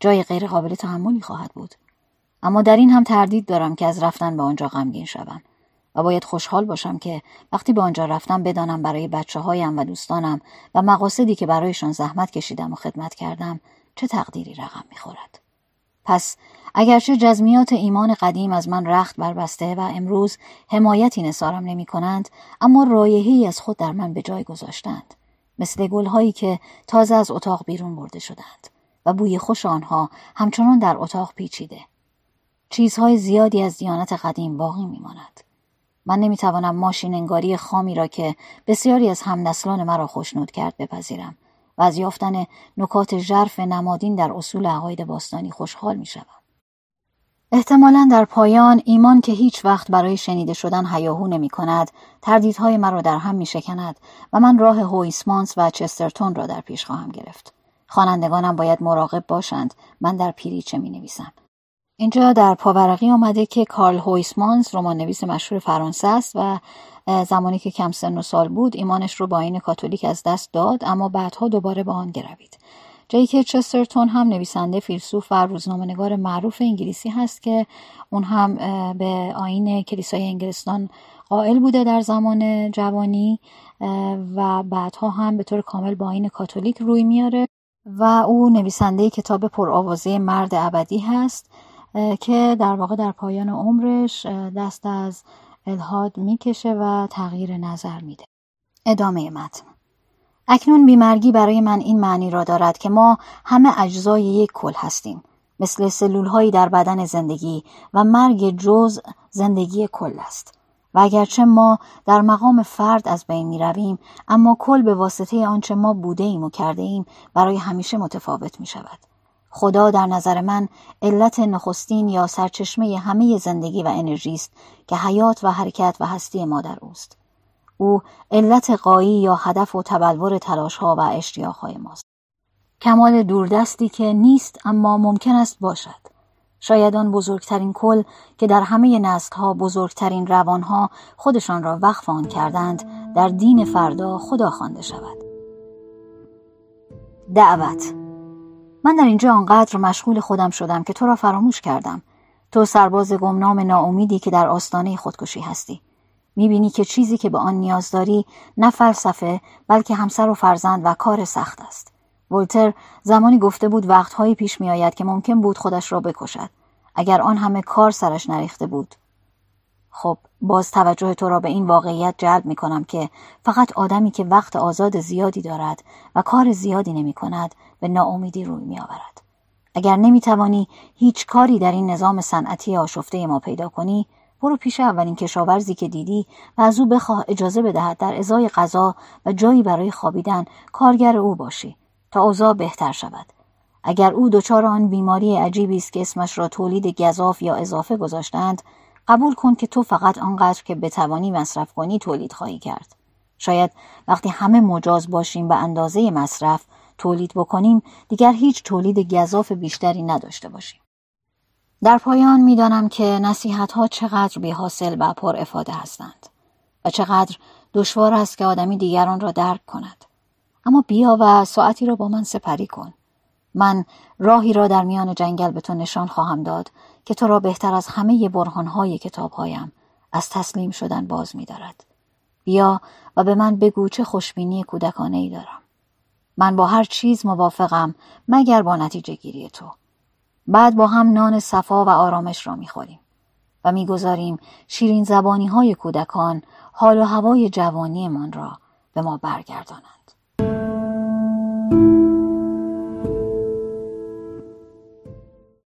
جای غیرقابل تحملی خواهد بود. اما در این هم تردید دارم که از رفتن به آنجا غمگین شوم. و باید خوشحال باشم که وقتی به آنجا رفتم بدانم برای بچه هایم و دوستانم و مقاصدی که برایشان زحمت کشیدم و خدمت کردم چه تقدیری رقم می‌خورد. پس اگرچه جزمیات ایمان قدیم از من رخت بربسته و امروز حمایتی نصارم نمی کنند اما رایحه‌ای از خود در من به جای گذاشتند. مثل گلهایی که تازه از اتاق بیرون برده شدند و بوی خوش آنها همچنان در اتاق پیچیده. چیزهای زیادی از دیانت قدیم باقی میماند. من نمی‌توانم ماشین انگاری خامی را که بسیاری از همنسلان مرا خوشنود کرد بپذیرم و از یافتن نکات ژرف نمادین در اصول عقاید باستانی خوشحال می‌شوم احتمالا در پایان ایمان که هیچ وقت برای شنیده شدن هیاهو نمی کند تردیدهای مرا در هم می شکند و من راه هویسمانس و چسترتون را در پیش خواهم گرفت. خوانندگانم باید مراقب باشند من در پیری چه می نویسم. اینجا در پاورقی آمده که کارل هویسمانز رمان نویس مشهور فرانسه است و زمانی که کم سن و سال بود ایمانش رو با این کاتولیک از دست داد اما بعدها دوباره با آن گروید. جایی که چسترتون هم نویسنده فیلسوف و روزنامه‌نگار معروف انگلیسی هست که اون هم به آین کلیسای انگلستان قائل بوده در زمان جوانی و بعدها هم به طور کامل با آین کاتولیک روی میاره و او نویسنده کتاب پرآوازه مرد ابدی هست. که در واقع در پایان عمرش دست از الهاد می‌کشه و تغییر نظر میده. ادامه متن. اکنون بیمرگی برای من این معنی را دارد که ما همه اجزای یک کل هستیم. مثل سلول هایی در بدن زندگی و مرگ جز زندگی کل است. و اگرچه ما در مقام فرد از بین می رویم اما کل به واسطه آنچه ما بوده ایم و کرده ایم برای همیشه متفاوت می شود خدا در نظر من علت نخستین یا سرچشمه همه زندگی و انرژی است که حیات و حرکت و هستی ما در اوست. او علت قایی یا هدف و تبلور تلاش ها و اشتیاق های ماست. کمال دوردستی که نیست اما ممکن است باشد. شاید آن بزرگترین کل که در همه نسلها بزرگترین روانها خودشان را وقف آن کردند در دین فردا خدا خوانده شود دعوت من در اینجا آنقدر مشغول خودم شدم که تو را فراموش کردم. تو سرباز گمنام ناامیدی که در آستانه خودکشی هستی. می‌بینی که چیزی که به آن نیاز داری نه فلسفه بلکه همسر و فرزند و کار سخت است. ولتر زمانی گفته بود وقتهایی پیش میآید که ممکن بود خودش را بکشد. اگر آن همه کار سرش نریخته بود. خب باز توجه تو را به این واقعیت جلب می کنم که فقط آدمی که وقت آزاد زیادی دارد و کار زیادی نمی کند به ناامیدی روی می آورد. اگر نمی توانی هیچ کاری در این نظام صنعتی آشفته ما پیدا کنی برو پیش اولین کشاورزی که دیدی و از او بخواه اجازه بدهد در ازای غذا و جایی برای خوابیدن کارگر او باشی تا اوضاع بهتر شود اگر او دچار آن بیماری عجیبی است که اسمش را تولید گذاف یا اضافه گذاشتند قبول کن که تو فقط آنقدر که بتوانی مصرف کنی تولید خواهی کرد شاید وقتی همه مجاز باشیم به اندازه مصرف تولید بکنیم دیگر هیچ تولید گذاف بیشتری نداشته باشیم در پایان می‌دانم که نصیحت ها چقدر بی حاصل و پر افاده هستند و چقدر دشوار است که آدمی دیگران را درک کند اما بیا و ساعتی را با من سپری کن من راهی را در میان جنگل به تو نشان خواهم داد که تو را بهتر از همه برهانهای کتابهایم از تسلیم شدن باز می‌دارد. بیا و به من بگو چه خوشبینی کودکانه ای دارم. من با هر چیز موافقم مگر با نتیجه گیری تو. بعد با هم نان صفا و آرامش را می‌خوریم و می‌گذاریم شیرین زبانی های کودکان حال و هوای جوانی من را به ما برگردانند.